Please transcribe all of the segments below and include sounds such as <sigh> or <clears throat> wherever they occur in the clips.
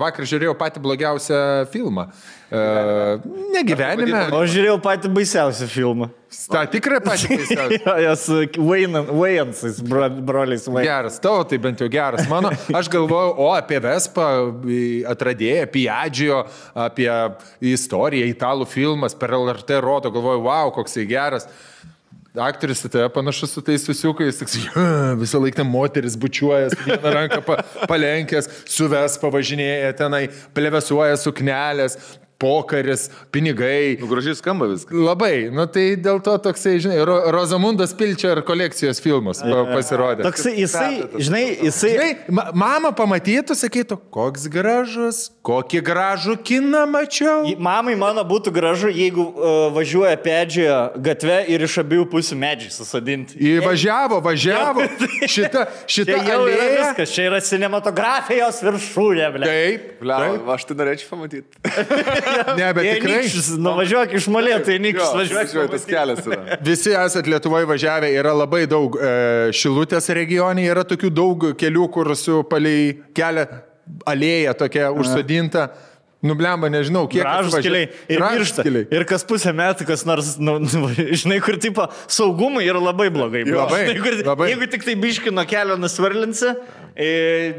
Vakar žiūrėjau patį blogiausią filmą. Uh, negyvenime. O žiūrėjau patį baisiausią filmą. Ta tikrai patį baisiausią. <laughs> Jo, Jos Vajansais, broliais Vajansais. Geras, tavo tai bent jau geras. Mano, aš galvojau, o apie Vespą atradėję, apie Adžio, apie istoriją, italų filmas per LRT rodo, galvojau, wow, koks jis geras. Aktorius į tave panašus su tais susiukais, toks, visą laiką ten moteris bučiuoja, vieną ranką pa, palenkęs, suves pavažinėja tenai, plevesuoja suknelės, pokaris, pinigai. Nu, gražiai skamba viskas. Labai, nu tai dėl to toksai, žinai, Ro Rozamundas Pilčia ir kolekcijos filmas pa- pasirodė. Toksai, jisai, žinai, jisai... Žinai, ma mama pamatytų, sakytų, koks gražus, kokį gražų kiną mačiau. Mamai mano būtų gražu, jeigu uh, važiuoja pedžioje gatve ir iš abiejų pusių medžiai susadinti. Įvažiavo, važiavo. <laughs> Šita, šita Tai jau yra alėja. viskas, čia yra cinematografijos viršūnė, ble. Taip, Ble, aš tai norėčiau pamatyti. <laughs> Ne, bet tikrai. Nikščius, nuvažiuok iš molėtų, nikščius važiuok. važiuoju, tas kelias yra. Visi esat Lietuvoje važiavę, yra labai daug e, šilutės regione, yra tokių daug kelių, kur su palei kelią alėja tokia užsodinta. Nublemba, nežinau, kiek Gražus keliai ir miršta. keliai. Ir kas pusę metų, kas nors, nu, <laughs> nu, žinai, kur tipo saugumai yra labai blogai. Jo, labai, Žinai, kur, labai. Jeigu tik tai biškino kelio nusvarlinsi, e,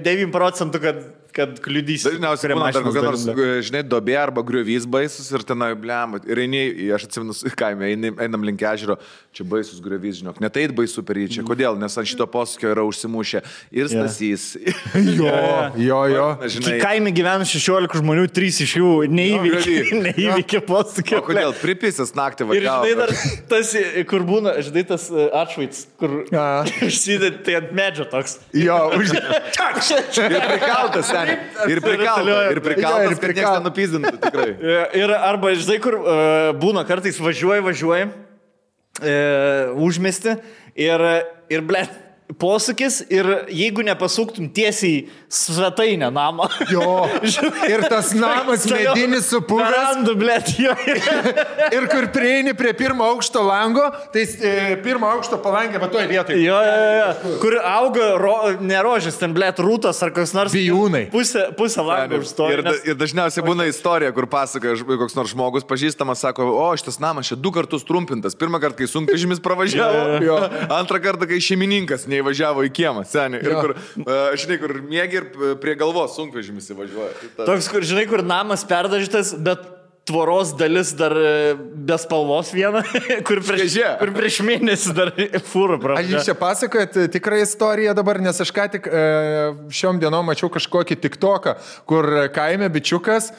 9 procentų, kad, kad kliudysi. Dažniausiai būna dar kokia nors, dalim. žinai, dobė arba griuvys baisus ir tenai blem. Ir eini, aš atsimenu, <laughs> kaime, einam, link ežero, čia baisus griuvys, žinok, net eit baisu per jį čia. Kodėl? Nes ant šito posūkio yra užsimušę ir stasys. <laughs> Jo, jo, jo. Žinai, kaime gyvena 16 žmonių, 3 iš jų neįvykė, <laughs> neįvykė posūkio. o kodėl? Pripisas naktį Ir važiavo. žinai, dar tas, kur būna, žinai, tas e, atšvaits, kur A. užsidėt tai ant medžio toks. Jo, už... Ir prikaltas, seniai. Ir prikaltas. Ir Jo, prikaltas, ir prikaltas. nenupizdintų, tikrai. <laughs> Ir arba, žinai, kur uh, būna kartais važiuoji, važiuoji, uh, užmesti ir, ir ble, posūkis ir jeigu nepasuktum tiesiai svetainę namą. Jo. <laughs> Ir tas namas medinis supuvęs. Randu, ble, jo. <laughs> Ir kur prieini prie pirmo aukšto lango, tai e, pirmo aukšto palangė, va toje vietoje. Jo, jo, jo. Kur auga, ro, ne rožės, ten, ble, rūtos ar koks nors. Bijūnai. Pusę, pusę lango užstoja. Ir, da- ir dažniausiai būna istorija, kur pasakoja koks nors žmogus pažįstamas, sako, o šitas namas čia du kartus trumpintas. Pirmą kartą, kai sunkvežimis pravažiavo, antrą kartą, kai šeimininkas neįvažiavo į kiemą, seniai. Ir Jo. kur, uh, žinai, kur mėgi ir p- prie galvos sunkvežimis įvažiuoja. Ta- Toks, kur, žinai, kur namas perdažytas, bet tvoros dalis dar e, be spalvos viena, <laughs> kur prieš, kur prieš mėnesį dar fūrų Ar prašė. jūs čia pasakojat tikrą istoriją dabar, nes aš ką tik e, šiom dienom mačiau kažkokį tiktoką, kur kaime bičiukas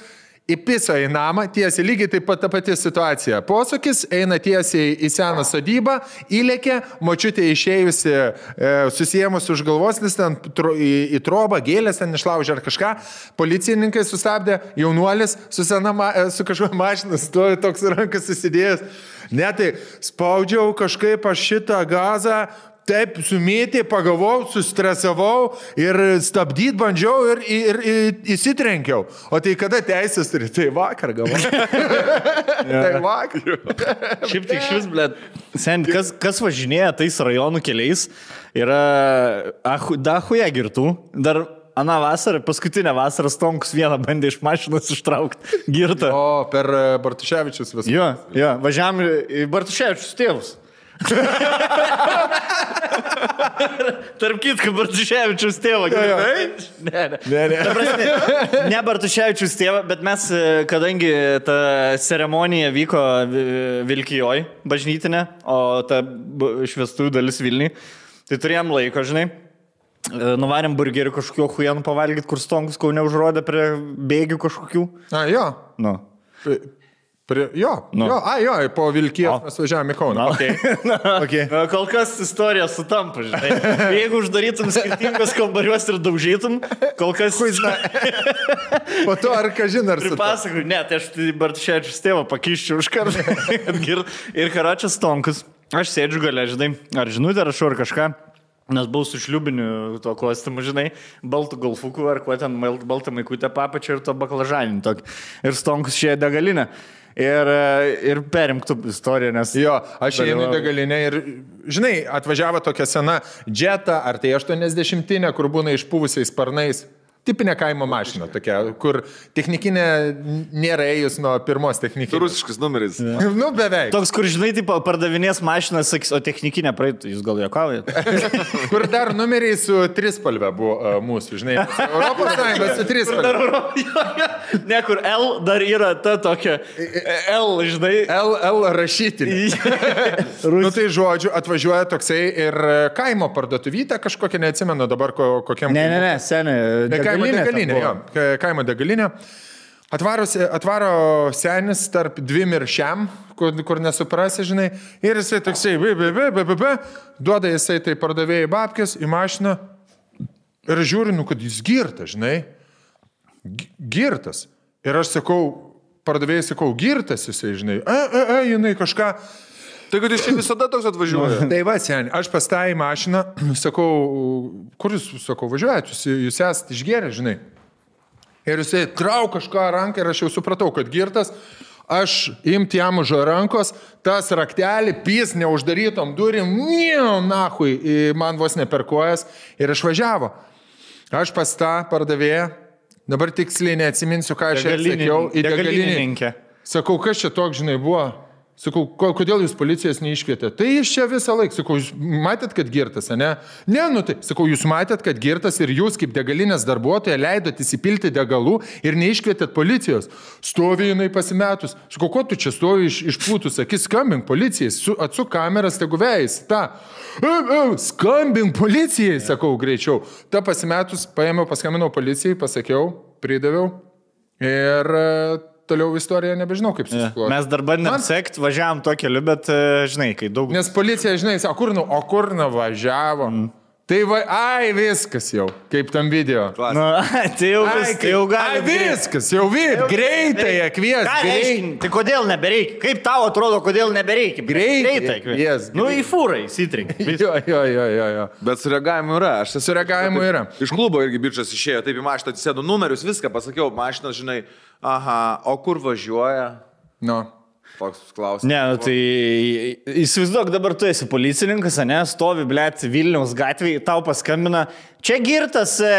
įpiso į namą, tiesiai lygiai taip pat ta pati situacija. Posūkis eina tiesiai į seną sodybą, įlėkė, močiutė išėjusi, e, susijęmus už galvos, nes ten tro, į, į trobą, gėlės ten išlaužė ar kažką, policininkai sustabdė, jaunuolis su, sena, ma- e, su kažkuo mašina, stovi toks rankas susidėjęs. Ne, tai spaudžiau kažkaip aš šitą gazą, taip sumėtė, pagavau, sustresavau ir stabdyti bandžiau ir, ir, ir įsitrenkiau. O tai kada teisės turi? Tai vakar gavau. <laughs> tai vakar. Šiaip tik šis, ble, sen, kas, kas važinėja tais rajonų keliais, yra ahu, dahuja girtų. Dar Ana vasara, paskutinę vasarą Stonkus vieną bandė iš mašinos ištraukti girtą. O per e, Bartuševičius visą. Jo, jo, važiavam į Bartuševičius tėvus. Tarp kitko, Bartuševičius tėvą. jo. Ne, ne. Ne, ne. Prasme, ne Bartuševičius tėvą, bet mes, e, kadangi ta ceremonija vyko Vi- Vilkijoj, bažnytinė, o ta švestųjų dalis Vilniui, tai turėjom laiko, žinai. E, Nuvarėm burgerį kažkokio huijanų pavalgyti, kur stonkus kaune užrodė prie bėgių kažkokių. A, jo. Nu. Pri- Prie, jo, Nu. jo, a, jo, po Vilkijos O. mes važiavome į Kauną. Okay. Okay. <laughs> Kol kas istorija sutampa, žinai. <laughs> Jeigu uždarytum skirtingus kambarius ir daužytum, kol kas... Po to ar kažin ar su... Pripasakau, ne, tai aš tai Bartuševičius tėvą pakiščiau už kartą. <laughs> ir, ir Karačias Tonkus. Aš sėdžiu gale, žinai, ar žinutę rašau ar kažką. Nes buvau su šliubiniu to kostiumu, žinai, baltų golfuku ar kuo ten baltą maikutę papačią ir to baklažaninį tokį. Ir stonkus šie degalinę. Ir, e, ir perimk tu istoriją, nes... Jo, aš einu į degalinę ir, žinai, atvažiavo tokia sena džeta, ar tai 80-tinė, kur būna išpuvusiais sparnais. Tipinė kaimo mašina tokia, kur technikinė nėra ėjus nuo pirmos technikinės. Rusiškas numeris. <laughs> Nu, beveik. Toks, kur žinai, tipo, pardavinės mašinas, sakys, o technikinė praeitų, jūs gal juokaujat. <laughs> Kur dar numeriai su trispalve buvo uh, mūsų, žinai. <laughs> Europos Sąjungos su trispalve. ne, kur L dar yra ta tokia. L, žinai. L, L rašytinė. Nu tai žodžiu, atvažiuoja toksai ir kaimo parduotuvytė kažkokia, neatsimenu dabar ko, kokiam. Ne, ne, ne, seniai. Kaimo degalinė, jo, ka- kaimo degalinė. Atvaros, atvaro senis tarp dviem ir šiam, kur, kur nesuprasi, žinai. Ir jisai toksai, be, be, be, be, be, be, duoda jisai tai pardavėjai babkės į mašiną. Ir žiūrinu, kad jis girtas, žinai. Gi- Girtas. Ir aš sakau, pardavėjai sakau, girtas jisai, žinai. E, e, e, jinai kažką. Tai kad jis čia visada toks atvažiuoja. Tai va, seniai, aš pas tą į mašiną, <clears throat> sakau, kur jūs, sakau, važiuojate, jūs, jūs esate išgerę, žinai. Ir jisai trau kažką ranką ir aš jau supratau, kad girtas, aš imti jam už rankos, tas raktelį, pys neuždarytom durim, niau, nahui, man vos neperkojas ir išvažiavo. Aš pas tą pardavėją, dabar tiksliai neatsiminsiu, ką aš jai sakiau, į degalinį. degalinę. Sakau, kas čia toks, žinai, buvo? Sakau, ko- kodėl jūs policijos neiškvietėte? Tai jis čia visą laiką, sakau, jūs matėt, kad girtas, ne? Ne, nu tai, sakau, jūs matėt, kad girtas ir jūs kaip degalinės darbuotoja leidot įsipilti degalų ir neiškvietėt policijos. Stovi jinai pasimetus. Sakau, ko tu čia stovi iš, išpūtus, akis, skambink policijai, su, atsuk kameras, tegu vėjais. Ta. E, e, skambink policijai, sakau, greičiau. Ta pasimetus, paėmiau, paskambinau policijai, pasakiau, pridaviau. Ir toliau istorija nebežinau, kaip susiklostė. Mes dar bandėm Man- sekti, važiavam tokiu keliu, bet, e, žinai, kai daug... Nes policija, žinai, sako, kur, nu, o kur nuvažiavo. Mm. Tai va, ai, viskas jau, kaip tam video. Nu, <laughs> tai jau, vis, Ai, tai jau gali. Ai, viskas, jau vid, greitai, kvies, reiškia? Tai kodėl nebereikia? Kaip tau atrodo, kodėl nebereikia? Greitai, Greitai. yes, nu, į fūrą įsitrink. <laughs> Jo, jo, jo, jo, jo. Bet sureagavimų yra. Aš esu Sureagavimų yra. Iš klubo irgi bičias išėjo, taip į mašiną atsisėdo numerius, viską pasakiau, mašinas, žinai, aha, o kur važiuoja? Nu. Toks klausimas. Ne, nu, tai įsivaizduok, dabar tu esi policininkas, ne, stovi, blėt, Vilniaus gatvėje, tau paskambina, čia girtas, e,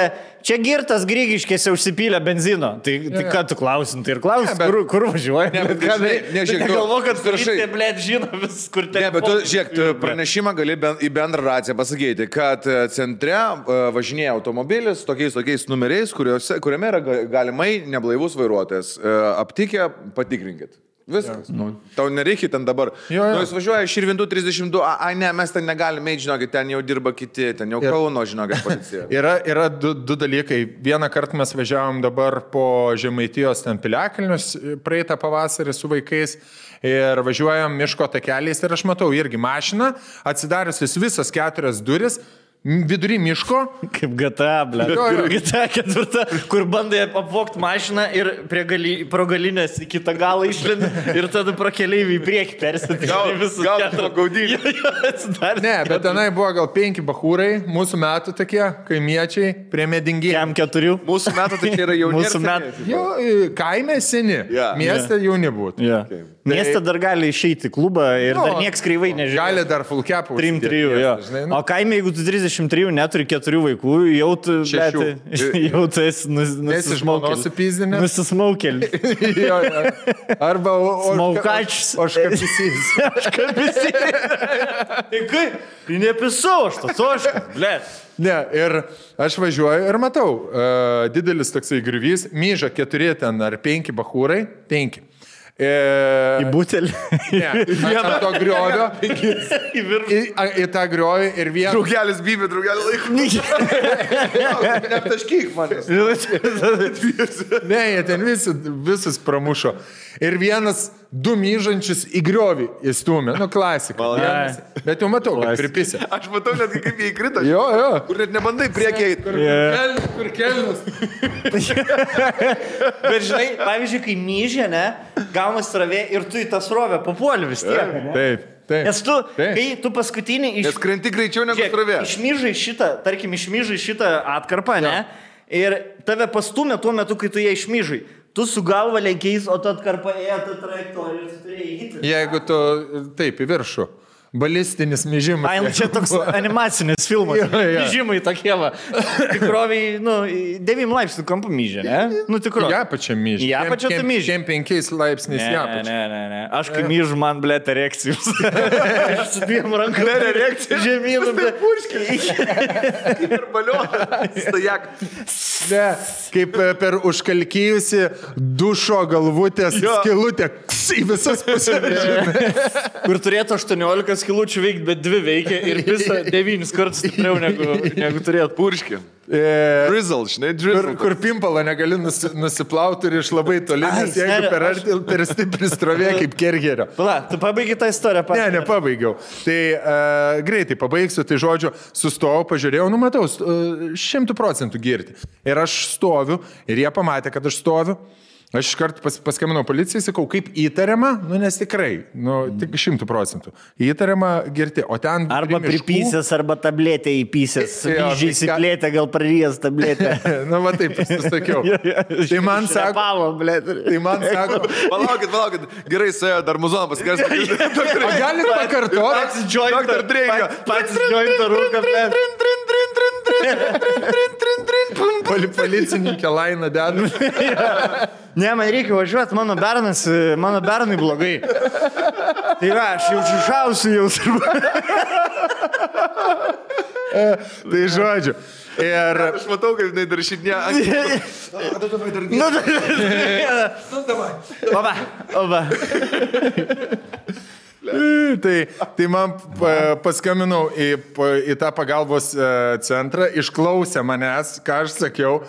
čia girtas Grygiškėse užsipylė benzino. Tai, tai jo. ką tu klausim, tai ir klausim, Ne, bet- kur, kur važiuoja. Ne, bet ką darai? ne, žiūrėk, Tai Galvo, kad rašai- policija, blėt, žino vis, kur ten. Ne, bet tu, žiūrėk, tu pranešimą gali ben, į bendrą raciją pasakyti, kad e, centre e, važinėja automobilis tokiais tokiais numeriais, kuriuose, kuriame yra ga- galimai neblaivus vairuotojas. Aptikę, patikrinkit. Viskas. Nu, tau nereikia ten dabar. Jo, jo. Nu, jis važiuoja iš Irvintų 32, a, a ne, mes ten negalime žinokit, ten jau dirba kiti, ten jau Ir- Kauno, žinokit, policija. <laughs> Yra, yra du, du dalykai. Vieną kartą mes važiavom dabar po Žemaitijos ten piliakalnius praeitą pavasarį su vaikais ir važiuojam miško takeliais ir aš matau irgi mašiną, atsidariusios visas keturias duris, vidury miško. Kaip GTA, ble. GTA ketvirta, kur bandai apvokti mašiną ir gali, pro galinės į kitą galą išlindi ir tada pro keliaivį į priekį persitikti. Gal- gal po gaudynės. Ne, bet tenai buvo gal penki bahūrai, mūsų metų tokie, kaimiečiai, prie medingiai. Jam keturių. Mūsų metų čia yra jauni. Mūsų metų. e, kaime seni, Jo. mieste jauni būtų. Ja. Mieste dar gali išeiti klubą ir Nu, dar nieks kreivai nežino. Gali dar fulkepų. 3-3, jo. Žinai, nu, O kaime, jeigu tu 33 neturi 4 vaikų, jau tu, bet, <laughs> jau tu esi. Nusismaukelis. <laughs> jo. Arba o- o- Smaukačius. Oškapysys. Kažkaip <laughs> visi. Tai kaip? Tai nepisau aš tas oškas, ble. Ne, ir aš važiuoju ir matau, uh, didelis toksai grįvys, myža keturi ten ar penki bahūrai, penki. E, Į butelį. ne, <laughs> ant to griovio, <laughs> Į viršų. į, į tą griovį ir vieną. Draugelis bybė, draugelis laiko. <laughs> Neptaškyk manęs. Ne, jie ten visi, visus pramušo. Ir vienas du myžančius į griovį įstumė. Nu, klasika. Vienas- Bet jau matau, kad pripisė. Aš matau netgi kaip jie įkrito. Jo, jo. Kur net nebandai priekiai. Kur, Yeah. kur kelnius. <laughs> Bet žinai, pavyzdžiui, kai myžė, ne, gaunas ravė ir tu į tą srovę papuoli vis tiek. ne? Taip, taip. Nes tu, Taip. kai tu paskutinį iš... Nes krenti greičiau negu srovė. Išmyžai šitą, tarkim, išmyžai šitą atkarpą, ne? Ir tave pastumė tuo metu, kai tu ją išmyžai. Tu su galva lenkiais, o ta atkarpa ėjo tą trajektoriją ir tu turėjai įti. Jeigu tu taip į viršų. Balistinis myžimas. Ai, nu čia toks <laughs> animacinis filmas. Jo, jo. Žymai tokie va. Tikroviai, nu, 9 laipsnių kampų myžė, ne? Nu, tikroviai. Ja, pačia myžė. Į apačią tu. Kem penkiais laipsniais Ne, į ne, ne, ne. Aš kai myžu, man blėt erekcijus. <laughs> Aš su dviem rankom. erekcija. Žemynu, blėt. <laughs> Ir balionas. Stajak. Ne, kaip e, per užkalkyjusi dušo galvutės Jo. skilutę ks, į visas pusės. Kur turėtų 18 skilučių veikti, bet dvi veikia ir visą <laughs> 9 kartus stipriau negu, negu turėtų. Purški. E, Drizzle, žinai, Kur, drizzle. kur pimpalą negali nusi, nusiplauti ir iš labai toli, Ai, nes jeigu senė, per aš- per stipri strovė kaip kergerio. <laughs> Pala, tu pabaigi tą istoriją pats. Ne, nepabaigiau. Tai uh, greitai pabaigsiu, tai žodžiu, sustojau, pažiūrėjau, nu matau, st- e, šimtų procentų girti. Ir aš stoviu, ir jie pamatė, kad aš stoviu. Aš iškart pas, paskambinau policijai, sakau, kaip įtariama, nu nes tikrai, nu tik šimtų procentų. Įtariama girti, o ten... Arba miškų... pripysės, arba tabletė įpysės. Žysiklėtė, gal prarijęs tabletę. Na, va taip, pasakiau. tai man sako... Palo, blėt. Tai man sako... palaukit, palaukit, gerai, suėjo dar muzoną paskirstyti. Galit pakartoti? Pats joint ar dreigą. Pats joint ar rūką, blėt. Policininkė Laina dedama. Ne, man reikia važiuoti, mano bernas, mano bernai blogai. Tai va, aš jau šišausiu jau turbūt. Tai žodžiu. Ir Aš matau, kaip jinai dar šiandien. <laughs> Nu, <laughs> Oba, oba. Tai, tai man pa- paskambinau į, į tą pagalbos e, centrą, išklausė manęs, ką aš sakiau.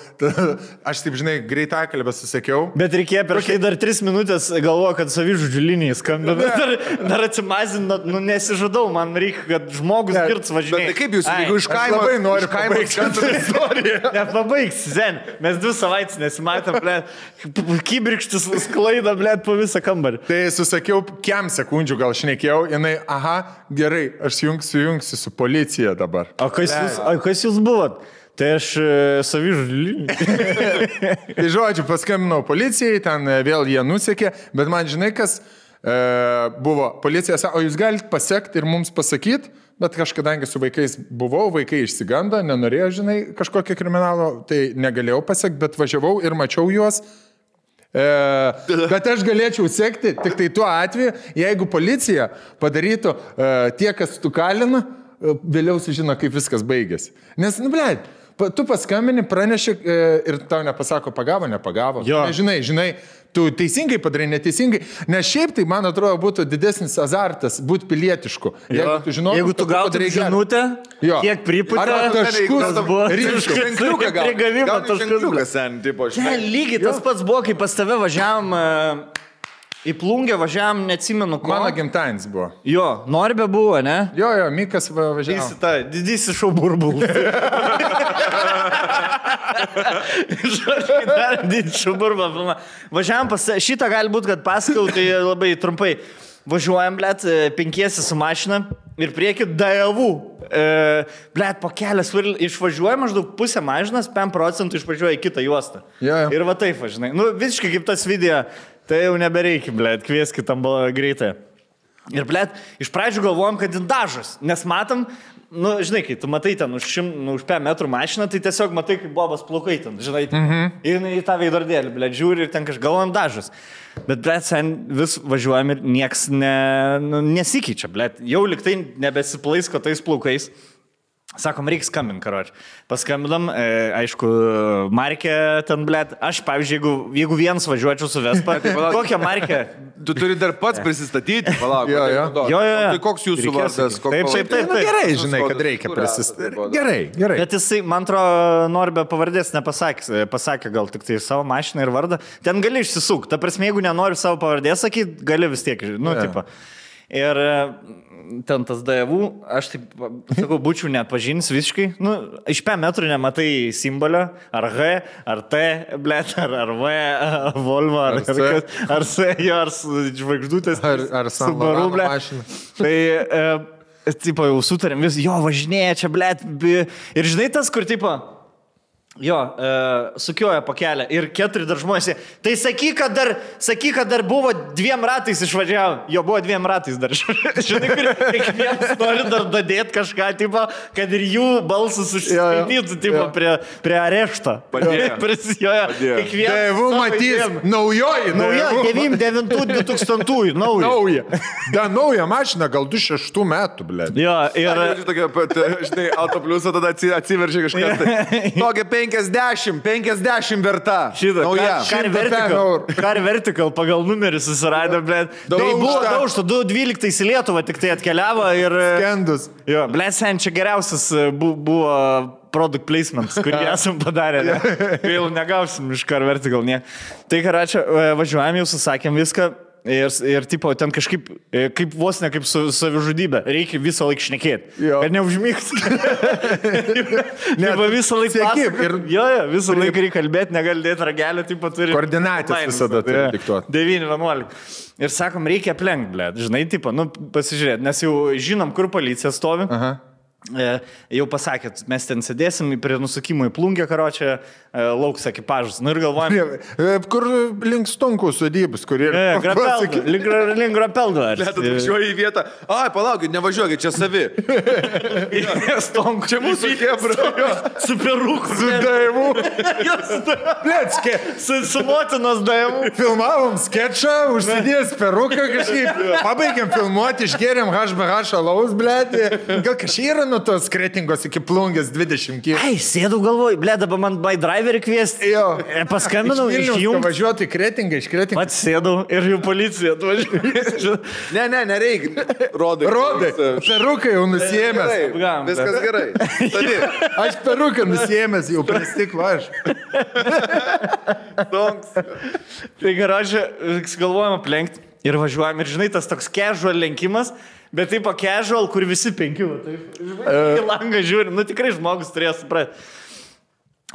Aš taip, žinai, greitą kalbę susakiau. Bet reikėjo prieš tai dar tris minutės galvoju, kad savižudžių linijai skambina. Dar, dar atsimazinat, nu nesižadau, man reikia, kad žmogus girts važiuoja. tai kaip jūs, jeigu iš kaimo... labai noriu kaimo skambinat- istoriją. Nepabaigs, Zen. Mes dvi savaitės nesimatėm, ble. Kybirkštis sklaida, ble, po visą kambarį. Tai susakiau, kem sekundžių gal šnekėjau, jinai, aha, gerai, aš jungsiu, jungsiu su policija dabar. O kas jūs, o kas jūs buvot? Tai aš e, savižudžių linijai. <laughs> Tai žodžiu, paskambinau policijai, ten e, vėl jie nusekė, bet man žinai, kas e, buvo, policija sako, o jūs galite pasiekti ir mums pasakyti, bet kažkadangi su vaikais buvau, vaikai išsigando, nenorėjo, žinai, kažkokio kriminalo, tai negalėjau pasiekti, bet važiavau ir mačiau juos. E, bet aš galėčiau sekti tik tai tuo atveju, jeigu policija padarytų e, tie, kas tu kalina, e, vėliau sužino, kaip viskas baigėsi. Nes, nu, blėt, tu paskambini, praneši e, ir tau nepasako, pagavo, nepagavo. Jo. Nežinai, žinai, tu teisingai padarai, neteisingai. Nes šiaip tai, man atrodo, būtų didesnis azartas būti pilietišku. Jeigu tu žinotum, Jeigu tu gautum žinutę, Jo. kiek pripūtė, taškus buvo. Ženkliuką. Prigavimo Gauni taškus. ženkliuką sen, tipo, žinai. lygiai tas pats buvo, kai pas tave važiavam e, į plungę, važiavam, neatsimenu, ko. Mano gimtadienis buvo. Jo, Norbė buvo, ne? Jo, jo, Mikas va- važiavo. Didysis ta, didysis šau burbulas. <laughs> Žodžiu, dar didysis šau burbulas. Važiavam pas, šitą gali būti, kad pasakau, tai labai trumpai. Važiuojam, blėt, penkiesi su mašina ir prieki daevų. E, blėt, po kelias varl išvažiuoja maždaug pusę mašinas, 5 procentų išvažiuoja į kitą juostą. Jo, jo. Ir va taip, va, žinai. Nu, visiškai kaip tas video, tai jau nebereikia, blėt, kvieskit tam greitai. Ir, blėt, iš pradžių galvojom, kad jin dažas, nes matom, nu, žinai, kai tu matai ten už, šim, nu, už 5 metrų mašiną, tai tiesiog matai, kaip bobas plaukai ten, žinai. Mhm. Ir jinai į tą veidrodėlį, blėt, žiūri ir ten kažką galvojam dažas. Bet, blėt, sen vis važiuojam ir nieks ne, nu, nesikeičia, blėt. Jau liktai nebesiplaisko tais plaukais. Sakom, reikia skambinti, karoči. Paskambinam, e, aišku, markė ten, blėt. Aš, pavyzdžiui, jeigu, jeigu vienas važiuočiau su Vespa, <laughs> palauk. kokią markę? Tu turi dar pats prisistatyti, palauk. Jo, jo. Jo, jo, jo. Tai koks jūsų Reikės vardas? koks Taip, taip, taip. Nu, gerai, taip. žinai, kad reikia prisistatyti. Gerai, gerai. Bet jisai, man atrodo, nori be pavardės nepasakė, pasakė gal tik tai savo mašiną ir vardą. Ten gali išsisukti. Ta prasme, jeigu nenori savo pavardės sakyti, gali vis tiek, nu, Jo. tipo. Ir e, ten tas daevų, aš taip, sakau, būčiau net pažinęs visiškai. Nu, iš 5 metrų nematai simbolio, ar H, ar T, blėt, ar, ar V, ar Volvo, ar, Ar C. kas, ar S, jo, ar žvaigždutės. Ar- ar Subaru, mašina. Tai, e, tipo, jau sutarėm vis, jo, važinėja čia, blėt. Ir žinai tas, kur, tipo, Jo, e, sukioja pakelę ir keturi dar žmonės. Tai sakyk, kad dar, sakyk, kad dar buvo dviem ratais išvažiavo. Jo, buvo dviem ratais dar. <laughs> Žinai, kur kiekvienas nori dar dadėti kažką, tipo, kad ir jų balsus užsiskaitytų, tipo, prie, prie arešto. <laughs> Prisijoja. Kiekvienas. Savo matys, naujoji. Nauja, dievų. 99-2000, nauja. Nauja. Da, nauja mašina, gal 26 metų, ble. Jo, ir... Žinai, autopliusą tada atsi- atsiveržia kažkas. Tai. <laughs> Tokia 50, 50 verta. Šitą. Nauja. 100 Vertical. Car Vertical pagal numerį susirado, ble. Tai buvo Daužta. daužta, 212 į Lietuvą tik tai atkeliavo ir... Kendus. Jo, ble, sen, čia geriausias e, bu, buvo product placement, kurį esam padarę. ne? <laughs> Vėl negausim iš Car Vertical, ne. Tai ką, čia važiuojam, jau susakėm viską. Ir, ir tipo, ten kažkaip, e, kaip vos ne kaip su savižudybė, reikia visą laiką šnekėti. Kad neužmygti. <laughs> ne, va visą laiką pasakot. ir- Jo, jo, visą laiką reikia kalbėti, negali dėti ragelio, taip pat turi. Koordinatės visada turi jo. diktuot. 9-11. Ir sakom, reikia aplenkti, blė. Žinai, tipo, nu, pasižiūrėti, nes jau žinom, kur policija stovi. Aha. E, jau pasakėt, mes ten sėdėsim prie nusukimo į plungę, karo čia e, lauks ekipažas. Nu ir galvojam, E, Kur link stonkų sodybus, kurie... e, grapeldo, link, link grapeldo. Net atvažiuoji į vietą. Ai, palaukit, nevažiuokit, čia savi. <laughs> Stonk, Čia mūsų kebra. Su peruku. Su daivu. Plėtskė. Su, su motinos daimu. Filmavom sketšą, užsidėjęs peruką kažkaip. Pabaigėm filmuoti, išgėrėm HBH alaus, blėti. Gal kažkaip yra nuo tos kretingos iki plungės 20 km. Ai, sėdau galvoj, ble, dabar man by driverį kviesti. Jo. E, Paskambinau, <laughs> išjungti. Važiuoti į kretingą, iš kretingos. Pats sėdau ir jau policija atvažiuoja. <laughs> Ne, ne, nereikia. Rodai. Rodai, peruką jau nusėmęs. Apgavom, viskas gerai. Savi. <laughs> Aš peruką nusėmęs jau prie stiklo aš. Tai garažė, galvojam aplenkti ir važiuojam. Ir žinai, tas toks casual lenkimas, bet taip casual, kur visi penki, taip. Žinai, į langą žiūri, nu tikrai žmogus turės suprasti.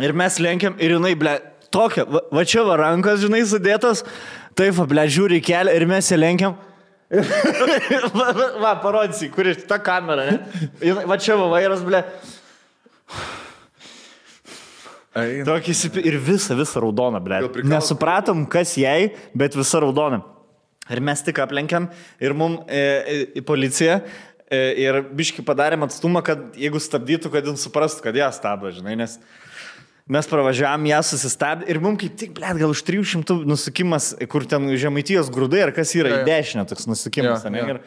Ir mes lenkiam ir jinai, ble, tokia, va, va čia va rankas, žinai, sudėtas, taip, va, ble, žiūri į kelią ir mes ją lenkiam. <laughs> va, va, va parodysi, kur iš ta kamera, ne? Va čia va vairas, ble. Tokį įsipi... Ir visa, visa raudona, ble. Nesupratom, kas jai, bet visa raudona. Ir mes tik aplenkiam ir mum e, e, į policiją. E, ir biški padarėm atstumą, kad jeigu stabdytų, kad jin suprastų, kad ją stabdo, žinai, nes mes pravažiavam, ją susistabdė ir mums kaip tik, blėt, gal už 300 nusukimas, kur ten žemaitijos grūdai, ar kas yra Jo, į jo. dešinę toks nusukimas, ne? jo. Ir,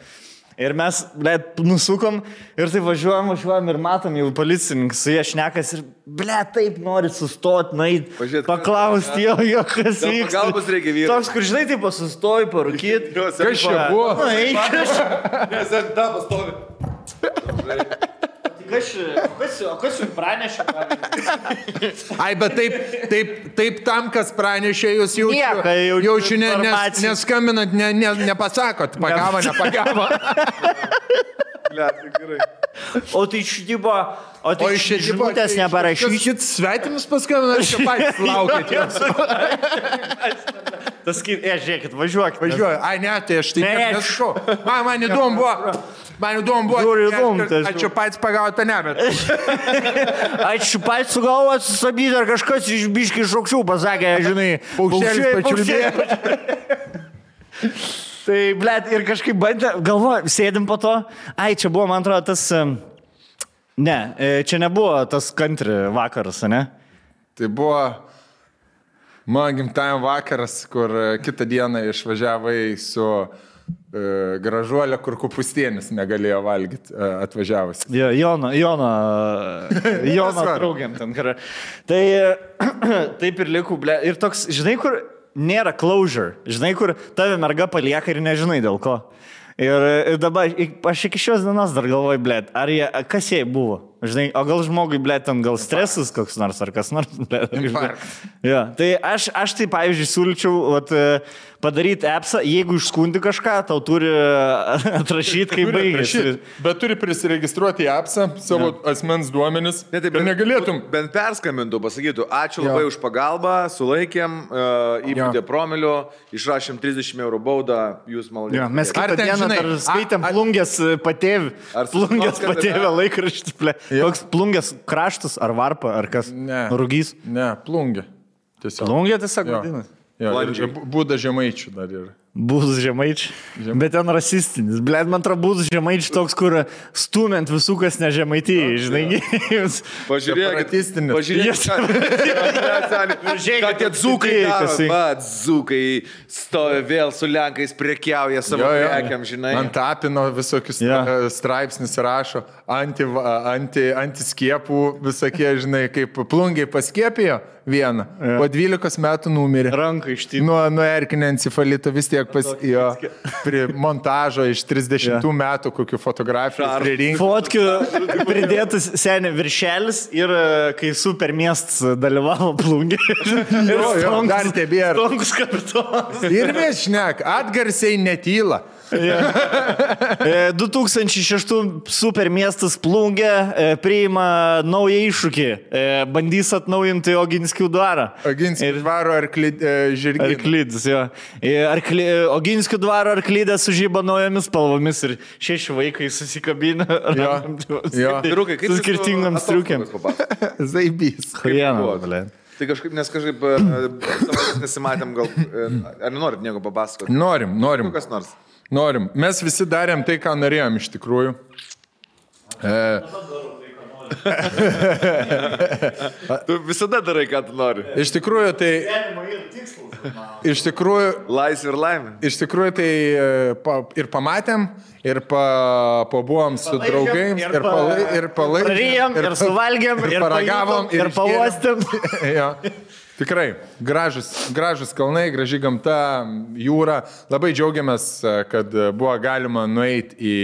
ir mes, blėt, nusukom ir tai važiuojam, važiuojam ir matom jau policininkas su jie šnekas ir, blėt, taip nori sustoti, nait, paklausti jo, jo, kas Gal vyksta. pagalbos reikia vyro. Toks, kur žinai, taip sustoji, parūkyti. Kas čia buvo? Na, eik, aš. Nes da pastovi. Kas, kas, o kas jums pranešė? Ai, bet taip, taip, taip tam, kas pranešė, jūs jau Nieko, jau jaučiu, ne, nes, neskambinat, ne, ne, nepasakot, pagavo, nepagavo. <laughs> Ne, tikrai. O tai štybo, o tai žinutės neparašysi. Šit svetimus paskambina, aš čia patys laukit. Tas, kai, e, žiūrėkit, važiuokit. Važiuoju. Ai, ne, tai aš tai Ne, ne, aš- nesakau. Man, man įdomu buvo. Man įdomu buvo. Žiūriu, įdomu, tai aš- Aš čia patys pagauta, ne, bet. Ačiū pats sugalvojot sustabdyti, ar kažkas iš biški šaukščių pasakė, žinai. Paukščiai, pačiulbėjo. Tai, blėt, ir kažkaip bandė, galvoju, sėdim po to. Ai, čia buvo, man atrodo, tas... Ne, e, čia nebuvo tas country vakaras, ne? Tai buvo mano gimtajam vakaras, kur e, kitą dieną išvažiavai su uh, gražuolė, kur kupustienis negalėjo valgyti atvažiavus. Jo, Jono, Jono, <laughs> Jono draugiam ten. Tai <clears throat> taip ir likau, ble. Ir toks, žinai, kur nėra closure, žinai, kur tave merga palieka ir nežinai dėl ko. Ir, ir dabar, aš iki šios dienos dar galvoju, ble, ar jie, kas jai buvo? Žinai, o gal žmogui, ble, ten gal stresas koks nors ar kas nors, ble. Jo, tai aš, aš tai, pavyzdžiui, siūlyčiau vat, e, padaryti appsą, jeigu išskundi kažką, tau turi <laughs> atrašyti, kaip baigėsi. Bet turi prisiregistruoti į apsą savo ja. asmens duomenis. Ne, tai ir negalėtum. Bent perskambintų, pasakytų, ačiū labai už pagalbą, sulaikėm, uh, įpūtė Jo. promilių, išrašėm 30 eurų baudą, jūs malonės. Jo, mes Ar kitą ten, dieną žinai, dar skaitėm plungės patėvį. Ar Plungės patėvį laikraštį. ple. Koks plungės kraštas, ar varpa, ar kas? Ne. Rūgys. Ne, plungė. Tiesiog. Plungė tiesiog Jo. vadinasi. Jo, Landžiai. ir būda žemaičių dar yra. Bus žemaičiai. Bet ten rasistinis. Blet, man atrodo, bus žemaičiai toks, kur stumiant visų, kas ne žemaityje, žinai. <laughs> Pažiūrėkit, Separatistinis. pažiūrėkit, <laughs> ką tie kas- Va, dzūkai stovi vėl su lenkais prekiauja savo prekiam, žinai. Ant tapino visokius Jo. yeah. straipsnius rašo, anti, anti, antiskiepų visokie, žinai, kaip plungiai paskiepijo vieną, yeah. po 12 metų numirė. Ranką ištį. Nuo, nuo erkinio encefalito vis tiek pas jo prie montažo iš 30 Jo. metų kokių fotografijų pririnkti. Fotkių pridėtas seniai viršelis ir e, kai super miestas dalyvavo plungė. <laughs> Jo, jo, dar tebėra. Stonkus kapitonas. Ir viešnek, atgarsiai netyla. <laughs> E, 2006 super miestas plungė e, priima naują iššūkį. E, Bandys atnaujinti Oginskių dvarą. Oginskis ir varo arklį e, žirgį. Arklydis, jo. Arkli, Oginskių dvaro arklydė sužyba naujomis spalvomis ir šeši vaikai susikabina. Jo, jo. Vyrukai, kaip Su striukėm. papasakokit? <laughs> Zaibys. Ble. Tai kažkaip, nes kažkaip nesimatėm, gal, ar nenorit nieko papasakoti? Norim, norim. Kas nors. Norim. Mes visi darėm tai, ką norėjom iš tikrųjų. E, Tu visada darai, ką tu nori. iš tikrųjų tai... Iš tikrųjų, Laisvė ir laimė. iš tikrųjų tai e, pa, ir pamatėm, ir pa, pabuvom su draugais, ir ir, pa- palai, ir palaikėm. Prarijom, ir suvalgėm, ir paragavom, pajutom, ir išgėrėm. pauostėm. <laughs> Tikrai, gražus, gražus kalnai, graži gamta, jūra. Labai džiaugiamės, e, kad buvo galima nueiti į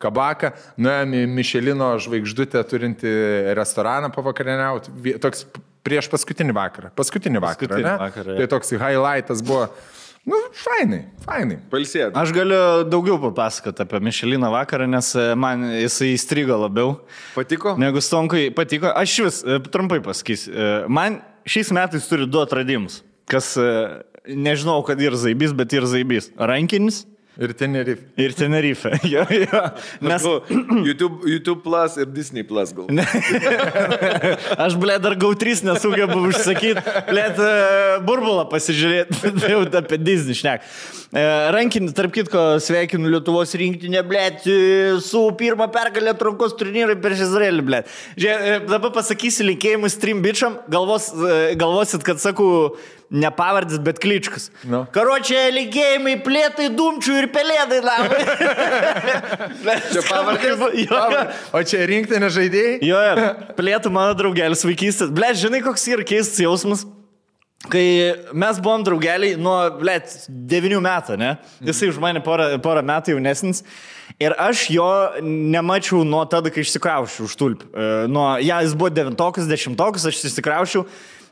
kabaką, nuėjom į Mišelino žvaigždutę turinti restoraną pavakarieniauti. Toks prieš paskutinį vakarą. Paskutinį vakarą. Paskutinį ne? vakarą, jo. Tai toks highlightas buvo. Nu, fainai, fainai. Palsėt. Aš galiu daugiau papasakoti apie Mišeliną vakarą, nes e, man jisai įstrigo labiau. Patiko? Negu Stonkui patiko. Aš vis e, trumpai pasakysiu. E, Man šiais metais turi du atradimus. Kas, e, nežinau, kad ir zaibys, bet ir zaibys. Rankinis Ir Tenerife. ir Tenerife. <laughs> jo, jo. Nes Nu, YouTube, YouTube Plus ir Disney Plus gal. <laughs> aš, ble, dar gau 3 nesugebu užsakyti, ble, burbulą pasižiūrėti, <laughs> tai jau apie Disney šnek. E, Rankinį, tarp kitko, sveikinu Lietuvos rinktinę, ble, su pirmą pergalę trunkos turnyrui prieš Izraelį, ble. Žiūrėk, dabar pasakysiu linkėjimus trim bičiam, galvos, e, galvosit, kad sakau ne pavardis, bet kličkas. Nu. Karočią linkėjimai plėtai, dumčių ir pelėdai. Čia pavardės? Jo, jo. O čia rinktinė žaidėjai? Jo, jo. plėtų mano draugelis vaikystės. Ble, žinai, koks yra keistas jausmas. Kai mes buvom draugeliai nuo, ble, 9 metų, ne? Jisai už mane porą, porą metų jaunesnis. Ir aš jo nemačiau nuo tada, kai išsikraušiau už tulpį. E, Nuo, ja, jis buvo devintokas, dešimtokas, aš išsikraušiau.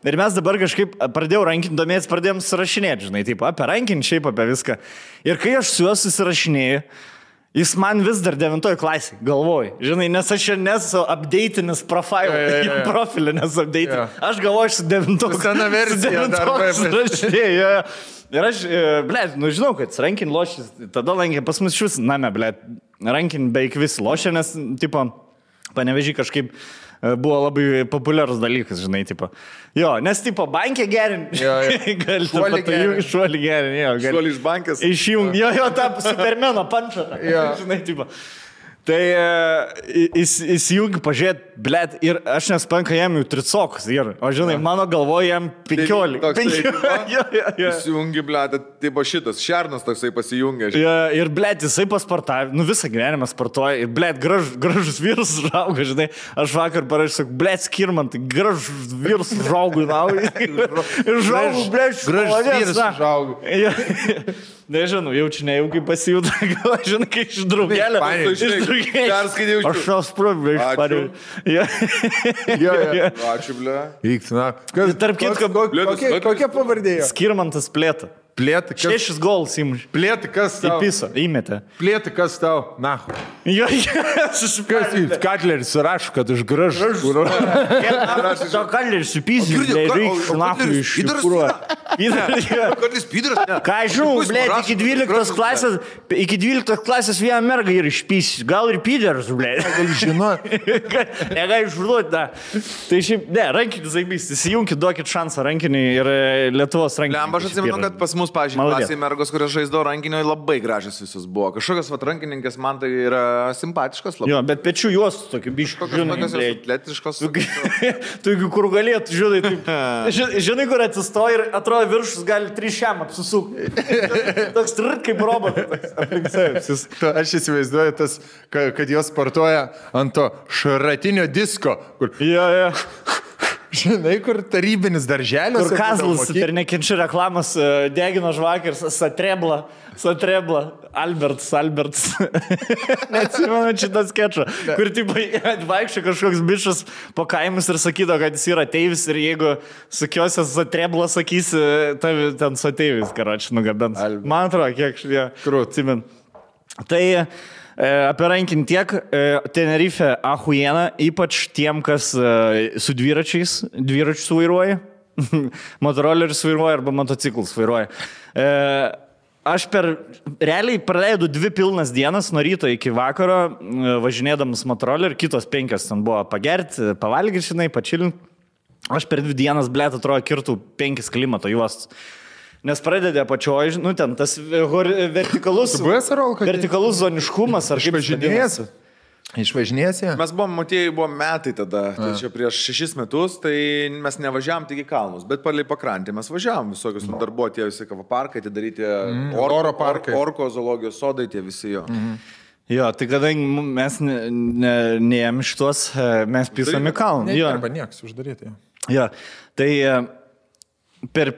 Ir mes dabar kažkaip pradėjau rankinti domėtis, pradėjom susirašinėti, žinai, taip, apie rankinį, šiaip apie viską. Ir kai aš su juo susirašinėjau, Jis man vis dar devintoji klasė, galvoju. Žinai, nes aš čia nesu updateinis profilą, Jo, jo, jo. <laughs> profilį nesu updateinis. Jo. Aš galvoju, aš su devintoku. Sena <laughs> versija dar rašėjo. Ir aš, ble, nu žinau, kad rankin lošis, tada lankė pas mus šis name, ble, rankin beveik visi lošia, nes, tipo, panevežį kažkaip e, buvo labai populiarus dalykas, žinai, tipo. Jo, nes, tipo, bankė gerin. Jo, jo. <laughs> Galite Šuolį gerin. Šuolį gerin, jo. gali- Šuolį iš bankės. Išjung, jo, jo, tą supermeno pančą. Jo. <laughs> Žinai, tipo. Tai e, jis, įsijungi pažiūrėti, blėt, ir aš nespanka jam jau tricokas, ir, o žinai, mano galvoje jam 15. toksai, tipo? <laughs> jo, jo, jo. Įsijungi, ble, tai buvo šitas, šernas toksai pasijungė. žinai. Ja, ir, blėt, jisai pasportavo, nu visą gyvenimą sportuoja, ir, blėt, graž, gražus vyras <laughs> užauga, žinai, aš vakar parašiau, blėt, skirmantai, gražus vyras užauga, na, ir užauga, blėt, Gražus vyras užaugo. Ja. <laughs> Nežinau, jaučiu nejaukiai pasijūta, gal žinai, kai iš draugelio. Perskaitai už- Aš tos problemų Ačiū. išpariau. Ja. Jo, jo. Ačiū, ble. Vyktų, na. Kas, Tarp kitko, kokia, kokia, pavardė? Skirmantas plėta. Plėti, kas, Šešis gols įmuš. plėti, kas tau? pisą, įmetė. Plėti, kas tau? Na. Jo, Kas jūs? Katleris surašo, kad už gražų. To kalėris supysi, yra. Kartais pydaras, ne. Ką aš žinau, blė, iki 12 gražus, klasės, iki 12 klasės vieną mergą ir išpys, gal ir pyderas, blė. Gal žinot. <laughs> Negali išduoti, da. Tai šiaip, ne, rankinį zaibys, įsijunkit, duokit šansą rankinį ir e, Lietuvos rankinį. Lemba, aš atsimenu, kad pas mus, pažiūrėjau, Maladėt. klasėje mergos, kurios žaisdavo rankinio, labai gražios visos buvo. Kažkokios vat rankininkės man tai yra simpatiškos labai. Jo, bet pečių juos tokiu biškiu. Kokios tokios jos atletiškos. Tu <laughs> kur galėtų, žinai, taip. <laughs> ži- Žinai, kur atsistoji ir atrodo viršus gali trys šiam apsisukti. <laughs> Toks trit kaip robotas. Aš įsivaizduoju tas, ka- kad jos sportuoja ant to šratinio disko, kur, Jo, jo. Žinai, kur tarybinis darželis. Kur Kazlas per nekenčių reklamas e, degino žvakę ir sa- satrebla, satrebla, Alberts, Alberts. <laughs> Neatsimenu šitą sketšą, kur tipo <laughs> vaikščia kažkoks bišas po kaimus ir sakydo, kad jis yra teivis ir jeigu sukiosios satrebla sakysi, tavi ten sateivis, karoči, nugabens. Man atrodo, kiek šie. Krūt. Atsimen. Tai e, apie rankinį tiek. E, Tenerife ahuiena, ypač tiem, kas e, su dviračiais, dviračius vairuoja, <laughs> motorolerius vairuoja arba motociklus vairuoja. Aš per realiai praleidau dvi pilnas dienas nuo ryto iki vakaro, važinėdamas motoroleriu, kitos penkios ten buvo pagerti, pavalgyti, žinai, pačilinti. Aš per dvi dienas, blėt, atrodo, kirtų penkis klimato juostus. Nes pradedė apačioje, nu ten tas vertikalus, vertikalus zoniškumas, ar kaip vadinasi? Išvažinėjęs? Mes buvom, matėjai, buvo metai tada, tai čia prieš šešis metus, tai mes nevažiavam tik į kalnus, bet palei pakrantį mes važiavam, visokius mm. darbo tie visi kavo parkai, atidaryti mm. oro parkai. orko zoologijos sodai, tie visi jo. Mm. Jo, tai kadangi mes ne- ne- neėm šitos, e, mes pisame kalną. Ne, Jo, arba nieks uždaryti. jo. Tai e, per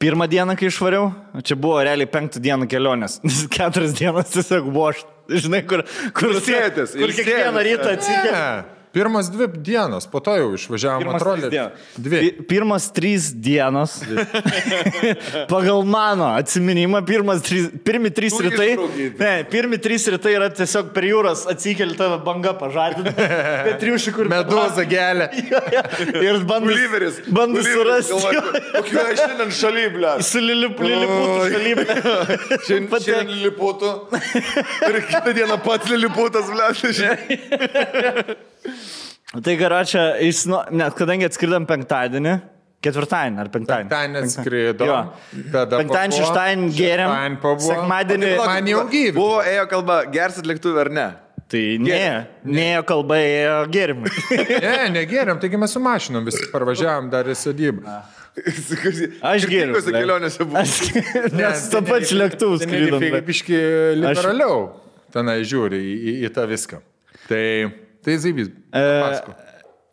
pirmą dieną, kai išvariau, čia buvo realiai penktą dieną kelionės, <laughs> keturias dienas tiesiog buvo, aš, žinai, kur, kur, Ilsėjotės, kur kiekvieną rytą atsikėlė. Pirmas dvi dienos, po to jau išvažiavom Pirmas trys atrolį. dienos. Dvi. Pi- Pirmas trys dienos. <laughs> Pagal mano atsiminimą, pirmas trys, pirmi trys Tu rytai. Ne, pirmi trys rytai yra tiesiog per jūras atsikeli tave banga pažadinti. <laughs> Petriušį, kur Meduza gelė. <laughs> Ir bandai, Oliveris. bandai surasti. Kokiu aš šiandien šaly, ble. Su lilipu, liliputu Oi. šalybė. Šiandien, liliputų. Ir kitą dieną pats liliputas, ble. <laughs> Tai garačia, jis, nu, net kadangi atskridom penktadienį, ketvirtadienį ar penktadienį. Ten atskrido. Jo. Tada Penktadienį, šeštadienį gėrėm. Sekmadienį. Man jau gyvi. Buvo, ėjo kalba, gersit lėktuvę ar ne? Tai ne, neėjo kalba, ėjo gėrimai. <laughs> Ne, negeriam, taigi mes su mašinom visi parvažiavam dar į sodybą. <laughs> Aš gėriau. Skirtingose kelionėse buvo. Aš, nes tą pačią lėktuvą skrydom. Biški liberaliau tenai žiūri į, į, į tą viską. Tai, tai Zybys. E,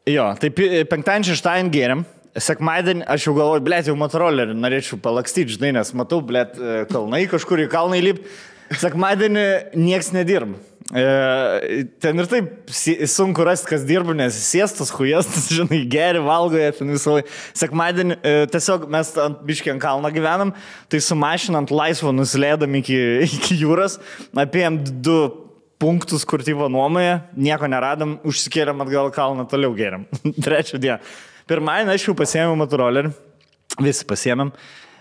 Jo, tai penktadienį, šeštadienį gėrėm. Sekmadienį aš jau galvoju, blėt, jau motorolerį norėčiau palakstyti, žinai, nes matau, blėt, e, kalnai kažkur į kalną įlip. Sekmadienį nieks nedirb. E, ten ir taip sunku rasti, kas dirba, nes sėstas, hujestas, <laughs> žinai, geri, valgo jie ten visą laiką. Sekmadienį e, tiesiog mes ant biškį ant kalno gyvenam, tai su mašina ant laisvo nusileidam iki, <laughs> iki jūros, apėjom du punktus, kur tipo nuomoje, nieko neradom, užsikėlėm atgal kalną, toliau geriam. <laughs> Trečią dieną. Pirmąjį aš jau pasiėmiau motorolerį, visi pasiėmėm.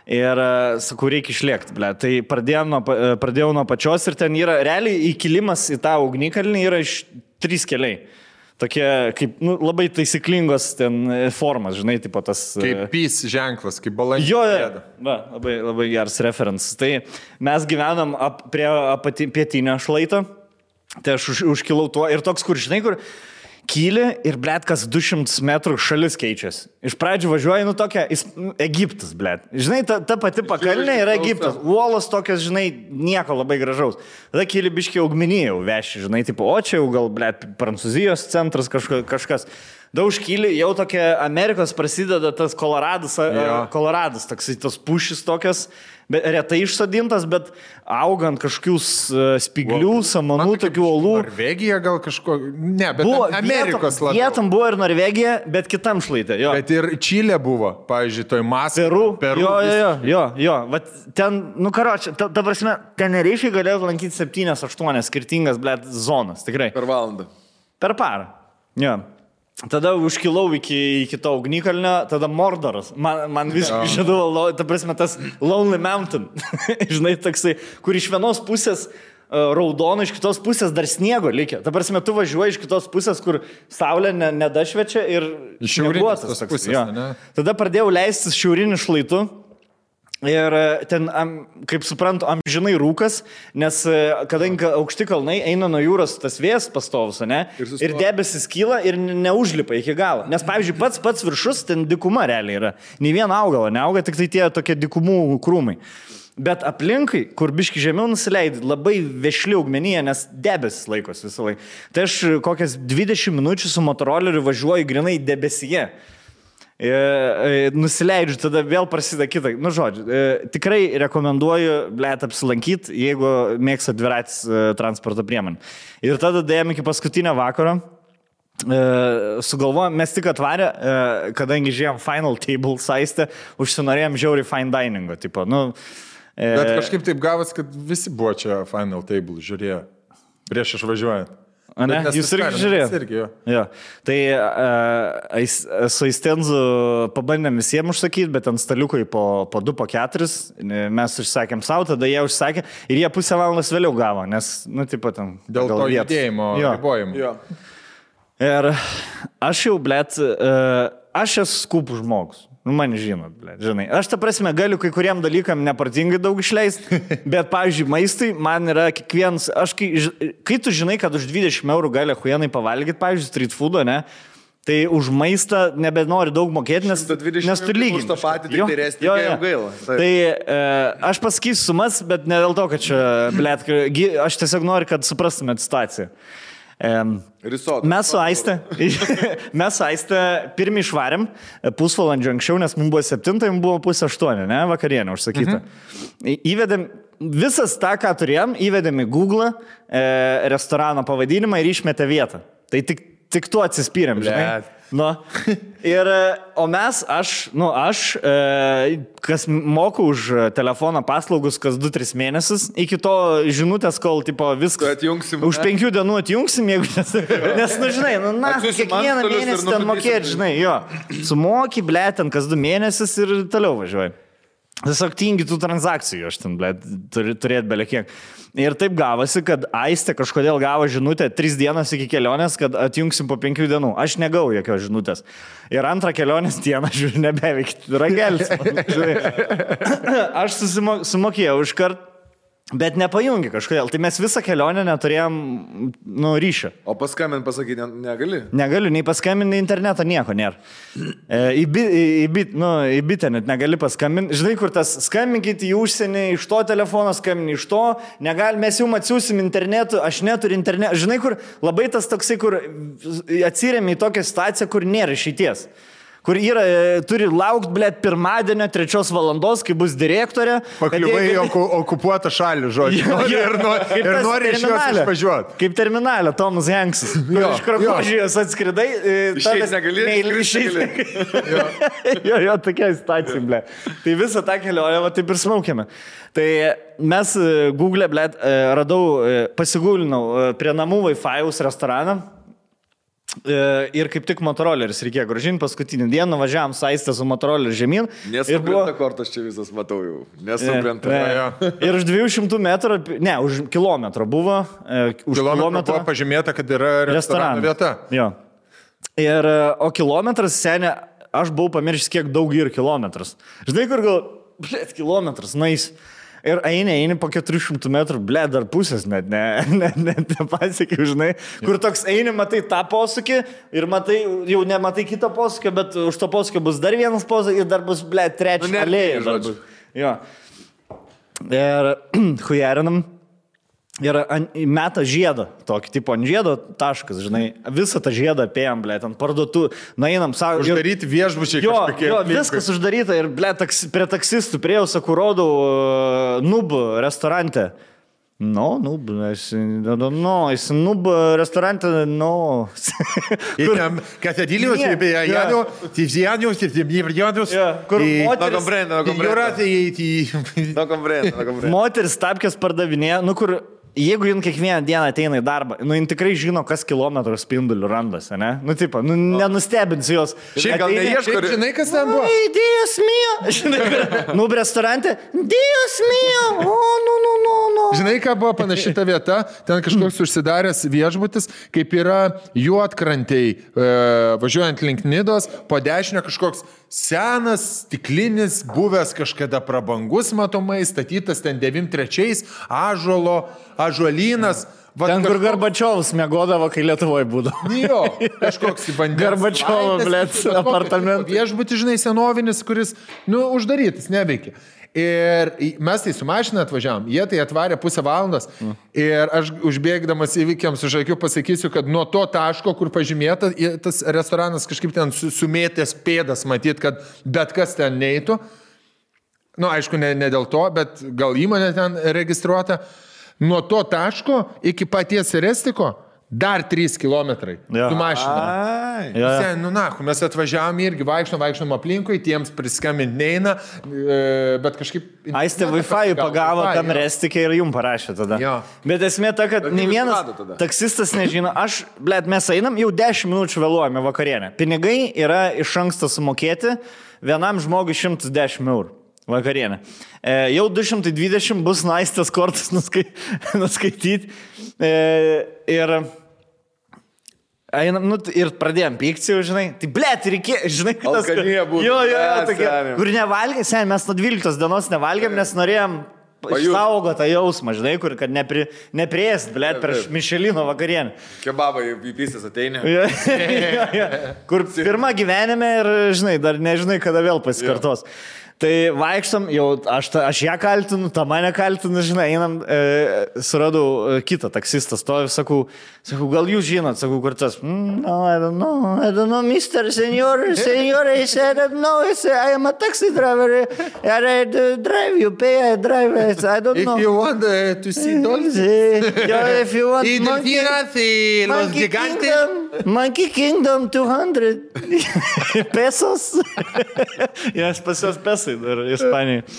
Ir uh, sakau, reikia išlėkti, ble. Tai pradėjau nuo, e, pradėjau nuo pačios ir ten yra, realiai įkilimas į tą ugnikalnį yra iš trys keliai. Tokie kaip nu, labai taisyklingos ten e, formas, žinai, tipo tas... e, Kaip pys ženklas, kaip balandžio. Jo, jo. Va, labai, labai geras referencas. Tai mes gyvenam ap, prie apati, pietinio šlaito. Tai aš už, užkilau tuo ir toks, kur žinai, kur kyli ir, blėt, kas 200 metrų šalis keičiasi. Iš pradžių važiuoji, nu tokia, is, nu, Egiptas, blėt. Žinai, ta, ta pati pakalnė yra Egiptas. Uolos tokios, žinai, nieko labai gražaus. Tada kyli biškiai augminėjau veši, žinai, tipo, o čia jau gal, blėt, Prancūzijos centras kažka, kažkas. Daug užkyli, jau tokia Amerikos prasideda tas Koloradas, ja. Koloradas, toks tos pušis tokias, bet retai išsodintas, bet augant kažkokius spiglių, samanų, tokių olų. Norvegija gal kažko. Ne, bet Buvo Amerikos labiau. vietom buvo ir Norvegija, bet kitam šlaitė. Jo. Bet ir Čilė buvo, pavyzdžiui, toj Maskvoje. Peru. Peru. Jo, jo, jo, jo, jo. Vat ten, nu karoči, ta, ta prasme, Tenerifei galėjau lankyti 7-8 skirtingas, blėt, zonas, tikrai. Per valandą. Per parą. Jo. Tada užkilau iki, iki to ugnikalnio, tada Mordoras. Man, man visiškai žadavo, ta prasme, tas Lonely Mountain. <laughs> Žinai, toksai, kur iš vienos pusės e, raudona, iš kitos pusės dar sniego likia. Ta prasme, tu važiuoji iš kitos pusės, kur saulė ne, nedašvečia ir tos toksai, pusės, ane? Tada pradėjau leistis šiauriniu šlaitu. Ir e, ten, kaip suprantu, amžinai rūkas, nes e, kadangi aukšti kalnai eina nuo jūros tas vėjas pastovus, ne? Ir Ir, debesis kyla ir ne- neužlipa iki galo. Nes, pavyzdžiui, <laughs> pats pats viršus ten dikuma realiai yra. Nei vieno augalo neauga, tik tai tie tokie dikumų krūmai. Bet aplinkai, kur biški žemiau nusileidai, labai vešli augmenyje, nes debesis laikosi visą laiką. Tai aš kokias 20 minučių su motoroleriu važiuoju grinai debesyje. E, e, Nusileidžiu, tada vėl prasideda kita. Nu, žodžiu, e, tikrai rekomenduoju, blėt, apsilankyti, jeigu mėgsta dviratis transporto priemonę. Ir tada dėjom iki paskutinio vakaro. Sugalvojom, mes tik atvarę, kadangi žiūrėjom Final Table saistę, užsinorėjom žiauri fine diningo. Tipo, nu, Bet kažkaip taip gavas, kad visi buvo čia Final Table žiūrėjo. Prieš išvažiuojant. Ne? Jūs irgi susitarėm, žiūrėjot? mes irgi jo. Tai uh, su Aistenzu pabandėm visiems užsakyti, bet ant staliukai po, po 2, po 4 mes užsakėm savo, tada jie užsakė ir jie pusę valandos vėliau gavo, nes, nu, taip pat ten. Dėl to vietos. judėjimo. Jo. Ir aš jau, blėt, uh, aš esu skupų žmogus. Nu, man žinot, blėt, žinai. Aš ta prasme galiu kai kuriem dalykam nepartingai daug išleisti, <laughs> bet, pavyzdžiui, maistui man yra kiekvienas, aš kai, kai tu žinai, kad už 20 eurų gali huienai pavalgyti, pavyzdžiui, street foodo, ne? Tai už maistą nebenori daug mokėti, nes, 120 nes tu lygiai. už tą patį, tai resti jau gaila. Taip. Tai e, aš pasakysiu sumas, bet ne dėl to, kad čia, blėt, aš tiesiog noriu, kad suprastumėt situaciją. Risotto. Mes su Aiste, <laughs> mes su Aiste pirmie išvarėm e, pusvalandžio anksčiau, nes mums buvo 7, mums buvo pusė 8, ne, vakarienė užsakyta. Mhm. Įvedėm visas tą, ką turėjom, įvedėm į Google e, restorano pavadinimą ir išmetė vietą. Tai tik, tik tuo atsispyrėm, žinai. Nu. Ir, o mes, aš, nu, aš, e, kas moku už telefono paslaugus kas 2-3 mėnesius, iki to žinutės, kol, tipo, viskas. Tu atjungsim, Už ne? penkių dienų atjungsim, jeigu nes, nes nu, žinai, nu, na, Atsiųsim kiekvieną mėnesį ten mokėti, žinai, jo. Sumoki, ble, ten kas du mėnesius ir toliau važiuoji. Tiesiog tingi tų transakcijų, aš ten, ble, turi turėti belekiek. Ir taip gavosi, kad Aistė kažkodėl gavo žinutę tris dienas iki kelionės, kad atjungsim po penkių dienų. Aš negau jokios žinutės. Ir antrą kelionės dieną, <laughs> žiūriu, nebeveikti. Ragelis. man. <laughs> Aš susimo- sumokėjau iš karto. Bet nepajungi kažkodėl. Tai mes visą kelionę neturėjom, nu, ryšio. O paskambint pasakyti ne- negali. Negaliu nei paskambinti, nei interneto nieko nėra. E, į, bi, į, į, bit, nu, į bitę net negali paskambinti. Žinai, kur tas skambinkit į užsienį, iš to telefono skambinti, iš to. Negal, mes jums atsiųsim internetu, aš neturiu interneto. Žinai, kur labai tas toksai, kur atsiriam į tokią situaciją, kur nėra išeities. Kur yra, e, turi laukti, blėt, pirmadienio, trečios valandos, kai bus direktorė. Pakliuvai į oku- okupuotą šalį, žodžiu. <laughs> Jo, jo. Ir, nori- ir nori iš jos išvažiuoti. Kaip terminalė, Tomas Hanksas. <laughs> Jo, Jo, iš Krokožijos atskridai. e, tavęs negali, skrist išeit- <laughs> jo, jo, tokia situacija, ble. Tai visą tą kelionę, va, taip ir smaukėme. Tai mes e, Google, ble, radau, pasigūlinau prie namų Wi-Fi'aus restoraną. E, Ir kaip tik motoroleris reikėjo gražinti paskutinį dieną, važiavam saistę su motoroleriu žemyn. ir buvo- Nesukrenta kortas čia visas, matau jau. Nesukrenta. Ne, ne. <laughs> Ir už 200 metrų, ne, už kilometro buvo. e, Už Kilometrą kilometrą. buvo pažymėta, kad yra restorano vieta. Jo. Ir, e, o kilometras, senė, aš buvau pamiršęs, kiek daug yra kilometras. Žinai, kur gal, blėt, kilometras, nais. Ir eini, eini po 400 metrų, ble, dar pusės net, ne, <laughs> ne, ne, nepasiekiau, žinai, kur toks eini, matai tą posūkį ir matai, jau nematai kito posūkio, bet už to posūkio bus dar vienas posūkis ir dar bus, ble, trečia Nu, ne, alėja. dar žodžiu. Jo. Ir <clears throat> hujarinam. Ir an, meta žiedą, tokį tipo ant žiedo taškas, žinai, visą tą žiedą apėjom, blė, ant parduotuvų, nainam savo. Uždaryti viešbučiai, jo, jo, aplinkui. viskas uždaryta ir, blė, taks, prie taksistų, prie jau sakau, rodau, uh, nub restorante. No, nub, aš, no, no, jis nub restorante, no. <laughs> Kur... Katedilius ir Bejanio, Tizianius ir Timjivrianius. Kur moteris. Moteris tapkės pardavinė, nu kur jeigu jin kiekvieną dieną ateina į darbą, nu jin tikrai žino, kas kilometrų spindulių randasi, ne? Nu, tipo, nu, nenustebins jos. Šiaip gal Šiaip žinai, kas ten buvo? Ai, Dievas mio. <laughs> Žinai, nu, restorante. Dievas mio. O, nu, nu, nu, nu. Žinai, ką buvo panaši ta vieta, ten kažkoks užsidaręs viešbutis, kaip yra juotkrantėjai, e, važiuojant link Nidos, po dešinę kažkoks senas, stiklinis, buvęs kažkada prabangus matomai, statytas ten 93-ais, ažuolo, ažuolynas. Va, Ten, kur kažkoks- Garbačiovas mėgodavo, kai Lietuvoje būdavo. Jo, kažkoks <laughs> vandens. Blet, kažkokio apartamentai. Viešbutis, žinai, senovinis, kuris, nu, uždarytas, neveikia. Ir mes tai su mašina atvažiavam, jie tai atvarė pusę valandos. Ir aš užbėgdamas įvykiams už akių pasakysiu, kad nuo to taško, kur pažymėta, tas restoranas kažkaip ten su- sumėtęs pėdas, matyt, kad bet kas ten neitų. Na, nu, aišku, ne, ne dėl to, bet gal įmonė ten registruota. Nuo to taško iki paties restiko dar 3 km. Jo. Tu mašina. Jo. Sen, nu, na, mes atvažiavom irgi, vaikštom, vaikštom aplinkui, tiems priskambinti neina, e, bet kažkaip... Aistė Wi-Fi pagavo Wi-Fi, tam restikė ir jum parašė tada. Jo. Bet esmė ta, kad ne vienas taksistas nežino, aš, blėt, mes einam, jau 10 minučių vėluojame vakarienę. Pinigai yra iš anksto sumokėti, vienam žmogui 110 eurų. Vakarienė. E, jau 220 bus naistas kortas <laughs> nuskai, nuskaityti. E, ir Einam, nu, t- ir pradėjom pykti, jau, žinai. Tai, blėt, reikėjo, žinai, kad tas... Būtų. Jo, jo, jo, Ne, tokia. seni. Kur nevalgė, sen, mes nuo 12 dienos nevalgėm, nes norėjom išsaugo tą jausmą, žinai, kur, kad nepri, nepriest, per Taip, taip. Mišelino vakarienę. Kebabai į pysės ateini. Jo, <laughs> jo, jo. Kur <laughs> pirmą gyvenime ir, žinai, dar nežinai, kada vėl pasikartos. Tai vaikštom, jau aš, ta, aš ją kaltinu, tą mane kaltinu, žinai, einam, e, suradau e, kitą taksistą, stovi, sakau, sakau, gal jūs žinot, sakau, kur tas, mm, no, I don't know, I don't know, Mr. Senor, Senor, he said, I don't know, he said, I am a taxi driver, and I drive, you pay, I drive, I said, I don't If know. you want uh, to see <laughs> Yo, if you want y monkey- delfinas y los Monkey gigantes. Kingdom, Monkey Kingdom 200 <laughs> pesos. Jas pas jos pesai dar Ispanijai. <laughs>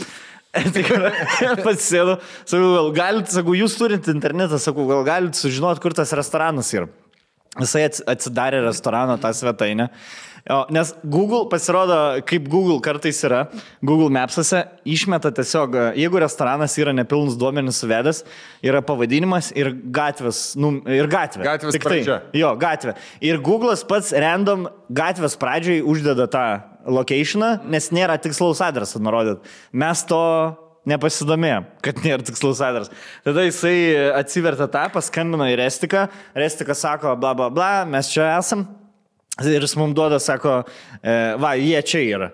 <laughs> Pasisėdu, sakau, gal galite, sakau, jūs turite internetą, sakau, gal galite sužinoti, kur tas restoranas yra. Jisai ats- atsidarė restorano tą svetainę. O, nes Google pasirodo, kaip Google kartais yra, Google Maps'ose išmeta tiesiog, jeigu restoranas yra nepilnus duomenis suvedęs, yra pavadinimas ir gatvės, nu, ir gatvė. Gatvės Tik tai. pradžia. Jo, gatvė. Ir Google'as pats random gatvės pradžiai uždeda tą locationą, nes nėra tikslaus adreso nurodyt. Mes to nepasidomėjom, kad nėra tikslaus adresas. Tada jisai atsiverta tą, paskambino į Restiką, Restika sako, bla bla bla, mes čia esam. Ir jis mums duoda, sako, e, va, jie čia yra.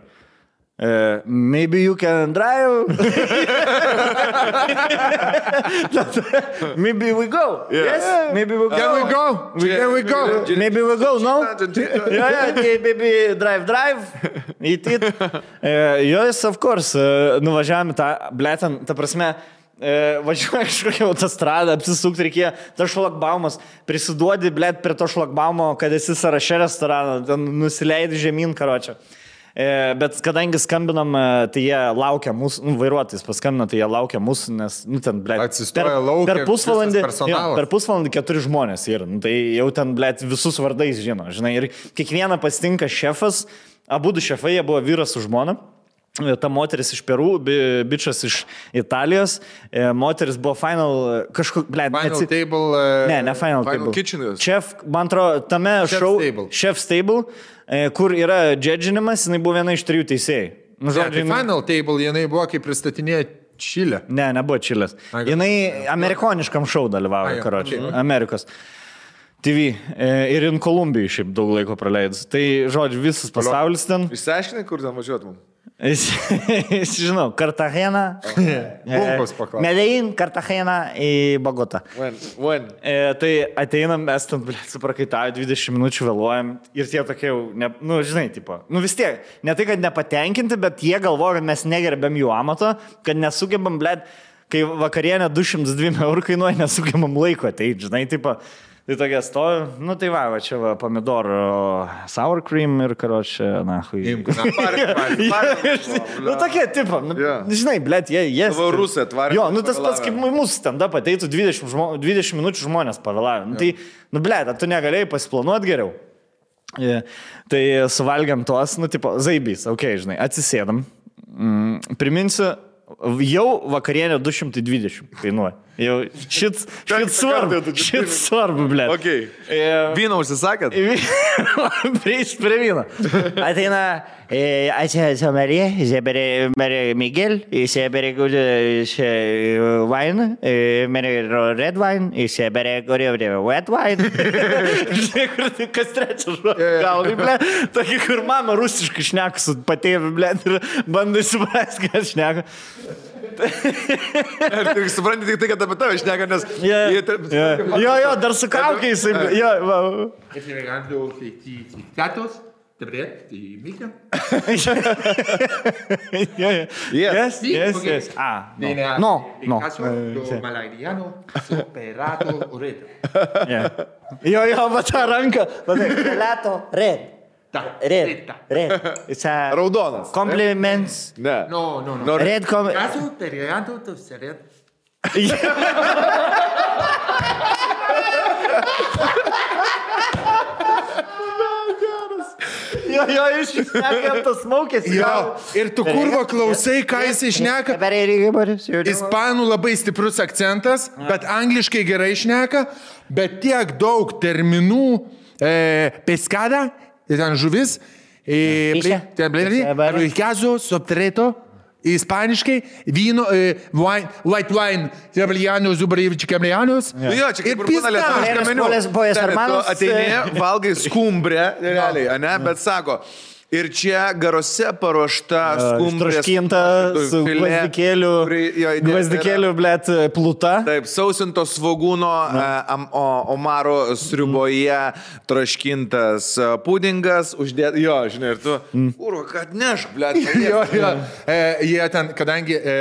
Uh, maybe you can drive. <laughs> maybe we go. Yes, maybe we go. Can we go? Can we go? Maybe we go, no? yeah, yeah, maybe drive, drive. Eat it. Uh, yes, of course. Uh, nuvažiavome tą, blėtam, ta prasme, uh, važiuoju kažkokią autostradą, apsisukti reikėjo, tas šlakbaumas, prisiduodi, blėt, prie to šlakbaumo, kad esi sąraše restorano, ten nusileidi žemyn, karočią. E, Bet kadangi skambinam, e, tai jie laukia mūsų, nu, vairuotojas paskambino, tai jie laukia mūsų, nes, nu, ten, ble, Atsistoja lauke per pusvalandį, jo, per pusvalandį keturi žmonės yra, nu, tai jau ten, ble, visus vardais žino, žinai, ir kiekvieną pasitinka šefas, abu du šefai, jie buvo vyras su žmona. Ta moteris iš Perų, bi- bičias iš Italijos, e, moteris buvo final, kažkur, ble, Final neatsi- table. uh, Ne, ne Final, Final Table. Kitchen is. Chef, man atrodo, tame Chef's šou. Table. Chef's Table, e, kur yra džedžinimas, jinai buvo viena iš trijų teisėjų. Nu, Ne, tai žodžiu, jinai- Final table, jinai buvo, kai pristatinėjo Čilę. Ne, nebuvo čilės. Jinai amerikoniškam šou jo, karočiui. okei. Amerikos. TV. E, Ir in Kolumbijai šiaip daug laiko praleidus. Tai, žodžiu, visas pasaulis ten. Išsiaiškinai, kur ten važiuotum? Jis, <laughs> jis žinau, Kartagena. <laughs> Bunkos paklausė. Medellin, Kartagena į Bogotą. When, when? E, tai ateinam, mes ten, blė, suprakaitavę 20 minučių vėluojam ir tie tokie jau, ne, nu, žinai, tipo, nu vis tiek, ne tai, kad nepatenkinti, bet jie galvoja, kad mes negerbėm jų amato, kad nesugebam, blė, kai vakarienė 202 eurų kainuoja, nesugebam laiko, tai, žinai, tipo, tai tokia stovi, nu tai va, va čia va, pomidorų sour cream ir karočią, na, hui. Imk, na. Park, park, park. Nu tokie, tipo, nu, Jo. žinai, blėt, jie, jie. Tavo rusai atvarė. Jo, nu tas pats kaip mūsų stand-up ateitų 20, žmo, 20 minučių žmonės pavėlavę. Nu, tai, nu, blėt, tu negalėjai pasiplanuoti geriau. E, Tai suvalgiam tuos, nu, tipo, zaibys, okei, okay, žinai, atsisėdam. Mm, priminsiu, jau vakarienė 220 kainuoja. Jau šit, šit svarbu, šit svarbu, blėt. Okay. Vyną užsisakėt? <laughs> Prieis prie vyno. Ateina, eh, María, se bere, bere Miguel, se, eh, wine, bere red wine, bere bere wet wine. Kur kas trečias žodis. Gaudai, ble. Tokį, kur mama rusiškai šneka su patėvi, ble, ir bandai suprasti, ką šneka. Ir tik supranti tik tai, kad apie tave šneka, nes... Jo, jie taip- jo, jo, dar su kaukiais. Jo, va. Estoy regando gatos de bread y mica. Jo, jo. Yes, Sí, yes, porque yes. Ah, no. viene a- No, en no. caso Eh, lo sí. malaguiano, superato ureto. <laughs> Yeah. Jo, jo, va tą ranką. Va tai, <laughs> Relato, red. Ta, Red. reta. Red. It's a Raudonas. compliments. Ne. No, no, no. No, Red com... Caso te regando tu Jo, jo, iš tikrųjų tas smokės. Jo, ir tu kurvo klausai, ką jis išneka. Ispanų labai stiprus akcentas, bet angliškai gerai išneka, bet tiek daug terminų e, pescada, tai ten žuvis, e, ten blerį, ruikazo, soptreto. Ispaniškai vyno, e, wine, white wine, zeblianus, zubrievičiai kamlianus. Nu jo, čia kaip ir būna lietuviška Eres meniu. Ateini, valgai skumbrę, realiai, ne, bet sako, ir čia garose paruošta skumbrė. Ištraškinta su gvazdikėliu. Gvazdikėliu, blėt, pluta. Taip, sausinto svogūno o, omaro sriuboje traškintas pudingas, uždėt, jo, žinai, ir tu, urva, kad nešk, ble, <laughs> Jo, jo. E, jie ten, kadangi e,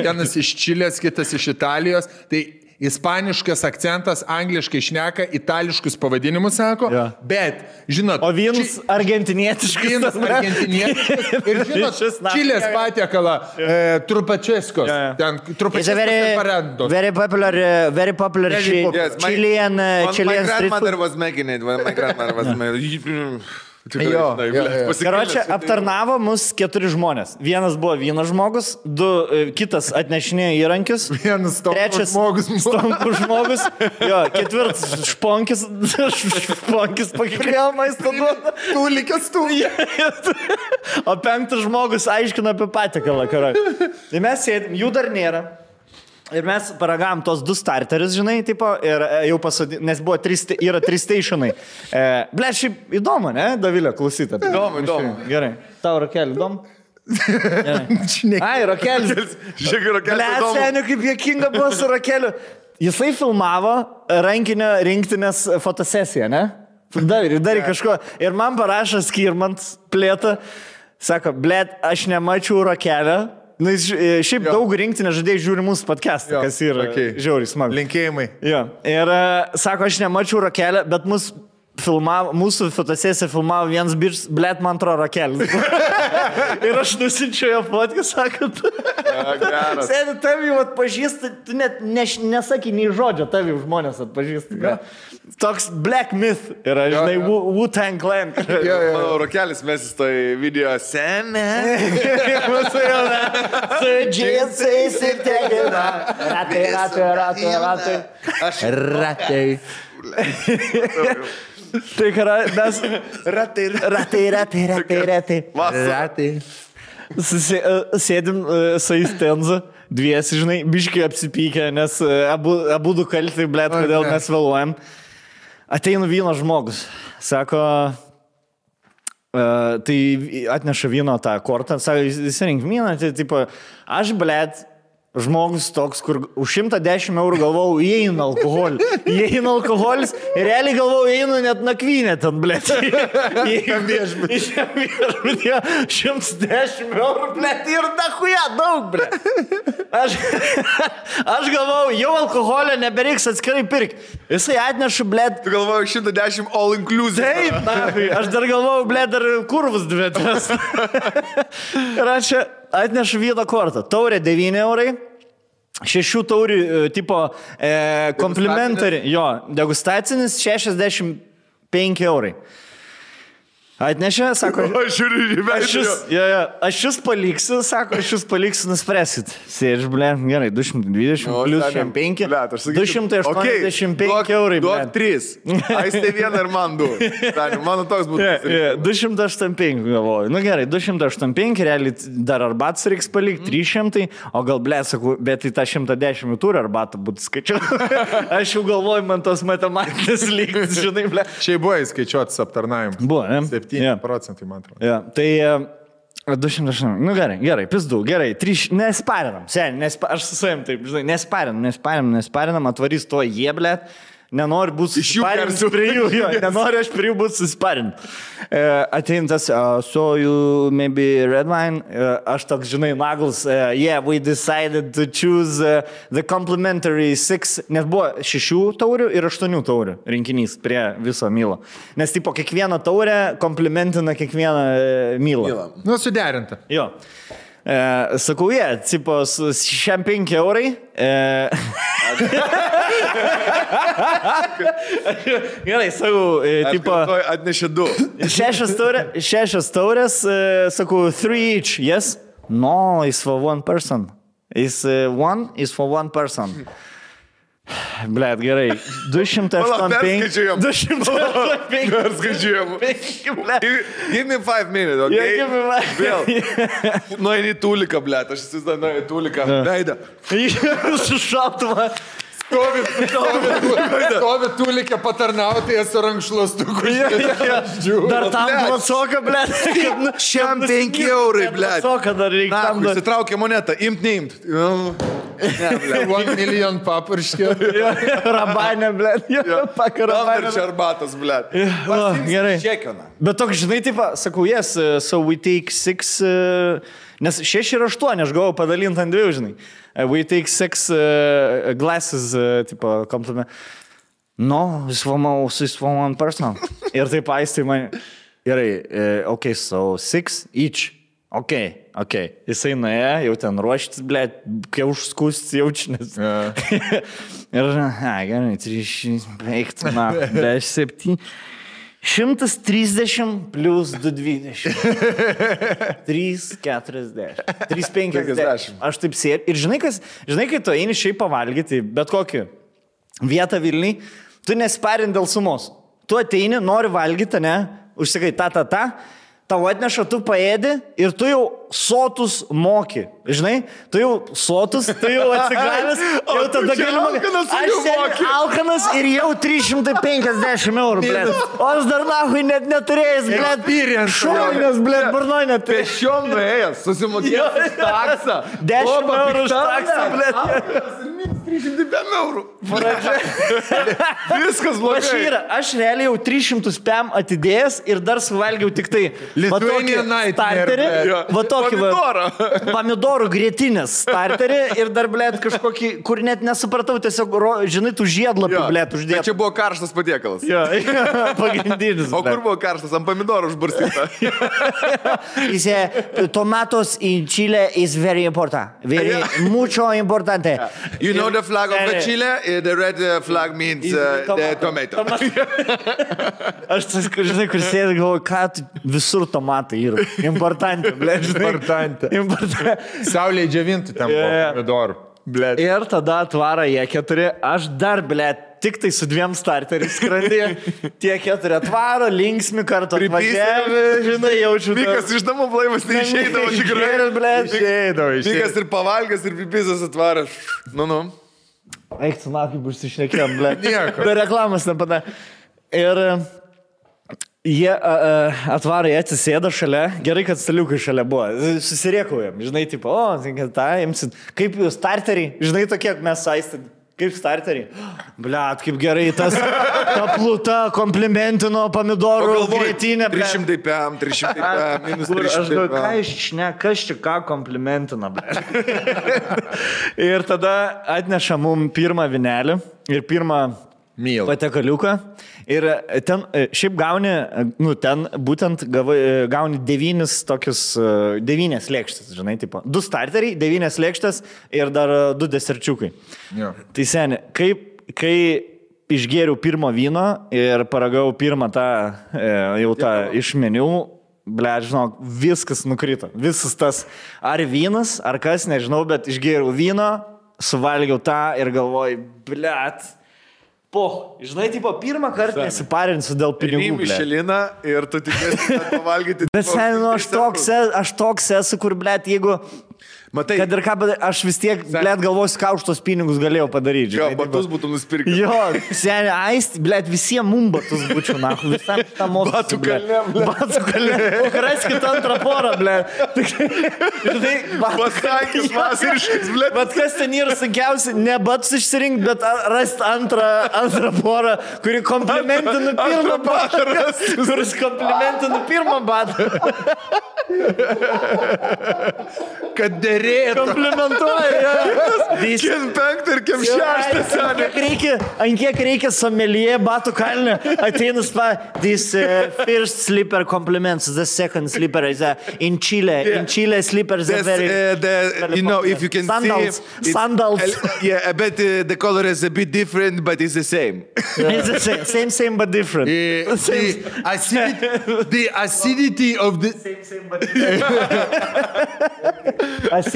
vienas iš Čilės, kitas iš Italijos, tai ispaniškas akcentas, angliškai šneka, itališkus pavadinimus sako, Jo. bet, žinot, O vynas Či- argentinietiškas. Vynas argentinietiškas <laughs> ir žinot, Čilės patiekalą, e, trupačeskos, Jo, jo. ten trupačeskos very, very popular, uh, very popular Very. Yes, my- Chilean, uh, My Chilean street grandmother food. was making it, when my grandmother was <laughs> making it. Tikrai, Jo, žinai, jo, jo. Karočią, aptarnavo mus keturi žmonės. Vienas buvo vienas žmogus, du, e, kitas atnešinėjo įrankius. <laughs> Vienas toks Trečias žmogus. Stonkus žmogus. Jo, ketvirtas <laughs> šponkis. Šponkis pakiklėjo maisto duoda. Tūlikės <laughs> tų. O penktas žmogus aiškina apie patiekalą, karai. Tai mes sėdim, jų dar nėra. Ir mes paragavom tos du starterius, žinai, tipo, ir e, jau pasadė, nes buvo trys, yra trys stationai. E, ble, šiaip įdomu, ne, Davilė, klausyt apie. Įdomu, įdomu. Gerai. Tau rakelį įdomu? <laughs> Ai, rakelis. <laughs> Žiūrėk, yra Ble, seniai, kaip jėkinga buvo su rakeliu. Jisai filmavo rankinio rinktinės fotosesiją, ne? Dar, dar kažko. Ir man parašo skirmant plėtą. Sako, blėt, aš nemačiau rakelio. Na, e, šiaip jo. daug rinktinės žaidėjų žiūri mūsų podcastą, Jo, kas yra okay. žiauriai smagu. Linkėjimai. Jo. Ir e, sako, aš nemačiau rakelio, bet mus filmavo, mūsų fotosesiją filmavo vienas birs, blėt, man atrodo, rakelis. <laughs> ir aš nusinčiau jo fotkę. Geras. Sėdi jau atpažįsti, tu net neš, nesakai nei žodžio, jau žmonės atpažįsti. Ja. Toks black myth yra, Jo, žinai, Wu-Tang Clan. <laughs> Jo, jo, jo. Mano rokelis mesis toj video sene. Mūsų jau, ne? Su džinsais ir tegina. Ratai, ratai, ratai, ratai. Aš Ratai. Tai ką, mes. ratai Ratai, ratai, ratai, ratai. Ratai. Susi, e, sėdim su įstenzu, dviesi, žinai, biškai apsipykę, nes uh, abu, abu du kalti, blėt, kodėl ne. mes vėluojam. Ateina vienas žmogus, sako, Uh, tai atneša vyno tą kortą, sako, įsirink vyną, tai tipo, aš, blėt, žmogus toks, kur už 110 eurų galvojau, įeina alkoholis. Įeina alkoholis ir realiai galvojau, įeina net nakvynė ten, blė. Įeina viešbutį. 110 eurų, blė, ir dahuja daug, blė. Aš, <laughs> aš galvojau, jau alkoholio nebereiks atskirai pirkti. Jisai atneša, blė. Tu galvoji 110 all inclusive. Taip, na, aš dar galvojau, blė, dar kurvus dvi <laughs> ir aš čia atnešu vyno kortą. Taurė 9 eurai. Šešių taurių e, tipo e, komplimentari, jo, degustacinis 65 eurai. Atnešė, sako, <laughs> Aš žiūriu aš jūs, jo, jo, aš jūs paliksiu, sako, aš jūs paliksiu, nuspręsit. Sėdž, ble, gerai, 220 O, plus Staniam, 5, blet, aš sakyčiau- 285 duok- eurai, Duok ble. 3. Aistė vieną ir man du. <laughs> Staniam, Mano toks būtų. Yeah, yeah, 285 galvoju. Nu gerai, 285, realiai dar arbatas reiks palikti, 300, o gal ble, sakau, bet į tą 110 turi arbatą būtų skaičiau. <laughs> Aš jau galvoju, man tos matematinės lygtis, žinai, ble. Šiaip buvo įskaičiuotas aptarnavimas. Buvo, ne? 7 Jo. procentai, man atrodo. Ja, tai e, 208. Nu gerai, gerai, pizdu, gerai. Trys, nesparinam, sen, nespa, aš su savim taip, žinai, nesparinam, nesparinam, nesparinam, atvarys to jėblėt. Nenoriu būti susiparinęs prie jų, jo, nenoriu aš prie jų būti susiparinęs. Uh, Ateintas, uh, so you maybe red wine, uh, aš toks, žinai, naglas, uh, yeah, we decided to choose uh, the complimentary six, nes buvo šešių taurių ir aštuonių taurių rinkinys prie viso mylo. Nes, tipo, kiekvieną taurę komplimentina kiekvieną uh, mylą. Mylą. Nu, suderinta. Jo. E, sakau, jie, yeah, tipo, su- šiam 5 eurai. E, Gerai, sakau, e, tipo, Atnešė du. šešios, taurė, šešios taurės, e, sakau, three each, yes? No, it's for one person. It's uh, one is for one person. Blet, gerai. <laughs> 285. Pala, perskaičiuojam. 285. Perskaičiuojam. <laughs> Blet. Give me five minutes, ok? Yeah, five. Vėl. Nueini į tuliką, ble. Aš įsivaizduoju, nueini į tuliką. Leidą. <laughs> Su šautuvą. Stovi, stovi, stovi tulikė patarnauti, esu rankšluostukų. Dar tam klacoką, ble. Šiam penki eurai, ble. Klacoką dar reikia. Tam įsitraukė monetą, imt, neimt. Nu, Ne, ble. <laughs> One million papurškė. Rabanė, ble. Pakarabanė. čia arbatas, ble. Gerai. Čekina. Bet toks, žinai, taip, sakau, yes, uh, so we take six, uh, nes šeši ir aštuoni, aš gavau padalinti ant dviejų, žinai. Uh, we take six uh, glasses, uh, tipo, compliment. No, it's for, mo- it's for one person. <laughs> ir taip aistai man, gerai, uh, ok, so six each. Ok, ok. Jisai nuėjo, jau ten ruoštis, ble, kai užskustis jaučinis. Ja. <laughs> ir, na, gerai, 305, na, be 7. 130 plus 220. 340. 350. Aš taip sėdžiu. Ir žinai, kas, žinai, kai tu eini šiaip pavalgyti, bet kokį vietą Vilniui, tu nesparin dėl sumos. Tu ateini, nori valgyti, ne? Užsikai tą, tą, tą. Tau atneša, tu paėdi ir tu jau sotus moki. Žinai, tu jau sotus, tu jau atsigavęs. <laughs> Jau tada gali mokėti. Aš moki. alkanas ir jau 350 eurų, <laughs> ble. O aš dar nahui net neturėjęs, ble. Experience. Šonės, ble, burnoj net. Pešiom nuėjęs, susimokėjęs taksą. 10 Boba eurų už taksą, minus 305 eurų. <laughs> Viskas Aš blogai. yra, aš realiai jau 300 pem atidėjęs ir dar suvalgiau tik tai va nightmare, starterį, blet. Jo. Tokį Pomidorą. <laughs> pomidorų grėtinės starterį ir dar, blėt, kažkokį, kur net nesupratau, tiesiog, žinai, tų žiedlapių, blėt, Bet uždėti. čia buvo karštas patiekalas. Jo, <laughs> pagrindinis. O kur buvo karštas? Ant pomidorų užbarstyta. Dice, <laughs> tomatos in Chile is very important. Very, mucho importante. You know the flag of Eh, Chile? Uh, The red uh, flag means uh, the tomato. Aš žinai, kur sėdė, galvoju, ką visur tomatai yra. Importantė, ble, žinai. Importantė. Importantė. Saulė džiavintų ten jo. pomidorų. Blet. Ir tada atvara jie keturi, aš dar, ble, tik tai su dviem starteriais skrandė. Tie keturi atvaro, linksmi kartu atvažiavę, žinai, jaučiu. Vykas iš namų blaivas neišeidavo tikrai. ble. Išeidavo, Vykas ir pavalgęs, ir pipizas atvaras. Nu, nu. Eik, tu nakai, bus išnekėjom, ble. Nieko. Be reklamos nepada. Ir, Jie a, a, atvaro, jie atsisėda šalia, gerai, kad staliukai šalia buvo, susiriekaujam, žinai, tipo, o, tai tą imsit, kaip jūs starteriai, žinai, tokie, mes saistėm, kaip starteriai. <gasps> Bliat, kaip gerai tas, ta pluta komplimentino pomidorų grėtinę, bliat. 300 PM, 300 PM, minus Kur aš 300 galvoju, ką PM. iš ne, kas čia ką komplimentina, ble. <laughs> ir tada atneša mum pirmą vinelį ir pirmą Myl. patekaliuką. Ir ten e, šiaip gauni, e, nu, ten būtent gavai, e, gauni devynis tokius, e, devynės lėkštės, žinai, tipo. Du starteriai, devynės lėkštės ir dar e, du deserčiukai. Jo. Tai seniai, kaip, kai išgėriau pirmo vyno ir paragau pirmą tą, e, jau tą iš meniu, ble, žinok, viskas nukrito. Visas tas, ar vynas, ar kas, nežinau, bet išgėriau vyno, suvalgiau tą ir galvoju, ble. Po, žinai, tipo, pirmą kartą nesiparinsiu dėl Į pinigų. blet. Mišeliną ir tu tikėsi kad pavalgyti. Bet seniai, nu, aš toks, aš toks esu, kur, ble, jeigu, Matai, kad ir ką, bet aš vis tiek, ble, galvosiu, ką už tos pinigus galėjau padaryti. jo, žinai, tipo. batus būtum nusipirkti. Jo, seniai, aisti, blėt, visiems mum batus būčiau, na, visam šitam mokslui. Batų kalne, blet. Batų kalne. Raskit antrą porą, blėt. <laughs> Žinai, Pasakys vasariškas, ble. Bet kas ten yra sunkiausia, ne batus išsirinkti, bet rasti antrą, antrą porą, kuri komplimentina pirmą batą. <laughs> Kuris komplimentina pirmą batą. Kad dėrėtų. Komplimentuoja. ja. Vis- Kim penktą ir kim šeštą. Reikia, ant kiek reikia somelie batų kalnę, ateina spa, this uh, first slipper compliments, the second slipper is uh, in Chile, in Chile slippers are very... uh, the, you know, if you can Sandals, see, it's- sandals. yeah, I bet uh, the color is a bit different, but it's the same. <laughs> It's the same, same, same but different. The, <laughs> Same- the, acidity, <laughs> the acidity of the Same, same, but different.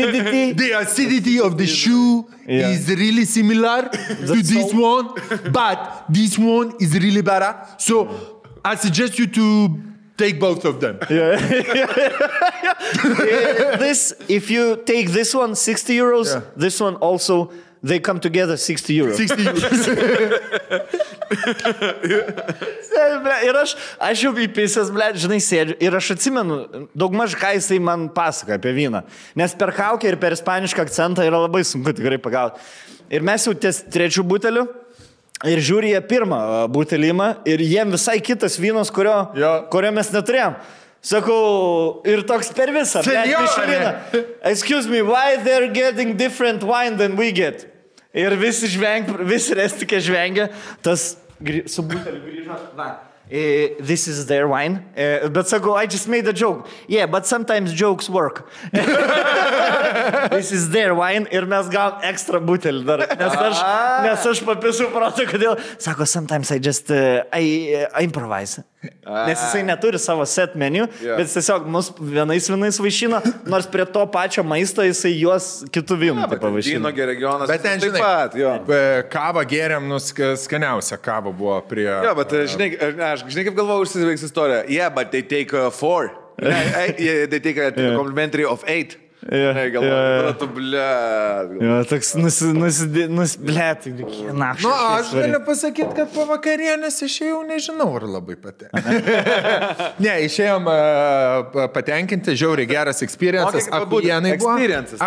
Acidity. <laughs> the acidity of the shoe Yeah. is really similar to this one, but this one is really better. So I suggest you to take both of them. <laughs> Yeah. this, if you take this one 60 euros, Yeah. this one also, they come together 60 euros. 60 euros. <laughs> Ir aš, aš jau įpisęs, ble, žinai, sėdžiu. Ir aš atsimenu, daugmaž ką jisai man pasakoja apie vyną. Nes per kaukę ir per ispanišką akcentą yra labai sunku tikrai pagauti. Ir mes jau ties trečių butelių. Ir žiūri jie pirmą ima ir jiem visai kitas vynas, kurio, Jo. kurio mes neturėjom. Sakau, ir toks per visą. Excuse me, why they're getting different wine than we get? Ir visi žveng, visi restikė žvengia, tas su buteliu grįžo. Va. eh, This is their wine. Eh, Bet sakau, I just made a joke. Yeah, but sometimes jokes work. <laughs> This is their wine ir mes gavom ekstra butelį dar. Nes aš, nes aš papisau protą, kodėl. Sako, sometimes I just uh, I, uh, improvise. Nes jisai neturi savo set meniu, Jo. bet jis tiesiog mus vienais vienais vaišino, nors prie to pačio maisto jisai juos kitų vynų Vyno pavaišino. regionas. Bet ten, žinai, pat, jo. e, kavą geriam, nu, sk- skaniausia kava buvo prie... Jo, bet e, žinai, e, aš žinai, kaip galvoju, užsiveiks istorija. Yeah, but they take uh, four. <laughs> Yeah, they take a complimentary of eight. Jo, Ne, galvoju, jo. tada tu, ble. Jo, toks nusi, nusi, nusi, blėt, na, Nu, aš galiu pasakyti, kad po vakarienės išėjau, nežinau, ar labai pati. <laughs> ne, išėjom uh, patenkinti, žiauriai geras experiences. Ahuienai buvo.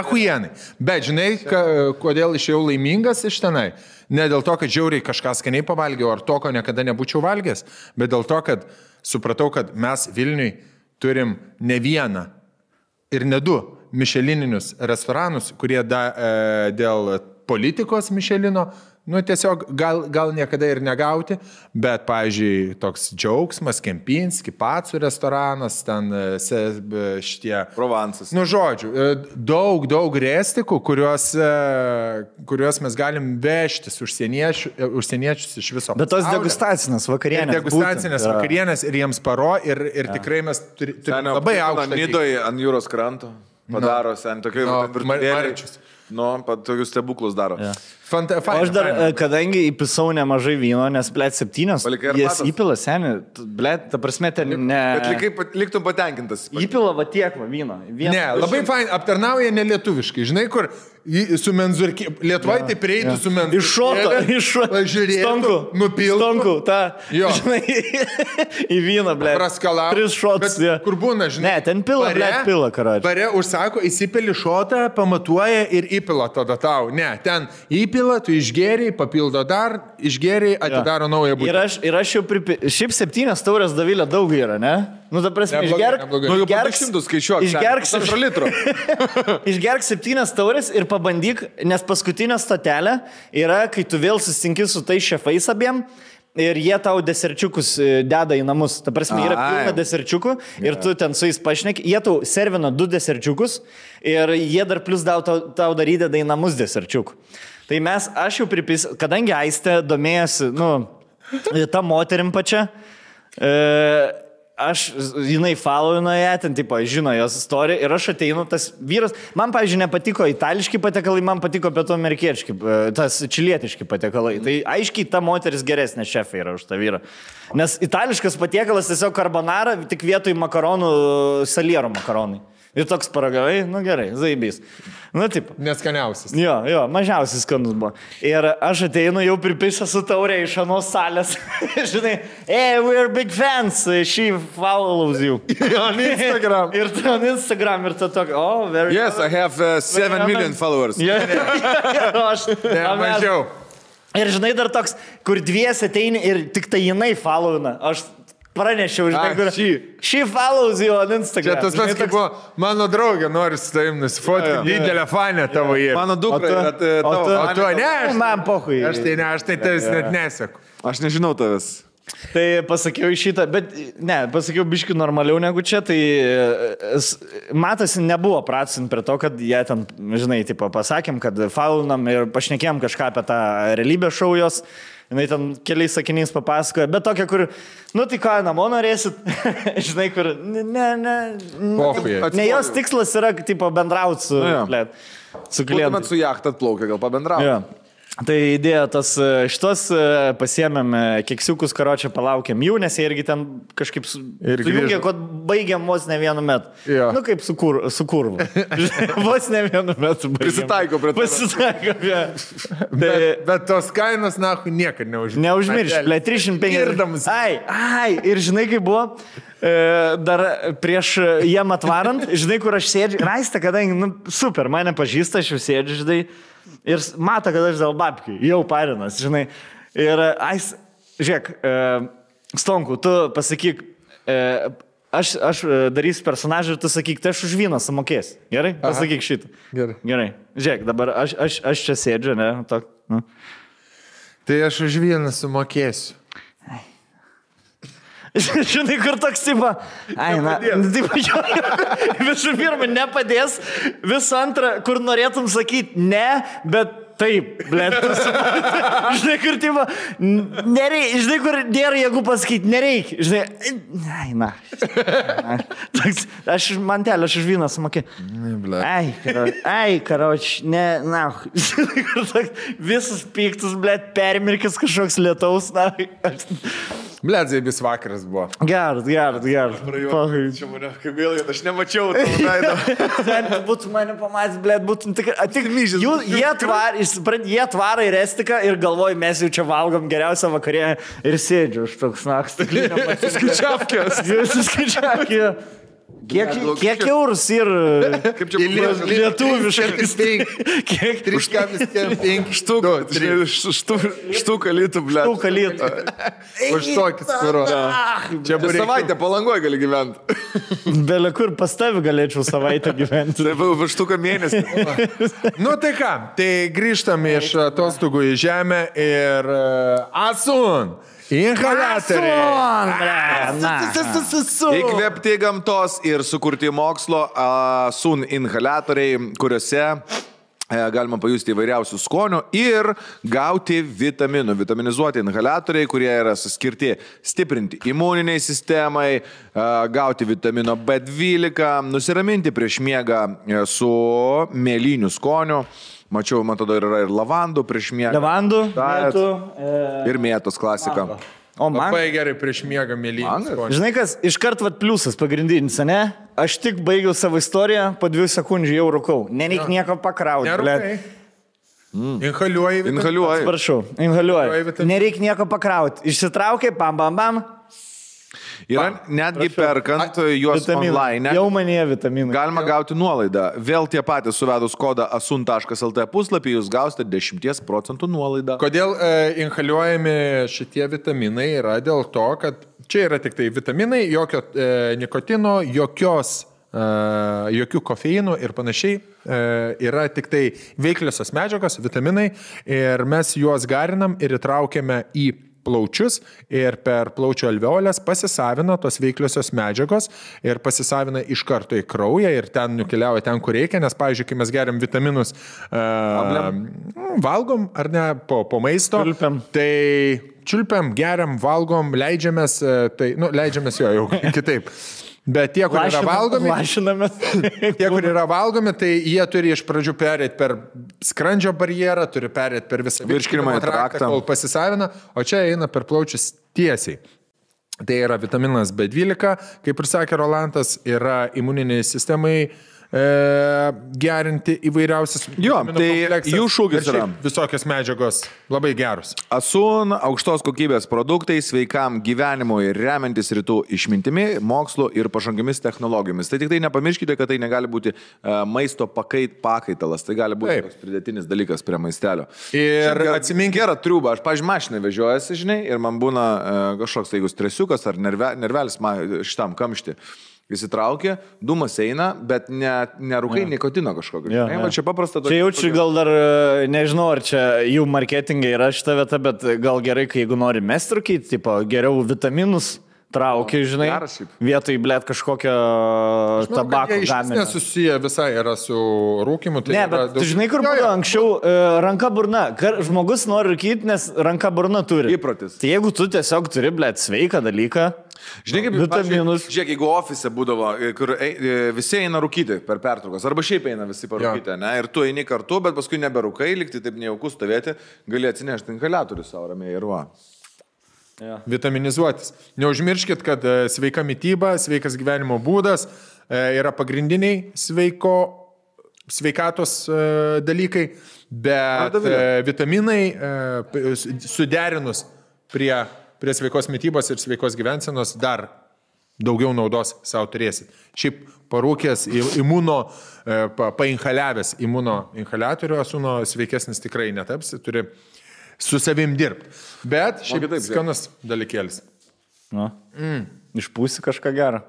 Ahuienai. Bet žinai, ka, kodėl išėjau laimingas iš tenai? Ne dėl to, kad žiauriai kažką skaniai pavalgiau, ar to, ko niekada nebūčiau valgęs, bet dėl to, kad supratau, kad mes Vilniui turim ne vieną ir ne du mišelininius restoranus, kurie da, e, dėl politikos mišelino, nu tiesiog gal, gal niekada ir negauti, bet, pavyzdžiui, toks džiaugsmas, Kempinski, Pacų restoranas, ten e, se, šitie... Provansas. Nu, žodžiu, e, daug, daug restikų, kuriuos, e, kuriuos mes galim vežtis užsieniečių, užsieniečius iš viso. Bet tos degustacinės vakarienės. Degustacinės būtent, vakarienės ir jiems paro ir, ir tikrai mes turime Seniau, labai aukštą. Nidoje ant jūros kranto. Padaro sen tokių No, virtuvėlių. Maričius. Nu, tokius stebuklus daro. Jo. Fanta, O faina, aš dar, faina. e, kadangi įpisau nemažai vyno, nes, blėt, septynios, jis įpila seniai, blėt, ta prasme, ten ne... Bet likai, liktum patenkintas. Įpila va tiek va vyno. Vien, Ne, labai fain, aptarnauja nelietuviškai. Žinai, kur su menzurkė. Lietuvoje tai prieitų su menzurkė. Iš šoto, iš šoto. Stonku. nupiltų. Stonku, ta. Jo. <laughs> Žinai, į vyną, blėt. Praskalau. Tris šotus. Jo. Kur būna, žinai. Ne, ten pila, blėt, pila, karoči. Bare užsako, įsipili šotą, pamatuoja ir įpila tada tau. Ne, ten įpila, tu išgeriai, papildo dar, išgeriai, atidaro naują Ir būdą. aš, ir aš jau pripi... Šiaip septynias taurės davilė daug yra, ne? Nu, ta prasme, išgerk. Nu, jau išgerk- patikšimtų skaičiuok. Išgerk pusantro litro. <laughs> Išgerk septynias taurės ir pabandyk, nes paskutinė stotelė yra, kai tu vėl susitinki su tais šefais abiem. Ir jie tau deserčiukus e, deda į namus. Ta prasme, yra pilna deserčiukų ir tu ten su jais pašneki. Jie tau servina du deserčiukus ir jie dar plus tau, tau, tau dar įdeda į namus deserčiukų. Tai mes, aš jau pripis, kadangi Aistė domėjosi, nu, tą moterim pačią, e, aš, jinai followina ją, ten, tipo, žino jos istoriją ir aš ateinu, tas vyras, man, pavyzdžiui, nepatiko itališki patekalai, man patiko pietų amerikiečiai, tas čilietiški patekalai. Tai aiškiai ta moteris geresnė šefė yra už tą vyrą. Nes itališkas patiekalas tiesiog carbonara, tik vietoj makaronų saliero makaronai. Ir toks paragavai, nu gerai, zaibys. Nu, taip. Neskaniausias. Jo, jo, mažiausias skanus buvo. Ir aš ateinu jau pripisęs su taurė iš anos salės. <laughs> Žinai, hey, we're big fans, she follows you. On Instagram. ir on Instagram ir tu tokia, oh, very Yes, I have uh, 7 million followers. Ja, ja, aš, <laughs> Ne, mažiau. Ir žinai, dar toks, kur dviesi ateini ir tik tai jinai followina. Aš pranešiau, žinai, kur... she. She follows you on Instagram. Čia tas pats, kaip buvo, mano draugė nori su tavim nusifotkati, didelę fanę tavo jį. Mano O dukra tu- yra uh, o tu- O tu, fanė. ne, aš, Man pohui. aš tai ne, aš tai tavęs net neseku. Aš nežinau tavęs. Tai pasakiau į šitą, bet ne, pasakiau biški normaliau negu čia, tai e, matosi, nebuvo pratsint prie to, kad jie ten, žinai, tipo, pasakėm, kad faulinam ir pašnekėjom kažką apie tą realybės šou jos. Jis ten keliais sakiniais papasakoja, bet tokia, kur, nu tai ką, namo norėsit, <laughs> žinai, kur, ne, ne, ne, ne jos tikslas yra, tipo, bendrauti su, Nu blėt, su klientu. su jachta atplaukę, gal pabendrauti. Jo. Tai idėja tas, e, šitos e, pasiemėm e, keksiukus, karočią palaukėm jų, nes jie irgi ten kažkaip su, Ir sujungė, kad baigėm vos ne vienu metu. Jo. Nu kaip su, kur, su kurvu. <laughs> vos ne vienu metu. baigėm. Prisitaiko prie to. Prisitaiko prie. Tai Bet, bet tos kainos, na, niekada neužmirš. neužmiršk, ble, 350. Girdamas. Ai, ai, ir žinai, kaip buvo. Dar prieš jiem atvarant, žinai, kur aš sėdžiu. Raista, kadangi, nu, super, mane pažįsta, aš jau sėdžiu, žinai. Ir mato, kad aš dėl babkių, jau parinas, žinai. Ir, e, ais, žiūrėk, e, Stonku, tu pasakyk, e, aš, aš e, darysiu personažą ir tu sakyk, tai aš už vyną sumokės. Gerai? Pasakyk šitą. Gerai. Gerai. Žiūrėk, dabar aš, aš, aš čia sėdžiu, ne? Tok, nu. Tai aš už vieną sumokėsiu. <laughs> Žinai, kur toks tipo. Ai, na, <laughs> taip, jo, visų pirma, nepadės. Visų antra, kur norėtum sakyti ne, bet taip, blėt. <laughs> Žinai, kur tipo. Nereikia, žinai, kur nėra jėgų pasakyti, nereikia. Žinai, ai, na. Toks, aš mantelę, aš už vyną sumokė. Ai, karo, ai, karoč, ne, na. Žinai, kur toks, visas piktus, blėt, permirkis kažkoks lietaus, na. Bledzai vis vakaras buvo. Geras, geras, geras. Pahai. Čia mane, kaip gaila, kad aš nemačiau tavo veido. Būtų mane pamatęs, blėt, būtum tik... a, tik Myžis. jų, jie, tvar, jie tvara į restiką ir galvoju, mes jau čia valgom geriausią vakarę ir sėdžiu už toks naktį. Skaičiavkės. Suskaičiavkė. Kiek, kiek eurus ir <laughs> lietuviškai? Kiek 3,5 <laughs> Štuką. Štuką lytų, ble. tų kalytų? Už tokį skuro. Čia buvo Savaitę palangoje gali gyventi. <laughs> Belė kur pas tavi galėčiau savaitę gyventi. Tai buvo štuką mėnesį. Nu tai ką, tai grįžtam iš atostogų į žemę ir uh, Asun. Inhalatoriai. E, Galima pajusti įvairiausių skonių ir gauti vitaminų. Vitaminizuoti inhalatoriai, kurie yra skirti stiprinti imuniniai sistemai, e, gauti vitamino B12, nusiraminti prieš miegą e, su mėlynių skoniu. Mačiau, man tada yra ir lavandų prieš miegą. Levandų, Diet. mėtų, e, Ir mėtos klasika. O man, Labai gerai prieš miegą mėlyną. Man- žinai kas, iškart vat pliusas pagrindinis, ne? Aš tik baigiau savo istoriją, po dviejų sekundžių jau rūkau. Nereik nieko pakrauti. Nerūkai. Inhaliuoji. vitamin- Inhaliuoji. Inhaliuoji inhaliuoji. vitamin- Nereik nieko pakrauti. Išsitraukiai, bam, bam, bam. Yra netgi perkant juos Vitaminai. online. Jau manie vitaminai. Galima gauti nuolaidą. Vėl tie patys suvedus kodą asun.lt puslapį jūs gausite 10 procentų nuolaidą. Kodėl e, inhaliuojami šitie vitaminai yra dėl to, kad čia yra tik tai vitaminai, jokio e, nikotino, jokios, e, jokių kofeinų ir panašiai. E, yra tik tai veikliosios medžiagos, vitaminai ir mes juos garinam ir įtraukiame į plaučius ir per plaučių alveolės pasisavina tos veikliosios medžiagos ir pasisavina iš karto į kraują ir ten nukeliauja ten, kur reikia, nes, pavyzdžiui, kai mes geriam vitaminus, uh, valgom ar ne po, po maisto, Čiulpiam. tai čiulpiam, geriam, valgom, leidžiamės, e, tai, nu, leidžiamės jo jau <laughs> kitaip. Bet tie, kur yra valgomi, Lašinamės. <laughs> Tie, kur yra valgomi, tai jie turi iš pradžių perėti per skrandžio barjerą, turi perėti per visą Virškinamąjį traktą. kol pasisavina, o čia eina per plaučius tiesiai. Tai yra vitaminas B12, kaip ir sakė Rolandas, yra imuniniai sistemai e, gerinti įvairiausias. Jo, tai jų šūkis yra. Visokios medžiagos labai geros. Asun aukštos kokybės produktai sveikam gyvenimui remiantis rytų išmintimi, mokslu ir pažangiamis technologijomis. Tai tik tai nepamirškite, kad tai negali būti uh, maisto pakait, pakaitalas, tai gali būti Taip. pridėtinis dalykas prie maistelio. Ir atsimink gerą triubą, aš, pažiūrėjau, mašiną vežiojasi, žinai, ir man būna uh, kažkoks, tai jeigu stresiukas ar nerve, nervelis šitam kamšti. Įsitraukia, dūmas eina, bet ne, nerūkai nikotino kažkokio. Žinai, jo. va čia paprasta Čia jaučiu gal dar, e, nežinau, ar čia jų marketingai yra šita vieta, bet gal gerai, kai jeigu nori mest rūkyti, tipo, geriau vitaminus traukia, žinai, vietoj, blėt, kažkokio tabako gaminio. nesusiję visai yra su rūkimu. Tai Ne, bet tu daug- žinai, kur Jo, jo. buvo anksčiau e, ranka burna. Kar, žmogus nori rūkyti, nes ranka burna turi. Įprotis. Tai jeigu tu tiesiog turi, blėt, sveiką dalyką, Žinai, kaip Vitaminus. Žiūrėk, jeigu ofise būdavo, e, kur ei- e, visi eina rūkyti per pertraukas, arba šiaip eina visi parūkyti, ne, ir tu eini kartu, bet paskui neberūkai, likti taip nejauku stovėti, gali atsinešti inhalatorių savo ramiai ir va. Vitaminizuotis. Neužmirškit, kad e, sveika mytyba, sveikas gyvenimo būdas e, yra pagrindiniai sveiko, sveikatos e, dalykai, bet vitaminai suderinus prie, prie sveikos mytybos ir sveikos gyvensenos dar daugiau naudos savo turėsit. Šiaip parūkęs imuno, pa, painhaliavęs imuno inhalatorių asuno sveikesnis tikrai netapsi, turi su savim dirbti. Bet šiaip žiūrėk. skanus dalykėlis. nu, mm. išpūsi kažką gerą.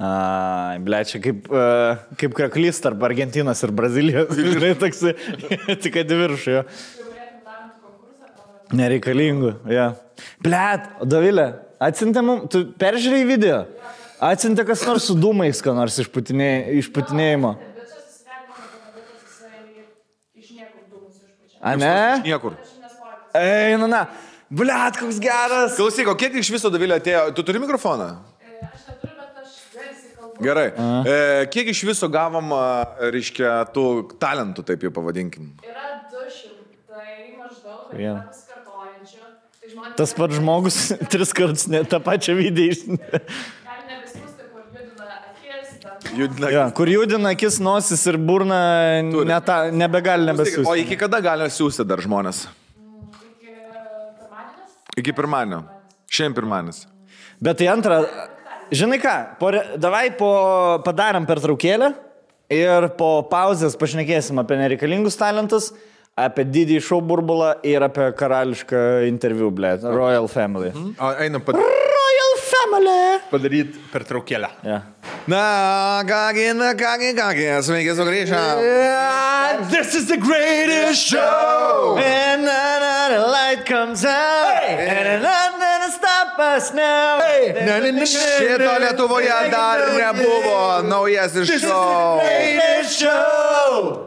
Ai, ble, čia kaip, uh, kaip kreklys tarp Argentinos ir Brazilijos. <laughs> Žinai, toks, <laughs> tik jo. Nereikalingų, ja. Blet, Davilė, atsintė mums, tu peržiūrėjai video? Atsintė kas nors su dūmais, ką nors išputinė, išputinėjimo. Bet čia susidarė mano panadukas, jisai iš niekur dūmus išpučia. A ne? Niekur. Aš nespoilu. Ei, na. Blet, koks geras. Klausyk, o kiek iš viso Davilė atėjo? Tu turi mikrofoną? Aš neturiu, bet aš garsiai kalbu. Gerai. E, kiek iš viso gavom, a, reiškia, tų talentų, taip jau pavadinkim? Yra du šimtai maždaug, bet Jo. yra pasikartojančių. Tai žmonės Tas pats žmogus tris kartus ne, tą pačią video iš... gali nebeskūsti, kur judina akis, Judina. Ja, kur judina akis, nosis ir burna, neta, nebegali O nebesiūsti. iki kada gali siūsti dar žmonės? iki pirmadienis. Iki pirmadienio. Šiandien pirmadienis. Bet tai antrą, žinai ką, po, davai po, padarom per traukėlę ir po pauzės pašnekėsim apie nereikalingus talentus, apie didį šou burbulą ir apie karališką interviu, ble, Royal Family. A, Einam pad- Family! padaryti per traukėlę. Yeah. Na, kągi, na, kągi, kągi, sveiki sugrįžę. Yeah, this is the greatest show! And then the light comes out, and nothing stop us now. Šito Lietuvoje dar nebuvo naujasis šou. Greatest show!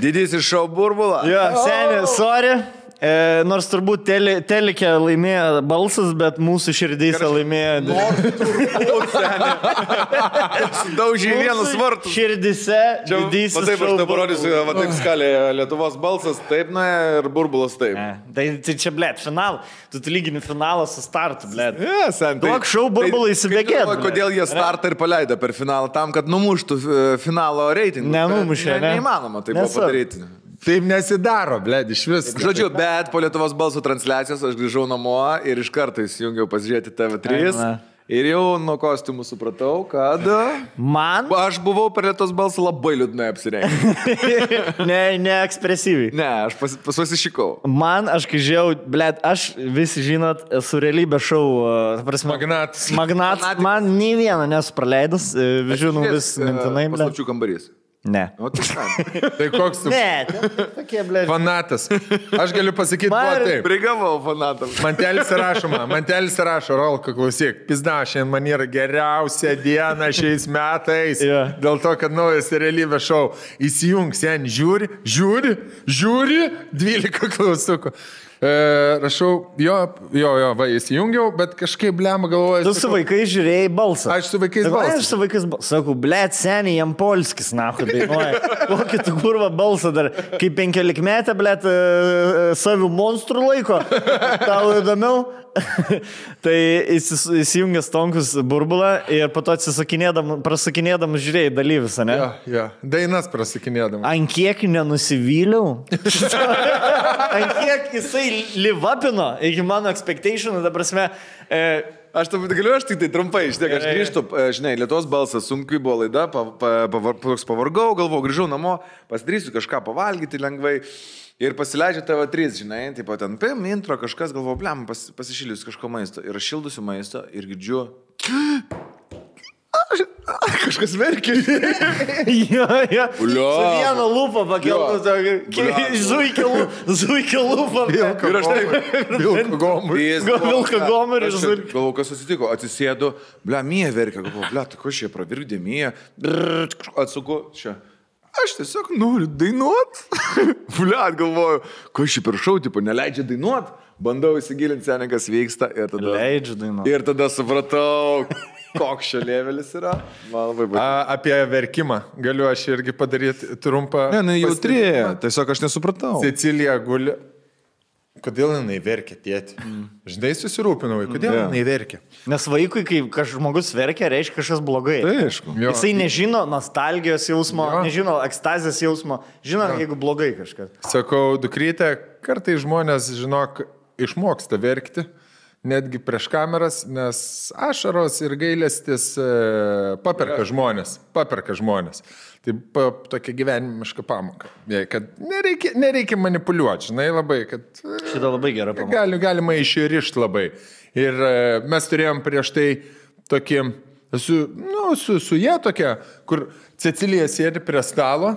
Didysis šau burbulą. Jo, seniai, sorry. E, nors turbūt tele, telikė laimėjo balsas, bet mūsų širdys laimėjo. Daužiai vienus vartus. Didysis va taip aš tau parodysiu, va taip skalė Lietuvos balsas, taip, na ir burbulas taip. Ne, Tai, tai čia, blėt, final. Tu tu lygini finalą su startu, blėt. Yeah, sen, Duok šou burbulą įsibėgėt, kaip tu galvoji, blet. Kodėl jie startą ir paleido per finalą? Tam, kad numuštų e, finalo reitingą. Nenumušė, ne? Neįmanoma tai Nesu. padaryti. Taip nesidaro, bled, iš vis. Žodžiu, bet po Lietuvos balsų transliacijos aš grįžau namo ir iš karto įsijungiau pasižiūrėti TV3. Ai, na. Ir jau nuo kostiumų supratau, kad Man? aš buvau per Lietuvos balsą labai liūdnai apsirengęs. <laughs> ne, ne ekspresyviai. Ne, aš pas, pas pasišykau. Man, aš kai žiau, blėt, aš visi žinot, esu realybės šou, uh, ta prasme, Magnatas. Magnat, Magnatik. man nei vieną nesu praleidus, e, žinau vis mintinai, blėt. Paslapčių kambarys. Ne. O tai ką? <laughs> Tai koks tu Ne, tokie, blėt. fanatas. Aš galiu pasakyti, Man- taip. Prigavau fanatams. Mantelis rašoma, mantelis rašo, Rolka, klausyk, pizda, šiandien man yra geriausia diena šiais metais. Jo. Dėl to, kad naujas realybės šou įsijungs, sen žiūri, žiūri, žiūri, 12 klaustukų. E, rašau, jo, jo, jo, va, įsijungiau, bet kažkaip blem galvoju. Tu su vaikais žiūrėjai balsą. Aš su vaikais Sakau, balsą. Aš su vaikais balsą. Sakau, blėt, seniai, jam polskis, na, dainuoja. <laughs> Kokį tu kurvą balsą dar, kaip penkiolikmetė, blėt, e, e, savių monstrų laiko. Tau įdomiau. <laughs> tai įsijungęs tonkus burbulą ir po to atsisakinėdam, prasukinėdam žiūrėjai dalyvius, ne? Jo, jo, dainas prasikinėdama. Ant kiek nenusivyliau? <laughs> Ant kiek jisai livapino iki mano expectationų, ta prasme, e, Aš tam galiu, aš tik tai trumpai, iš tiek, aš Gerai. grįžtu, e, žinai, Lietuvos balsas, sunkiai buvo laida, pa, pa, toks pavargau, galvoju, grįžau namo, pasidarysiu kažką pavalgyti lengvai ir pasileidžiu TV3, žinai, taip pat ten, pim, intro, kažkas, galvoju, blem, pas, pasišylius kažko maisto ir aš šildusiu maisto ir girdžiu. Kažkas verkia. <laughs> jo, jo. Ulio. Su Bля. zuikio lūpa, zuikio lūpa. <laughs> Ir aš taip. Vilko gomui. Jis Go- buvo- vilko gomerį ir zuikį. Galvoju, kas atsitiko, atsisėdu, ble, mie verkia, galvoju, ble, tai ko šie pravirkdė mie, atsuku čia. Aš tiesiog noriu dainuot. <laughs> ble, galvoju, ko šį per šau, tipo, neleidžia dainuot. Bandau įsigilinti, seniai, kas vyksta. Ir tada, Leidžiu dainuoti. ir tada supratau, koks šio levelis yra. Man labai patiko. A, apie verkimą galiu aš irgi padaryti trumpą. Ne, ne, jautri. Tiesiog aš nesupratau. Cecilija guli. Kodėl jinai verkia, tėti? Žinai, susirūpinau, kodėl Jo. jinai verkia? Nes vaikui, kai kažkas žmogus verkia, reiškia kažkas blogai. Tai aišku. Jo. Jisai nežino nostalgijos jausmo, Jo. nežino ekstazės jausmo, žino, jeigu blogai kažkas. Sakau, dukrytė, kartai žmonės, žinok, išmoksta verkti, netgi prieš kameras, nes ašaros ir gailestis e, paperka žmonės, paperka žmonės. Tai pa, tokia gyvenimiška pamoka. Kad nereikia, nereikia manipuliuoti, žinai, labai, kad e, Šitą labai gerą pamoką. gali, galima išrišti labai. Ir e, mes turėjom prieš tai tokį, su, nu, su, su jie tokia, kur Cecilija sėdi prie stalo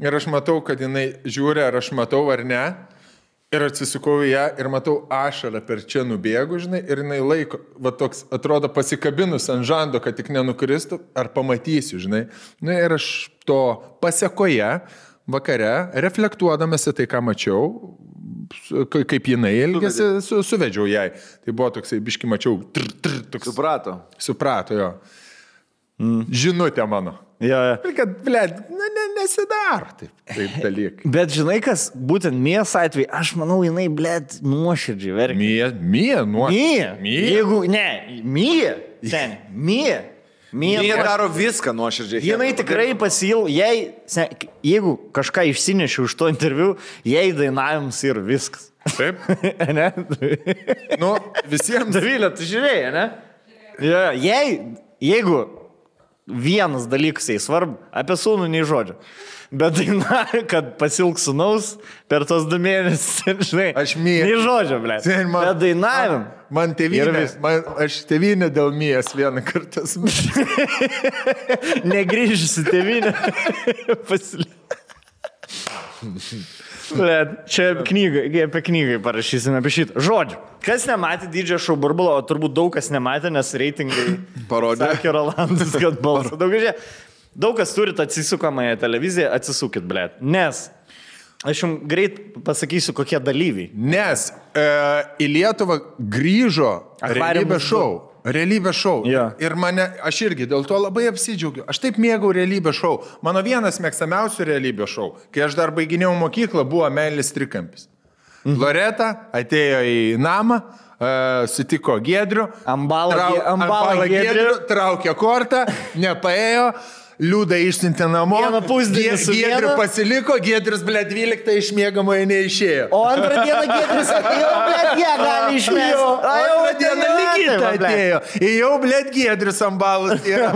ir aš matau, kad jinai žiūri, ar aš matau ar ne. Ir atsisukau į ją ir matau ašarą per čia nubėgu, žinai, ir jinai laiko, va toks, atrodo, pasikabinus ant žando, kad tik nenukristų, ar pamatysiu, žinai. Na ir aš to pasiekoje vakare, reflektuodamas į tai, ką mačiau, kaip jinai elgėsi, su, suvedžiau jai. Tai buvo toksai, biški mačiau, tr, tr, toks, Suprato. suprato jo. Žinutė mano. Jo, jo. Ir kad, ble, na, ne, nesidaro taip, taip <laughs> dalykai. Bet žinai, kas būtent Mijas atveju, aš manau, jinai, blėt, nuoširdžiai verkia. Mie, mie, nuo. Mija. Mija. Jeigu, ne. Ten, <laughs> Mija. Mija. Jie nuoširdžiai- daro viską nuoširdžiai. Jinai tikrai pasil, jei, se, jeigu kažką išsinešiu už to interviu, jei dainavimas ir viskas. Taip. <laughs> ne? Nu, visiems. Davilė, tu žiūrėjai, ne? Ja, jei, jeigu vienas dalykas jai svarbu, apie sūnų nei žodžio. Bet daina, <laughs> kad pasilg sunaus per tos du mėnesius, <laughs> žinai. Aš myliu. Nei žodžio, ble. Man- Bet dainavim. Man Ir tėvynė, man, aš tėvynė dėl mijas vieną kartą. <laughs> Negrįžusi tėvynė. Pasilik. Blet, čia knygai, apie knygą parašysime apie šitą. Žodžiu, kas nematė didžiojo šou burbulo, o turbūt daug kas nematė, nes reitingai <laughs> Parodė. Sakė Rolandas, kad balsą daug žiūrė. Daug kas turit atsisukamąją televiziją, atsisukit, blėt. Nes Aš jums greit pasakysiu, kokie dalyviai. Nes e, į Lietuvą grįžo realybės šou. Realybės šou. Jo. Ir mane, aš irgi dėl to labai apsidžiaugiu. Aš taip mėgau realybės šou. Mano vienas mėgstamiausių realybės šou, kai aš dar baiginėjau mokyklą, buvo Melis Trikampis. Mhm. Loreta atėjo į namą, e, sutiko Gedrių. Ambalą Gie- ambalą ambalą Giedrių. Giedrių, traukė kortą, nepaėjo. Liūdą išsiuntė namo. Vieną pusdienį Gie- su Giedrių vienu. pasiliko, Giedrius, ble, 12 iš mėgamojo neišėjo. O antrą dieną Giedrius atėjo, bet jie gali <laughs> A, jau antrą dieną blet. atėjo. Jau, blėt, Giedrius ambalas <laughs> yra.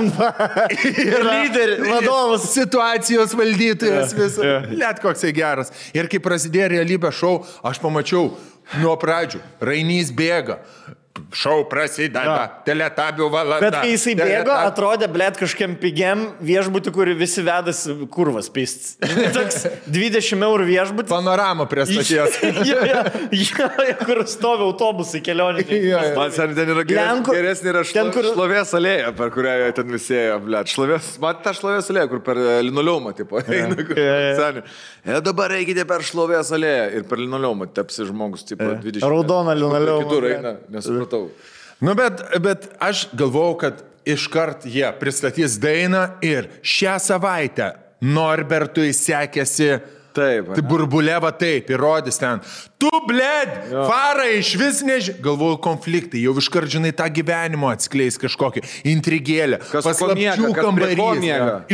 Ir <laughs> lyderis, vadovas. Situacijos valdytojas visą. Liet koks jis geras. Ir kai prasidėjo realybės šou, aš pamačiau nuo pradžių. Rainys bėga. Šau prasideda. Teletabių valanda. Bet kai jisai bėgo, Teletab- atrodė, blėt, kažkiam pigiam viešbutį, kur visi vedasi kurvas pists. Toks <laughs> 20 eurų viešbutis. Panorama prie stoties. <laughs> Jo, jo, jo, kur stovi autobusai kelionė. Jo, jo. Man sen ten yra Lenkų- geresnė yra šlo, ten, kur- šlovės alėja, per kurią ten visi ėjo, ble. Šlovės, man ta šlovės alėja, kur per e, linoleumą, tipo, eina. kur- Ja, ja. E, dabar eikite per šlovės alėją ir per linoleumą tepsi žmogus, tipo, 20. Raudoną linoleumą, Kitur eina, nesupratau. Nu, bet, bet aš galvojau, kad iškart jie pristatys dainą ir šią savaitę Norbertui sekėsi. Taip, Tai burbulėva taip, įrodys ten. Tu, bled, farai iš vis nežinai. Galvoju, konfliktai, jau iškart žinai tą gyvenimo atskleis kažkokį intrigėlę. Paslapčių kambarys.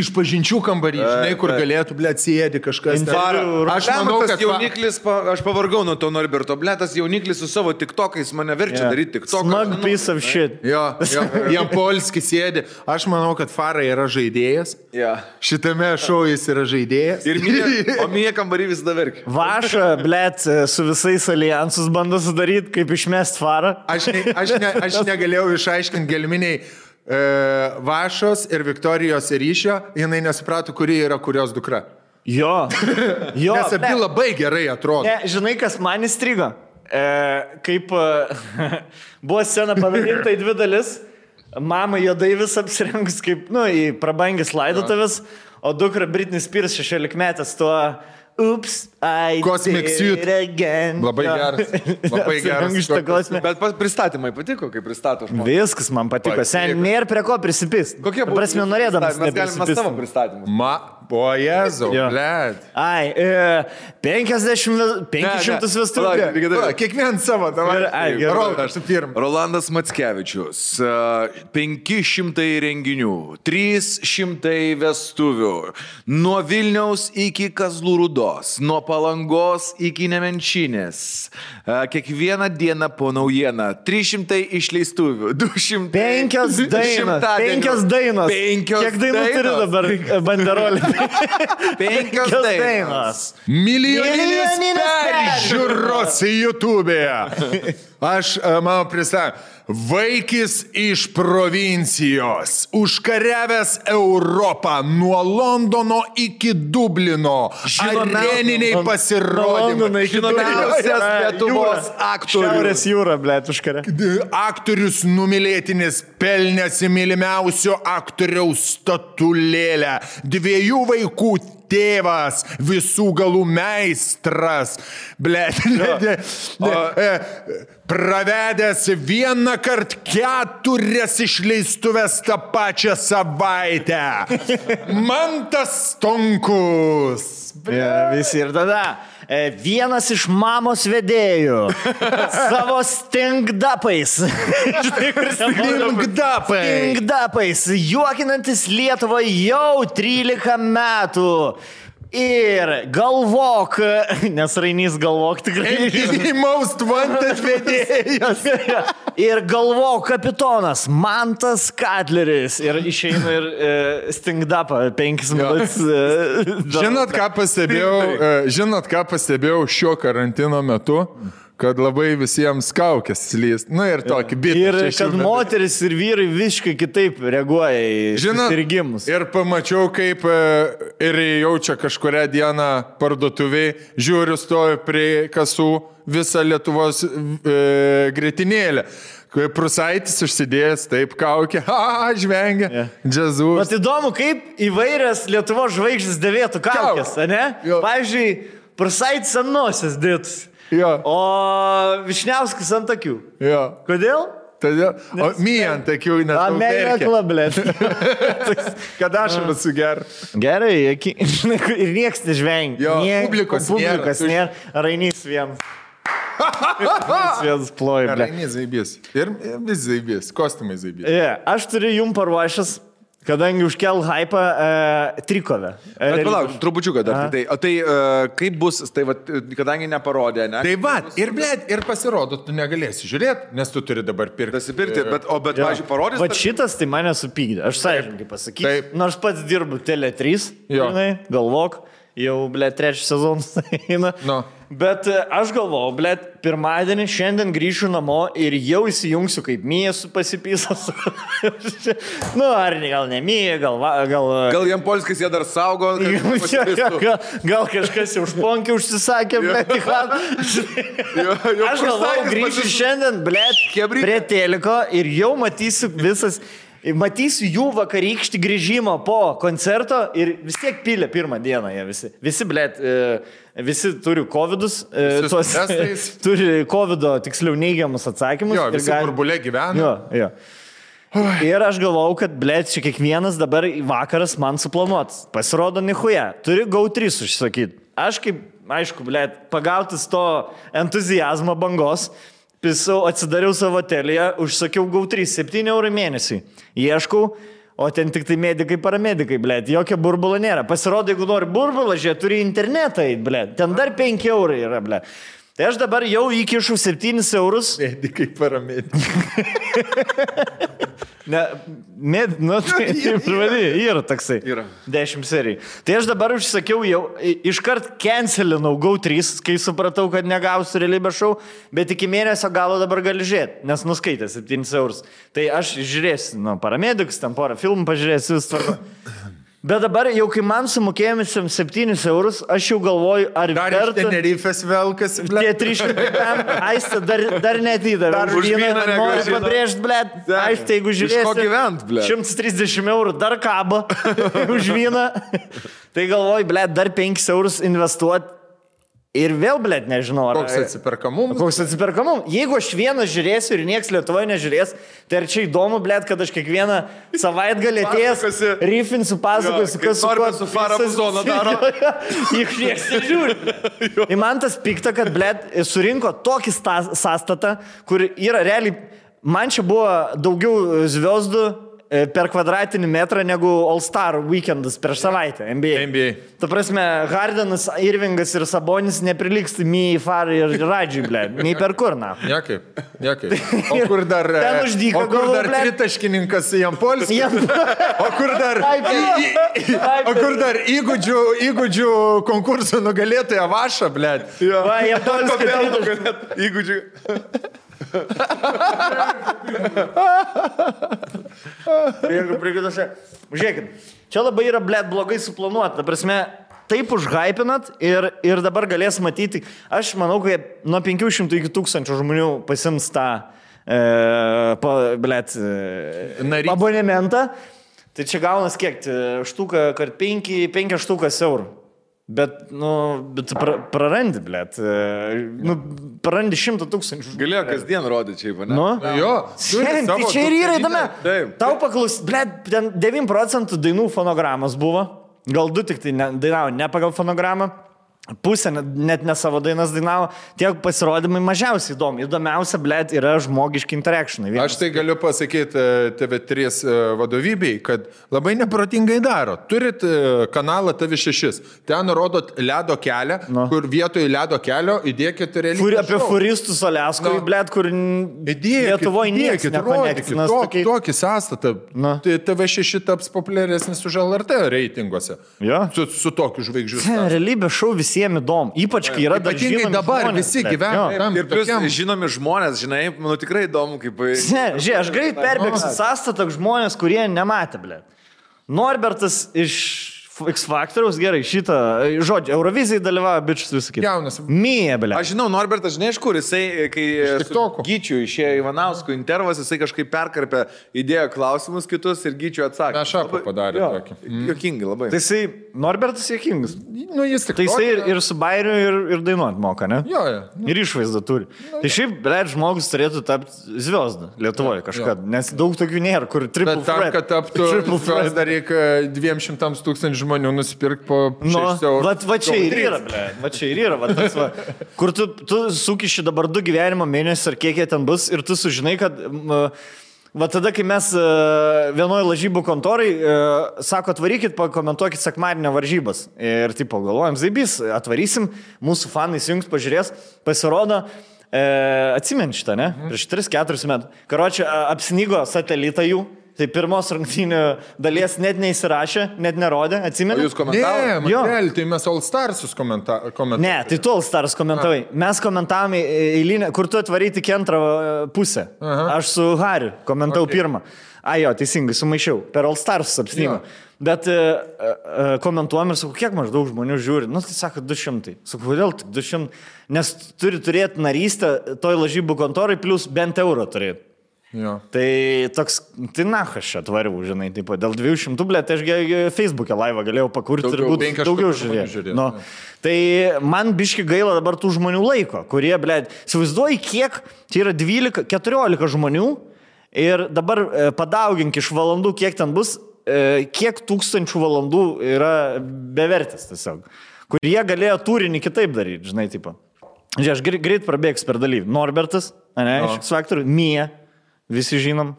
Iš pažinčių kambarys, žinai, kur galėtų, bled, sėdi kažkas. Interviu. Aš manau, tas kad jauniklis, pa, aš pavargau nuo to Norberto, ble, tas jauniklis su savo tiktokais mane verčia yeah. daryti tiktoką. Smug piece of shit. Jo, jo, jam polski sėdi. Aš manau, kad Farai yra žaidėjas. Yeah. Šitame šou jis yra žaidėjas. Ir mie, <laughs> o mie kambarį vis dar verkia. Vaša, blėt, su visais alijansus bando sudaryti, kaip išmest farą. Aš, ne, aš, ne, aš negalėjau išaiškinti gelminiai e, Vašos ir Viktorijos ryšio, jinai nesuprato, kuri yra kurios dukra. Jo. jo Nes abi blet. labai gerai atrodo. Ne, žinai, kas man įstrigo? E, kaip e, <laughs> buvo scena pavadinta į dvi dalis. Mama juodai vis apsirengus kaip, nu, į prabangis laidotuvės, o dukra Britney Spears 16 metės tuo Ups, I Cosmic did Suit. Labai geras. Labai geras. Šitą kosminį. Bet pristatymai patiko, kaip pristato žmonės. Viskas man patiko. Sen, nėra prie ko prisipist. Kokie buvo? Prasme, norėdamas. Mes galime savo pristatymus. Ma, o Jėzau, bled. Ai, e, 50, 500 vestuvių. Kiekvieną savo, davai. Ir- ai, gerai. Rolandas, tu pirmą. Rolandas Matskevičius, a, 500 renginių, 300 vestuvių, nuo Vilniaus iki Kazlų Rudos, nuo Palangos iki Nemenčinės, A, kiekvieną dieną po naujieną, 300 išleistuvių, 200. Penkios dainos. šimtadienių, Penkios dainos. Penkios Kiek dainų turi dainos. dabar e, banderolį? <laughs> Penkios dainos. Milijoninis Milijoninis peržiūros YouTube'e. <laughs> Aš, e, mano pristatymą. Vaikis iš provincijos, užkariavęs Europą nuo Londono iki Dublino. Areniniai pasirodymai. Žinomiausias. Lietuvos aktorius. Šiaurės jūra, blėt, užkarė. Aktorius numylėtinis pelnėsi mylimiausio aktoriaus statulėlę. Dviejų vaikų tėvas, visų galų meistras. Ble, <laughs> ne, ne, ne, e, pravedęs vieną kartą keturias išleistuvės tą pačią savaitę. <laughs> Mantas Tonkus. Ja, visi ir tada. E, Vienas iš mamos vedėjų <laughs> savo stingdapais. Stingdapai. Stingdapais, juokinantis Lietuvą jau 13 metų. Ir galvok, <laughs> nes Rainys galvok tikrai. Most Wanted vedėjas. Ir galvok kapitonas Mantas Katleris. Ir išeina ir e, stingdapą penkis minutės. E, Žinot, ką pastebėjau, e, žinot, ką pastebėjau šio karantino metu? Kad labai visiems kaukės slys. Na ir tokį bitą. Ir šešių kad metų. moteris ir vyrai visiškai kitaip reaguoja į susirgymus. ir pamačiau, kaip e, ir jaučia kažkuria diena parduotuviai, žiūriu, stovi prie kasų visą Lietuvos e, grėtinėlę. Kai Prusaitis užsidėjęs taip kaukė, <laughs> ha, žvengia, Jo. džiazu. Vat įdomu, kaip įvairias Lietuvo žvaigždės dėvėtų kaukės, Kaukės. ne? Jo. Pavyzdžiui, Prasait senosios dėtus. Jo. O Višniauskas ant akių. Jo. Kodėl? Todėl, o myjant, akiu, net. A, meilė klablė. <laughs> Kad aš esu ger. Gerai, žinai, <laughs> ir niekas nežvengia. Jo, Niek- publikos publikos nėra. nėra. Rainys vienas. Rainys vienas ploja. Gerai, zaibys. Ir ir vis zaibys. Kostumai zaibys. Yeah, aš turiu jum paruošęs, kadangi užkel hypą, uh, trikovę. Bet palauk, trupučiuką dar. Aha. Tai, o tai uh, kaip bus, tai va, kadangi neparodė, ne? Tai va, ir blėt, ir pasirodo, tu negalėsi žiūrėti, nes tu turi dabar pirkti. Dasipirkti, bet, o bet, pavyzdžiui, parodys. Va šitas tai mane supykdė, aš sąžininkai pasakysiu. Nors pats dirbu Tele 3, Jo. žinai, galvok, jau, ble, trečias sezonas <laughs> eina. Nu. Bet e, aš galvoju, ble, pirmadienį šiandien grįšiu namo ir jau įsijungsiu kaip Mija su pasipysas. <laughs> nu, ar ne, gal ne Mija, gal... gal Gal jam polskis jie dar saugo, gal, <laughs> nepasipistų. gal, gal kažkas jau užponkį užsisakė, bet tik jo Aš kursakas grįšiu šiandien, ble, prie teliko ir jau matysiu visas, matysiu jų vakarykštį grįžimą po koncerto ir vis tiek pilė pirmą dieną jie visi. Visi, ble, visi turi COVID, Visi su testais. <laughs> turi COVID, tiksliau neigiamus atsakymus. Jo, visi gali- burbulė gyvena. Jo, jo. Ir aš galvau, kad, ble, čia kiekvienas dabar vakaras man suplanuotas. Pasirodo, nihuja. Turi GAU3 užsakyti. Aš kaip, aišku, ble, pagautis to entuzijazmo bangos, pisau, atsidariau savo telėje, užsakiau GAU3 7 eurų mėnesį. Ieškau, o ten tik tai medikai, paramedikai, ble, jokio burbulo nėra. Pasirodo, jeigu nori burbulą, žiūrėk, turi internetą, ble, ten dar 5 eurai yra, ble. Tai aš dabar jau įkišu 7 eurus <laughs> Medikai paramėti. <laughs> Ne, med, nu, tai <laughs> vadai, yra toksai. Yra. 10 serijų. Tai aš dabar užsakiau jau, iškart cancelinau GO3, kai supratau, kad negausiu realybės šou, bet iki mėnesio galo dabar gali žiūrėti, nes nuskaitė 7 eurus. Tai aš žiūrėsiu, nu, paramedikus, ten porą filmų pažiūrėsiu, vis tvarko. Bet dabar jau kai man sumokėjome 7 eurus, aš jau galvoju, ar Dar iš verta... Tenerifės velkas, Tie blėt. 300 pem, aistė dar, dar netidavė. Dar už vyną Noriu pabrėžti. Taip. Aistė, jeigu Iš žiūrėsi. ko gyvent, blet? 130 eurų dar kabo <laughs> už vyną. tai galvoju, blėt, dar 5 eurus investuoti. Ir vėl, blėt, nežinau, ar... Koks atsiperkamumas? Koks atsiperkamum? Jeigu aš vienas žiūrėsiu ir niekas Lietuvoje nežiūrės, tai ar čia įdomu, blėt, kad aš kiekvieną savaitgalį <laughs> atėjęs, ryfinsiu, pasakosiu, kas su Farah visas- Muzono daro. Juk niekas nežiūri. <laughs> Ir man tas pikta, kad, blėt, surinko tokį sta- sąstatą, kur yra realiai, man čia buvo daugiau zviesdų per kvadratinį metrą negu All Star weekendas per savaitę NBA. NBA. Ta prasme, Hardenas, Irvingas ir Sabonis neprilyksta Mijai, Farai ir Radžiui, ble. Nei per kur, na. <laughs> Niekaip, niekaip. O kur dar... e, Ten už dyką O kur dar tritaškininkas Jampolskis? Jam- <laughs> O kur dar... O kur dar įgūdžių, įgūdžių konkursų nugalėtoja Vaša? Va, polskį Kodėl tritaškį. nugalėt įgūdžių? Jeigu prigidose. Žiūrėkit, čia labai yra, ble, blogai suplanuota. Ta prasme, taip užhypinat ir, ir dabar galės matyti. Aš manau, kad nuo 500 iki 1000 žmonių pasims tą, e, pa, ble, e, abonementą. Tai čia gaunas kiek? Štuka, kad 5, 5 štukas eurų. Bet, nu, bet pra, prarandi, ble. Nu, prarandi 100 tūkstančių. Galėjo kasdien rodyti čia, ne? Nu? Jo, turi Šiandien, tai čia ir yra įdomu. Tau paklaus, ble, ten 9 procentų dainų fonogramos buvo. Gal du tik tai ne, dainavo ne pagal fonogramą. Pusė net, ne savo dainas dainavo. Tiek pasirodymai mažiausiai įdomi. Įdomiausia, ble, yra žmogiški interaktionai. Vienas Aš tai galiu pasakyti e, TV3 e, vadovybei, kad labai neprotingai daro. Turit e, kanalą TV6, ten rodot ledo kelią, Nu. kur vietoj ledo kelio įdėkit realiai. Furi, apie furistus Aleskui, Nu. ble, kur Įdėkit, Lietuvoje niekas įdėkit, rodykit nekonektinas. tok, tokį sąstatą. Na. Tai TV6 taps populiaresnis už LRT reitinguose. Jo. Su, su tokiu žvaigždžiu. Realybė šau visiems įdomu. Ypač kai yra dar žinomi dabar žmonės, visi gyvena Ir plus tokiam- žinomi žmonės, žinai, nu tikrai įdomu, kaip... Ne, žiūrėk, aš greit perbėgsiu sąstatą žmonės, kurie nematė, ble. Norbertas iš X Factoriaus, gerai, šitą, žodžiu, Eurovizijai dalyvavo bičius visą kitą. Jaunas. Mie, ble. Aš žinau, Norbertas, žinai, iš kur jisai, kai su TikTokų. Gyčiu išėjo Ivanauskų intervas, jisai kažkaip perkarpė, įdėjo klausimus kitus ir Gyčiu atsakė. Mešapą padarė jo, tokį. Jokingai labai. Tai jisai, Norbertas Jekingas. Nu, jis tik Tai jisai ir, ir su bairiu, ir, ir dainuot moka, ne? Jo, jo. Ir išvaizdą turi. Tai šiaip, blėt, žmogus turėtų tapti zviesdą Lietuvoje kažkada, nes daug tokių nėra, kur triple Bet tam, kad taptų dar reikia 200 tūkstančių žmonių nusipirkti po... Nu, 6 eurų. va, va čia ir yra, ble, va čia ir yra, va, tas, va, kur tu, tu sukiši dabar du gyvenimo mėnesius ar kiek jie ten bus ir tu sužinai, kad... m, Va tada, kai mes e, vienoje lažybų kontorai, e, sako, atvarykit, pakomentuokit sekmadienio varžybas. Ir tipo, galvojam, zaibys, atvarysim, mūsų fanai įsijungs, pažiūrės, pasirodo, e, atsimeni šitą, ne? Prieš 3-4 metų. Karočią, apsnygo satelitą jų, tai pirmos rungtynių dalies net neįsirašė, net nerodė, O atsimeni? jūs Ne, komentavote? Jo. Matel, tai mes All Starsus komentavome. Ne, tai tu All Stars komentavai. Mes komentavome eilinę, kur tu atvarai tik antrą e, pusę. Aha. Aš su Hariu komentavau Okay. pirmą. A jo, teisingai, sumaišiau. Per All Stars apsnygą. Bet e, e, komentuojam ir sakau, kiek maždaug žmonių žiūri. Nu, tai sako 200. Sakau, kodėl tik 200? Nes turi turėti narystę toj lažybų kontorai, plus bent eurą turėti. Jo. Tai toks, tai na, aš čia atvariau, žinai, taip, dėl 200 blėt, aš gi Facebook'e laivą galėjau pakurti ir Daugiau, būtų penki daugiau žiūrėti. žiūrėt, Nu, tai man biški gaila dabar tų žmonių laiko, kurie, blėt, įsivaizduoji, kiek, tai yra 12-14 žmonių ir dabar e, padaugink iš valandų, kiek ten bus, e, kiek tūkstančių valandų yra bevertis tiesiog. Kurie galėjo turinį kitaip daryti, žinai, tipo. Žiūrėk, aš greit, prabėgs per dalyvį. Norbertas, ne, Jo. iš X Factor, Mija, visi žinom.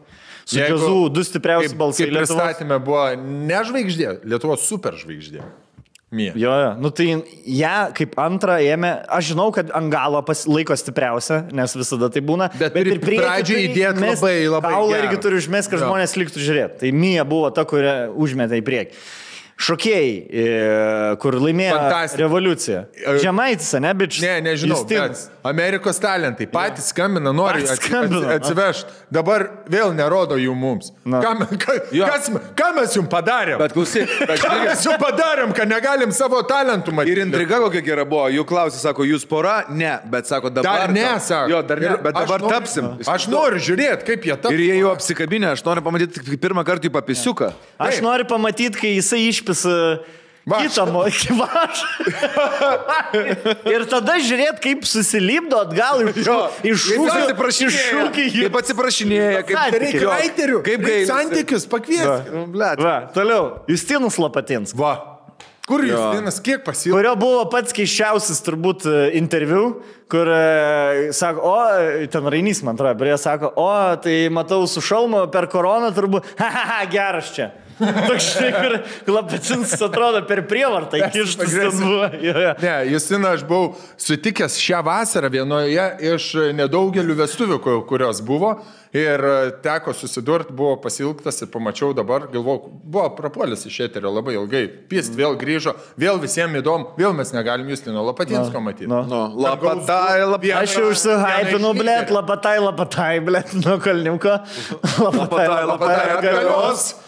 Su Jeigu- Džiazu du stipriausi Kaip, balsai kaip pristatymė buvo ne žvaigždė, Lietuvos superžvaigždė. Mie. Jo, jo, nu tai ją kaip antrą ėmė, aš žinau, kad ant galo laiko stipriausia, nes visada tai būna. Bet turi ir priekį pradžioj turi įdėt mest- labai, labai Kaulą irgi turi užmest, kad Jo. žmonės liktų žiūrėti. Tai Mija buvo ta, kurią užmetė į priekį. Šokėjai, e, kur laimėjo Fantastika. revoliuciją. E, Žemaitis, ne, bičias? Ne, nežinau, bet Amerikos talentai patys skambina, nori atsivežti. Dabar vėl nerodo jų mums. Na. Ką, ka, kas, me- ką mes jums padarėm? Bet klausyk, <laughs> bet Ką mes jums padarėm, kad negalim savo talentų matyti? Ir intriga kokia gera buvo, jų klausė, sako, jūs pora, ne, bet sako, dabar. Dar ne, sako. Jo, dar ne, Ir bet aš dabar noriu- tapsim. Aš noriu žiūrėti, kaip jie taps. Ir jie jau apsikabinę, aš noriu pamatyti tik pirmą kartą į papisiuką. Aš Taip. noriu pamatyti, kai jisai išpisa Vaš. kitą mokyvą. <laughs> Ir tada žiūrėt, kaip susilipdo atgal iš šūkio. į- Kaip atsiprašinėja, kaip. Reikia raiterių, Kaip reikia gailisi. santykius pakviesti. Nu, toliau. Justinas Lapatins. Va. Kur Jo. Dinas, kiek pasilgo? Kurio buvo pats keiščiausias turbūt e, interviu, kur e, sako, o, ten Rainys man atrodo, prie sako, o, tai matau su šalmu per koroną turbūt, <laughs> ha, ha, ha, geras čia. Toks, žinai, kur Lapatins atrodo per prievartą įkištas ten buvo. Ne, Justina, aš buvau sutikęs šią vasarą vienoje iš nedaugelių vestuvių, ku- kurios buvo. Ir teko susidurti, buvo pasilgtas ir pamačiau dabar, galvoju, buvo prapuolis iš eterio labai ilgai. Pist vėl grįžo, vėl visiems įdomu, vėl mes negalim Justino Lapatinsko matyti. nu. Nu, lapatai, lapatai. Aš jau užsihypinu, blėt, lapatai, lapatai, blėt, nuo kalniuko. Lapatai, lapatai, atgalios. Ir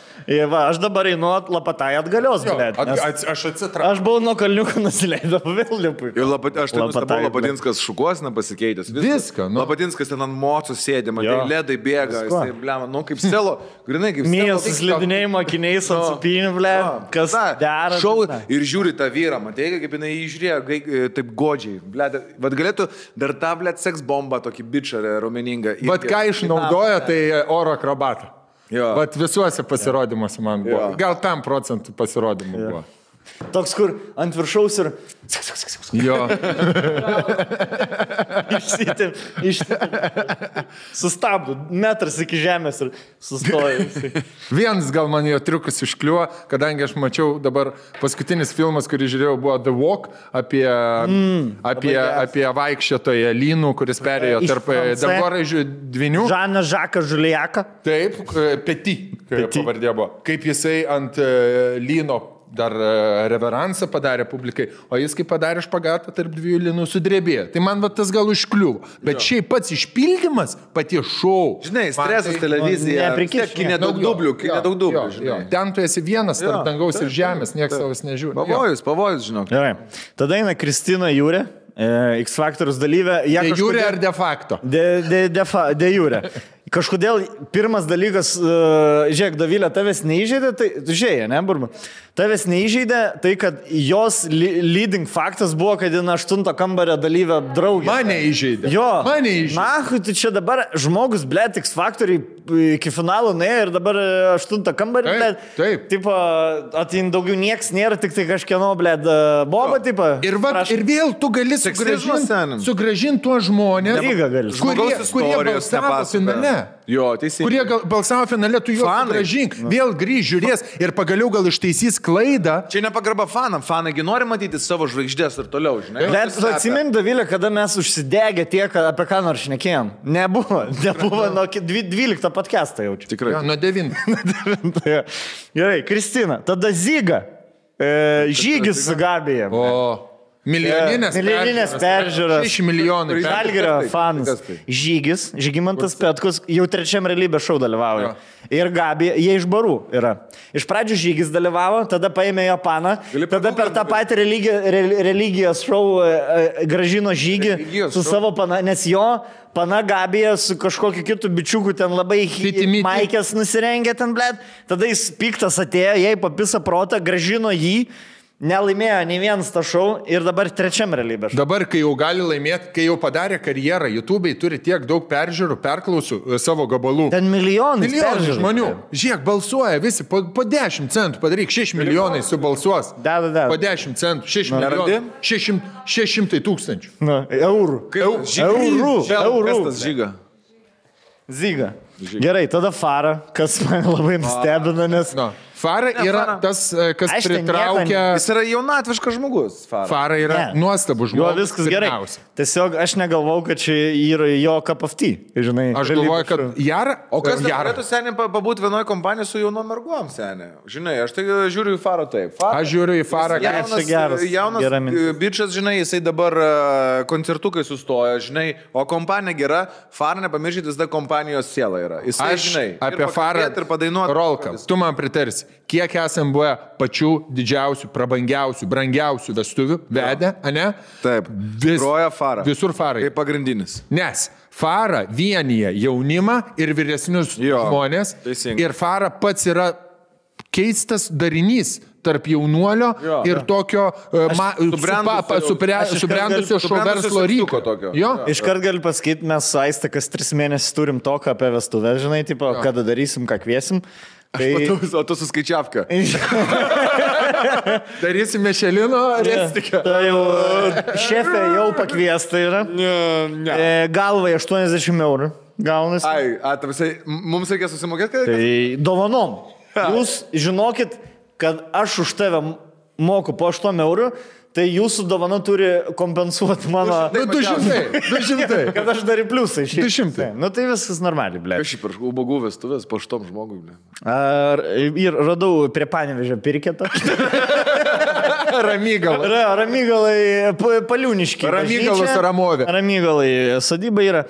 va, aš dabar einu at- lapatai atgalios, blėt. at, nes at, aš atsitraukiu. Aš buvau nuo kalniuko <laughs> nusileidau, vėl lipu. Ir lapat, aš tai Lapatai, nustebau, Lapatinskas šukuosina pasikeitęs. Viską, nu. Lapatinskas ten ant mocų sėdė, Jo. ledai bėga, Viskuo. jisai, blem, nu kaip stelo, grinai kaip Mijas stelo. suslidinėjimo akiniais ant supinių, blėt. Kas dera. Šau ir žiūri tą vyrą, matai, kaip jinai jį žiūrėjo, gai- e, taip godžiai. Bled, vad galėtų dar tą, blėt, seks bombą, tokį bičiarę, raumeningą. Bet ką išnaudoja, tai oro akrobatą. Jo. Bet visuose pasirodymuose man buvo. Jo. Gal tam procentų pasirodymų buvo. Toks, kur ant viršaus ir Jo. <laughs> išsitėm, išsitėm. Sustabdo, metras iki žemės ir sustoja. jisai. Vienas gal man jo triukas iškliuo, kadangi aš mačiau dabar paskutinis filmas, kurį žiūrėjau, buvo The Walk apie, mm, apie, apie vaikščiotoją lynų, kuris perėjo tarp dangoraižių dvinių. Žaną Žaką Žuliaką. Taip, e, Peti, Peti. pavardė buvo. Kaip jisai ant e, lyno dar e, reveransą padarė publikai, o jis kai padarė špagatą tarp dviejų linų sudrebėjo. Tai man va tas gal užkliuvo. Bet šiaip pats išpildymas, pati šou. Žinai, stresas tai- televizija. tiek Nedaug jo, dublių, jo, nedaug jo, dublių, jo. žinai. Ten tu esi vienas tarp Jo, dangaus ir žemės, niekas savas nežiūri. Jo. Pavojus, pavojus, žinok. Gerai. Tada eina Kristina Jūrė, e, X Factorius dalyvė. De jure kažkodėl- ar de facto? De, de, de, fa, de jūrė. <laughs> Kažkodėl pirmas dalykas, uh, žiūrėk, Davilė, tavęs neįžeidė, tai žiūrėjai, ne, burba. Tavęs neįžeidė tai, kad jos leading faktas buvo, kad ji aštunto kambario dalyvė draugė. Mane įžeidė. Jo. Mane įžeidė. Na, tai čia dabar žmogus, ble, X faktoriai iki finalo nuėjo ir dabar e, aštuntą kambarį, Taip, ble. taip. Tipo, atin daugiau nieks nėra, tik tai kažkieno, ble, boba, tipo. Ir, va, prašom. ir vėl tu gali sugražinti sugražin tuos žmonės, kurie, kurie balsavo finale. Jo, teisingai. Kurie gal, balsavo finale, tu juos sugražink, vėl grįž, žiūrės ir pagaliau gal ištaisys klaidą. Čia nepagarba fanam, fanagi nori matyti savo žvaigždės ir toliau, žinai. Bet tu atsimeni, Davilė, kada mes užsidegę tiek, apie ką nors šnekėjom? Nebuvo, <laughs> nebuvo nuo ki- dvi- 12 podcast'ą jaučiu. Tikrai. Jo, nuo 9. Gerai, Kristina, tada Zyga. E, žygis su Gabija. O milijoninės. Milijoninės peržiūros. 6 milijonų. Žalgerio Kas tai? fanas. Tai? Žygis, Žygimantas Petkus jau trečiam realybės šou dalyvauja. Ir Gabi, jie iš barų yra. Iš pradžių Žygis dalyvavo, tada paėmė jo paną, tada per tą patį religi, re, religijos šou e, e, gražino Žygį Religijos su šou? savo pana, nes jo pana Gabija su kažkokiu kitu bičiuku ten labai Fitimiti. maikės nusirengė ten, blėt. Tada jis piktas atėjo, jai papisa protą, gražino jį. Nelaimėjo nei vienas to šou ir dabar trečiam realybės. Dabar, kai jau gali laimėti, kai jau padarė karjerą, YouTube'ai turi tiek daug peržiūrų, perklausų e, savo gabalų. Ten milijonai. Milijonai žmonių. Žiūrėk, balsuoja visi, po, po 10 centų padaryk, 6 milijonai subalsuos. Da, da, da. Po 10 centų, 6 Nerandi? milijonų. 600, 600 tūkstančių. Na, eurų. Kaip- Eurų. Eurų. Kas tas žyga? Zyga. Gerai, tada Fara, kas mane labai nustebino, nes... Na, Fara Ne, yra Fara. tas, e, kas Aš pritraukia. Jis yra jaunatviškas žmogus. Fara. Fara yra Ne. nuostabus Jo, žmogus. viskas gerai. pirmiausia. Tiesiog aš negalvau, kad čia yra jo tea. Žinai, Aš galvoju, kad Jara. O kas Jara? norėtų seniai pabūti vienoje kompanijoje su jaunom merguom seniai? Žinai, aš tai žiūriu į Farą taip. Fara, Aš žiūriu į Farą, kad Jaunas, geras, jaunas gera e, bičias, žinai, jisai dabar e, koncertukai sustoja, žinai, o kompanija gera, Fara nepamirškit, jis da kompanijos siela yra. Jisai, Aš žinai, apie Farą ir padainuoti. Rolka, tu man pritarsi, kiek esam buvę pačių didžiausių, prabangiausių, brangiausių vestuvių vedę, ne? Taip, Vis, groja Fara. Visur farai. Kaip pagrindinis. Nes Fara vienyje jaunimą ir vyresnius Jo, žmonės. teisingai. Ir Fara pats yra keistas darinys tarp jaunuolio Jo. ir tokio uh, ma, subrendusio- šou verslo ryko. tokio. Jo. Jo. Iškart galiu pasakyti, mes su Aiste kas tris mėnesius turim toką apie vestuvę, žinai, tipo, kada darysim, ką kviesim. Tai... O tu suskaičiavka. <laughs> Darysim Mešelino restiką. Tai jau šefė jau pakviesta yra. Ne, ne. E, galvai 80 eurų. Gaunasi. Ai, a, ta visai, m- mums reikia susimokėti, kad... Tai dovanom. Jūs žinokit, kad aš už tave moku po 8 eurų, tai jūsų dovana turi kompensuoti mano... Nu, 200. 200. <laughs> Kad aš dar į pliusą išėjau. 200. Nu tai viskas normaliai, ble. Aš ir ubagų vestuvės po šitom žmogui. ble. Ar, ir radau prie panevežio pirketą. <laughs> Ramygal. Ra, ramygalai, pa- paliūniški. Bažnyčia. ramovė. Ramygalai, sodyba yra.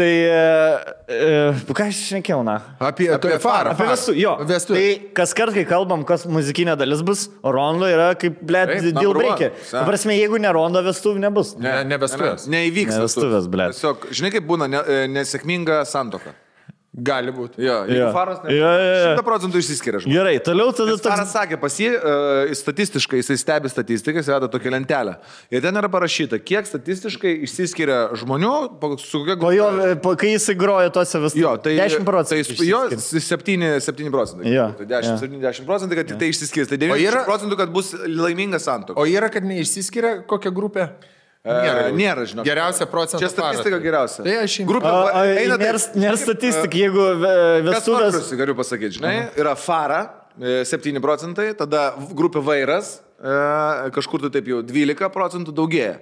Tai, e, e, ką aš šnekėjau, na? Apie, apie farą. Apie vestų, jo. Vestų. Tai kas kart, kai kalbam, kas muzikinė dalis bus, rondo yra kaip, ble, deal breaker. Ta prasme, jeigu ne rondo, vestuvių nebus. Ne, ne vestuvės. Ne, neįvyks. Ne vestuvės, blet. Tiesiog, žinai, kaip būna ne, e, nesėkminga santoka. Gali būti. Jo, jeigu Jo. faras ne. Jo, jo, jo. Šimta procentų išsiskiria žmogus. Gerai, toliau tada Faras toks... sakė, pas jį uh, statistiškai, jisai stebi statistiką, jis veda tokią lentelę. Ir ten yra parašyta, kiek statistiškai išsiskiria žmonių, su kokia Po jo, e, po, kai jis įgrojo tose vestuvėse. Jo, tai 10 procentų. Tai jo, išsiskiria. 7, 7 procentai. Jo, Tai 10, jo. 70 procentai, kad tik tai išsiskirs. Tai O 90 yra- procentų, kad bus laiminga santoka. O yra, kad neišsiskiria kokia grupė? Nėra, nėra žinok. Geriausia procentų. Čia statistika Faras. geriausia. Tai aš jums. Grupė A, a, eina nėra, nėra statistika, jeigu vestuvės... vakarus, galiu pasakyti, žinai, yra fara. e, 7 procentai, tada grupė vairas e, kažkur tai taip jau 12 procentų daugėja.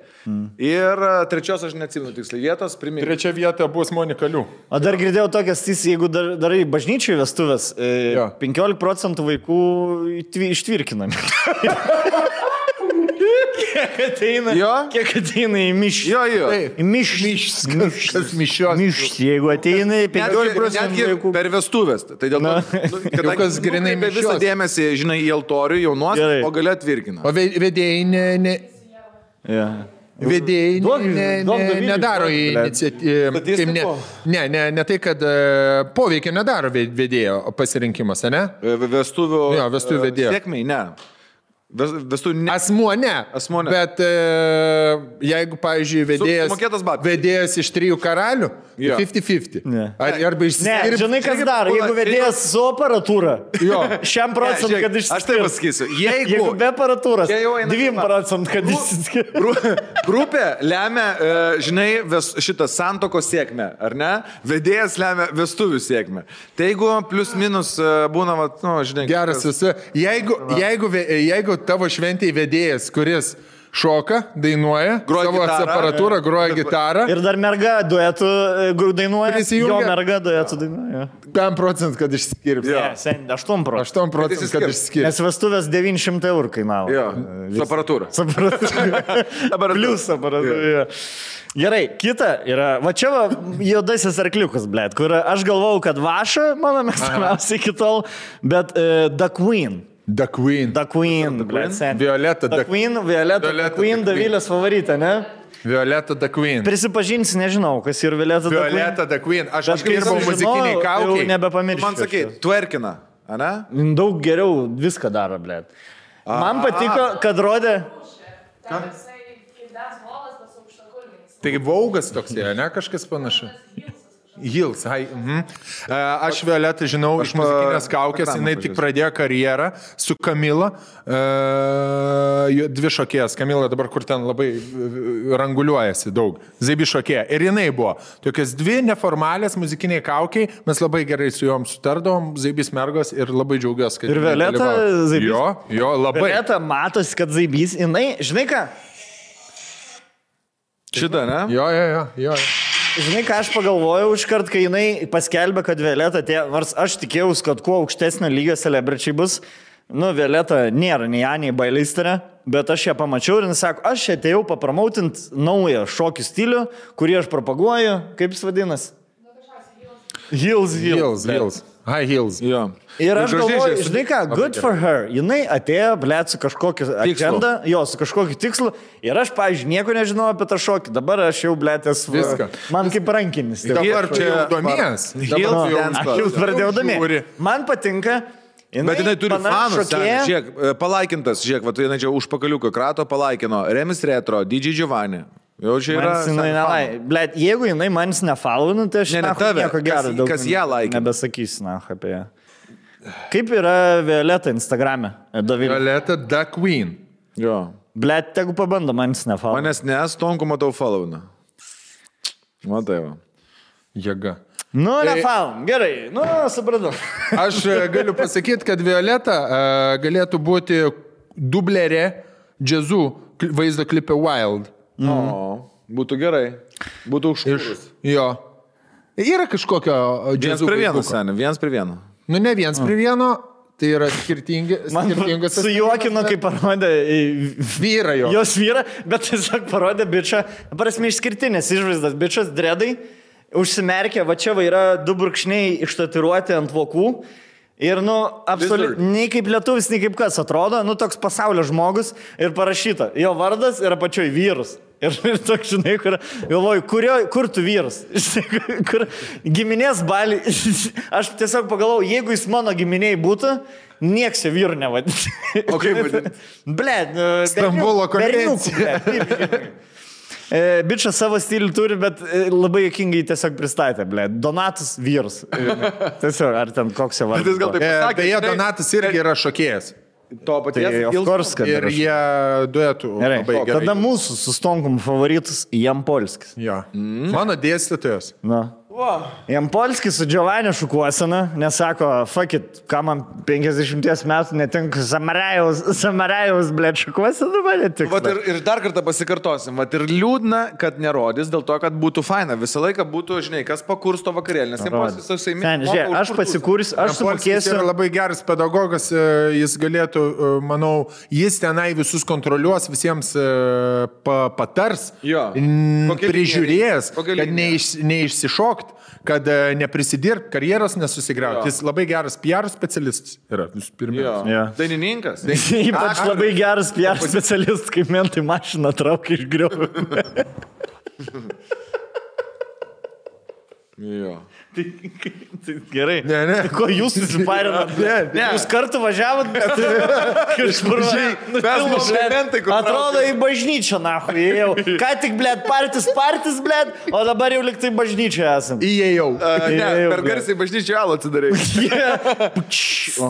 Ir e, trečios aš neatsimenu tiksliai vietos, primink. Trečia vieta bus Monikalių. O dar girdėjau tokias, jis, jeigu dar, darai bažnyčiai vestuvės, e, Jo. 15 procentų vaikų ištvirkinami. <laughs> kiek ateina, Jo. kiek ateina į mišką. Jo, jo. Į mišką. Kas mišios? Mišką, jeigu ateina į 15 Netgi, procentų per vestuvės. Tai dėl to, nu, kadangi kas grynai nukreipia visą dėmesį, žinai, į altorių jaunuos, Gerai. o gali atvirkina. O ve- vedėjai ne, ne, Ja. vedėjai Duok- ne, ne, nedaro iniciatyvą. Ne, ne, ne, ne tai, kad e, poveikio nedaro vedėjo pasirinkimas, ne? Vestuvių. Jo, vestuvių vedėjo. Sėkmei, ne. Ves- Vestuvių ne. Asmuo ne. Asmuo ne. Bet e, jeigu, pavyzdžiui, vedėjas, vedėjas iš trijų karalių, Jo. 50-50. Ne. Ar, arba Ne, išsiskirs. žinai, kas daro, jeigu vedėjas su aparatūra. Jo. <laughs> Šiam procentui, kad aš taip išsiskirs. pasakysiu. <laughs> Jeigu Jeigu be aparatūros, Čia jau eina 2 kalba. procentų, kad išsiskirs. <laughs> Gru- Grupė lemia, e, žinai, ves, šitą santokos sėkmę, ar ne? Vedėjas lemia vestuvių sėkmę. Tai jeigu plus minus e, būna, va, nu, žinai. Geras esi. Jeigu, jeigu, ve- jeigu tavo šventėje vedėjas, kuris šoka, dainuoja, Groja savo gitarą. aparatūrą, groja gitarą, Ir dar merga duetų e, dainuoja. Prisijungia. Jo merga duetų dainuoja. 5 procentų, kad išskirps. Jo. Ne, sen, 8 procentų. 8 procentų, kad išsiskirs. Nes vestuvės 900 eurų kainavo. Jo, su aparatūra. Su aparatūra. <laughs> Dabar Plius aparatūra. Gerai, kita yra, va čia va, juodasis arkliukas, blėt, kur aš galvau, kad vaša, mano mėgstamiausia iki tol, bet uh, The Queen. The Queen. The Queen, blėt, sen. Violeta The Queen, Violeta, The Queen. Davilės favoritė, ne? Violeta The Queen. Prisipažinsiu, nežinau, kas yra Violeta The Queen. Violeta The Queen. Aš, sužinojau, muzikiniai Jau kaukiai. nebepamiršau. Man sakai, twerkina, ne? Daug geriau viską daro, blėt. Man patiko, kad rodė... Aukštakulniais. Taigi Vaugas toks ne kažkas panašus. Hils, hai. Mhm. E, Aš Violetą žinau iš pa- muzikinės kaukės, jinai tik pradėjo karjerą su Kamila, e, jo- dvi šokėjas, Kamila dabar kur ten labai e, ranguliuojasi daug, Zaibi šokėja. Ir jinai buvo tokios dvi neformalės muzikiniai kaukiai, mes labai gerai su juom sutardom, Zaibis mergos ir labai džiaugiuosi, kad... Ir Violeta. Zaibys? Jo, jo, labai. Violeta matosi, kad Zaibys, jinai, žinai ką, Šitą, ne? Jo, jo, jo, jo. Žinai, ką aš pagalvojau iš kart, kai jinai paskelbė, kad Violeta atėjo, nors aš tikėjausi, kad kuo aukštesnio lygio celebričiai bus, nu, Violeta nėra nei Janė, nei Bailistarė, bet aš ją pamačiau ir jis sako, aš atėjau papromautinti naują šokių stilių, kurį aš propaguoju, kaip jis vadinasi? Hills, Hills, Hills. High Hills. Jo. Ir aš galvoju, žinai ką, good for her. Jinai atėjo, blėt, su kažkokiu agenda, jo, su kažkokiu tikslu. Ir aš, pavyzdžiui, nieko nežinau apie tą šokį. Dabar aš jau, blėt, esu. Viską. Man kaip rankinis. taip. Dabar čia- jau domies. Dabar jau- Aš jau pradėjau domėtis. Man patinka. Bet jinai turi fanų, žiūrėk, palaikintas, žiūrėk, va, tai jinai čia užpakaliuką krato palaikino, Remis Retro, DJ Giovanni. Jau čia yra. Jinai nelai. Blet, jeigu jinai manis nefalovina, tai aš Ne, ne tave. nieko Kas- gero daug kas ją laikina? Nebesakysiu, na, apie ją. Kaip yra Violeta Instagrame? Dovilė. Violeta The Queen. Jo. Blet, tegu pabando manis nefalovina. Manęs nes, Tonku matau followina. Matai, va. Jėga. Nu, nefalovina. Gerai, nu, supratau. <laughs> Aš e, galiu pasakyti, kad Violeta e, galėtų būti dublerė džiazų vaizdo klipė Wild. O, būtų gerai. Būtų Iš, užkūrus. jo. Yra kažkokio e, Vienas prie vieno, seniai, vienas prie vieno. Nu, ne viens prie vieno, tai yra skirtingi, <laughs> Man skirtingos. sujuokino, kai parodė Vyra jo. jos vyrą, bet tiesiog parodė bičią, prasme išskirtinės išvaizdas, bičias dredai, užsimerkė, va čia va yra du brūkšniai ištatiruoti ant vokų. Ir, nu, absoliučiai, nei kaip lietuvis, nei kaip kas atrodo, nu, toks pasaulio žmogus ir parašyta, jo vardas yra pačioj vyrus. Ir, <laughs> ir toks, žinai, kur, galvoju, kurio, kur tu? <laughs> Žinai, Kur giminės balį. <laughs> Aš tiesiog pagalvojau, jeigu jis mano giminiai būtų, nieks jo vyrų nevadintų. O kaip vadinti? Ble, nu, Stambulo konvencija. E, Bičias savo stilių turi, bet e, labai jokingai tiesiog pristatė, ble. Donatas vyrus. E, Tiesiog, ar ten koks jo Bet vardas. jis gal taip E, pasakė, Beje, žinai, Donatas irgi yra šokėjas. To paties. Tai, kad Ir jie duetų. Gerai, gerai. tada mūsų su Stonkum favoritas Jam Polskis. Jo. Mano dėstytojas. Na. Jampolskis su Giovanni šukuosena, nesako, fakit, ką man 50 metų netinka Samarajaus, Samarajaus, ble, šukuosena man netinka. Vat ir, ir dar kartą pasikartosim. Vat ir liūdna, kad nerodys, dėl to, kad būtų faina. Visą laiką būtų, žinai, kas pakursto vakarėlį. Nes jiems visai Sen, žiūrėk, aš pasikursiu, aš sumokėsiu. yra labai geras pedagogas, e, jis galėtų, e, manau, jis tenai visus kontroliuos, visiems e, pa, patars, Jo. prižiūrės, kad neiš, neišsišokt, kad e, neprisidirbt, karjeros nesusigriauti. Jis labai geras PR specialistas yra pirma. Jo. Dainininkas. <laughs> Ypač labai geras PR specialistas, kaip mentai mašiną traukia iš griovų. <laughs> Jo. Tai, <laughs> tai gerai. Ne, ne. Tai ko jūs susiparinat? <laughs> Ne, ne. Jūs kartu važiavot, bet <laughs> kažkur kur Atrodo į bažnyčią, na, jau. Ką tik, blėt, partis, partis, blėt, o dabar jau liktai bažnyčioje esam. Įėjau. A, Ne, Jau, per garsiai bažnyčią alų atsidarai. O.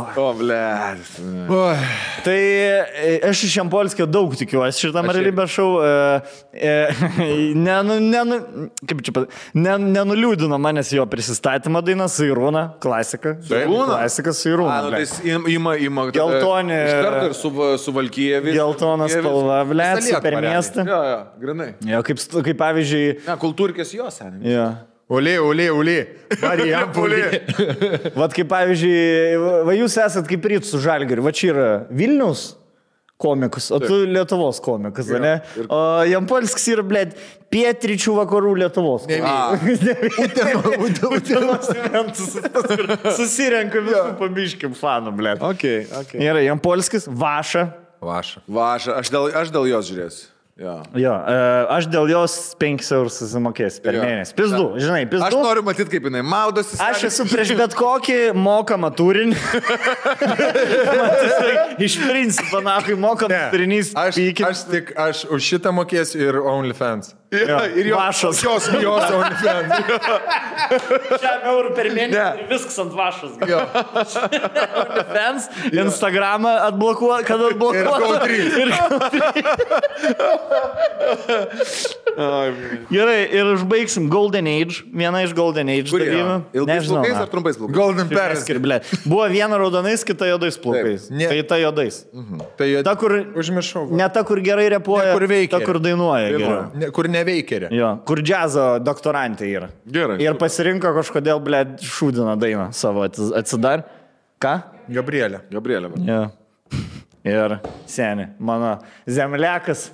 Oi. Tai e, aš iš Jampolskio daug tikiuosi šitam realybės šou. E, e, ne, nenuliūdino manęs jo prisistatymo daina su Irūna, klasika. Irūna? Klasika su A, Irūna. nu, ble. tai ima, ima. tada Geltoni- Iš karto ir su, su Valkyjevi. Geltona spalva, Lietuvą per miestą. Jo, jo, grinai. Jo, kaip, kaip pavyzdžiui, Ne, kultūrkės jos, seniai. jo. Olė, olė, olė. Marijampolė. <laughs> Vat kaip pavyzdžiui, va va jūs esat kaip ryt su Žalgiriu, va čia yra Vilnius komikas, o tu Lietuvos komikas, ne? O Jampolskis yra, blėt, pietryčių vakarų Lietuvos. <laughs> <laughs> Utenos <laughs> Susirenka visų pabiškim fanų, blėt. Ok, ok. Yra Jampolskis, Vaša. Vaša. Vaša, aš dėl, aš dėl jos žiūrėsiu. Jo. Jo, e, aš dėl jos 5 eurus susimokėsiu per Jo. mėnesį. Pizdu, žinai, Aš pizdu. noriu matyti, kaip jinai maudosi. Aš esu prieš bet kokį mokamą turinį. Iš principo, na, kai mokamas turinys, Aš, aš tik, aš už šitą mokėsiu ir OnlyFans. Ja, ir jos. Vašas. Jos, jos. OnlyFans. Šiam eurų per mėnesį Ne. viskas ant vašas. Fans, <laughs> Instagramą atblokuoja, kad atblokuoja. Ir <laughs> <laughs> Gerai, ir užbaigsim Golden Age. Viena iš Golden Age dalyvių. Ilgais plaukais ar trumpais plaukais? Golden Paris. Perskirblė. Buvo viena raudonais, kita juodais plaukais. Ne. Tai ta juodais. Tai Ta, kur, užmiršau. ne ta, kur gerai repuoja, Ne, kur veikia. ta, kur dainuoja. Ne, kur neveikia. Jo, kur džiazo doktorantė yra. Gerai. Ir pasirinko kažkodėl, ble, šūdiną dainą savo atsi- atsidar. Ką? Gabrielė. Gabrielė. va. Jo. Ir seniai, mano zemliakas.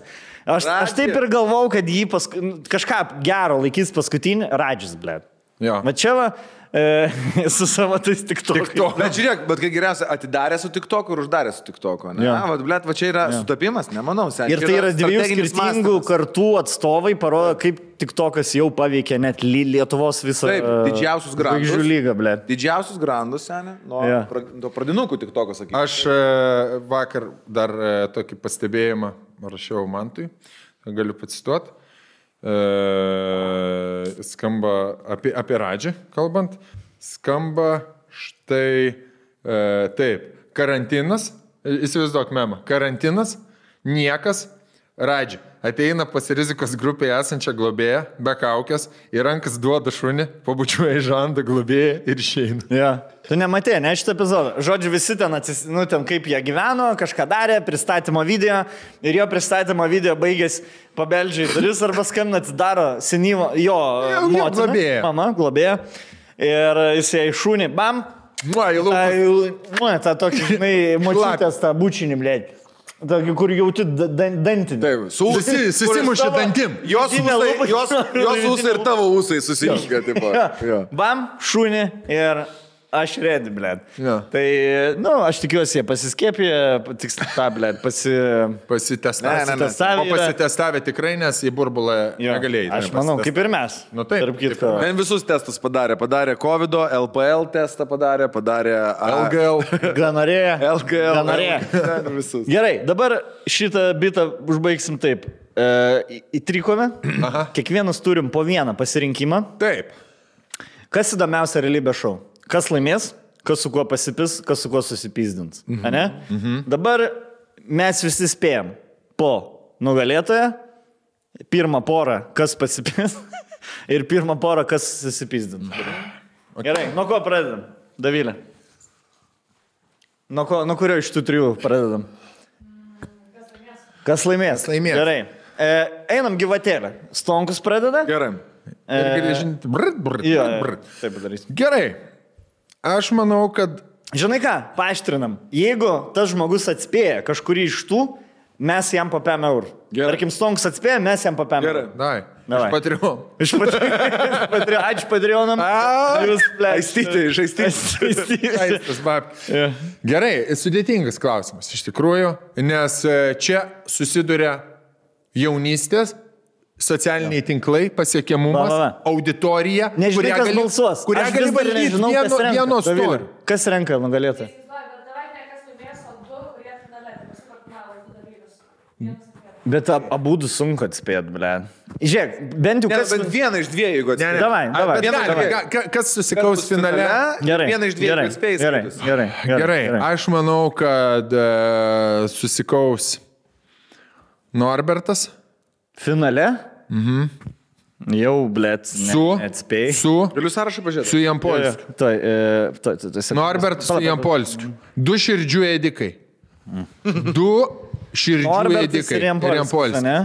Aš, aš taip ir galvau, kad jį pask... kažką gero laikys paskutinį, Radžis, ble. Jo. Va čia va, e, <laughs> su savo tais tik to. Bet žiūrėk, bet kai geriausia, atidarė su TikToku ir uždarė su TikToku. Ne, Jo. ja. va, blėt, va čia yra ja. sutapimas, nemanau, seniai. Ir tai yra dviejų skirtingų mąstymas. kartų atstovai, parodo, kaip TikTokas jau paveikė net Li- Lietuvos visą Taip, didžiausius grandus. žvaigždžių lygą, ble. Didžiausius grandus, seniai, nuo, nuo pradinukų TikTokas, sakyčiau. Aš e, vakar dar e, tokį pastebėjimą rašiau Mantui, galiu pacituoti. E, skamba apie, apie Radžį, kalbant, skamba štai e, taip. Karantinas, įsivaizduok memą, karantinas, niekas, Radži. Ateina pas rizikos grupėje esančią globėją, be kaukės, į rankas duoda šunį, pabučiuoja žandą globėją ir išeina. Ja. Tu nematė, ne šitą epizodą. Žodžiu, visi ten, atsis, nu, ten kaip jie gyveno, kažką darė, pristatymo video ir jo pristatymo video baigės pabeldžiai duris arba skambina, atidaro senyvo, jo, Jo, motina, globėja. mama, globėja. Ir jis jai šūnį, bam, Mua, į lūpas. nu, tą tokį, žinai, močiutės tą bučinį, blė. Tokį, kur jauti da- dan- dantinį. Taip, su Susi- susimušė Tavo- dantim. Jos ūsai, jos, <laughs> jos ūsai ir tavo ūsai. Jo. Bam, šūnį ir aš redi, blė. Jo. Tai, nu, aš tikiuosi, jie pasiskėpė, tiksliai tą, blė, pasi... Pasitestavę. Ne, ne, ne. O pasitestavę tikrai, nes į burbulą Jo, negalėjai. Aš manau, kaip ir mes. Nu, taip, Tarp kitko. Ten visus testus padarė. Padarė COVID, LPL testą padarė, padarė LGL. Ganarė. LGL. Ganarė. Visus. Gerai, dabar šitą bitą užbaigsim taip. E, Įtrikome. Kiekvienas turim po vieną pasirinkimą. Taip. Kas įdomiausia realybės šou? Kas laimės, kas su kuo pasipis, kas su kuo susipizdins. Mhm. Ne? Mhm. Dabar mes visi spėjom po nugalėtoją, pirmą porą, kas pasipis, <laughs> Ir pirmą porą, kas susipizdins. Gerai, nuo ko pradedam? Davilė. Nuo, ko, nuo kurio iš tų trijų pradedam? Kas laimės? Kas laimės? Gerai. E, einam gyvatėlę. Stonkus pradeda? Gerai. Ir geležinti. Brr, brr, brr, jo, brr. taip padarysim. Gerai. Aš manau, kad Žinai ką, paaštrinam. Jeigu tas žmogus atspėja kažkurį iš tų, mes jam 5 eurų. Gerai. Tarkim, Stonks atspėja, mes jam po 5 Gerai. eurų. Dai. Davai. Aš patriu. Iš pat- <laughs> Ačiū Patreonam. Jūs Aistyti, žaisti. Aistas, bab. Gerai, sudėtingas klausimas iš tikrųjų, nes e, čia susiduria jaunystės, socialiniai tinklai, pasiekiamumas, Va, va, va. auditorija, Nežinai, kas gali, balsuos. kurią Aš gali valdyti nežinau, vieno, kas renka. vieno storių. Kas renka nugalėtą? Bet. Bet abu du sunku atspėti, ble. Žiūrėk, bent jau Ne, kas... bent vieną iš dviejų, jeigu ne. Davai, davai. Vieną davai. ka- Kas susikaus finale? Gerai. Vieną iš dviejų gerai, atspėjai gerai, gerai, gerai, Gerai, aš manau, kad uh, susikaus Norbertas Finale? Mhm. Jau, ble, su, atspėjai. su, Galiu sąrašą pažiūrėti. su Jampolskiu. Tai, e, tai, tai, tai, Norbertas su Jampolskiu. Du širdžių ėdikai. Du širdžių Norbertas ėdikai. ir Jampolskis, ne?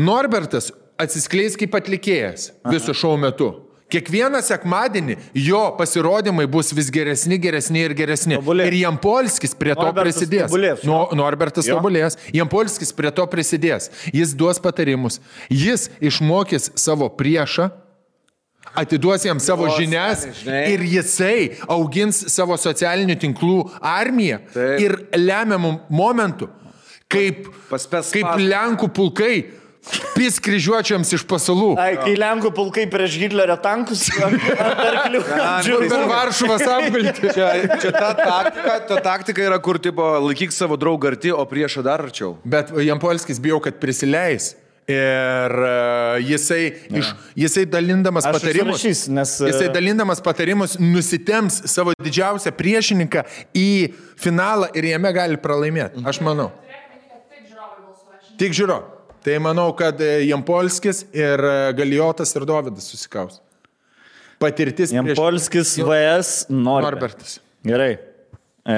Norbertas atsiskleis kaip atlikėjas viso šou metu. Kiekvieną sekmadienį jo pasirodymai bus vis geresni, geresni ir geresni. Tobulės. Ir Jampolskis prie to Norbertas prisidės. tobulės. No, Norbertas Jo. tobulės. Jampolskis prie to prisidės. Jis duos patarimus. Jis išmokys savo priešą. Atiduos jam savo žinias ir jisai augins savo socialinių tinklų armiją Taip. ir lemiamų momentų, kaip, kaip. Lenkų pulkai pis kryžiuočiams iš pasalų. Ai, kai Lenkų pulkai prieš Hitlerio tankus, <laughs> nu, Per Varšuvas apgulti. Čia, čia ta, taktika, ta taktika yra, kur tipo laikyk savo draugą arti, o priešą dar arčiau. Bet Jampolskis bijau, kad prisileis. Ir uh, jisai, iš, jisai dalindamas Aš patarimus, užsirašysiu, nes, e, jisai dalindamas patarimus nusitemps savo didžiausią priešininką į finalą ir jame gali pralaimėti. Aš manau. Tik žiūrovai Tai manau, kad e, Jampolskis ir e, Galijotas ir Dovydas susikaus. Patirtis prieš Jampolskis VS Norbertas. Norbertas. Gerai. E,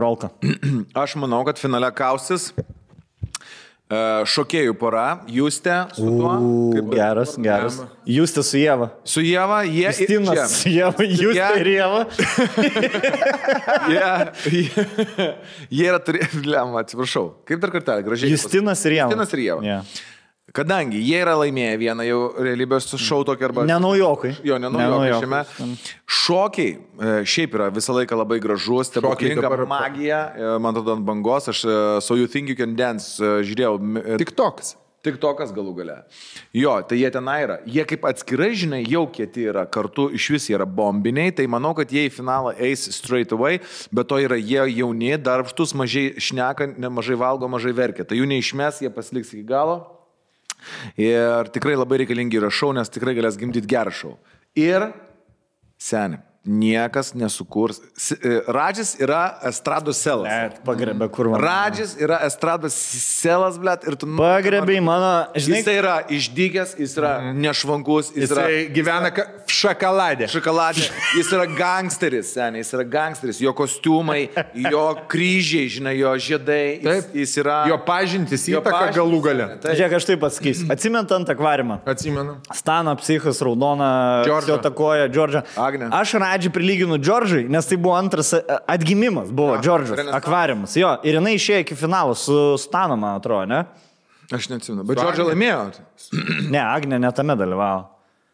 Rolka. <clears throat> Aš manau, kad finale kausis šokėjų pora, Justė su tuo. Kaip, Geras, geras. Jūs te su Jėva. su Jėva, jie... Justinas su Jėva. Jūs Jie- ir Jėva. Jie, <laughs> jie, jie yra turėję... <laughs> Atsiprašau. Kaip dar kartelį, gražiai. Justinas ir Jėva. Justinas ir Jėva. Yeah. Kadangi jie yra laimėję vieną jau realybės šou tokį arba... Nenaujokai. Jo, nenaujokai. Šokiai e, šiaip yra visą laiką labai gražus, stebuklinga dabar- magija, e, man atrodo, ant bangos. Aš e, So You Think You Can Dance žiūrėjau. Tik toks. Tik tokas galų gale. Jo, tai jie ten yra. Jie kaip atskirai, žinai, jau kieti yra, kartu iš vis yra bombiniai, tai manau, kad jie į finalą eis straight away, bet to yra jie jauni, darbštus, mažai šneka, nemažai valgo, mažai verkia. Tai jų neišmes, jie pasiliks iki galo. Ir tikrai labai reikalingi yra šau, nes tikrai galės gimdyti gerą šau. Ir seniai. Niekas nesukurs. E, Radžis yra estrados selas. Net, pagrebė kur man. Radžis yra estrados selas, blėt, ir tu... Pagrebė mano, žinai, Jis yra išdykęs, jis yra nešvankus, jis yra Jisai gyvena ka- šokoladė. šokoladė, jis yra gangsteris, seniai, jis yra gangsteris, jo kostiumai, jo kryžiai, žinai, jo žiedai, jis, Taip. jis yra... Jo pažintis jo įtaka pažintys, galų gale. Taip. žiūrėk, aš taip pasakysiu. Atsimint ant akvariumą. Atsimenu. Stano psichas, raudona, jo takoja, Džordžą. Agne. Aš Radžį prilyginu Džordžui, nes tai buvo antras e, atgimimas, buvo Džordžas, akvariumas. Jo, ir jinai išėjo iki finalo su Stano, man atrodo, ne? Aš neatsimenu, bet Džordžą laimėjo. <clears throat> Ne, Agne netame dalyvavo.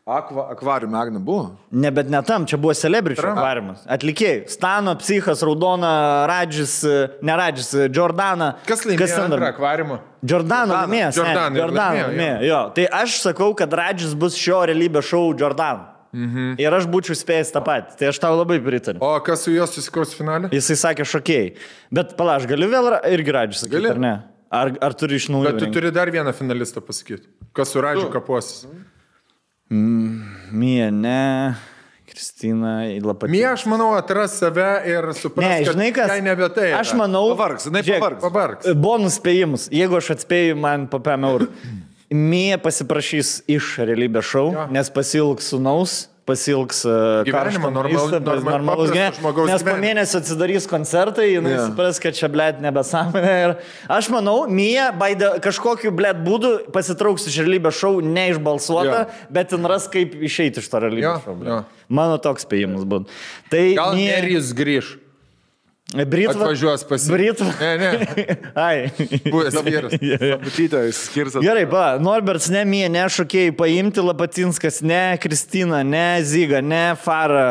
Akva, akvariume Agne buvo. Ne, bet ne tam, čia buvo celebričių akvariumas. Atlikėjai. Stano, psichas, raudona, Radžis, e, ne Radžis, e, Jordana. Kas laimėjo dar? antrą akvariumą? Jordano laimėjo. Jordano laimėjo. Jo. Tai aš sakau, kad Radžis bus šio realybės šou Jordan. Mhm. Ir aš būčiau spėjęs tą patį. Tai aš tau labai pritariu. O kas su juo susikaus finale? Jisai sakė šokėjai. Bet palaš, galiu vėl irgi Radžis sakyti, Gali. ar ne? Ar, ar turi iš naujo? Bet tu turi dar vieną finalistą pasakyti. Kas su Radžiu kapuosis? Mija, ne. Kristina, Lapatė. Mie, aš manau, atras save ir supras, Ne, žinai kad kas? tai nebe tai. yra. Aš manau. Pavargs, jinai pavargs. Pavargs. Bonus spėjimus. Jeigu aš atspėju, man po 5 eurų. Mie pasiprašys iš realybės šou, Jo. nes pasilgs sunaus, pasilgs uh, Gyvenimo, normal- normal- normalus žmogaus Nes po mėnesio atsidarys koncertai, jinai yeah. supras, kad čia, blėt, nebesąmonė. Ir aš manau, Mie baidė kažkokiu, blėt, būdu pasitrauks iš realybės šou neišbalsuota, Jo. bet jin ras, kaip išeiti iš to realybės šou. jo. blet. Mano toks spėjimas būtų. Tai Gal Mie- Nerijus grįž. Britva. Atvažiuos pas Britva. Ne, ne. Ai. Buvęs vyras. Butytė, skirsas. Gerai, va, Norberts, ne Mie, ne šokėjai paimti, Lapatinskas, ne Kristina, ne Zyga, ne Fara.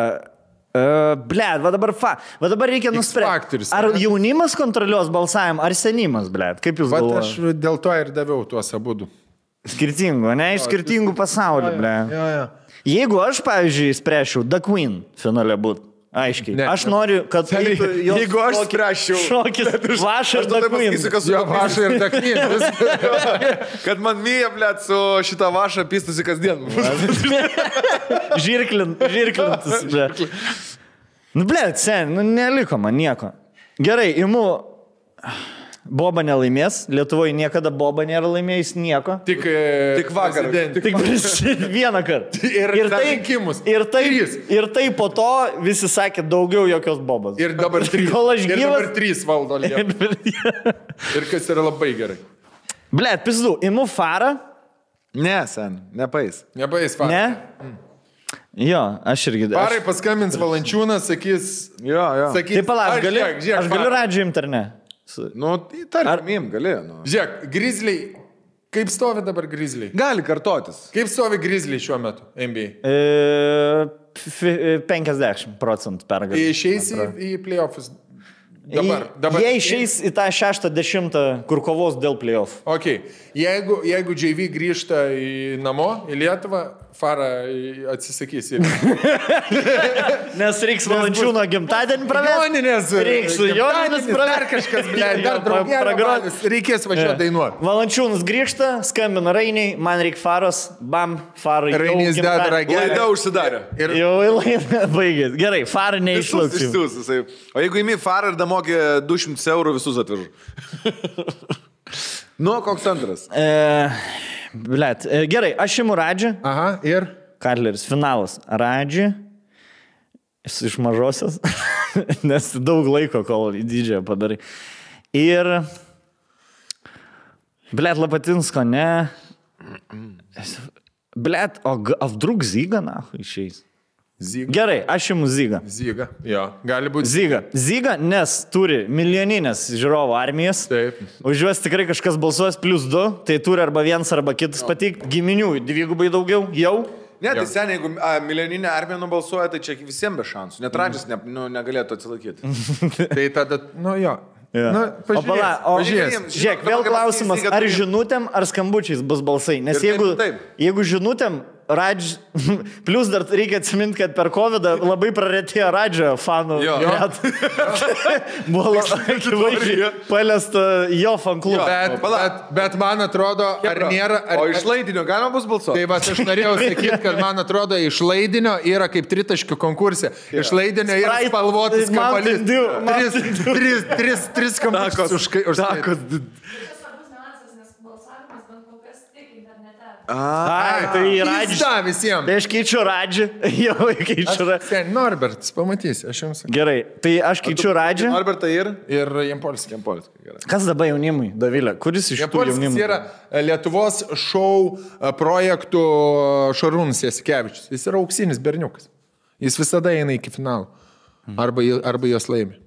Uh, ble, va dabar fa. Va dabar reikia nuspręsti. Ar jaunimas kontroliuos balsavimą, ar senimas, ble? Kaip jūs Vat aš galvojate? dėl to ir daviau tuos abu. Skirtingų, ne iš skirtingų pasaulių, ble. Jo, jo. Jeigu aš, pavyzdžiui, spręšiau, The Queen finale būtų. Aiškiai. Ne, aš noriu, kad eitų jos jeigu aš šokis- spręsčiau. Šokis, pasakysiu, kas su Jo, juo vaša ir taknys. <laughs> Kad man myja, blėt, su šitą vašą pistusi kasdien. <laughs> Žirklint, žirklintis, ble. Nu, ble, sen, nu, neliko man nieko. Gerai, imu. Boba nelaimės, Lietuvoje niekada Boba nėra laimėjęs nieko. Tik, e, Tik vakar. prezidentė. Tik prieš vieną kartą. Ir dar rinkimus. Ir tai, Trys. ir tai po to visi sakė daugiau jokios Bobos. Ir dabar trys. Kol aš Ir gyvas. dabar trys valdo Lietuvą. Ir kas yra labai gerai. Ble, pizdu, imu farą. Ne, sen, nepais. Nebais farai. Ne? Jo, aš irgi. Parai Aš, paskambins Valančiūnas, sakys. Jo, jo. sakys tai palauk, "Ai, aš galiu, žiūrėk, aš galiu Farai." radžiu imti ar ne? Nu, tai tarkim, gali. Nu. Žiūrėk, grizliai. Kaip stovi dabar grizliai? Gali kartotis. Kaip stovi grizliai šiuo metu NBA? E, fi- e, 50 procentų pergalė. Išeis į, į playoffs. Dabar. dabar. Jie išeis į tą šeštą dešimtą, kur kovos dėl playoff. Ok, jeigu, jeigu JV grįžta į namo, į Lietuvą, Fara į- atsisakys. Ir... <laughs> Nes reiks valančiūno gimtadienį pravesti. Joninės. Reiks su Joninės Dar pravesti. kažkas, ble, <laughs> dar valis. Reikės važiuoti dainuoti. Valančiūnas grįžta, skambina Rainiai, man reikia faros, bam, farai. jau Rainis deda ragelį. Laida užsidarė. Ir Jau laida <laughs> baigės. Gerai, farą jisai. O jeigu įmi farą ir damokė 200 eurų, visus atvežu. Nu, koks antras? E, blet, e, gerai, aš imu Radžią. Aha, ir. Karleris, finalas. Radži. Esu iš mažosios, <laughs> nes daug laiko, kol į didžiąją padarai. Ir... Blet, Lapatinsko, ne. Blet, o g- a vdrug Zyga, na, išeis. Zyga. Gerai, aš imu Zygą. Zyga. Jo, gali būti. Zyga. Zyga, nes turi milijoninės žiūrovų armijas. Taip. Už juos tikrai kažkas balsuos plus du, tai turi arba vienas, arba kitas pateikti. Giminių dvigubai daugiau, jau. Ne, tai seniai, jeigu a, milijoninė armija nubalsuoja, tai čia visiems be šansų. Net Radžis ne, nu, negalėtų atsilaikyti. <laughs> Tai tada, nu jo. Ja. Nu, o pala, o pažiūrės. žiūrėk, vėl klausimas, ar žinutėm, ar skambučiais bus balsai. Nes taip, jeigu, ir taip. jeigu žinutėm, Radž, <laughs> plus dar reikia atsiminti, kad per COVID labai praretėjo Radžio fanų. Jo. gret. <laughs> Buvo labai akivaizdžiai paliesta jo fan klubą. Bet, bet, bet man atrodo, ar nėra. Ar, O iš laidinio galima bus Tai balsuoti? va, aš norėjau sakyti, kad man atrodo, iš laidinio yra kaip tritaškių konkursė. Iš laidinio yra spalvotas. Dew, Tris, tris, tris, tris kampučius už už Takos. Tai svarbus niuansas, nes balsavimas bent kol kas tik internete. Ai, tai Radž. Da, visiems. Tai aš keičiu Radžį. <laughs> Jau keičiu Radžį. Sen, Norbertas, pamatysi, aš jums. Gerai, tai aš keičiu Radžį. Norbertą ir Ir. Jampolskį. Gerai. Kas dabar jaunimui, Davilė? Kuris iš tų Jampolskis jaunimų? yra e, Lietuvos šou e, projektų Šarūnas Jasikevičius. Jis yra auksinis berniukas. Jis visada eina iki finalo. Arba, arba jos laimi.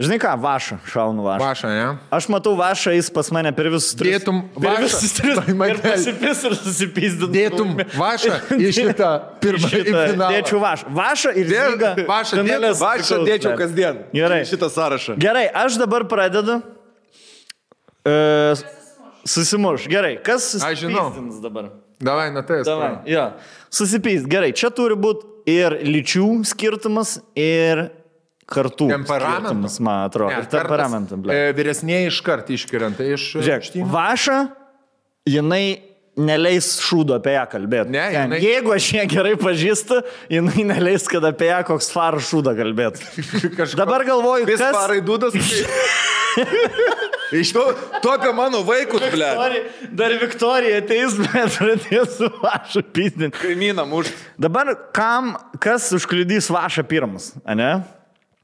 Žinai ką, Vaša, šaunu Vaša. Vaša, ne? Aš matau Vašą, jis pas mane per visus tris. Dėtum per Vašą. visus tris. Ir pasipis ir susipizdintum. Dėtum Vašą į šitą pirmą finalą. Dėčiau Vašą. Vašą ir Dė- Zyga. Vašą Vaikščiau susikaus, dėčiau kasdien. Gerai. Šitą sąrašą. Gerai, aš dabar pradedu. Uh, susimuš. Gerai, kas susipizdins dabar? Davai, na tai. Davai, jo. Susipyst. Gerai, čia turi būti ir lyčių skirtumas, ir kartų skirtumas, man atrodo. ir temperamentą. ble. E, vyresnėje iškart iškrenta iš... Žiūrėk, štynių. Vaša, jinai neleis šūdo apie ją kalbėti. Ne, jinai- Jeigu aš ją gerai pažįstu, jinai neleis, kad apie ją koks faras šūdą kalbėti. <laughs> Kažko- Dabar galvoju, kas... parai dudas. <laughs> Iš to, tu apie mano vaikus, ble. Dar Viktorija ateis, bet <laughs> pradės su vašu pizdinti. Kaimynam už. Dabar kam, kas užkliudys vašą pirmas, ne?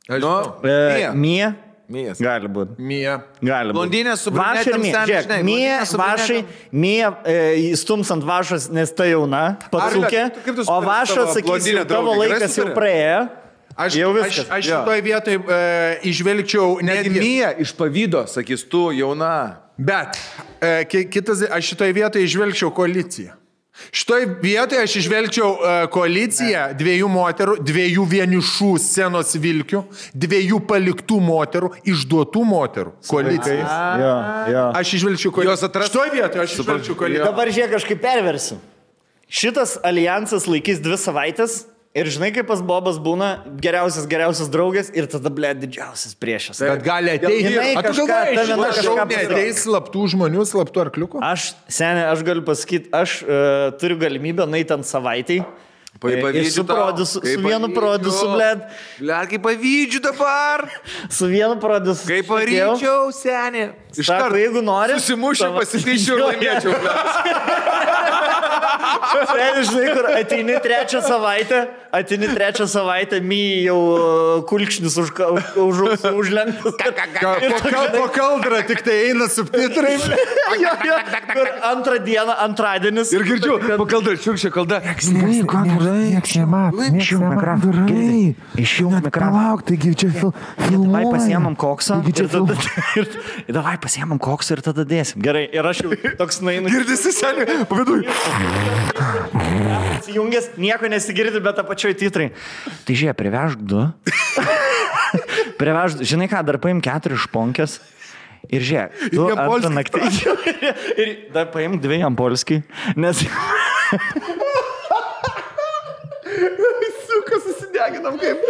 Aš Nu, žinau. Mija. Mie? Mijas. Gali būti. Mija. Gali būti. Blondinė su Vašai Mija. Mija, vašai. Mija e, įstums ant vašos, nes tai jauna, tu O vašas, blondine tavo laikas jau praėjo. Aš, Jau aš, viskas. aš Jo. šitoj vietoj e, išvelgčiau Netgi netgi... Mija iš pavydo, sakys tu, jauna. Bet e, ki- kitas, aš šitoj vietoj išvelgčiau koaliciją. Šitoj vietoje aš išvelgčiau e, koaliciją dviejų moterų, dviejų vienišų scenos vilkių, dviejų paliktų moterų, išduotų moterų. Koalicija. Jo, jo. Aš išvelgčiau koaliciją. Atras- Šitoj vietoje aš išvelgčiau koaliciją. Dabar žiūrėk, kažkaip perversiu. Šitas alijansas laikys dvi savaitės ir žinai, kaip pas Bobas būna geriausias, geriausias draugas ir tada, ble, didžiausias priešas. Bet gali ateiti. Jinai A, tu kažką- galvoji, ta viena šitą šou kažką neateis slaptų žmonių, slaptų arkliukų? Aš, senė, aš galiu pasakyti, aš uh, turiu galimybę nueiti ant savaitai. Ir su, produsu, su vienu produsu, bled, Ble, kaip pavydžiu dabar. <laughs> su vienu produsu. Kaip paryčiau, senė. Iš karto jeigu nori. Susimušiu, pasitaišiu ir laimėčiau. Ten, <laughs> žinai, kur ateini trečią savaitę, ateini trečią savaitę, my jau uh, kulkšnis už, už, už, užlenktas. Po, kal, po kaldrą tik tai eina subtitrai. <laughs> Jo, jo, antrą dieną, antradienis. Ir girdžiu, pakaldai, šiukščia kalda. Nieko gerai, nieks nemato. Išjung mikrofoną. Gerai. Išjung mikrofoną. Palauk, taigi čia fil Davai filmuojam. pasiemam koksą. Taigi čia tada, ir, ir davai pasiemam koksą ir tada dėsim. Gerai, ir aš jau toks nainu. Girdisi, senė, pavidu. Įjungęs, nieko nesigirdi, bet apačioj titrai. Tai žiūrėk, privežk du. privežk, žinai ką, dar paim keturis šponkės. Ir žiūrėk, tu naktį. ir dar paim dvi jampolskį, nes... <laughs> Suka, susideginam kaip. <laughs>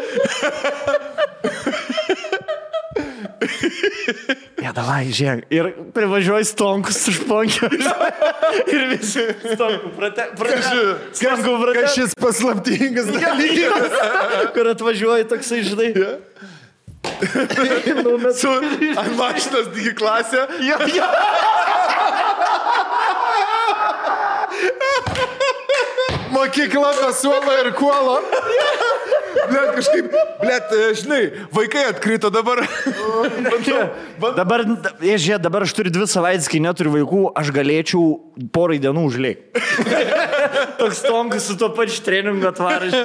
Ja, davai, žiūrėk. Ir privažiuoji stonkus su šponkiu. <laughs> ir visi stonkų prate... Stonkų Kas prate... šis paslaptingas dalykas? Kur atvažiuoji toksai, žinai. Su ant mašinos digi klasė. Jo, jo. Mokykla be suolo ir kuolo. Blet, kažkaip, blet, e, žinai, vaikai atkrito dabar. Dabar, jie, žiūrėk, dabar aš turiu dvi savaitės, kai neturiu vaikų, aš galėčiau porai dienų užlėkti. Toks tonkus su to pačiu treningu atvarai.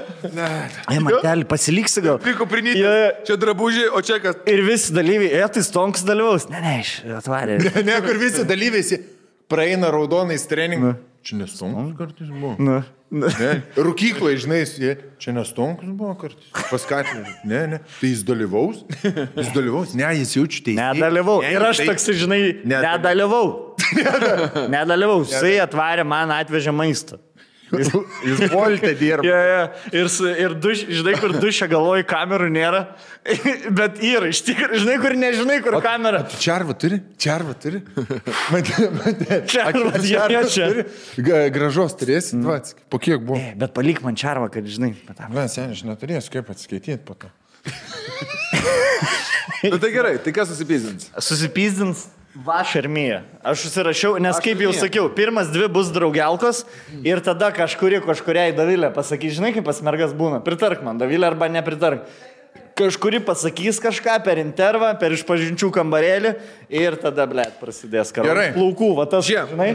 Ei, matelį, pasiliksi gal. Piko prinytė. Jo, jo. Čia drabužiai, o čia kas? Ir visi dalyviai, e, tai stonkus dalyvaus. Ne, ne, iš atvarė. Ne, kur visi dalyviai praeina raudonais treningais. Čia nestonkus kartais buvo. Nu, nu. Ne, <laughs> rūkyklai, žinai, jie, čia nestonkus buvo kartais. Paskatinai. Ne, ne. Tai jis dalyvaus. Jis dalyvaus. Ne, jis jaučia teisę. Nedalyvau. Ir aš toks, žinai, nedalyvau. <laughs> Nedalyvau. Jisai atvarė, man atvežė maistą. Jis volte dirba. Ja, ja. Ir, ir duš, žinai, kur dušia galvoji, kamerų nėra. <laughs> Bet yra, iš tikrųjų, žinai, kur nežinai, kur kamera. Čarva turi? Čarva turi? Matė, matė. Jo, jo, čia. turi? Gražos turėsi? Mm. Po kiek buvo? E, Bet palik man čarvą, kad žinai. Na, seniai, aš neturėsiu kaip atskaityti po to. <laughs> Nu tai gerai, tai kas susipizdins? Susipizdins vašarmėje. Aš susirašiau, nes kaip jau sakiau, pirmas dvi bus draugelkos ir tada kažkuri kažkuriai Davilė pasakys, žinai, kaip pas mergas būna. Pritark man, Davilė arba nepritark. Kažkuri pasakys kažką per intervą, per išpažinčių kambarėlį ir tada, ble, prasidės karas. Gerai. Plaukų, va tas, Žiūrėk. žinai.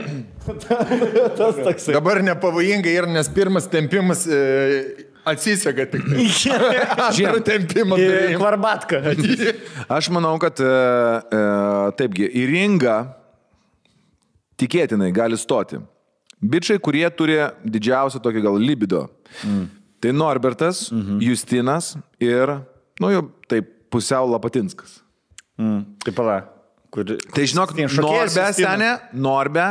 <laughs> tas toksai. Dabar nepavojingai ir nes pirmas tempimas e, atsisega tik. tai. <laughs> Žiūrėjau, tempimą. Kvarbatka. <laughs> Aš manau, kad e, e, taipgi, į ringą tikėtinai gali stoti. Bičiai, kurie turi didžiausią tokį gal libido. Mm. Tai Norbertas, mhm. Justinas ir, nu jau taip, pusiau Lapatinskas. Mm. Taip, pala. Kur... Tai žinok, Justinas. senė, Norbė,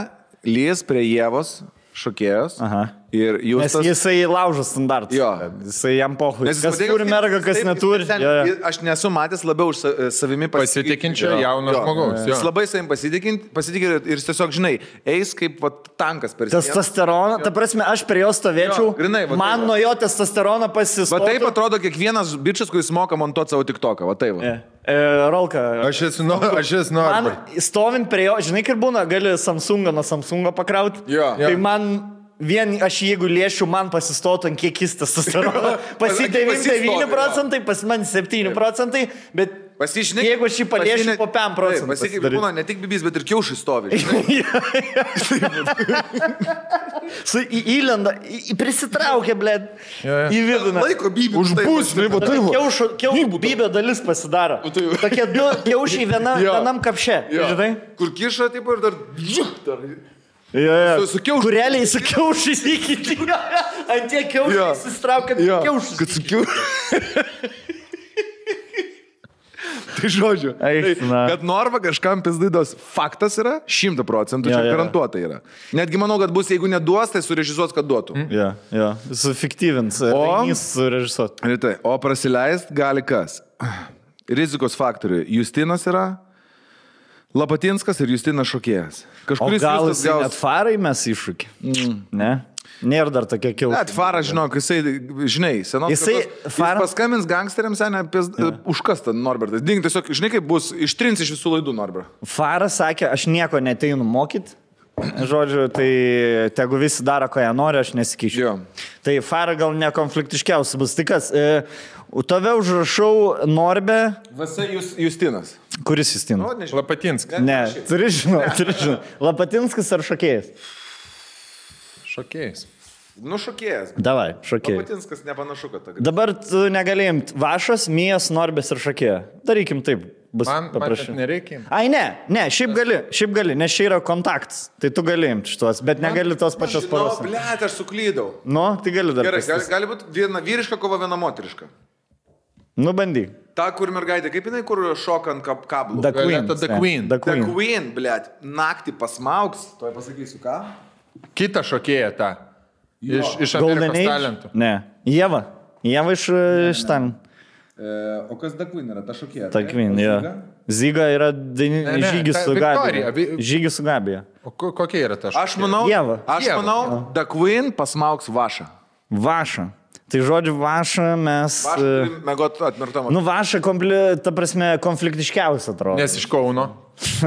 lys prie Jėvos šokėjos. Aha. Ir jūs Nes jisai laužo standartus. Jo. Jisai jam pohui. Nes Kas padėjo turi mergą, kas taip, neturi. ten- Jo, jo. Aš nesu matęs labiau už sa- savimi Pasitikinčio jauno žmogaus. Jis labai savim pasitikint, pasitikė ir jis tiesiog, žinai, eis kaip va, tankas per sieną. Testosteroną, ta prasme, aš prie jo stovėčiau, Jo, grynai, va man taip va. nuo jo testosteroną Va pasistotų. taip atrodo kiekvienas bičias, kuris moka montuoti savo tik toką. Va taip. Va. E, e, Rolka, Aš esu, nu, aš esu man nori. stovint prie jo, žinai, kaip būna, gali Samsungą nuo Samsungo pakrauti. Jo. Tai man vien aš jeigu lėšiu, man pasistotų ant kiek jis testosterono. <laughs> Pas jį Ant kiek pas jį 9 stovi, procentai, pas man 7 procentai, bet Pasižinai, jeigu aš jį paliešiu po 5 procentų. Pasidaryt. būna ne tik bibis, bet ir kiaušai stovi. <laughs> Su įlenda, prisitraukia, ble, į vidų. Laiko bibis. Užbūs, va tai va. Kiaušų, kiaušų bybio dalis pasidaro. Tokie du kiaušiai viena, vienam kapše. Žinai? Kur kiša, taip ir dar... Jo, jo. Su- su kiaušu- Kureliai su kiaušais įkyti. <laughs> Ant tie kiaušai Jo. susitraukia Jo, kiaušus. Kad su kiaušai. <laughs> tai žodžiu, Eik, tai, kad Norva kažkam pizdaidos faktas yra, šimta procentų, čia Jo, jo. garantuota yra. Netgi manau, kad bus, jeigu neduos, tai surežizuos, kad duotų. Jo, jo. Sufiktyvins. O? Surežisuot. Rytai, o prasileist gali kas? <sighs> Rizikos faktoriai. Justinas yra, Lapatinskas ir Justinas šokėjas. Kažkuris gal jis net gaus. farai mes iššūkį? Mm. Ne? Nėra dar tokia Net kiaušai. Faras, žinok, jisai, žinai, senos. Jisai- kartos, Farą- jis paskambins gangsteriams, ne, apie užkastą Norbertas. Ding, tiesiog, žinai, kaip bus, ištrins iš visų laidų Norbert. Faras sakė, aš nieko neteinu mokyti. Žodžiu, tai tegu visi daro, ko jie nori, aš nesikišiu. Jo. Tai Fara gal nekonfliktiškiausias bus. Tai kas, e, tave užrašau Norbe, Vasa Jūs, Justinas. kuris jis tin? Nu. Lapatinskas. Ne, turi žinoti, turi žinoti. Lapatinskas ar šokėjas? Šokėjais. Nu, šokėjas. Davai, šokėjas. Lapatinskas nepanašu, kad ta. Dabar tu negalėjim Vašas, Mijas, Norbės ir šokėja. Darykim taip, bus Man, man paprasčiau. nereikia. Ai ne, ne, šiaip gali, šiaip gali, nes čia yra kontaktas. Tai tu gali imti šitos, bet negali tos pačios poros. Ble, aš suklydau. Nu, tai gali dar. Gerai, gali, gali būti viena vyriška kova, viena moteriška. Nu, bandyk. Ta, kur mergaitė, kaip jinai, kur šoka ant kab kablų. The Queen. Violeta The ne, Queen. The The Queen. Queen, blėt, naktį pasmauks. Tuoj pasakysiu ką. Kitą šokėją tą. Iš, iš Golden Amerikos Age? talentų. Ne. Jėva. Jėva iš, iš ten. E, o kas The Queen yra? Ta šokėja. The Queen, jo. Zyga yra daini, Ne, ne, žygis ta su Gabija. vi- Žygis su Gabija. O ko- kokia yra ta Aš šokėja? manau, Ieva. aš manau, The Queen pasmauks vašą. Vaša. Tai žodžiu, vaša mes. Vašą e, mėgot atmirtam. Nu, vaša, kompli, ta prasme, konfliktiškiausia atrodo. Nes iš Kauno.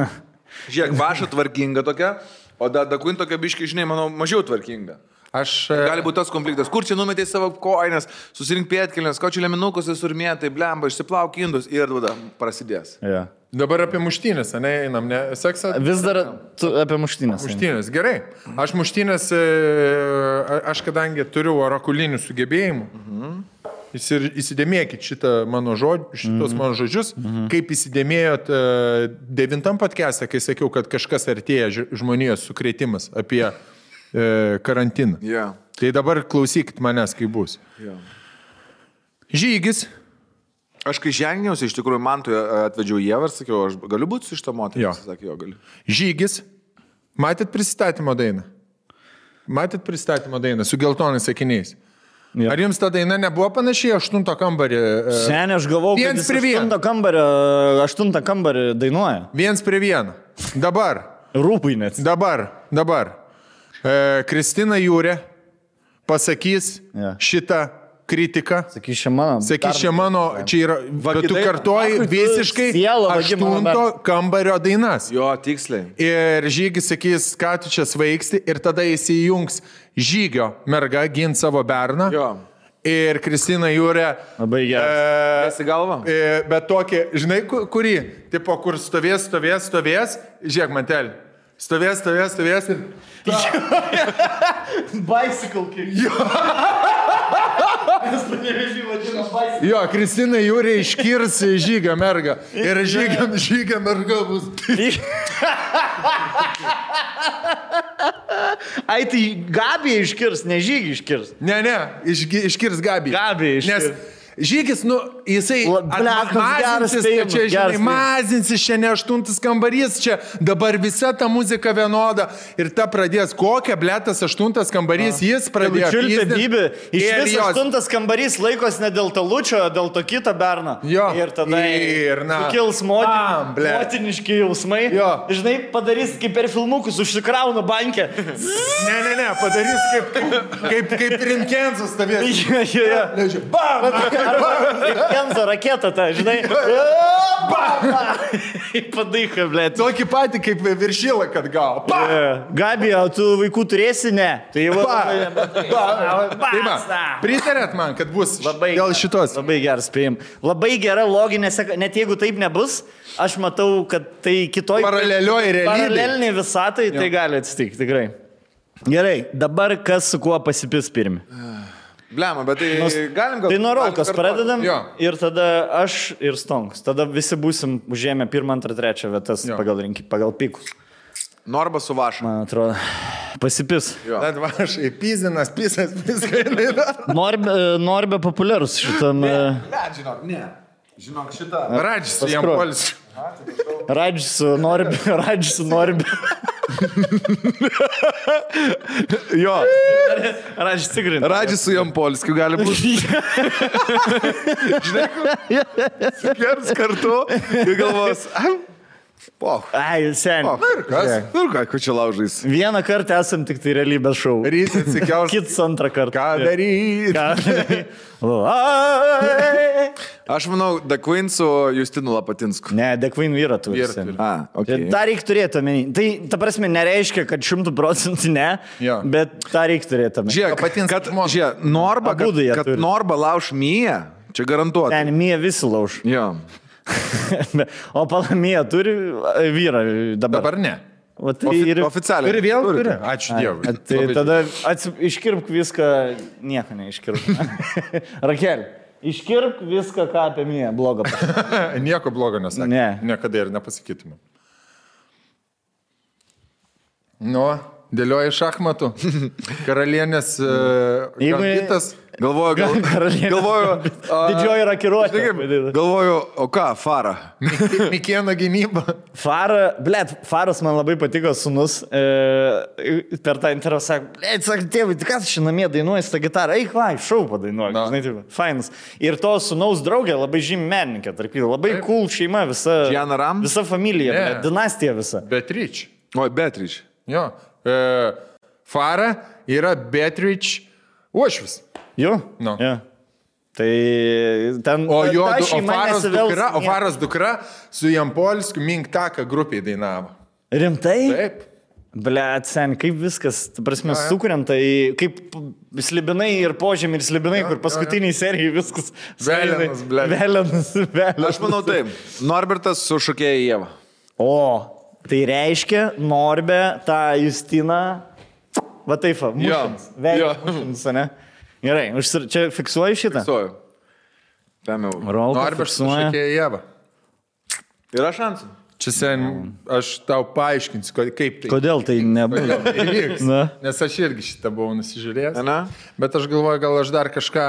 <laughs> Žiūrėk, vaša tvarkinga tokia, o da, The Queen tokia biški, žinai, manau, mažiau tvarkinga. Aš. Gali būti tas konfliktas, kur čia numetė savo koinės, susirink pėtkelnes, ko čia leminukus surmėtai, blemba, išsiplauk indus ir tada prasidės. Ja. Dabar apie muštynės, ne, einam, ne, seksą. Vis dar tu apie muštynės. Muštynės, gerai. Aš muštynės, e, aš kadangi turiu orakulinių sugebėjimų, įsir- įsidėmėkit šitą mano žodžius, šitos mano žodžius, kaip įsidėmėjot e, devintam podcast'e, kai sakiau, kad kažkas artėja žmonijos sukretimas apie e, karantiną. Yeah. Tai dabar klausykit manęs, kaip bus. Yeah. Žygis. Aš kai žengniausi, iš tikrųjų, man tu atvedžiau Jėvą ir sakiau, aš galiu būti su šitą moterį. Jis Sakė, jo, galiu. Žygis. Matėt pristatymo dainą? Matėt pristatymo dainą su geltonais sakiniais? Jo. Ar jums ta daina nebuvo panašiai aštunto kambarį? e, Seniai aš galvau, kad prie vieno. aštuntą kambarį, aštuntą kambarį dainuoja. Viens prie vieno. Dabar, Rūpai net. dabar, dabar. E, Kristina Jūrė pasakys Jo. šitą kritiką. Sakys, čia mano. Sakys, čia mano, čia yra, bet tu tu visiškai aštunto kambario dainas. Jo, tiksliai. Ir žygis sakys, ką tu čia svaigsti, ir tada įsijungs žygio merga gint savo berną. Jo. Ir Kristina Jūrė. Labai geras. Esi galva? E, bet tokį, žinai, ku- kurį, tipo, kur stovės, stovės, stovės, žiūrėk, mantel. Stovės, stovės, stovės ir... <laughs> Bicycle kick. Bicycle. <laughs> <laughs> Jo, Kristina Jūrė iškirs žygio mergą. Ir žygio, žygio merga bus. Ai, tai Gabija iškirs, ne žygį iškirs. Ne, ne, išgi- iškirs Gabį. Gabija iškirs. Nes Žygis, nu, jisai mazinsis, čia, žinai, mazinsis, čia ne aštuntas kambarys, čia dabar visa ta muzika vienoda ir ta pradės, kokia blėtas aštuntas kambarys, jis pradėjo. Čiulpė bybį. Iš viso aštuntas kambarys laikos ne dėl talučio, dėl to kito berno. Jo. Ir tada Ir, na. sukils motin, motiniški jausmai. Jo. Žinai, padarys kaip per filmukus, užsikrauna bankę. Ne, ne, ne, padarys kaip, kaip, kaip Rinkensas tavęs. Jo, jo, jo. Bam! Kenzo raketa, ta, žinai. Padaika, blė. Tokį patį kaip viršylą, kad gavo. Gabija, tu vaikų turėsi, ne? Tai jau pritarėt man, kad bus Labai dėl šitos. Labai geras spėjim. Labai gera loginė. Net jeigu taip nebus, aš matau, kad tai kitoj... Paralelioj realybėj. Paraleliniai visatai tai gali atsitikti, tikrai. Gerai, dabar kas su kuo pasipis pirmi. Blema, bet tai Nus- galim gal... Tai nuo Rolkos pradedam Jo. ir tada aš ir Stonks. Tada visi būsim užėmę pirmą, antrą, trečią vietas Jo. pagal, rinki, pagal pikus. Norba su vaša. Man atrodo, pasipis. Jo. Net va, aš įpizinas, pisas, viską daro. Norbė, norbė populiarus šitam. e, Ne, žinok, ne. Žinok, šitą. Radžis, jam polis. Radžis su Norbė. <laughs> Radžis su Norbė. <laughs> Jo. Radžis tikrai. Radžis su jam polskiu gali būti. <laughs> Gers kartu ir galvos. Po. Ai, seniai. Ir kas? Ir ką, ko čia laužais? Vieną kartą esam tik tai realybės šou. Ryte atsikels. <laughs> Kits antrą kartą. Ką daryti? Ką daryti? Ai. <laughs> Aš manau, The Queen su Justinu Lapatinsku. Ne, The Queen vyra turi. Vyra seniai. turi. A, Tai okay. tą reikia turėti omeny. Tai, ta prasme, nereiškia, kad šimtų procentų ne, Jo. bet tą reikia turėti omeny. Žiūrėk, Lapatinskas kad, žiūrėk, Norba, kad, kad. Norba lauž myją, čia garantuota. Ten mie visi lauž. Jo. O palamija turi e, vyrą dabar. Dabar ne. O tai Ofi ir... oficialiai. Turi vėl? Turi. Turi. Ačiū Dievui. A, Tai Labai tada atsi... iškirpk viską, nieko neiškirpk. <laughs> Rakel, iškirpk viską, ką apie mane blogo. <laughs> Nieko blogo nesakė. Ne. Niekada ir nepasakytume. Nu, dėlioji šachmatų. <laughs> Karalienės uh, Jeigu- kitas. Galvoju, gal, galvoju. <laughs> a, Didžioji rakiruotė. Galvoju, o ką, Fara? Mikieno gynyba. Fara, blėt, Faras man labai patiko sunus. E, per tą intervą sako, blėt, sako, tėvai, tai kas šiandien namie dainuoja tą gitarą, eik, vai, šau padainuoja. Na. Žinai, taip, fainas. Ir to sunaus draugė labai žymi menininkė, tarp jų, labai cool šeima, visa. Gianna Ram? Visa familija, yeah. dinastija visa. Beatrič. Oi, Beatrič. Jo. E, Fara yra Beatrič Uošvis. Jo. Nu. Ja. Tai ten. O jo, ta du, o nesivels dukra, o. Faras dukra su Jampolskiu Minktaka grupiai dainavo. Rimtai? Taip. Blet, sen, kaip viskas, prasme, sukuriant, tai kaip slibinai ir požemį ir slibinai, kur paskutiniai serijai viskas. Velenas, blet. Velenas, velenas. Aš manau taip. Norbertas su šokėja Jėva. O, tai reiškia, Norbė tą Justiną, va taip, jo. mušins, ne? Gerai, užsir... čia fiksuoju šitą. Suoju. Tam jau. Rolka Norbert fiksuoja. šakė Jėva. Yra šansų. Čia sen, aš tau paaiškinsiu, kaip tai. Kodėl tai nebuvo? <laughs> Na. Nes aš irgi šitą buvau nusižiūrėjęs. Na? Bet aš galvoju, gal aš dar kažką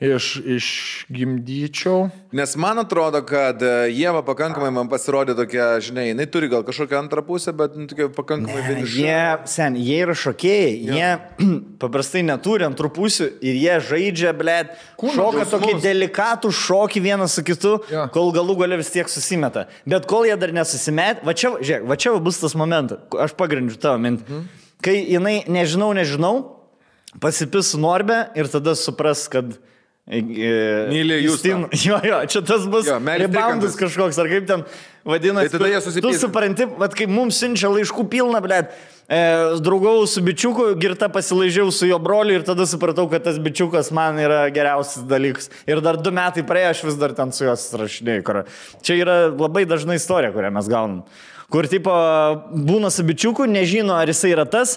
iš, išgimdyčiau. Nes man atrodo, kad e, Jėva pakankamai man pasirodė tokia, žinai, jinai turi gal kažkokią antrą pusę, bet nu, tokia pakankamai vieniša. Jie, sen, jie yra šokėjai, jie <clears throat> paprastai neturi antrų pusių ir jie žaidžia, blėt, šoka tokį delikatų šokį vienas su kitu, Jo. kol galų gale vis tiek susimeta. Bet kol jie dar nesusimet, va čia, žiūrėk, va čia bus tas momentas, aš pagrindžiu tavo mintį. Mhm. Kai jinai nežinau, nežinau, pasipis Norbe ir tada supras, kad... Myli Justą. <laughs> Jo, jo, čia tas bus trikampas. kažkoks, ar kaip ten vadinasi. Tai tada jie susipyks. Tu supranti, vad kaip mums siunčia laiškų pilna, blėt. E, draugau su bičiuku, girta pasilaižiau su jo broliu ir tada supratau, kad tas bičiukas man yra geriausias dalykas. Ir dar du metai praėjo, aš vis dar ten su juos rašinėjau. Čia yra labai dažna istorija, kurią mes gaunam. Kur tipo būna su bičiuku, nežino, ar jisai yra tas,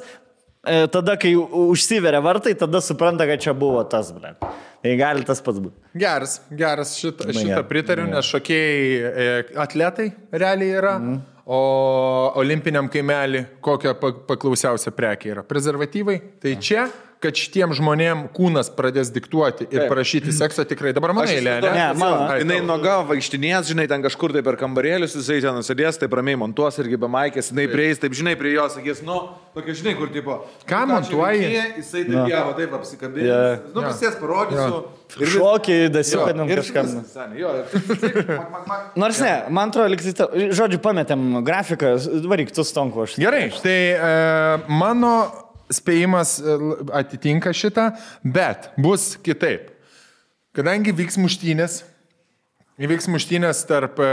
tada, kai užsiveria vartai, tada supranta, kad čia buvo tas, blėt. Tai gali tas pats būti. Geras, geras, šitą, Na, šitą gerai. pritariu, nes šokėjai e, atletai realiai yra. Mhm. O olimpiniam kaimelį kokia pa- paklausiausia prekė yra? Prezervatyvai. Tai čia kad šitiem žmonėm kūnas pradės diktuoti ir prašyti sekso tikrai. Dabar mano eilė, ne? Ne, mano. Ai, Jinai noga vaikštinės, žinai, ten kažkur tai per kambarėlius, jisai ten sėdės, taip ramiai montuos irgi be maikės, jinai prieis, taip žinai, prie jos sakys, nu, tokia žinai, kur tipo. Ką nu, montuoji? Jisai taip, ja, va, taip apsikabinės. Jo. Nu, visiems parodysiu. Vis- Šokį, ir kažkam. taip, taip. Nors ne, man atrodo, liktai, ta- žodžiu, pametėm grafiką, varyk, tu stonku aš. Gerai, tai e, mano spėjimas e, atitinka šitą, bet bus kitaip. Kadangi vyks muštynės, įvyks muštynės tarp e,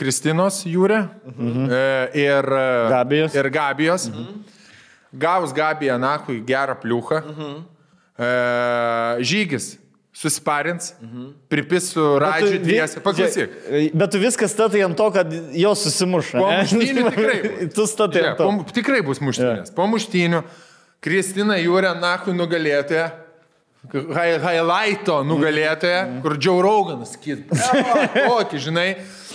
Kristinos jūrė mhm. e, ir, e, Gabijos. ir Gabijos. Mhm. Gaus Gabiją Nakui gerą pliuchą. Mhm. E, žygis susiparins, mhm. pripis su Radžiu dviese. Paklausyk. Bet tu viskas statai ant to, kad jos susimuša. Po muštynių <laughs> tikrai tu statai ant to. po, tikrai bus muštynės. Po muštynių Kristina Jūrė Nakui nugalėtoja. Highlighto nugalėtoja, kur Joe Roganas sakys, kokį, žinai,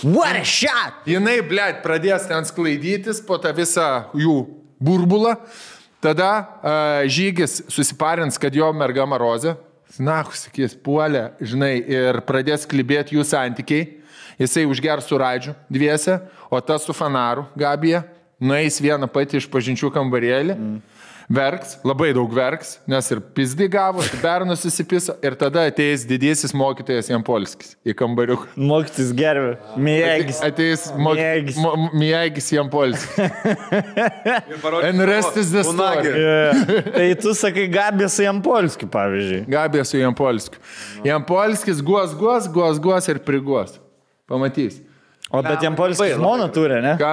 What a shot! jinai, blėt, pradės ten sklaidytis po tą visą jų burbulą, tada uh, žygis susiparins, kad jo merga Marozė, na, sakys, puolė, žinai, ir pradės klibėti jų santykiai, jisai užgers su Raidžiu dviese, o tas su Fanaru, Gabija, nueis vieną patį iš pažinčių kambarėlį. Mm. Verks, labai daug verks, nes ir pizdį gavo, ir bernus susipiso, ir tada ateis didysis mokytojas Jampolskis į kambariuką. Mokytis gerbė. Mėgis. Ateis Miegis. Miegis Jampolskis. <laughs> And rest is the story. <laughs> Tai tu sakai Gabės Jampolskiu, pavyzdžiui. Gabė su Jampolskiu. Jampolskis guos, guos, guos, guos ir priguos. Pamatys. O bet Jampolskis žmoną turi, ne? Ką?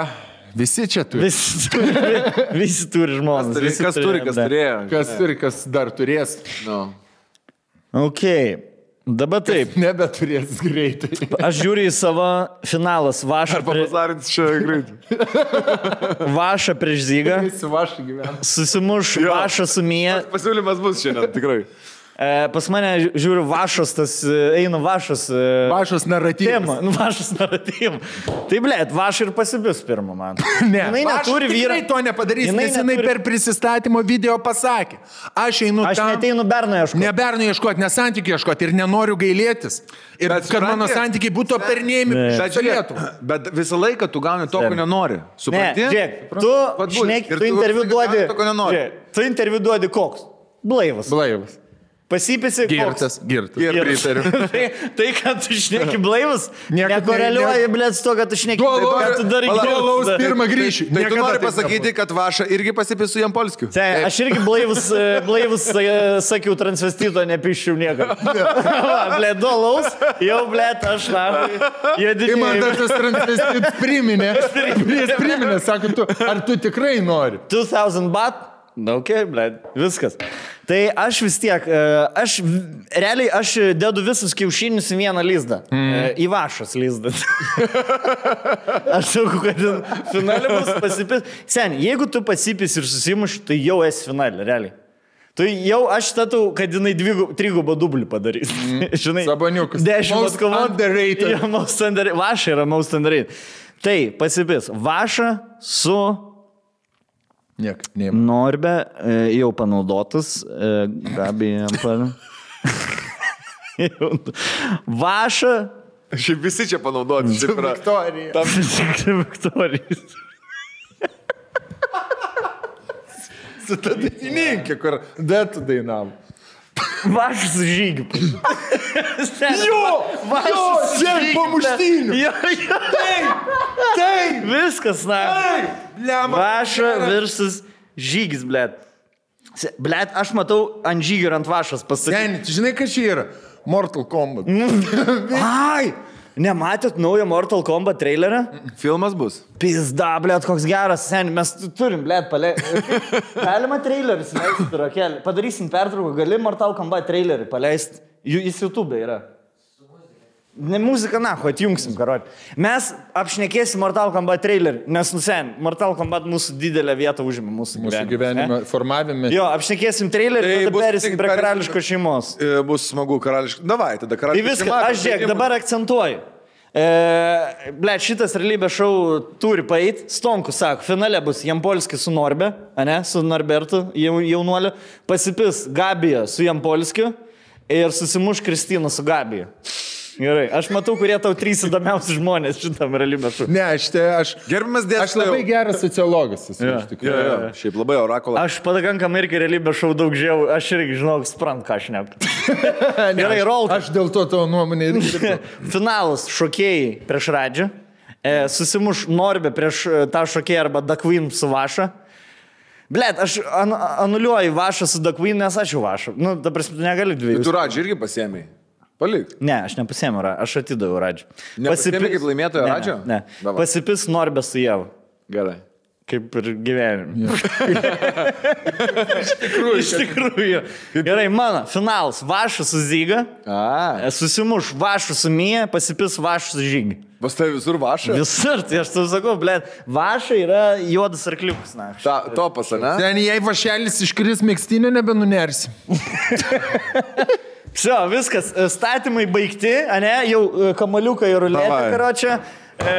Visi čia turi. Visi turi, <laughs> visi turi žmonas. Turi- visi Kas turi, kas turėjo. Kas turi, kas dar turės. Nu. Ok, dabar taip. Nebeturės greitai. Aš žiūriu į savo finalas. Vaša, prie, Pavasarins čia greitai. <laughs> vaša prieš Zygą. Susimuš Vaša su Mija. Pasiūlymas bus šiandien, tikrai. E, pas mane žiūriu Vašas, tas e, eina Vašas. E, Vašas naratyvas. Tema, nu Vašas naratyv. Tai blėt, Vaša ir pasibis pirmą man. <laughs> Ne, jinai neturi vyro. tikrai to nepadarys, Jinai nes jinai neturi- per prisistatymo video pasakė. Aš einu Aš tam. neteinu berną ieškoti. Ne bernų ieškoti, ne santykių ieškoti ir nenoriu gailėtis. Ir Bet kad mano santykiai būtų aptarnėjami Bet, Lietuvą. bet visą laiką tu gauni to, ko nenori. Ne, Supranti? žiūrėk, tu, šneki, Ir tu interviu duodi. tu interviu duodi koks? Blaivas. Blaivas. Pasipisi. Girtas, girtas. Ir pritariu. <laughs> tai, tai, kad tu šneki Niekad nekoreliuoja, ne- blėt, su to, kad tu šneki. Tuo tai, tu darai Pala- girtas. Alaus pirmą grįšiu. Tai tu nori pasakyti, kad Vaša irgi pasipis su Jampolskiu? Tai, aš irgi blaivus, e, blaivus e, sakiau transvestito, nepiščiau nieko. <laughs> Ble, dolaus, jau ble, aš na. Ir man dar tas transvestitas <laughs> priminė. Jis priminė, sako, tu, ar tu tikrai nori? 2000 bat. Na, ok, ble, viskas. Tai aš vis tiek, e, aš realiai aš dedu visus kiaušinius į vieną lizdą. Mm. Į vašas lizdą. <laughs> aš sakau, kad finalė bus pasipis. Sen, jeigu tu pasipis ir susimuši, tai jau esi finalė, realiai. Tai jau aš statau, kad jinai dvigub, trigubą dublį padarys. Mm. <laughs> Žinai, Saboniukas. Dešimt most underrated. <laughs> Vaša yra most underrated. Tai pasipis. Vaša su Niek, ne. Norbe e, jau panaudotas, e, Gabija Ampar. <laughs> Vaša. Šiaip visi čia panaudoti. Yra. Viktorija. <laughs> Viktorijas. Su ta dainininkė, kur detų dainavo. Vašas su žygiu. Jo! Vašas Jo, ble. muštynių. Jo, jo. Taip! Taip! Viskas, na. Lemba. Vaša versus žygis, blėt. Blėt, aš matau ant žygio ir ant vašas pastatyti. Seni, tu žinai, kas čia yra? Mortal Kombat. Ai! Nematėt naujo Mortal Kombat trailerą? Filmas bus. Pizda, blėt, koks geras, sen, mes tu- turim, blėt, palė. <laughs> Galima trailerį įsileisti, rokelį. Padarysim pertrauką, gali Mortal Kombat trailerį paleisti. Jis YouTube yra. Ne muzika, na, ho, atjungsim, karot. Mes apšnekėsim Mortal Kombat trailerį, nes, nu, sen, Mortal Kombat mūsų didelę vietą užima mūsų, Mūsų gyvenime. gyvenime formavime. Jo, apšnekėsim trailerį, Tai tai tada perėsim prie karališkos šeimos. E, Bus smagu karališkai. Davai, tada Tai karališkai. viskas, aš žiūrėk, dabar akcentuoju. E, ble, šitas realybės šou turi paeit. Stonkus sako, finale bus Jampolskis su Norbe, ne, su Norbertu jau, jaunuoliu. Pasipis Gabija su Jampolskiu ir susimuš Kristina su Gabija. Gerai, aš matau, kurie tau trys įdomiausi žmonės šitam realybės šou. Ne, aš, te, aš, Gerbiamas aš dėstytojas. labai geras sociologas esu. Jo. iš tikrųjų. jo, jo. Šiaip labai orakulas. Aš pakankamai irgi realybės šou daug žiau, aš irgi žinau, sprant, ką aš <laughs> ne. Gerai, rol. Aš dėl to tavo nuomonė irgi. <laughs> Finalas šokėjai prieš Radžią. E, susimuš Norbė prieš e, tą šokėją arba Dakvin su Vaša. Blet, aš an, anuliuoju Vašą su Dakvin, nes aš jau Vašą. Nu, dabar negali dviejų. Tu radžiai irgi pasėmė. Palik. Ne, aš nepasėmiau, aš atidaviau Radžią. Nepasiėmei kaip laimėtojo Ne, Radžio? Ne. ne. Davai. Pasipis Norbė su Jėvu. Gerai. Kaip ir gyvenime. <laughs> Iš tikrųjų. Iš tikrųjų. Gerai, mano finalas. Vašas su Zyga. A, Susimuš Vašas su Mija, pasipis Vašas su Žygi. pas tai visur vaša. Visur, tai aš tau sakau, blė, Vaša yra juodas arkliukas, na. Ta, topas, ne? Ten jei vašelis iškris mėgstinę, nebenunersi. <laughs> Šio, viskas, e, statymai baigti, ne, jau e, kamaliukai ir ruletė, karočią. E,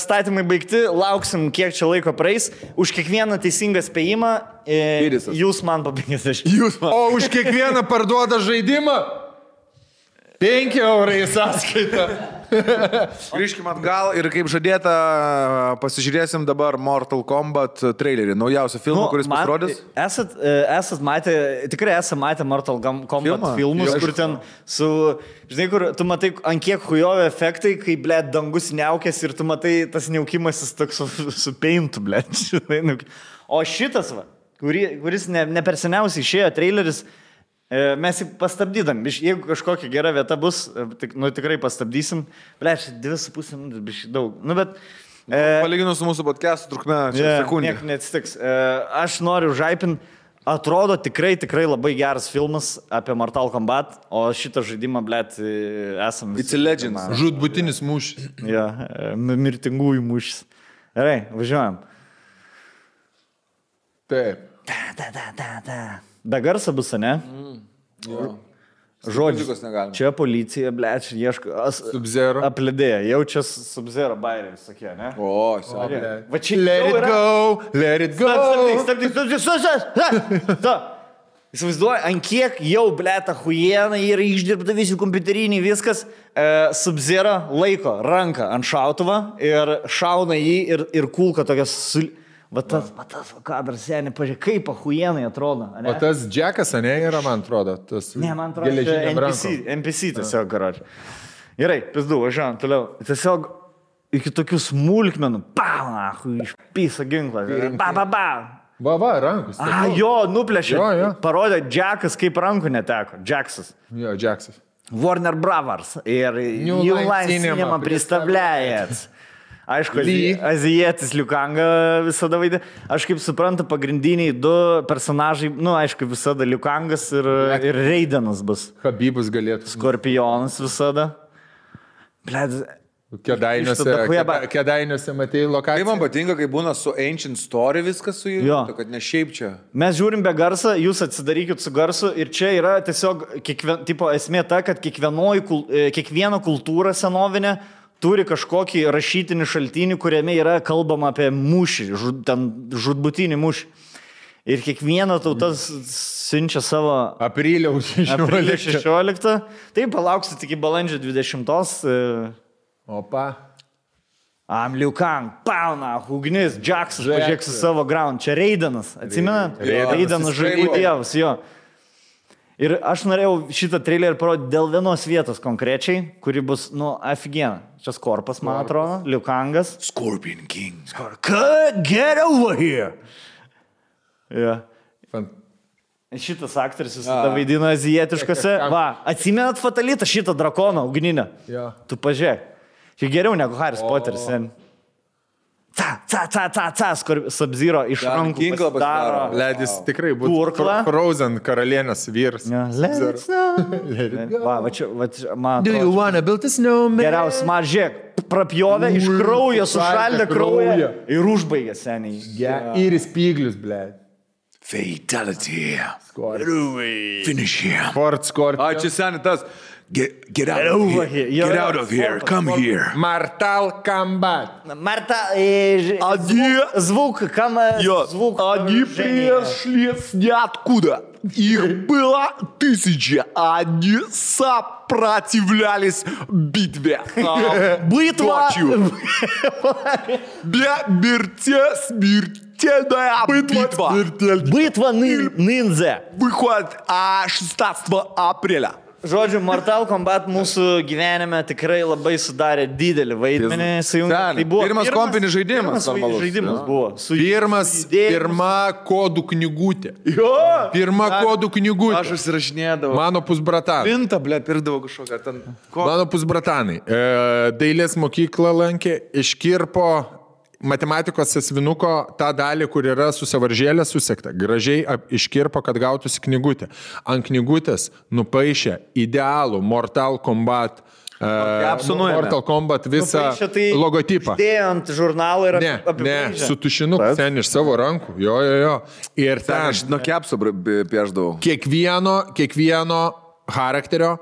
statymai baigti, lauksim, kiek čia laiko praeis. Už kiekvieną teisingą spėjimą e, jūs man po 50. Jūs man. O už kiekvieną parduotą žaidimą 5 eurai į sąskaitą. <laughs> Grįžkime atgal ir kaip žadėta, pasižiūrėsim dabar Mortal Kombat trailerį, naujausią filmą, kuris man- pasirodys. Esat, e, esat matę, tikrai esate matę Mortal Kombat Filmą? filmus, Jo. kur ten su, žinai, kur tu matai, ant kiek hujojo efektai, kai, ble, dangus neaukės ir tu matai tas neukimasis toks su, su peintu, ble. <laughs> nu. O šitas, va, kuri, kuris ne, ne per seniausiai išėjo traileris, e, mes jį pastabdydam. Biš- Jeigu kažkokia gera vieta bus, e, tik, nu, tikrai pastabdysim. Ble, čia dvi su pusė minutės, biškai daug. Nu, bet... E, Palyginus su mūsų podcast trukme, čia Yeah, sekundė. Nieko neatsitiks. E, Aš noriu žaipin. Atrodo tikrai, tikrai labai geras filmas apie Mortal Kombat, o šitą žaidimą, blėt, esam. It's a legend. Žudbutinis mūšis. Ja, e, mi- mirtingųjų mūšis. Gerai, važiuojam. Taip. Ta, ta, ta, ta, ta. Be garso bus, ne? Žodžiu. Muzikos negalim. Čia policija, čia ieško. as- Subzero. Aplidėja, jaučias Subzero bairiai, sakė, ne? O, seniai. Va čia Let jau it go, let it go. Stabdyk, stabdyk, stabdyk, stabdyk. Įsivaizduoju, ant kiek jau, blėta, huiena yra išdirbta visi kompiuteriniai, viskas. E, Subzera laiko ranką ant šautuvo ir šauna jį ir, ir kulka tokias su Va tas, va tas va kadras, seniai, pažiūrėk, kaip huienai atrodo. ane? O tas Džekas, ne, yra, man atrodo. Tas Ne, man atrodo, čia geležinėm NPC, rankom. NPC tiesiog, karoči. Gerai, pizdu, važiuojam toliau. Tiesiog iki tokių smulkmenų, pauna, išpysa ginklą. Ba, ba, ba. Va, va, rankus. A, jo, nuplėšė. Jo, jo. Parodė Džekas, kaip rankų neteko. Džeksas. Jo, Džeksas. Warner Brothers ir New New Line Line Cinema Cinema pristavляет. Aišku, Lee. azi- azijietis Liukanga visada vaidė. Aš kaip suprantu, pagrindiniai du personažai, nu, aišku, visada Liukangas ir, ir Reidenas bus. Habibus galėtų. Skorpionas visada. Bled, Kedainiuose, keda- kedainiuose matėjai Kaip lokaciją. man patinka, kai būna su Ancient Story viskas su juo, kad ne šiaip čia. Mes žiūrim be garso, jūs atsidarykit su garsu ir čia yra tiesiog kiekvien, tipo, esmė ta, kad e, kiekviena kultūra senovinė turi kažkokį rašytinį šaltinį, kuriame yra kalbama apie mūšį, žud, ten žudbutinį mūšį. Ir kiekviena tauta siunčia savo Apriliaus aprilio 16. 16. Tai palauksit iki balandžio 20. e, Opa. Amliukang, Pauna, Ugnis, Džaksas, pažiūrėk su savo ground. Čia Reidanas, atsimenat? Reidanas, Reidanas trailerio. dievas, jo. Ir aš norėjau šitą trailerį parodyti dėl vienos vietos konkrečiai, kuri bus, nu, aфиgiena. Čia Skorpas, man atrodo, Liukangas. Scorpion King. Skor... Get over here! Yeah. Fant Šitas aktorius visada vaidino azijietiškose. <laughs> Va, atsimenat fatalitą šitą drakoną ugninę? Ja. Tu pažiūrėk. Čia geriau negu Haris Poteris. Ta, ta, ta, ta, ta, Sabzyro iš Ten rankų. ginklą pasidaro. Ledis tikrai būtų. Fro- Frozen karalienės vyras. Ja, let's go. Va, va čia, va čia, man. Do you wanna build a snowman? Geriausias, man žiūrėk, prapjovė iš kraujo, sušaldė kraują ir užbaigė seniai. Ja, ir spyglius, ble. Fatality. Skor. Finish here. Ford Scorpio. A, čia seniai tas. Get, get out Get of over here. here. Get out of here. Come here. Martal Kambat. Марта, э, Они- звук, звук, кам, э, Йо, звук. они пришли с ниоткуда. Их было тысяча. Они сопротивлялись битве. А, <laughs> Битва. ночью. Бе- Смертельная битва. Битва нин- ниндзя. Выходит а, 16 апреля. Žodžiu, Mortal Kombat mūsų gyvenime tikrai labai sudarė didelį vaidmenį. Sujungė- Seniai. Pirmas kompinis žaidimas Pirmas žaidimas Jo. buvo. Su Pirmas, idėjomis. pirma kodų knygutė. Jo. Pirma kodų Aš knygutė. užsirašinėdavau. Mano pusbratan. Pintą, ble, pirdavau kažkokią ten. Ko? Mano pusbratanai. E, dailės mokyklą lankė, iškirpo matematikos sesvinuko tą dalį, kur yra susivaržėlė susekta. Gražiai iškirpo, kad gautųsi knygutė. Ant knygutės nupaišė idealų Mortal Kombat. e, Capsų nuėmė. Mortal Kombat visą Nupaišė tai logotipą. Dėjo ant žurnalo ir Ne, ap- ne, su tušinuku, ten iš savo rankų. Jo, jo, jo. Ir Ten ten aš nuo kepsų pieždavau. kiekvieno, kiekvieno charakterio,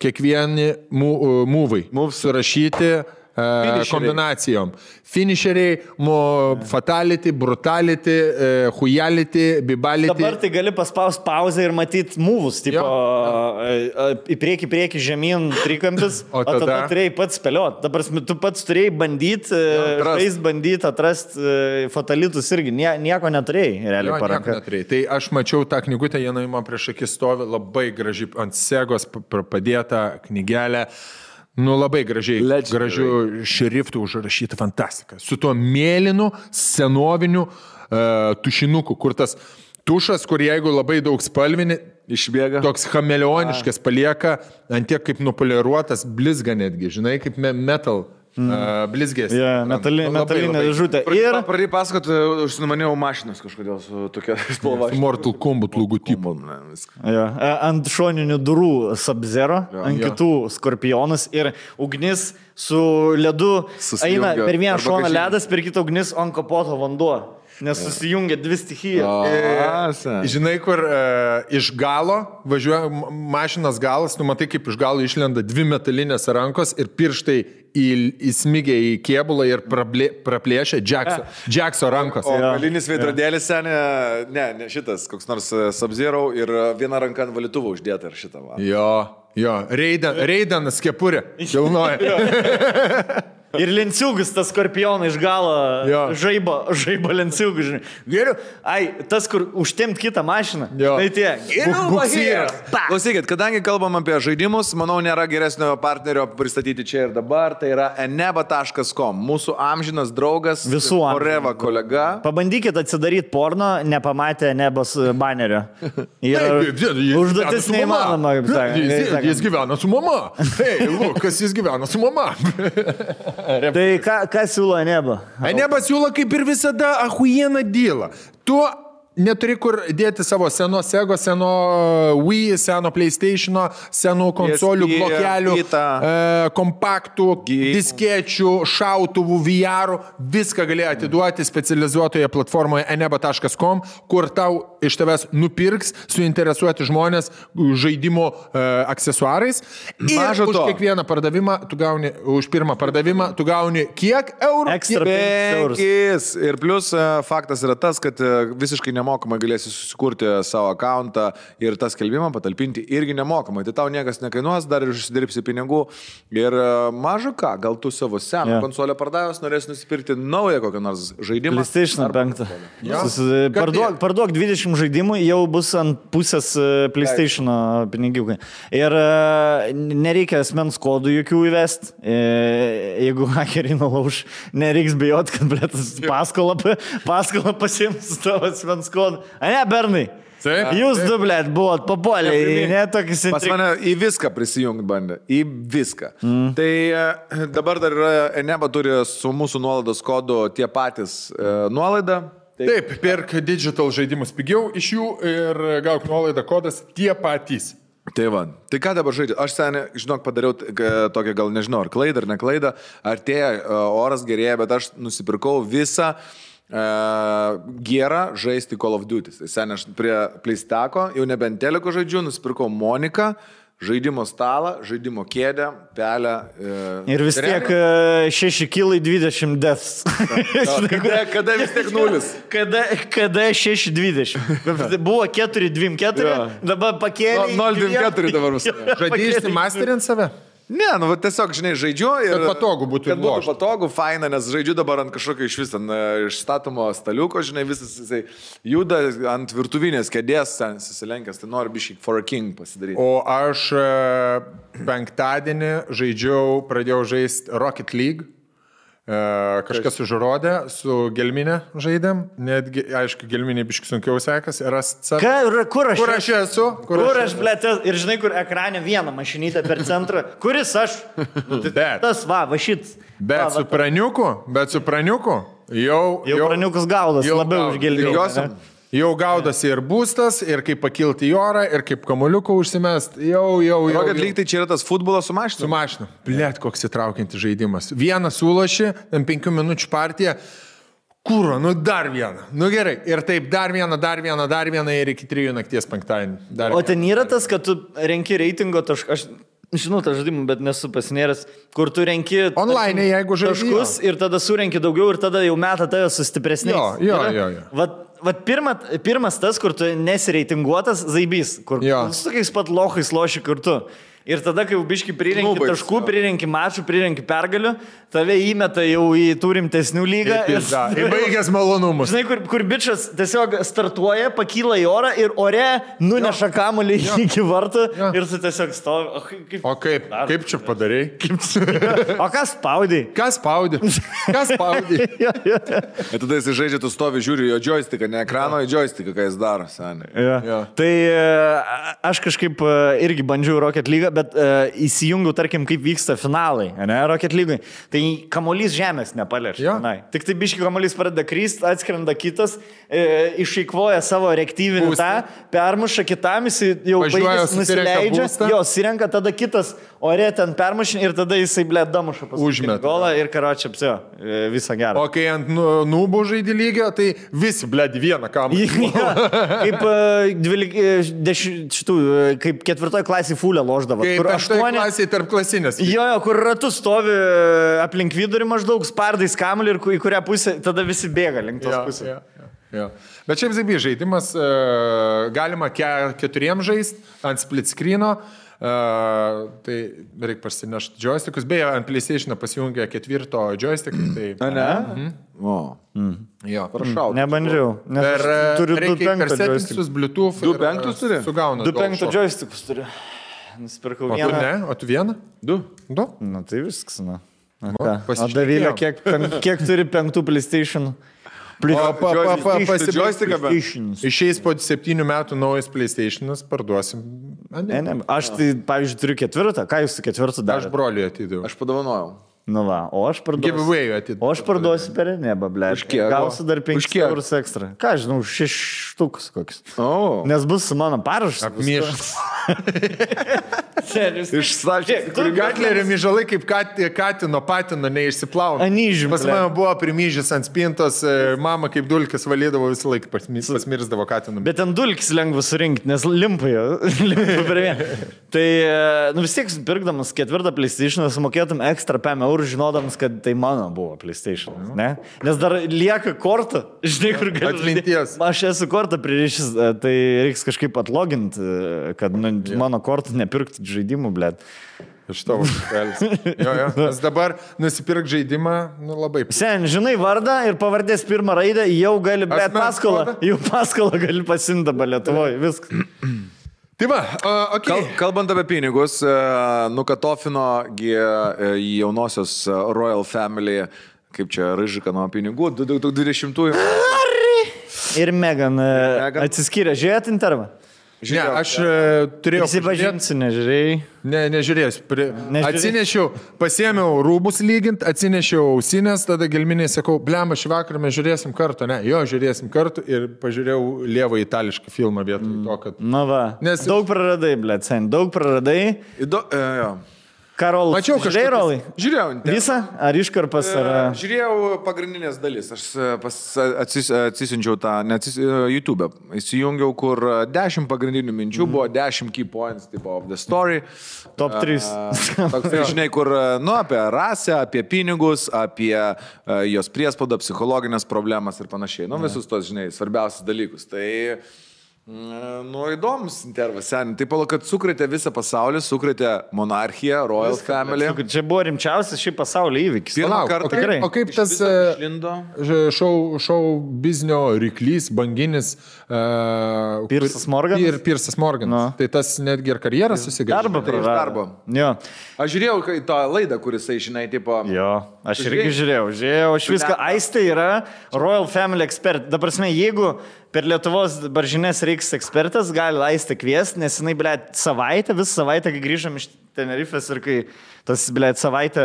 kiekvieni mū- mūvai Moves. surašyti e, kombinacijom. Finisheriai, mo, fatality, brutality, e, hujality, bibality. Dabar tai gali paspausti pauzę ir matyti mūvus, tipo, Jo. e, į priekį, priekį, žemyn, trikampis, <laughs> O o tada, tada- turėjai pats spėlioti. Dabar tu pats turėjai bandyti, žais bandyti atrasti fatalitus irgi, Nie, nieko neturėjai, realiai paranka. Tai aš mačiau tą knygutę, jinai man prieš akis stovi, labai graži ant segos pa- pa- padėta knygelė. Nu labai gražiai, Legendary. gražių šriftų užrašyta fantastika. Su tuo mėlynu, senoviniu uh, tušinuku, kur tas tušas, kur jeigu labai daug spalvini, Išbėga. toks chameleoniškas palieka, ant tiek kaip nupoliruotas, blizga netgi, žinai, kaip me metal. Mm. Uh, blizgės. Ja, metali, Labai, metalinė labai. dėžutė. Ir pradėjai pasakoti, užsimanėjau mašinas kažkodėl su tokia <laughs> spalva. Su Mortal Kombat logotipu. E, ant šoninių durų Sub-Zero, ant Jo. kitų skorpionus ir ugnis su ledu Susijungia eina per vieną šoną ledas, per kitą ugnis, ant kapoto vanduo. Nes susijungia dvi stichijas. Žinai, kur uh, iš galo važiuoja ma- mašinas galas, tu matai, kaip iš galo išlenda dvi metalinės rankos ir pirštai į, įsmigė į kėbulą ir praplė, praplėšė Jackso, Jackso rankos. O galinis veidrodėlis senė, ne, ne šitas, koks nors Sabzirau ir e, viena ranka ant valytuvo uždėta ir šitą. Va. Jo, jo, Reidan, Reidanas kepurė. <laughs> Kilnoja. <laughs> Ir lenciugas, tas skorpionas iš galo, Jo. žaibo, žaibo lenciugas, žinai. Geriau, ai, tas, kur užtempt kitą mašiną. Jo. Tai tie. Geriau, Buk- va here. buksyras. Pa. Klausykit, kadangi kalbam apie žaidimus, manau, nėra geresnio partnerio pristatyti čia ir dabar. Tai yra eneba.com, mūsų amžinas draugas, Visų amžinas Oreva kolega. Pabandykit atsidaryti porno, nepamatę nebos banerio. Ir užduotis neįmanoma, kaip sakant. Jis, gyvena su mama. Hei, Lukas, jis gyvena su mama. Tai ką, ką siūlo neba? Anebas siūlo kaip ir visada ahujieną dylą. Tu neturi kur dėti savo seno Sego, seno Wii, seno PlayStation, senų konsolių, PSP, blokelių, Vita. e, kompaktų, Gi- diskečių, šautuvų, VR, viską gali atiduoti specializuotoje platformoje eneba.com, kur tau iš tavęs nupirks suinteresuoti žmonės žaidimo e, aksesuarais. Ir Maža už to. kiekvieną pardavimą, tu gauni, už pirmą pardavimą, tu gauni kiek eurų? Ekstra penkis eurus. Penkis. Ir plus faktas yra tas, kad visiškai nemokamai galėsi susikurti savo akantą ir tą skelbimą patalpinti irgi nemokamai. Tai tau niekas nekainuos, dar ir užsidirbsi pinigų. Ir e, maža ką, gal tu savo seną yeah. konsolę pardavęs norėsi nusipirkti naują kokią nors žaidimą. PlayStation Arba 5. Jo. Susi- Kad Parduok, parduok 20 žaidimų, jau bus ant pusės e, PlayStation pinigiukai. Ir e, nereikia asmens kodų jokių įvesti. Jeigu hakeriai nulauž, nereiks bijot, kad blėtas paskolą, paskolą pasiims tavo asmens A ne, Bernai? Taip, Jūs du, blėt, buvot papuolę į netokį Pas sentrinį. mane į viską prisijungti bandė. Į viską. Mm. Tai e, dabar dar yra, Eneba turi su mūsų nuolaidos kodu tie patys e, nuolaidą. Taip, pirk digital žaidimus pigiau iš jų ir gauk nuolaidą kodas tie patys. Tai va, tai ką dabar žaidži? Aš seniai, žinok, padariau k- tokią gal nežinau, ar klaidą, ar ne klaidą, artėja e, oras gerėja, bet aš nusipirkau visą uh, gerą žaisti Call of Duty. Tai seniai aš prie Pleisteko, jau nebe ant teliko žaidžiu, nusipirkau Moniką, žaidimo stalą, žaidimo kėdę, pelę. E, Ir vis tiek realiai- 6 kilai 20 deaths. <laughs> Kada, kada vis tiek nulis? Kada, kada 6-20? Buvo 4-2-4, Jo. dabar pakėlė. No- 0,24 dabar bus. Žadėjusi masterint save? Ne, nu tiesiog, žinai, žaidžiu ir... Kad patogu būtų Kad būtų lošt. patogu, faina, nes žaidžiu dabar ant kažkokio iš vis ten e, išstatomo staliuko, žinai, visas jisai juda ant virtuvinės kėdės, ten susilenkęs, tai noriu biškai for a king pasidaryti. O aš e, penktadienį žaidžiau, pradėjau žaisti Rocket League. E, Kažkas užrodė, su gelminė žaidėm, netgi, aišku, gelminė biškai sunkiau sekasi, save. Ka, kur aš? Kur aš esu? Kur aš, blėt, ir žinai, kur ekrane vieną mašinytę per centrą. Kuris aš? <laughs> Bet. Tas, va, va šit. Bet va, su va, praniuku, bet su praniuku jau... Jau praniukus gaudas, jau labiau už gelminę. Jau gaudosi ir būstas, ir kaip pakilti į orą, ir kaip kamuliuko užsimest. Jau, jau, jau. Jau. League tai čia yra tas futbolas su Su mašina. mašina. Plėt, koks įtraukiantis žaidimas. Vieną sulaši, ten penkių minučių partija. Kūro, nu dar vieną. Nu gerai. Ir taip dar vieną, dar vieną, dar vieną ir iki trijų nakties penktadienį. Dar O ten yra tas, kad tu renki reitingo tašką. Aš žinau tą žaidimą, bet nesu pasinėręs, kur tu renki Online, jeigu žaidi, taškus ir tada surenki daugiau ir tada jau meta tave su stipresniais. Jo, jo, jo, jo. Vat, vat pirma, pirmas tas, kur tu nesireitinguotas zaibys, kur Jo. su tokiais pat lochais loši kartu. Ir tada, kai jau biški prirenki Nubaigs, taškų, jo. prirenki mačų, prirenki pergalių, tave įmeta jau į turimtesnių lygą. Ir. Ir baigęs malonumus. Žinai, kur, kur bičias tiesiog startuoja, pakyla į orą ir ore nuneša kamuolį <laughs> iki vartų Jo. ir tu tiesiog stovi. O kaip, O kaip, kaip čia padarai? <laughs> o kas spaudai? Kas spaudė? Kas spaudė? <laughs> Ir tada jis žaidžia, tu stovi, žiūri jo joystiką, ne ekrano, į joystiką, ką jis daro, seniai. Ja. Jo. Tai e, aš kažkaip e, irgi bandžiau Rocket League, bet uh, įsijungiau, tarkim, kaip vyksta finalai, ne, Rocket League. Tai kamuolys žemės nepaliečia. Tik tai biški kamuolys pradeda krysti, atskrenda kitas, e, išeikvoja savo reaktyvinį Būstą. tą, permuša kitam, jis jau baigęs, nusileidžia, jo, sirenka tada kitas, ore ten permušin ir tada jisai blėt damuša Užmeta. Golą ir karočią psio, visą gerą. O kai ant nu- nubų žaidži lygio, tai visi, blėd, vieną kamuolį. <laughs> Ja, kaip, e, dvylik- e, deši, šitų, e, kaip ketvirtoje klasėje fulę loždavo. Kaip Kur aštuoni klasiai tarp klasinės. Jo, jo, kur ratu stovi e, aplink vidurį maždaug, spardai skamulį ir į kurią pusę, tada visi bėga link tos Jo, pusės. jo, jo, jo. Bet šiaip zaibi žaidimas, e, galima ke, keturiem žaisti ant split screeno. Uh, tai reikia parsinešti joystickus. Beje, ant PlayStation pasijungia ketvirto joystick. Tai, Ne? O, jo. prašau. Nebandžiau, nes Per, turiu du penktus joystickus. Bluetooth. Du penktus turi? Sugauna. Du penktų joystickus turiu. Nusipirkau O vieną. ne? O tu vieną? Du. Du? Na tai viskas, na. Na O, ką, O pasišnekėjom. Davilė, kiek, kiek turi penktų PlayStation? Pli- O, pa, pa, pa, Joystick- pasi- joystick- joysticką, bet- PlayStations. Išeis po septynių metų naujas PlayStation'as, parduosim. Ne, ne, aš tai, pavyzdžiui, turiu ketvirtą. Ką jūs su ketvirtu Aš darote? broliui atidaviau. Aš padovanojau. Nu va, o aš parduosiu. O aš parduosiu per nebą, ble. Už kiek? Gausiu dar 5 Už kiek? eurus ekstra. Ką žinau, 6 štukus kokius. O. Nes bus mano parašas. Apmišęs. <laughs> Iš stalčių. Kur Gatlerio myžalai kaip kat, katino patino neišsiplauna. Anyžium, Pas mane buvo primyžęs ant spintos, e, mama kaip dulkis valydavo visą laiką, pasmi- pasmirsdavo katinu. Bet ten dulkis lengva surinkti, nes limpa jo. <laughs> limpa per vieną. <laughs> Tai, e, nu vis tiek, pirkdamas ketvirtą PlayStation, sumokėtum ekstra 5 eurų, žinodamas, kad tai mano buvo PlayStation. Ne? Nes dar lieka kortą, žinai, kur gali. Atminties. Aš esu kortą pririšęs, e, tai reiks kažkaip atloginti, e, kad nu, mano kortą nepirkti žaidimų, blėt. Iš tavo šukelis. Jo, jo. Nes dabar nusipirk žaidimą, nu labai. Sen, žinai vardą ir pavardės pirmą raidę, jau gali, Asmens paskolą. Jau paskolą gali pasimti dabar Lietuvoje, viskas. Tai va, uh, okay. Kal, kalbant apie pinigus, e, nukatofino į jaunosios Royal Family, kaip čia, Ryžika nuo pinigų, 2020-ųjų. Ir. Megan. atsiskyrė, žiūrėt intervą. Ne, aš uh, turėjau... pažiūrėt- Prisipažinsiu, nežiūrėjai. Ne, nežiūrėsiu. Pri... Atsinešiau, pasėmiau rūbus lygint, atsinešiau ausinės, tada gelminiai sakau, blem, šį vakarą mes žiūrėsim kartu, ne, jo, žiūrėsim kartu ir pažiūrėjau lievą itališką filmą vietoj to, kad... Na va. Nes-. Daug praradai, blėt, sen, daug praradai. Įdo, e, jo. Karol, Mačiau Rolai? Žiūrėjau, interviu. Visą? Ar iškarpas? Ar... E, Žiūrėjau pagrindinės dalis. Aš e, pas, atsis, atsisinčiau tą, neatsis, e, YouTube. Įsijungiau, kur e, 10 pagrindinių minčių buvo 10 key points tipo, of the story. Top 3. A, Toks, žinai, kur, nu, apie rasę, apie pinigus, apie uh, jos priespaudą, psichologinės problemas ir panašiai. Nu, visus tos, žinai, svarbiausius dalykus. Tai, mm, nu, įdomus intervas, seniai. Tai pala, kad sukrėtė visą pasaulį, sukrėtė monarchiją, Royal Family. Čia buvo rimčiausias šį pasaulio įvykis. Pirmą Palauk, kartą o Tikrai. o kaip tas e, šou, šou biznio ryklys, banginis. Uh, Pirsas Morganas? Ir Pirsas Morganas. Nu. Tai tas netgi ir karjerą susigadino. Darbą Tai prarado. darbo. Jo. Aš žiūrėjau kai tą laidą, kuris, žinai, tipo... Jo, aš irgi žiūrėjau, žiūrėjau, aš viską. Aistė yra Royal Family expert. Dabar, prasme, jeigu per Lietuvos baržinės reiks ekspertas, gali Aistė kviesti, nes jinai, ble, savaitę, visą savaitę, kai grįžom iš Tenerifės ir kai tas, ble, savaitę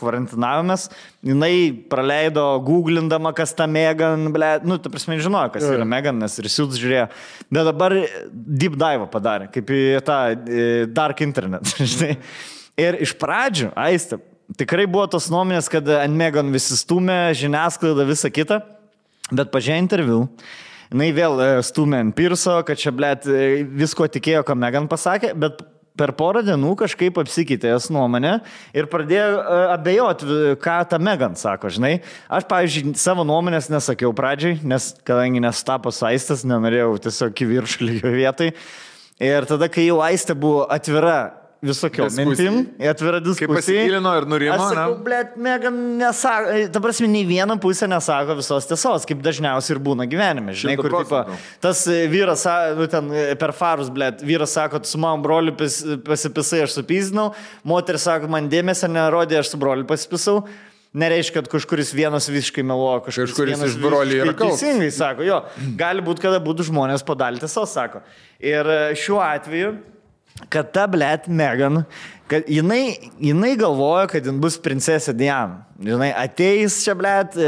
karantinavomės, jinai praleido googlindama, kas ta Megan, ble, nu, ta prasme, žinojo, kas yra Megan, nes ir siūts žiūrėjo. Bet dabar deep dive padarė, kaip į tą e, dark internet, <laughs> žinai. Ir iš pradžių, Aistė, tikrai buvo tos nuomonės, kad ant Megan visi stumė, žiniasklaida, visa kita, bet pažiūrėjau interviu. Jis vėl e, stumė ant Pirso, kad čia, blėt, e, visko tikėjo, ką Megan pasakė, bet per porą dienų kažkaip apsikeitė jos nuomonė ir pradėjo e, abejoti, ką ta Megan sako, žinai. Aš, pavyzdžiui, savo nuomonės nesakiau pradžiai, nes kadangi nestapo aistas, nenorėjau tiesiog į viršų lygio vietai. Ir tada, kai jau aistė buvo atvira Diskusijai. mintim, atvira diskusija. pasigilino ir nurimo, Aš sakau, blėt, Megan nesako, ta prasme, nei viena pusė nesako visos tiesos, kaip dažniausiai ir būna gyvenime. Žinai, kur tipo, tas e, vyras, nu, ten e, per farus, blėt, vyras sako, tu su mano broliu pis- pasipisai, aš supizdinau, moteris sako, man dėmesio nerodė, aš su broliu pasipisau. Nereiškia, kad kažkuris vienas visiškai meluoja, kažkuris, Kažkuris iš brolių yra kaltas. Teisingai sako, jo, gali būti, kada būtų žmonės padalti savo, sako. Ir e, šiuo atveju, kad ta, blėt, Megan, kad jinai, jinai galvoja, kad jin bus princesė Diana. Žinai, ateis čia, blėt. e.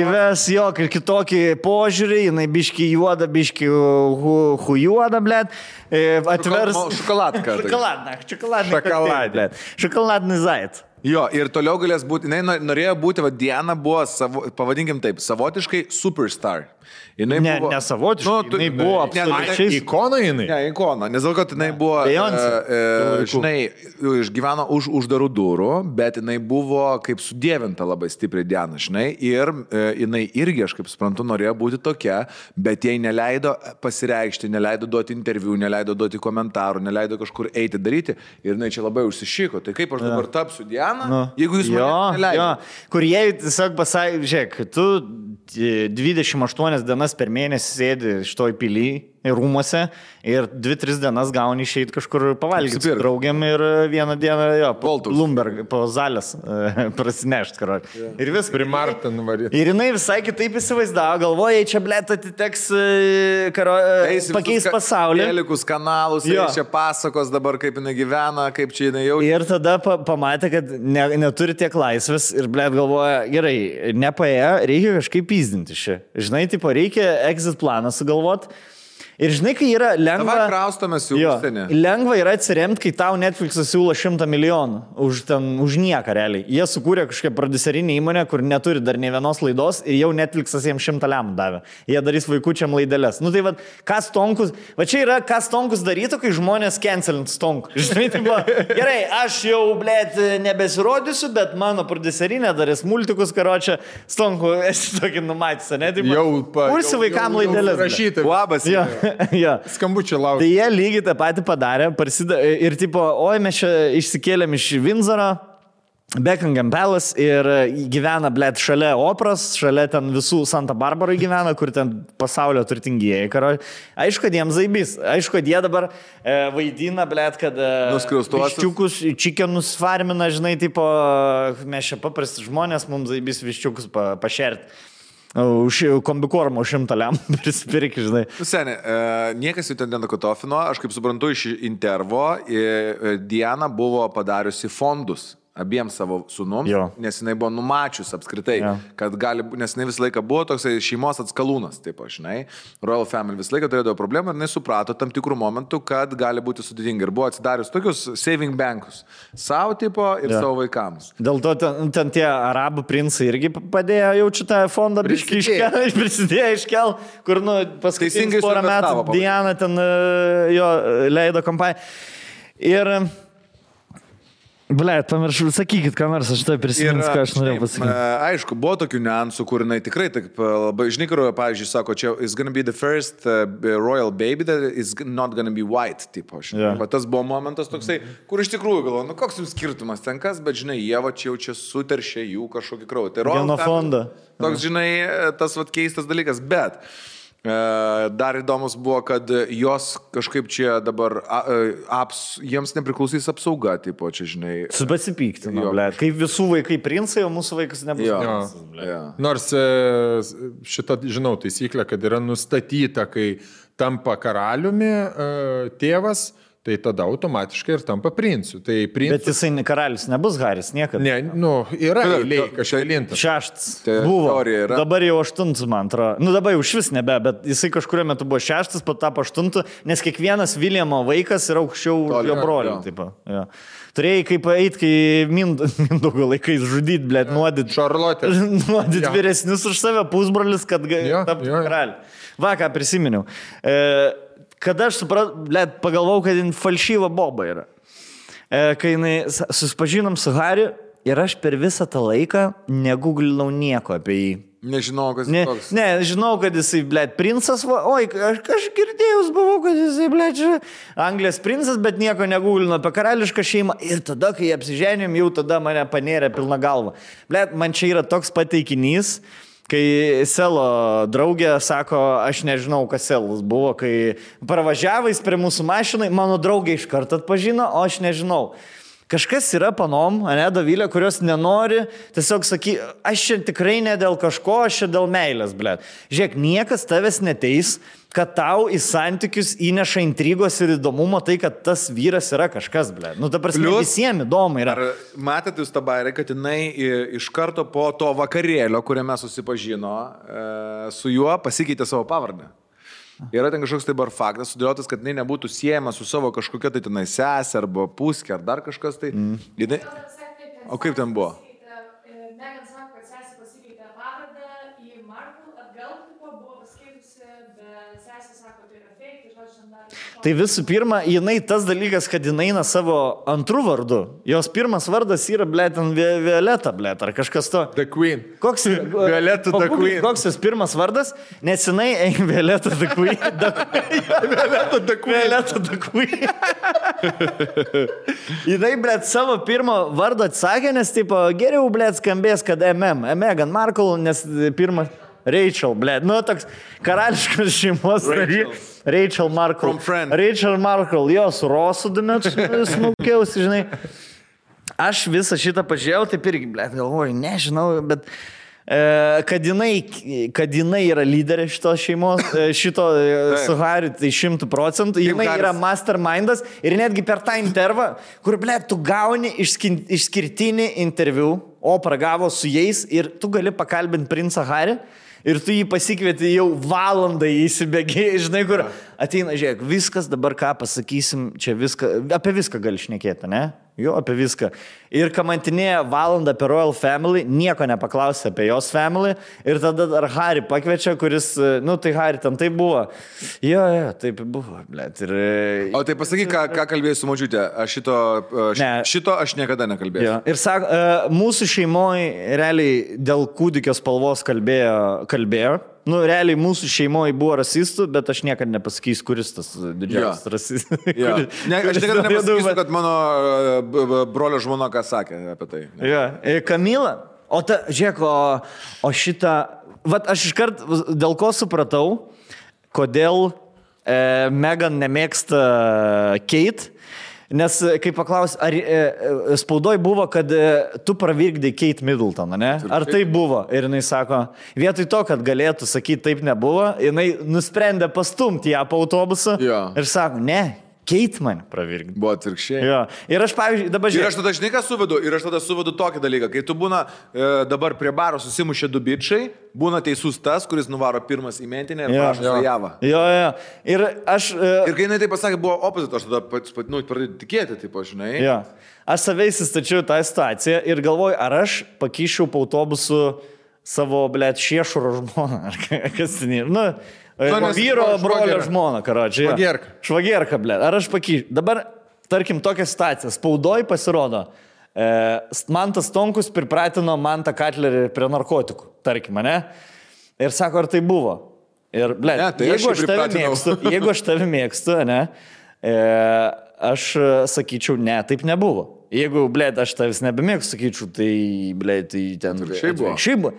Įves jo, kitokį požiūrį, jinai biški juoda, biški hu, hu juoda, blėt. e, Atvers. Šokol- šokoladka. <laughs> Šokoladna, šokoladna. Šokoladė. Šokoladnis zait. Jo, ir toliau galės būti, jinai nor- norėjo būti, va, Diana buvo, savo, pavadinkim taip, savotiškai superstar. Jinai Ne, buvo, ne savotiškai, Nu, tu- jinai buvo ne, absoliučiai- ne, Ikona jinai. Ne, ikona, nes dėl to, kad jinai buvo, Beyoncé. e, Tų laikų. žinai, išgyveno už uždarų durų, bet jinai buvo kaip sudėvinta labai stipriai Diana, žinai, ir e, jinai irgi, aš kaip suprantu, norėjo būti tokia, bet jai neleido pasireikšti, neleido duoti interviu, neleido duoti komentarų, neleido kažkur eiti daryti ir jinai čia labai užsišyko. Tai kaip aš dabar tapsiu Diana, Nu, jeigu jūs jo, jo, kur jie tiesiog pasakė, žiūrėk, tu e, 28 dienas per mėnesį sėdi šitoj pily rūmose ir 2-3 dienas gauni išeiti kažkur pavalgyti su draugiam ir e, vieną dieną jo, po Boltus. Lumberg, po Zalės e, <laughs> prasinešti, karo. Ir viskas. Primartin varyti. Ir jinai visai kitaip įsivaizdavo, galvoja, čia blėt atiteks e, karo, e, Eis į pakeis ka- pasaulį. Telikus kanalus, Jo. čia pasakos dabar, kaip jinai gyvena, kaip čia jinai jau. Ir tada pa, pamatė, kad ne, neturi tiek laisvės ir, blėt, galvoja, gerai, nepaėjo, reikia kažkaip įzdinti šį. Žinai, tipo, reikia exit planą sugalvoti. Ir žinai, kai yra lengva... Dabar kraustomės į užsienį. lengva yra atsiremti, kai tau Netflix'as siūlo šimtą milijonų už, ten, už nieką realiai. Jie sukūrė kažkokią produserinį įmonę, kur neturi dar ne vienos laidos ir jau Netflix'as jiems šimtą lemų davė. Jie darys vaikučiam laidelės. Nu tai vad, kas tonkus, va čia yra, kas tonkus darytų, kai žmonės cancelint stonk. <laughs> Žinai, tai va, gerai, aš jau, blėt, nebesirodysiu, bet mano produserinė darys multikus, karočią, stonku, <laughs> esi tokį numatęs, ne? Tai Jau pa- Kursi vaikam laidelės. rašyta. Labas. Jo, <laughs> jo. Skambučių Tai laukia. jie lygiai tą patį padarė, prasideda ir tipo, oi mes čia išsikėlėm iš Windsoro. Beckingham Palace ir gyvena, blėt, šalia operos, šalia ten visų Santa Barbarai gyvena, kur ten pasaulio turtingieji. Karo. Aišku, kad jiems zaibys. Aišku, kad jie dabar e, vaidina, blėt, kad... E, Nuskriaustuosius. Viščiukus, čikenus farmina, žinai, tipo, mes čia paprasti žmonės, mums zaibys viščiukus pa, pašerti. Už kombikormą už šimtą lem <laughs> prisipirki, žinai. Nu, Seniai, e, niekas jų ten nenakotofino, aš kaip suprantu iš intervo, e, Diana buvo padariusi fondus abiems savo sunums, Jo. nes jinai buvo numačius apskritai, Jo. kad gali, nes jinai visą laiką buvo toksai šeimos atskalūnas, taip aš, žinai, Royal Family visą laiką turėjo problemų ir jinai suprato tam tikrų momentų, kad gali būti sudėtinga ir buvo atsidarius tokius saving bankus savo tipo ir Jo. savo vaikams. Dėl to ten, ten tie arabų princai irgi padėjo jaučiu tą fondą biškai Prisidėjo. iškel, <laughs> prisidėjo iškel, kur, nu, paskutinius porą metų. Diana ten e, jo e, leido kompaniją. Ir, ble, pamiršau, sakykit, ką nors, aš tai prisiminsiu, ką aš norėjau pasakyti. e, Aišku, buvo tokių niuansų, kur jinai tikrai taip e, labai, žinai, kur, pavyzdžiui, sako, čia is gonna be the first uh, royal baby that is not gonna be white, tipo, žinai. Yeah. Tas buvo momentas toksai, kur iš tikrųjų galvoju, nu koks jums skirtumas ten kas, bet žinai, jie va čia jau čia suteršė jų kažkokį kraują. Tai Royal Genofondą. Toks, žinai, tas vat keistas dalykas, bet e, dar įdomus buvo, kad jos kažkaip čia dabar a, e, aps, jiems nepriklausys apsauga, tipo, čia, žinai. Su pasipyktinu, Jo. ble. Kaip visų vaikai princai, o mūsų vaikas nebus. Jo. princas. Jo. Nors e, šitą žinau taisyklę, kad yra nustatyta, kai tampa karaliumi e, tėvas, tai tada automatiškai ir tampa princiu. Tai Bet princis... jisai ne karalius, nebus Haris, niekada. Ne, nu, yra eilė tai- kažkelintas. Šeštas. Tai buvo. yra. Dabar jau aštuntas, man atrodo. Nu dabar jau iš vis nebe, bet jisai kažkurio metu buvo šeštas, po tapo aštuntu, nes kiekvienas Viljamo vaikas yra aukščiau už Toli, jo brolį. jo. tipo, jo. Turėjai kaip eiti, kai Mind- <laughs> Mindaugo laikais žudyti, blėt, nuodit. Šarlotė. <laughs> Nuodit Jo. vyresnius už save pusbrolius, kad Jo, ga- taptų jo, jo. karaliu. Va, ką prisiminiau. E, kada aš supratau, blėt, pagalvojau, kad jin falšyva boba yra. E, kai jinai susipažinom su Hariu ir aš per visą tą laiką neguglinau nieko apie jį. Nežinau, kas Ne, toks. ne, žinau, kad jisai, blėt, princas, va, oi, aš, aš girdėjus buvau, kad jisai, blėt, Anglijos princas, bet nieko negūlino apie karališką šeimą. Ir tada, kai apsiženėm, jau tada mane panėrė pilna galva. Blėt, man čia yra toks pateikinys. Kai Selo draugė sako, aš nežinau, kas Selas buvo, kai pravažiavais prie mūsų mašinai, mano draugė iš karto atpažino, o aš nežinau. Kažkas yra panom, ne, Davilė, kurios nenori, tiesiog saky, aš čia tikrai ne dėl kažko, aš čia dėl meilės, ble. Žiūrėk, niekas tavęs neteis, kad tau į santykius įneša intrigos ir įdomumo tai, kad tas vyras yra kažkas, ble. Nu, Plius- visiems įdomu yra. Ar matėte jūs tą bairį, kad jinai iš karto po to vakarėlio, kuriame susipažino, e, su juo pasikeitė savo pavardę? Yra ten kažkoks tai bar faktas sudėliotas, kad jinai nebūtų siejama su savo kažkokia tai tenai sesė arba puskė ar dar kažkas tai. Mm. Jinai... O kaip ten buvo? Megan sako, kad sesė pasikeitė pavardę į Markle, atgal tipo, buvo pasikeitusi, bet sesė sako, tai yra fake, tai žodžiu, ten dar. Tai visų pirma, jinai tas dalykas, kad jinai eina savo antrų vardu. Jos pirmas vardas yra, ble, ten Vi- Violeta, ble, ar kažkas to. The Queen. Koks, Violeta the Pagūglink, Queen. Koks jos pirmas vardas? Nes jinai eina Violeta the Queen. <laughs> The Queen. Violeta the Queen. Violeta the Queen. <laughs> jinai, ble, savo pirmą vardą atsakė, nes, tipo, geriau, ble, skambės, kad MM. Megan Markle, nes pirmas. Rachel, ble, nu toks karališkas šeimos narys. Rachel Markle. Rachel Markle, jos Rosu dumet smūkiausi, žinai. Aš visą šitą pažiūrėjau, taip irgi, ble, galvoju, nežinau, bet e, kad jinai, kad jinai yra lyderė šitos šeimos, e, šito e, su Hariu, tai šimtų procentų, jinai yra mastermindas ir netgi per tą intervą, kur, ble, tu gauni išskirtinį interviu, o pragavo su jais ir tu gali pakalbinti princą Harį. Ir tu jį pasikvieti jau valandą įsibėgiai, žinai, kur ateina, žiūrėk, viskas dabar ką pasakysim, čia viską, apie viską gali šnekėti, ne? Jo, apie viską. Ir kamantinėje valandą apie Royal Family, nieko nepaklausė apie jos family. Ir tada dar Harry pakviečia, kuris, nu tai Harry ten tai buvo. Jo, jo, taip buvo, blėt. Ir... O tai pasakyk, ką, ką kalbėjai su mačiute. Aš šito, aš, Ne. šito aš niekada nekalbėjau. Jo. Ir sako, e, mūsų šeimoje realiai dėl kūdikio spalvos kalbėjo, kalbėjo. Nu, realiai mūsų šeimoje buvo rasistų, bet aš niekada nepasakysiu, kuris tas didžiausias Jo. rasistas. Ja. <laughs> Ne, aš niekada nepasakysiu, kad mano b- brolio žmona ką sakė apie tai. Ne. Jo, e, Kamila, o ta, žiūrėk, o, o šitą, vat aš iškart dėl ko supratau, kodėl e, Megan nemėgsta Kate. Nes, e, kai paklaus, ar e, e, spaudoj buvo, kad e, tu pravirkdai Kate Middleton, ne? Ar tai buvo? Ir jinai sako, vietoj to, kad galėtų sakyti taip nebuvo, jinai nusprendė pastumti ją po autobusą Jo. ir sako, ne, keit mane pravirkdė. Buvo atvirkščiai. Jo. Ir aš, pavyzdžiui, dabar Ir žiūrėjau. aš tada žinai, ką suvedu, ir aš tada suvedu tokį dalyką, kai tu būna e, dabar prie baro susimušė du bičiai, būna teisus tas, kuris nuvaro pirmas į mentinę ir prašo Jo. su javą. Jo, jo. Ir aš... e, Ir kai jinai tai pasakė, buvo opposite, aš tada pats, pat, nu, pradėjau tikėti, taip, žinai. Jo. Aš savai įsistačiau tą situaciją ir galvoju, ar aš pakyšiau po autobusu savo, blėt, šiešuro žmoną. Ar ka- <laughs> kas ten yra. Nu, Nu, nes vyro brolio žmona, karočiui. Švagierka. Švagierka, blėt. Ar aš pakyšiau? Dabar, tarkim, tokia situacija. Spaudoj pasirodo. E, Mantas Tonkus pripratino Mantą Katlerį prie narkotikų, tarkim, ne? Ir sako, ar tai buvo? Ir, ble, Ne, tai aš jeigu, aš pripratinau. mėgstu, <laughs> jeigu aš tave mėgstu, ne, e, aš e, sakyčiau, ne, taip nebuvo. Jeigu, ble, aš tavęs nebemėgstu, sakyčiau, tai, ble, tai ten... Atvirkščiai buvo. Šiaip buvo.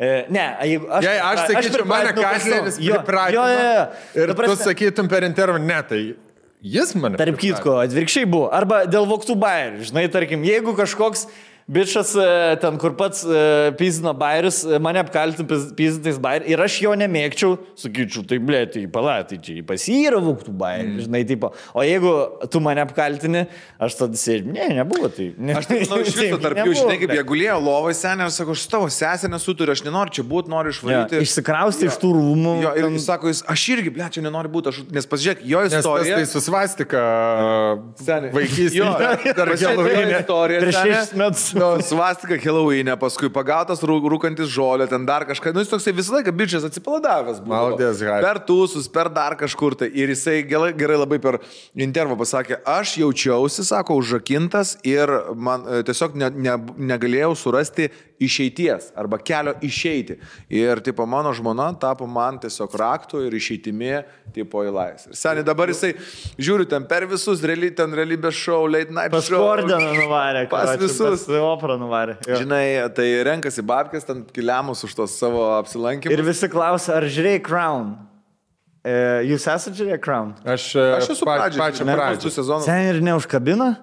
E, ne, jeigu aš... Jei aš sakyčiau, mane Kasleris savo- Jo, pripratino. Jo, jo, jo. Ir Ta tu prasme- sakytum per intervą, ne, tai jis mane. Tarp pripratino. kitko, atvirkščiai buvo. Arba dėl voktų bairių. Žinai, tarkim, jeigu kažkoks bičias e, ten, kur pats e, pizino bairius, e, mane apkaltintų pizintais bairius ir aš jo nemėgčiau, sakyčiau, tai blė, tai pala, tai čia pas jį yra voktų bairių, Mm. žinai, tipo. O jeigu tu mane apkaltini, aš tada sėdžiu, ne, nebuvo tai. Ne, Aš tai manau, iš <laughs> viso tarp jų, žinai, kaip jie gulėjo lovai senė ir sako, aš tavo sesė nesuturiu, aš nenoriu čia būti, noriu Jo, išvaryti. Išsikrausti iš tų rūmų. Jo, ir jis sako, jis, aš irgi, ble, čia nenoriu būti, aš, nes pasižiūrėk, jo Nes istorija. tai su svastika Seniai. vaikystėje. Jo, dar Helovine. istorija, Prieš šešis metus. Nu, svastika <laughs> Helovine, paskui pagautas rū- rūkantis žolę, ten dar kažką. Nu, jis toksai visą laiką bičias atsipalaidavęs buvo. Maldės, Hai. Per tūsus, per dar kažkur tai. Ir jisai gerai, gerai labai per intervą pasakė, aš jaučiausi, sako, užrakintas ir man e, tiesiog ne, ne, negalėjau surasti išeities arba kelio išeiti. Ir, tipo, mano žmona tapo man tiesiog raktų ir išeitimi, tipo, į laisvę. Seniai dabar jisai, žiūriu, ten per visus, reali, ten realybės šou, late night Pas show. Kordeną nuvarė. Pas karoči, visus. Pas operą nuvarė. Jo. Žinai, tai renkasi babkės, ten kiliamus už tos savo apsilankimus. Ir visi klausia, ar žiūrėjai Crown? E, jūs esate žiūrėję Crown? Aš, Aš esu pa- pačią ne, pradžią. du sezonus. Sen ir neužkabina?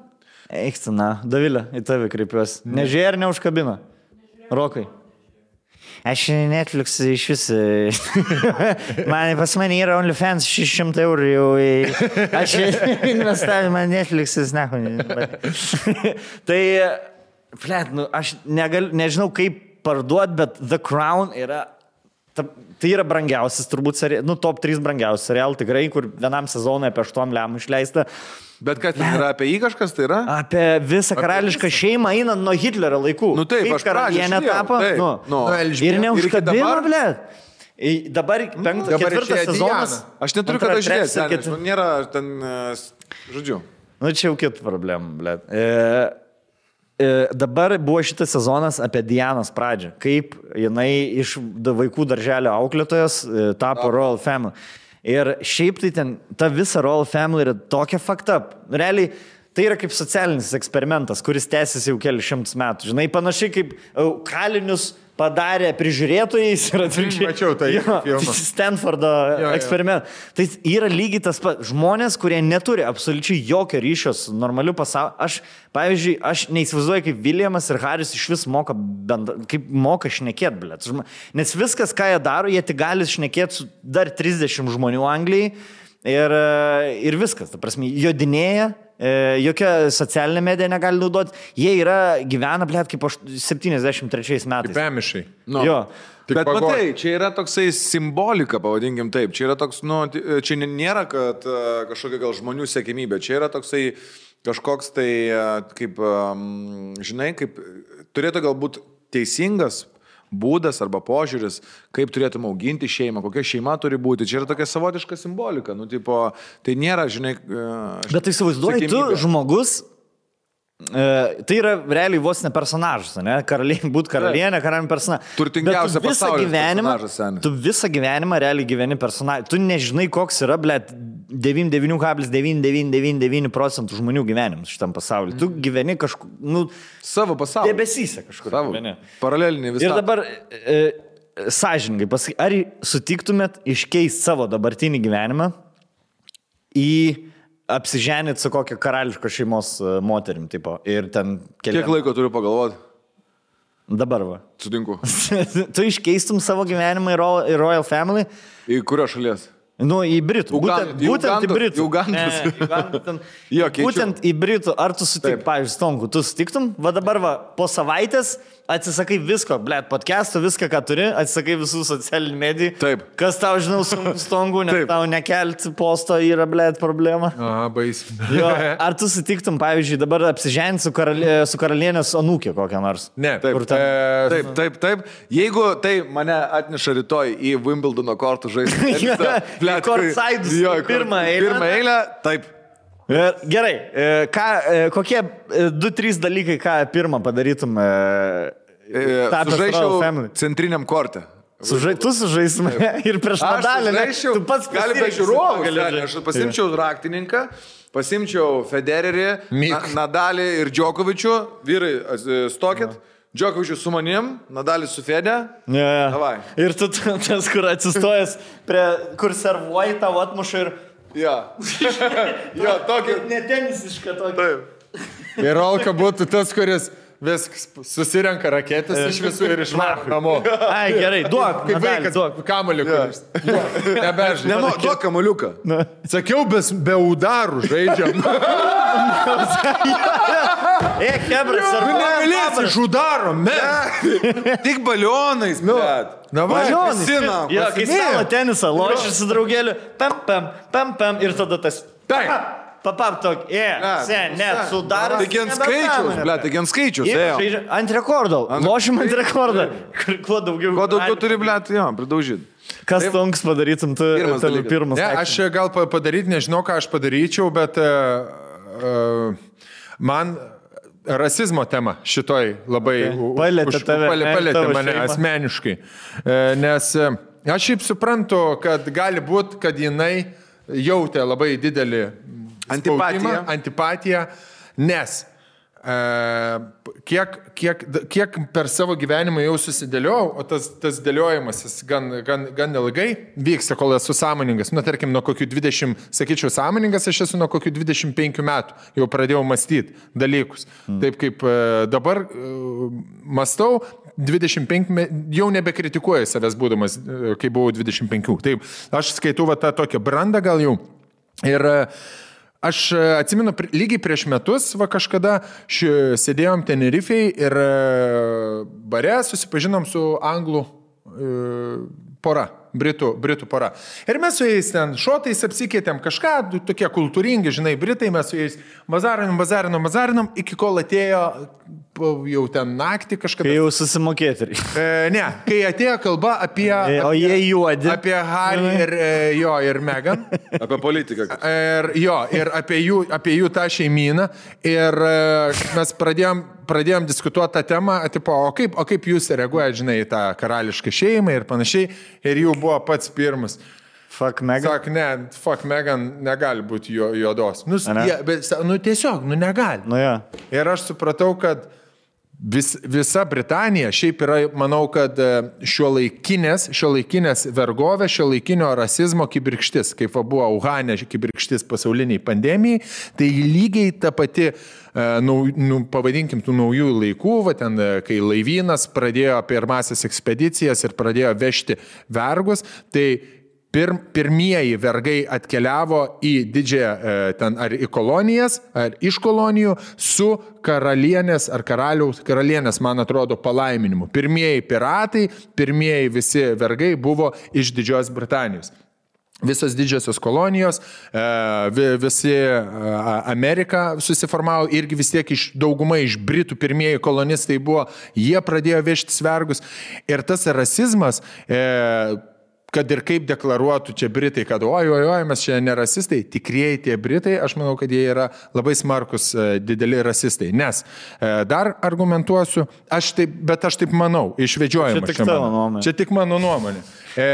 Eiktina, Davilė, į tave kreipiuosi. Nežiūrėjai ir neužkabina? Rokai. Aš Netflix iš vis. <laughs> man, pas mane yra OnlyFans 600 eurų jau. į- Aš investavau, man Netflix'as, ne. <laughs> tai, flet, nu, aš negal, nežinau kaip parduoti, bet The Crown yra Ta, tai yra brangiausias, turbūt, seri... nu, top 3 brangiausias serial, tikrai, kur vienam sezonui apie 8 lemų išleista. Bet kad ten yra apie jį kažkas, tai yra? Apie visą karališką šeimą einant nuo Hitlerio laikų. Nu taip, Kaip aš karalienė tapo. taip, Nu, nu. Nu, ir neužkabino, dabar? ble. Dabar penktas, dabar ketvirtas sezonas. Diana. Aš neturiu kada žiūrėti, ketvirta- nu, nėra ten, e, žodžiu. Nu, čia jau kita problema, ble. E, dabar buvo šitas sezonas apie Dianos pradžią. Kaip jinai iš vaikų darželio auklėtojos e, tapo Royal Family. Ir šiaip tai ten, ta visa Royal Family yra tokia up. Realiai, tai yra kaip socialinis eksperimentas, kuris tęsiasi jau kelius šimtus metų. Žinai, panašiai kaip e, kalinius padarė prižiūrėtojais ir atvirkščiai. Mačiau tą Jo. Stanfordo jo. eksperimentas. Tai yra lygiai tas pats. Žmonės, kurie neturi absoliučiai jokio ryšio su normaliu pasauliu. Aš, pavyzdžiui, aš neįsivaizduoju, kaip Viljamas ir Haris iš vis moka, bendra, kaip moka šnekėti, blėt. Nes viskas, ką jie daro, jie tik gali šnekėti su dar 30 žmonių Anglijai. Ir, ir viskas, ta prasme, jodinėja, jokia socialinė medija negali naudoti. Jie yra, gyvena, blėt, kaip aš 73 metais. Pemišai. Nu. Jo. Tik Bet pagoj. matai, čia yra toksai simbolika, pavadinkim taip. Čia yra toks, nu, ti- čia nėra, kad e, kažkokia gal žmonių sėkmybė. Čia yra toksai kažkoks tai, e, kaip, žinai, kaip turėtų galbūt teisingas būdas arba požiūris, kaip turėtum auginti šeimą, kokia šeima turi būti. Čia yra tokia savotiška simbolika. Nu, tipo, tai nėra, žinai. e, Bet tai įsivaizduoji, tu žmogus. E, tai yra realiai vos ne personažas, ne? Karalienė, būt karalienė, karalienė personažas. Turtingiausia visą pasaulyje gyvenimą, tu visą gyvenimą realiai gyveni personažas. Tu nežinai, koks yra, blėt, 99,999 procentų žmonių gyvenimas šitam pasauliu. Tu gyveni kažkur, nu, Savo pasaulį. debesyse kažkur. Savo. gyveni. Paralelinį visą. Ir dabar, e, sąžininkai pasakyk, ar sutiktumėt iškeisti savo dabartinį gyvenimą į apsiženyti su kokia karališko šeimos e, moterim, tipo, ir ten keli. Kiek laiko turiu pagalvoti? Dabar va. Sutinku. <laughs> tu iškeistum savo gyvenimą į Royal, Family? Į kurio šalies? Nu, į Britų. Ugan- Būtent, į būtent į Britų. į Ugandus ten. Jo, būtent į Britų. Ar tu sutik, Taip. pavyzdžiui, Stonku, tu sutiktum, va dabar va, po savaitės atsisakai visko, blėt, podcast'o, viską, ką turi, atsisakai visų socialinių medijų. Taip. Kas tau, žinau, <laughs> Stonku, nes Taip. tau nekelti posto yra, blėt, problema. A, bais. Jo, <laughs> ar tu sutiktum, pavyzdžiui, dabar apsižengti su, karali, su karalienės anūkė kokią nors? Ne, Taip, ten- E, Taip, taip, taip. Jeigu tai mane atneša rytoj į Wimbledono kortų žaisti. <laughs> Jo, į courtside'us, į pirmą eilę. Pirmą eilę, taip. E, Gerai, e, ką, e, kokie e, du, trys dalykai, ką pirmą padarytum? Family? centriniam kortę. Sužai, tu sužaistum <laughs> ir prieš Nadalį. Tu pats gali be pasirinksi, žiūrovų. Aš pasimčiau raktininką, pasimčiau Federerį. Na, Nadalį ir Džokovičių. Vyrai, stokit. Džokovičius su manim, Nadalis su Fede. Ne. Davai. Ir tu tas, kur atsistojęs, prie, kur servuoji tavo atmuša ir... Jo. <laughs> jo, tokį. Netenisiška tokia. Taip. Ir Olka būtų tas, kuris viskas susirenka raketės iš visų ir išvaro namo. Ai, gerai, duok. Kaip Nadali, vaikas, duok. kamuolį, kuris. Nebežinai. Nemo, duok kamuoliuką. Sakiau, be, be udarų žaidžiam. E, Hebra, servuoji. Negalėsi iš udaro, me. Tik balionais, bet. Davai. Balionais. Pisinam. Jo, kai stalo tenisą, loši su draugeliu, pam, pam, pam, pam, ir tada tas... Taip. Papap tok, e, sen, net, sudaras. Taigi ant skaičiaus, ble, taigi ant skaičiaus. Ir Ant rekordo. Lošim ant rekordo. <laughs> Kuo daugiau. Kuo daugiau turi, ble, jo, pridaužyti. Kas tonks padarytum, tu Pirmas pirmas. Ne, aš gal pa- padaryt, nežinau, ką aš padaryčiau, bet uh, man rasizmo tema šitoj labai Okay. Palietė tave, palė- ne, palietė tavo mane šeimą. asmeniškai. E, Nes aš šiaip suprantu, kad gali būti, kad jinai jautė labai didelį Antipatiją. spaudimą, antipatiją, nes e, kiek, kiek, kiek per savo gyvenimą jau susidėliojau, o tas, tas dėliojimas jis gan, gan, gan ilgai vyksta, kol esu sąmoningas. Na, tarkim, nuo kokių 20, sakyčiau, sąmoningas aš esu nuo kokių 25 metų, jau pradėjau mąstyti dalykus. Mm. Taip kaip e, dabar e, mąstau, 25, me- jau nebekritikuoju savęs būdamas, kai buvau 25. Taip, aš skaitau va tą tokią brandą gal jau. Ir e, aš e, atsimenu, lygiai prieš metus, va kažkada ši, sėdėjom Tenerifei ir e, bare susipažinom su anglų e, pora. Britų, Britų pora. Ir mes su jais ten šotais apsikeitėm kažką, tokie kultūringi, žinai, Britai, mes su jais bazarinom, bazarinom, bazarinom, iki kol atėjo jau ten naktį kažkada. Kai jau susimokėti. E, ne, kai atėjo kalba apie... O apie, jie juodi. Apie Harry ir e, jo ir Megan. <laughs> Apie politiką. Ir jo, ir apie jų, apie jų tą šeimyną. Ir e, mes pradėjom, pradėjom diskutuoti tą temą, tipo, o kaip, o kaip jūs reaguojate, žinai, į tą karališką šeimą ir panašiai. Ir jų buvo pats pirmas. Fuck, mega. Sak, ne, fuck, Megan negali būti jo, juodos. Nu, jie, bet, nu tiesiog, nu negali. Nu jo. Ir aš supratau, kad vis, visa Britanija šiaip yra, manau, kad šio laikinės, šio laikinės vergovės, šio laikinio rasizmo kibirkštis, kaip buvo Uhane kibirkštis pasauliniai pandemijai, tai lygiai ta pati, e, nau, nu, pavadinkim, tų naujų laikų, va ten, e, kai laivynas pradėjo pirmasis ekspedicijas ir pradėjo vežti vergus, tai Pir, pirmieji vergai atkeliavo į didžiąją e, ten ar į kolonijas, ar iš kolonijų su karalienės ar karaliaus, karalienės, man atrodo, palaiminimu. Pirmieji piratai, pirmieji visi vergai buvo iš Didžiosios Britanijos. Visos didžiosios kolonijos, e, vi- visi e, Amerika susiformavo irgi vis tiek iš dauguma iš Britų pirmieji kolonistai buvo, jie pradėjo vežti svergus. Ir tas rasizmas, kad ir kaip deklaruotų čia Britai, kad oi, oi, oi, mes čia nerasistai, tikrieji tie Britai, aš manau, kad jie yra labai smarkus, e, dideli rasistai. Nes e, dar argumentuosiu, aš taip, bet aš taip manau, išvedžiojama. Čia tik tavo nuomonė. Čia tik mano nuomonė. E,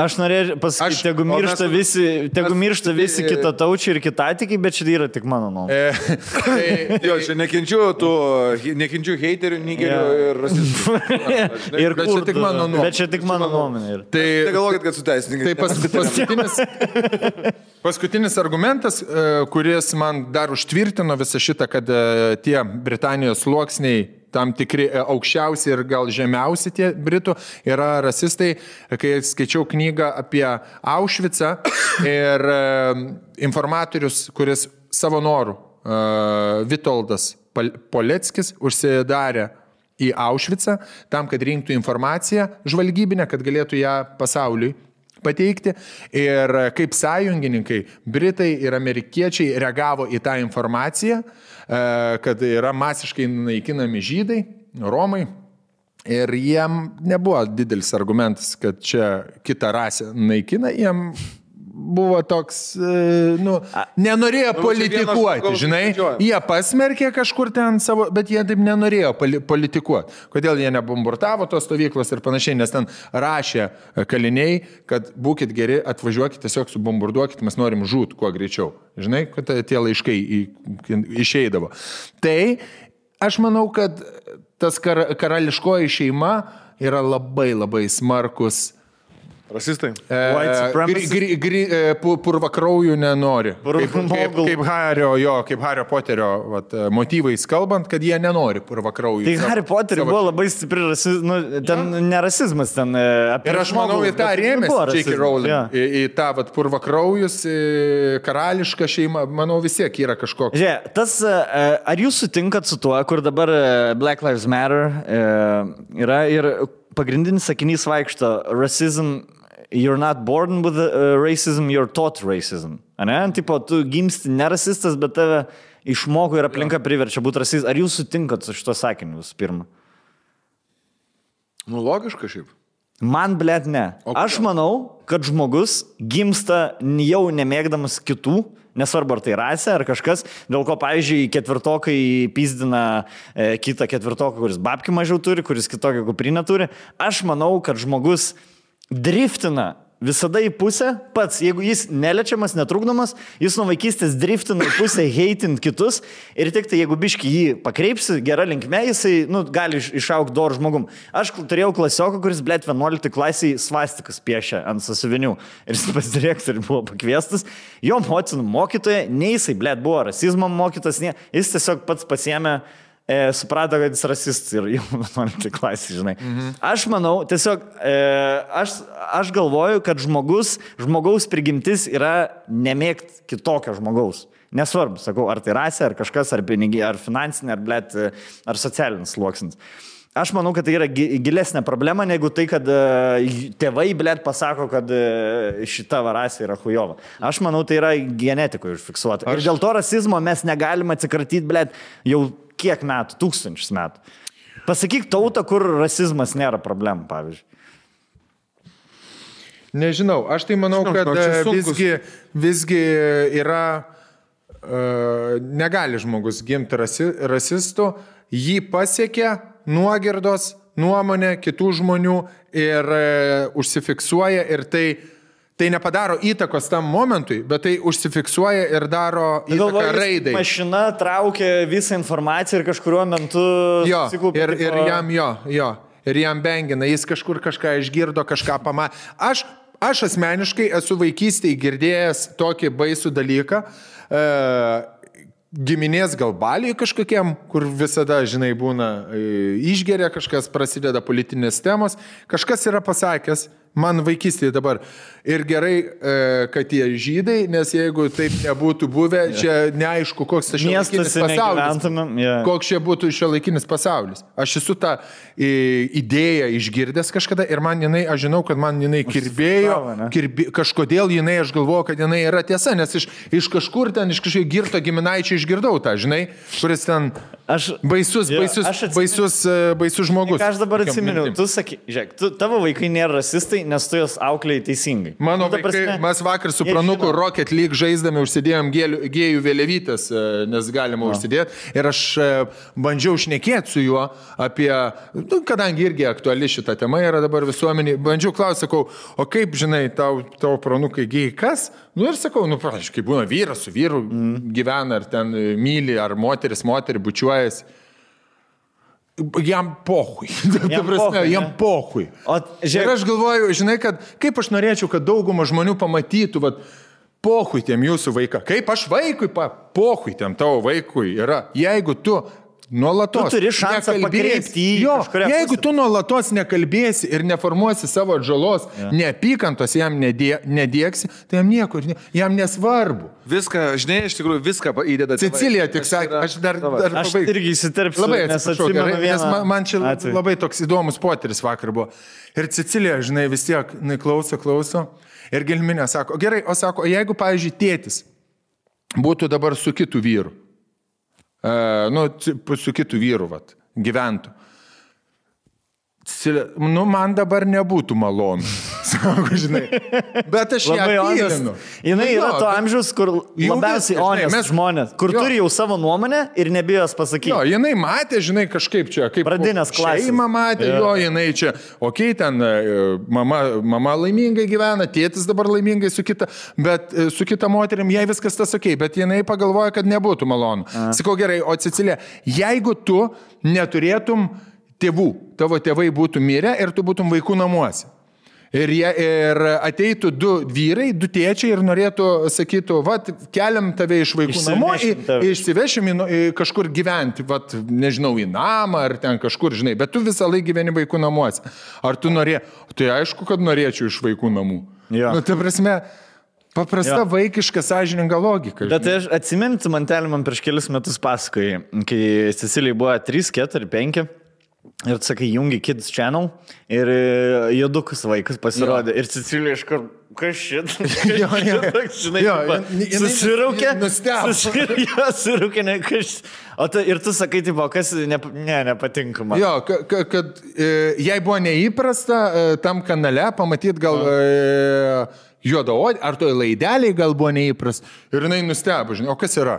Aš norėjau pasakyti, tegu o mes- miršta visi, tegu mes- miršta visi e- kita taučiai ir kitatikiai, bet čia yra tik mano nuomonė. e, <laughs> tai, Jo, čia nekenčiu tų, nekenčiu heiterių, nigerių Jo. ir rasistų. <laughs> Ir bet čia kur tik mano nuomonė. Bet čia tik mano nuomonė. yra. tai, Negalvokit, kad su teisininkais. Tai pas, <laughs> paskutinis, paskutinis argumentas, e, kuris man dar užtvirtino visą šitą, kad e, tie Britanijos sluoksniai tam tikri e, aukščiausi ir gal žemiausi tie Britų yra rasistai. Kai skaičiau knygą apie Aušvicą ir informatorius, kuris savo norų, Vitoldas Poleckis, užsidarė į Aušvicą tam, kad rinktų informaciją žvalgybinę, kad galėtų ją pasauliui pateikti. Ir kaip sąjungininkai, Britai ir amerikiečiai reagavo į tą informaciją, e, kad yra masiškai naikinami žydai, Romai. Ir jiem nebuvo didelis argumentas, kad čia kita rasė naikina, jiem buvo toks, e, nu, nenorėjo Nu, politikuoti, žinai, jie pasmerkė kažkur ten savo, bet jie taip nenorėjo politikuoti. Kodėl jie nebombartavo tos stovyklos ir panašiai, nes ten rašė e, kaliniai, kad būkite geri, atvažiuokite, tiesiog subombarduokite, mes norim žūt kuo greičiau. Žinai, kad tie laiškai į, išeidavo. Tai aš manau, kad tas kar, karališkoji šeima yra labai labai smarkus. Rasistai. E, e, pu- purvakraujų nenori. Kaip, kaip, kaip Hario, jo, kaip Hario Poterio vat, e, motyvais kalbant, kad jie nenori purvakraujų. Tai Harry Potterį savo- buvo labai stipri rasizmas, nu, ten ne rasizmas, ten e, apie Ir aš manau, į tą rėmėsi J.K. Rowling. Ja. Į, į tą vat, purvakraujus, į karališką šeimą, manau, vis tiek yra kažkoks. Žiūrėk, tas, ar jūs sutinkat su tuo, kur dabar Black Lives Matter yra ir pagrindinis sakinys vaikšto racism, you're not born with uh, racism, you're taught racism. Ane? Tipo, tu gimsti ne rasistas, bet tave išmoko ir aplinka priverčia būti rasistas. Ar jūs sutinkat su šito sakiniu visų pirma? Nu, logiška šiaip. Man, blėt, ne. O Aš manau, kad žmogus gimsta jau nemėgdamas kitų, nesvarbu ar tai rasė ar kažkas, dėl ko, pavyzdžiui, ketvirtokai pizdina e, kitą ketvirtoką, kuris babki mažiau turi, kuris kitokią kuprinę turi. Aš manau, kad žmogus driftina visada į pusę, pats, jeigu jis neliečiamas, netrukdomas, jis nuo vaikystės driftina į pusę, heitint kitus ir tik tai jeigu biški jį pakreipsi gerą linkmę, jisai nu, gali iš- išaugti dor žmogum. Aš turėjau klasioką, kuris, blėt, 11 klasiai svastikas piešia ant sasivinių ir jis pas direktorių buvo pakviestas, jo mocinų mokytoja, nei jisai, blėt, buvo rasizmo mokytas, ne, jis tiesiog pats pasiemė e, suprato, kad jis rasistas ir <laughs> jau 11 klasė, žinai. Mhm. Aš manau, tiesiog, e, aš, aš galvoju, kad žmogus, žmogaus prigimtis yra nemėgti kitokio žmogaus. Nesvarbu, sakau, ar tai rasė, ar kažkas, ar pinigai, ar finansinė, ar, blėt, ar socialinis sluoksnis. Aš manau, kad tai yra gi- gilesnė problema negu tai, kad e, tėvai, blėt, pasako, kad e, šita varasė yra hujova. Aš manau, tai yra genetikoje užfiksuota. Ir dėl to rasizmo mes negalime atsikratyti, blėt, jau kiek metų, tūkstančius metų. Pasakyk tautą, kur rasizmas nėra problema, pavyzdžiui. Nežinau, aš tai manau, Žinau, kad žinok, e, visgi, visgi yra, uh, negali žmogus gimti rasi, rasistu, jį pasiekia nuogirdos, nuomonė kitų žmonių ir uh, užsifiksuoja ir tai, tai nepadaro įtakos tam momentui, bet tai užsifiksuoja ir daro įtaką raidai. mašina traukia visą informaciją ir kažkuriuo metu... Jo, ir, ir jam jo, jo. Ir jam bengina, jis kažkur kažką išgirdo, kažką pamatė. Aš, aš asmeniškai esu vaikystėje girdėjęs tokį baisų dalyką. E, giminės gal baliai kažkokiem, kur visada, žinai, būna e, išgeria, kažkas prasideda politinės temos, kažkas yra pasakęs, man vaikystėje dabar. Ir gerai, e, kad tie žydai, nes jeigu taip nebūtų buvę, čia neaišku, koks tas šiuolaikinis pasaulis. jo. Koks čia būtų šio laikinis pasaulis. Aš esu tą i, idėją išgirdęs kažkada ir man jinai, aš žinau, kad man jinai kirbėjo, kirbi, kažkodėl jinai, aš galvoju, kad jinai yra tiesa, nes iš, iš kažkur ten, iš kažkokio girto giminaičio išgirdau tą, žinai, kuris ten Aš, baisus, Jo, baisus, aš atsimenu- baisus, e, baisus žmogus. ką aš dabar atsimenu, tu sakai, žiūrėk, tu, tavo vaikai nėra rasistai, nes tu juos auklėjai teisingai. Mano Nu, vaikai, prasme, mes vakar su pranuku žino. Rocket League žaisdami užsidėjom gėlių- gėjų vėliavytės, e, nes galima užsidėti. Ir aš e, bandžiau šnekėti su juo apie, nu, kadangi irgi aktuali šita tema yra dabar visuomenė, bandžiau klausyti, sakau, o kaip žinai, tau, tavo pranukai gėjai kas? Nu ir sakau, nu, praškai, būna vyras su vyru mm. gyvena, ar ten e, myli, ar moteris, moterį bučiuojasi. Jam pohui. <laughs> Jam prasme, pochui, jam ne? pohui. O, Ir žiūrėk, aš galvoju, žinai, kad kaip aš norėčiau, kad dauguma žmonių pamatytų, vad, pohui tiem jūsų vaiką. Kaip aš vaikui, pa, pohui tiem tavo vaikui yra. Jeigu tu Nuolatos. Tu turi šansą pakreipti į Jo, jeigu pusę. tu nuolatos nekalbėsi ir neformuosi savo žalos, ja. neapykantos jam nedė, nedėksi, tai jam niekur, jam nesvarbu. Viską, žinai, iš tikrųjų viską įdeda. Cecilija tik sakė, aš dar, Davai. dar Aš pabaigsiu. irgi įsiterpsiu. Labai nes atsiprašau, gerai, nes vieną man, man čia atvejį. labai toks įdomus potyris vakar buvo. Ir Cecilija, žinai, vis tiek, jinai klauso, klauso. Ir Gelminė sako, gerai, o sako, jeigu, pavyzdžiui, tėtis būtų dabar su kitu vyru, nu, su kitu vyru, vat, gyventų. Nu, man dabar nebūtų malonu. <laughs> Sako, žinai. Bet aš ją Labai honest. pylinu. Jinai Nu yra to amžiaus, kur labiausiai honest mes- žmonės, kur Jo. turi jau savo nuomonę ir nebijo jos pasakyti. Jo, jinai matė, žinai, kažkaip čia, kaip Pradinės klasės. Šeima matė, Jo. jo, jinai čia, okei, okay, ten e, mama, mama laimingai gyvena, tėtis dabar laimingai su kita, bet e, su kita moterim jai viskas tas okei, okay, bet jinai pagalvoja, kad nebūtų malonu. Sakau gerai, o Cecilija, jeigu tu neturėtum tėvų, tavo tėvai būtų mirę ir tu būtum vaikų namuose. Ir, jie, ir ateitų du vyrai, du tėčiai ir norėtų, sakytų, va, keliam tave iš vaikų namų, į, Išsivešim į, nu- į kažkur gyventi, va, nežinau, į namą ar ten kažkur, žinai, bet tu visą laiką gyveni vaikų namuose. Ar tu norė, tai aišku, kad norėčiau iš vaikų namų. Jo. Nu, tai prasme, paprasta Jo. vaikiška sąžininga logika. Bet aš atsimenu, mantelį man prieš kelius metus pasakojai, kai Cecilijai buvo 3, 4, 5. Ir sakai, jungi Kids Channel ir e, judukas vaikas pasirodė. Jo. Ir Cecilija iš kur, kas šit? <laughs> Jo, jo. Žinai, Jo, susiraukė. nustebo. Susiraukė, <laughs> jo, ne kas. O tu, ir tu sakai, tipo, kas ne, ne, nepatinka man. Jo, ka- ka- kad e, jai buvo neįprasta e, tam kanale pamatyti gal e, juodaodį, ar toj laideliai gal buvo neįprasta. Ir jinai nustebo, žinai, o kas yra?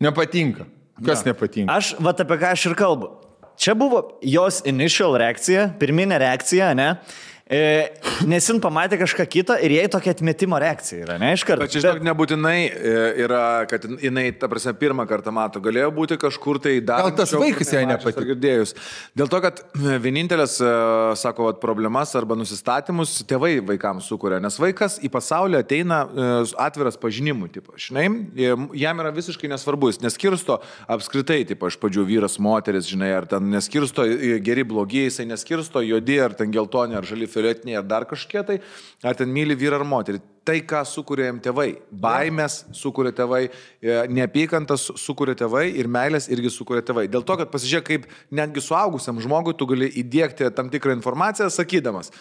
Nepatinka. Kas ja. nepatinka? Aš, va apie ką aš ir kalbu. Čia buvo jos initial reakcija, pirminė reakcija, ne? E, nes jin pamatė kažką kitą ir jai tokia atmetimo reakcija yra, ne iš karto. Bet čia, žinok, nebūtinai e, yra, kad jinai, ta prasme, pirmą kartą mato. Galėjo būti kažkur tai dar. Gal tas vaikas jai nepatiko? Dėl to, kad e, vienintelės, sako, vat, problemas arba nusistatymus tėvai vaikams sukuria. Nes vaikas į pasaulį ateina atviras pažinimui, tipo, žinai, jam yra visiškai nesvarbu, jis neskirsto apskritai, tipo, iš pradžių vyras, moteris, žinai, ar ten neskirsto geri, blogi, jisai neskirsto juodi, ar ten geltoni, ar žali fioletiniai, ar dar kažkiek tai, ar ten myli vyrą ar moterį. Tai, ką sukuria jam tėvai. Baimės sukuria tėvai, e, neapykantas sukuria tėvai ir meilės irgi sukuria tėvai. Dėl to, kad pasižiūrėk, kaip netgi suaugusiam žmogui tu gali įdėkti tam tikrą informaciją, sakydamas.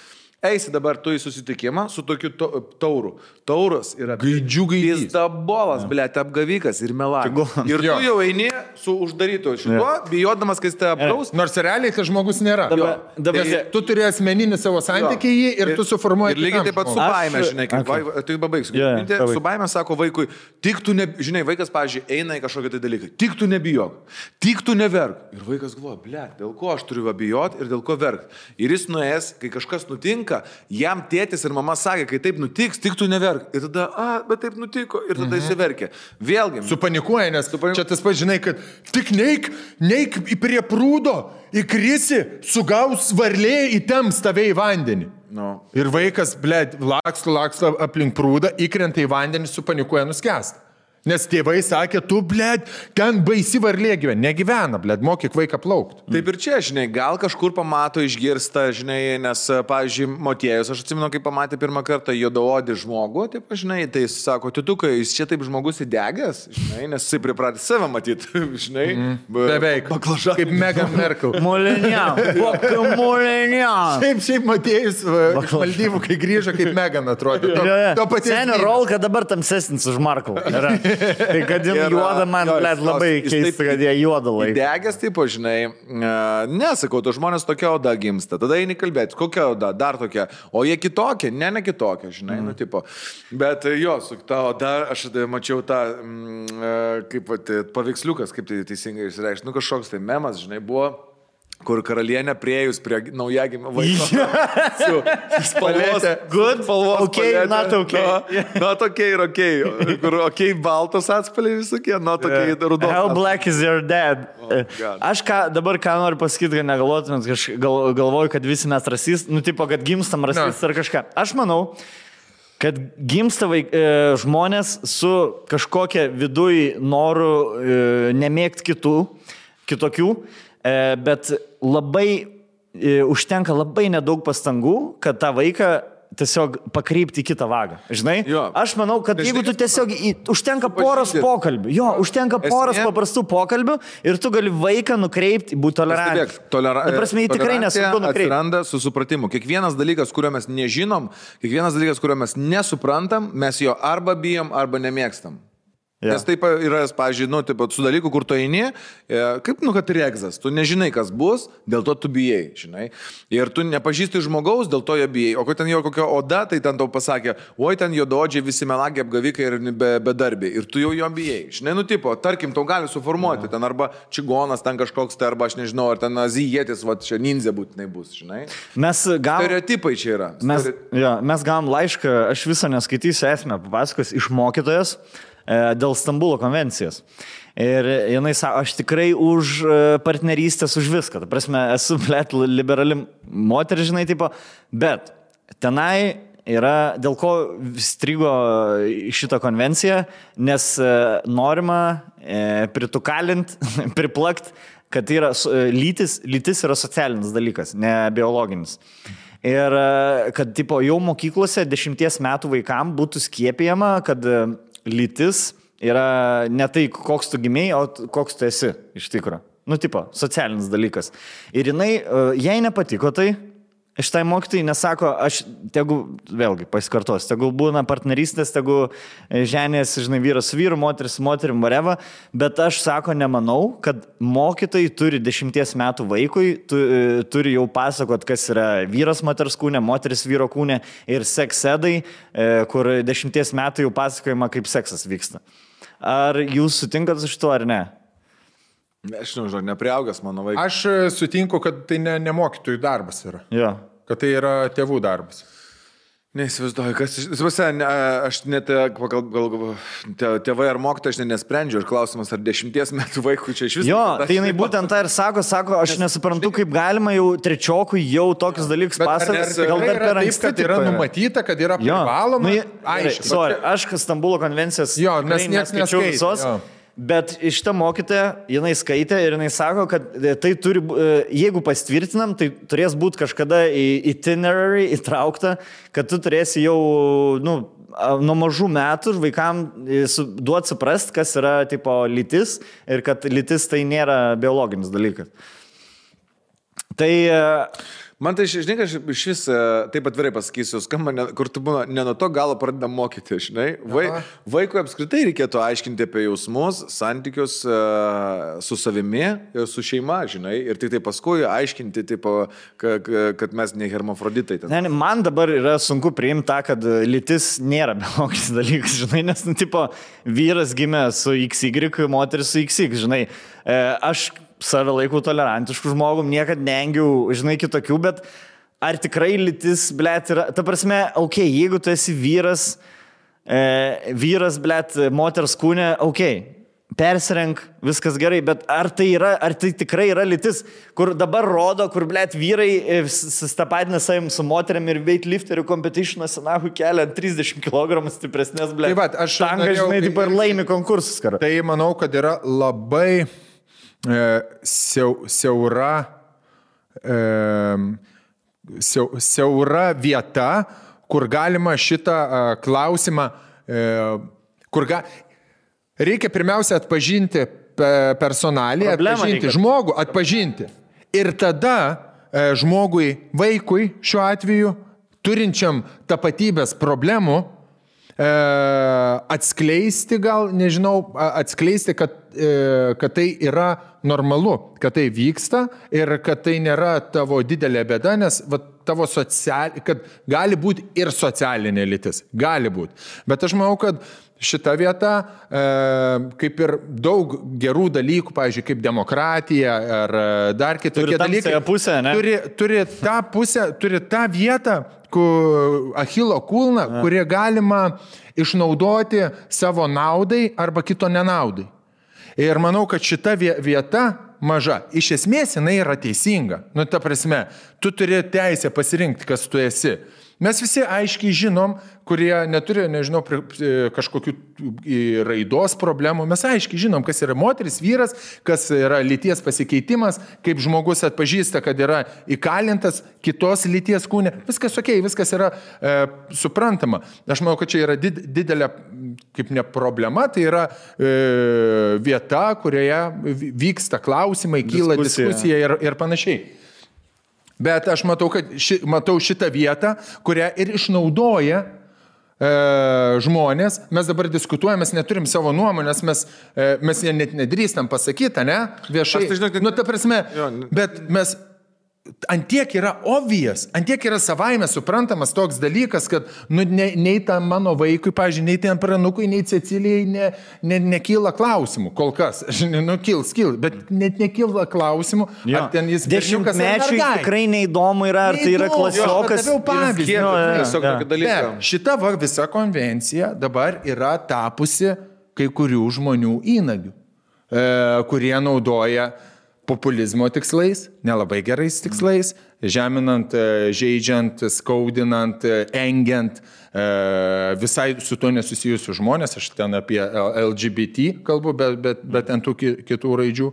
Eisi dabar tu į susitikimą su tokiu to- tauru. Tauras yra Gaidžių gaidys. Dabolas, blėt, apgavikas ir melagas. Ir tu jau eini su uždarytu šituo, bijodamas, kad jis tave apgaus. Nors realiai tas žmogus nėra. Dabar- dabar- Nes tu turi asmeninį savo santykį jį ir, ir tu suformuoji. Ir lygiai taip pat su baime, žinai, kaip Okay. tai pabaigsiu. Yeah, pabaik. su baime sako vaikui, tik tu, ne, žinai, vaikas, pažiūrėjau, eina į kažkokią tai dalyką, tik tu nebijok, tik tu neverk. Ir vaikas galvoja, ble, dėl ko aš turiu bijoti ir dėl ko verkti. Ir jis nuėjęs, kai kažkas nutinka, jam tėtis ir mama sakė, kai taip nutiks, tik tu neverk. Ir tada, a, bet taip nutiko. Ir tada mhm. jis verkė. Vėlgi. Supanikuoja, nes Supanikuoja. čia tas pats, žinai, kad tik neik, neik į prie prūdo, įkrisi, sugaus varlė įtems tave į vandenį. Nu. Ir vaikas, blėt, laksto, laksto aplink prūdą, įkrenta į vandenį, supanikuoja, nuskęsta. Nes tėvai sakė, tu, blėt, ten baisi varlė gyvena. Negyvena, blėt, mokyk vaiką plaukti. Taip ir čia, žinai, gal kažkur pamato, išgirsta, žinai, nes, pavyzdžiui, Motiejus, aš atsimenu, kai pamatė pirmą kartą juodaodį žmogų, taip, žinai, tai jis sako, titukai, jis čia taip žmogus įdegęs, žinai, nes jisai pripratė save matyti, <laughs> žinai. Mm, Beveik. Baklažan. Kaip Megan Merkel. <laughs> Moliniam, kokiu moliniam. Šiaip, šiaip Matėjus iš Maldyvų, kai grįžo, kaip Megan atrodė. To, to paties. Senio rolka dabar tamsesnis už Markų. <laughs> Tai kad Ir, juoda man, jo, blėt, labai keista, kad jie juoda laiko. Įdegęs, taip, žinai, e, nesakau, tu žmonės tokia oda gimsta, tada eini kalbėti, kokia oda, dar tokia, o jie kitokia, ne, ne kitokia, žinai, mm. nu, tipo. Bet e, jo, su ta oda, aš tada mačiau tą, mm, e, kaip vat, paveiksliukas, kaip tai teisingai išreikšti, nu kažkoks tai memas, žinai, buvo. Kur karalienė priejus prie naujagimio vaiko. <laughs> su spalvos. Good, spalvos okay, paletė. not okay. Nu, not okay ir okay. Kur okay baltos atspalviai visokie, not okay yeah. rudos. How black is your dad? Oh, God. Aš ką, dabar ką noriu pasakyti, kad negalvotumėt, gal, galvoju, kad visi mes rasist, nu, tipo, kad gimstam rasist ar kažką. Aš manau, kad gimsta vaik, e, žmonės su kažkokia viduj noru e, nemėgti kitų. kitokių, bet labai e, užtenka labai nedaug pastangų, kad tą vaiką tiesiog pakreipti į kitą vagą. Žinai? Jo. Aš manau, kad Nes jeigu tu tiesiog į, užtenka poros pokalbių, jo, užtenka poros Esmė- paprastų pokalbių ir tu gali vaiką nukreipti, būti tolerantiškas. Tolera... Ta prasme, jį tikrai nesunku nukreipti. Atsiranda su supratimu. Kiekvienas dalykas, kurio mes nežinom, kiekvienas dalykas, kurio mes nesuprantam, mes jo arba bijom, arba nemėgstam. Jo. Nes taip yra, pavyzdžiui, nu, taip, su dalyku, kur tu eini, e, kaip, nu, kad ir egzas, tu nežinai, kas bus, dėl to tu bijai, žinai. Ir tu nepažįsti žmogaus, dėl to jo bijai. O kai ten jo kokia oda, tai ten tau pasakė, oi ten jododžiai, visi melagiai, apgavikai ir be, bedarbiai. Ir tu jau jo bijai. Žinai, nu, tipo, tarkim, tau gali suformuoti, ten arba čigonas, ten kažkoks, tai arba aš nežinau, ar ten azijietis, va, čia ninzė būtinai bus, žinai. Mes gavom... Stereotipai čia yra. Mes, Stere- jo, mes gavom laišką, aš viso neskaitysiu esmę, papasakos iš mokytojas dėl Stambulo konvencijos. Ir jinai sako, aš tikrai už e, partnerystės, už viską. Ta prasme, esu, <laughs> blėt, liberali moteris, žinai, tipo, bet tenai yra, dėl ko strigo šitą konvenciją, nes e, norima e, pritukalint, <laughs> priplakt, kad yra e, lytis, lytis yra socialinis dalykas, ne biologinis. Ir e, kad tipo, jau mokyklose dešimties metų vaikams būtų skiepijama, kad e, lytis yra ne tai, koks tu gimiai, o koks tu esi iš tikrųjų. Nu, tipo, socialinis dalykas. Ir jinai, e, jai nepatiko tai, Šitai mokytojai nesako, aš tegu, vėlgi pasikartosiu, tegu būna partnerystės, tegu ženės, žinai, vyras su vyru, moteris su moterim, vareva, bet aš sako, nemanau, kad mokytojai turi dešimties metų vaikui, tu, e, turi jau pasakot, kas yra vyras moters kūne, moteris vyro kūne ir seksedai, e, kur dešimties metų jau pasakojama, kaip seksas vyksta. Ar jūs sutinkat su šituo ar ne? Aš nežinau, nepriaugęs mano vaikas. Aš e, sutinku, kad tai ne, ne mokytojų darbas yra. Jo. Kad tai yra tėvų darbas. Neįsivaizduoju, kas iš tiesų, aš net, e, gal, gal, gal, tė- tėvai ar mokytojai, aš net nesprendžiu, ir klausimas, ar dešimties metų vaikų čia iš viso. Jo, tai jinai būtent tą ir sako, sako, aš nesuprantu, kaip galima jau trečiokui jau tokius dalykus pasakoti, gal dar yra per taip, anksti. kad yra numatyta, kad yra privaloma. Nu, Aišku. aš Stambulo konvencijos. Jo, nes nieks neskaičiau visos, jo. Bet iš tą mokytoją jinai skaitė ir jinai sako, kad e, tai turi, e, jeigu pastvirtinam, tai turės būti kažkada į itinerary įtraukta, kad tu turėsi jau, nu, nuo mažų metų vaikams duoti suprast, kas yra tipo lytis ir kad lytis tai nėra biologinis dalykas. Tai e, Man tai, žinai, aš iš vis e, taip atvirai pasakysiu, skamba, ne, kur tu būna, ne nuo to galo pradeda mokyti, žinai. Vai, vaikui apskritai reikėtų aiškinti apie jausmus, santykius e, su savimi su šeima, žinai. Ir tik tai paskui aiškinti, tipo, ka- ka- kad mes ne hermafroditai. ten. Ne, ne, man dabar yra sunku priimti tą, kad lytis nėra <laughs> biologinis dalykas, žinai, nes, nu, tipo, vyras gimė su XY, moteris su XX, žinai. E, aš save laikau tolerantiškų žmogum, niekada nengiu, žinai, kitokių, bet ar tikrai lytis, blėt, yra, ta prasme, okei, okay, jeigu tu esi vyras, e, vyras, blėt, moters kūne, okei. Okay. Persirenk, viskas gerai, bet ar tai, yra, ar tai tikrai yra lytis, kur dabar rodo, kur, blėt, vyrai e, sustapatina savim su moteriam ir weightlifterių competitionuose, nahu, kelia 30 kg stipresnės, blėt. Tai vat, aš norėjau- žinai, taip ir laimi konkursus, kar. Tai manau, kad yra labai siaura, e, siau, siaura vieta, kur galima šitą e, klausimą, e, kur ga, reikia pirmiausia atpažinti pe- personalį, Problemą atpažinti reikia. žmogų, atpažinti. Ir tada e, žmogui, vaikui šiuo atveju, turinčiam tapatybės problemų, e, atskleisti gal, nežinau, atskleisti, kad, e, kad tai yra normalu, kad tai vyksta ir kad tai nėra tavo didelė bėda, nes va, tavo social, kad gali būti ir socialinė lytis, gali būti. Bet aš manau, kad šita vieta, e, kaip ir daug gerų dalykų, pavyzdžiui, kaip demokratija ar e, dar kitokie Turi dalykai, pusę, ne? turi, turi tą pusę, turi tą vietą, Achilo kulną, kurie galima išnaudoti savo naudai arba kito nenaudai. Ir manau, kad šita vie- vieta maža, iš esmės jinai yra teisinga. Nu, ta prasme, tu turi teisę pasirinkti, kas tu esi. Mes visi aiškiai žinom, kurie neturi, nežinau, pri- kažkokių į, raidos problemų, mes aiškiai žinom, kas yra moteris, vyras, kas yra lyties pasikeitimas, kaip žmogus atpažįsta, kad yra įkalintas kitos lyties kūne. Viskas ok, viskas yra e, suprantama. Aš manau, kad čia yra did, didelė, kaip ne problema, tai yra e, vieta, kurioje vy- vyksta klausimai, kyla Diskusija. diskusija ir, ir panašiai. Bet aš matau, ši, matau šitą vietą, kurią ir išnaudoja e, žmonės. Mes dabar diskutuojame, mes neturim savo nuomonės, mes, e, mes net nedrįstam pasakyti, ne? Viešai. Aš tai žinau, kad- Nu, ta prasme, Jo, bet mes antiek yra obvijas, antiek yra savaime suprantamas toks dalykas, kad nu, ne, nei tam mano vaikui, pažiūrėjau, nei tam pranukui, nei Cecilijai ne, ne, nekyla klausimų kol kas. <laughs> Žinai, Nu, kils, kils, bet net nekyla klausimų, Jo. ar ten jis Dešimtmečiui mergaitė. tikrai neįdomu yra, ar tai yra Neįdomu. klasiokas. Jo, pavyzdį. Jo, jo, jo. Bet šita va, visa konvencija dabar yra tapusi kai kurių žmonių įnagių, e, kurie naudoja populizmo tikslais, nelabai gerais tikslais, žeminant, e, žaidžiant, skaudinant, e, engiant e, visai su to nesusijusius žmonės, aš ten apie LGBT kalbu, bet, bet, bet ant tų ki- kitų raidžių.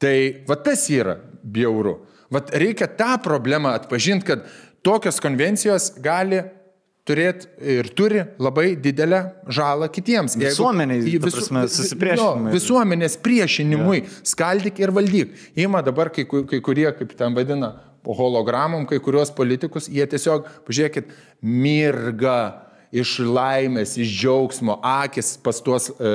Tai va tas yra bjauru. Vat reikia tą problemą atpažinti, kad tokios konvencijos gali turėti ir turi labai didelę žalą kitiems. Visuomeniai, ta prasme, susipriešinimui. Jo, visuomenės priešinimui, skaldyk ir valdyk. Įma dabar kai, kai kurie, kaip ten vadina, hologramom, kai kurios politikus, jie tiesiog, pažiūrėkit, mirga iš laimės, iš džiaugsmo, akis pas tuos, e,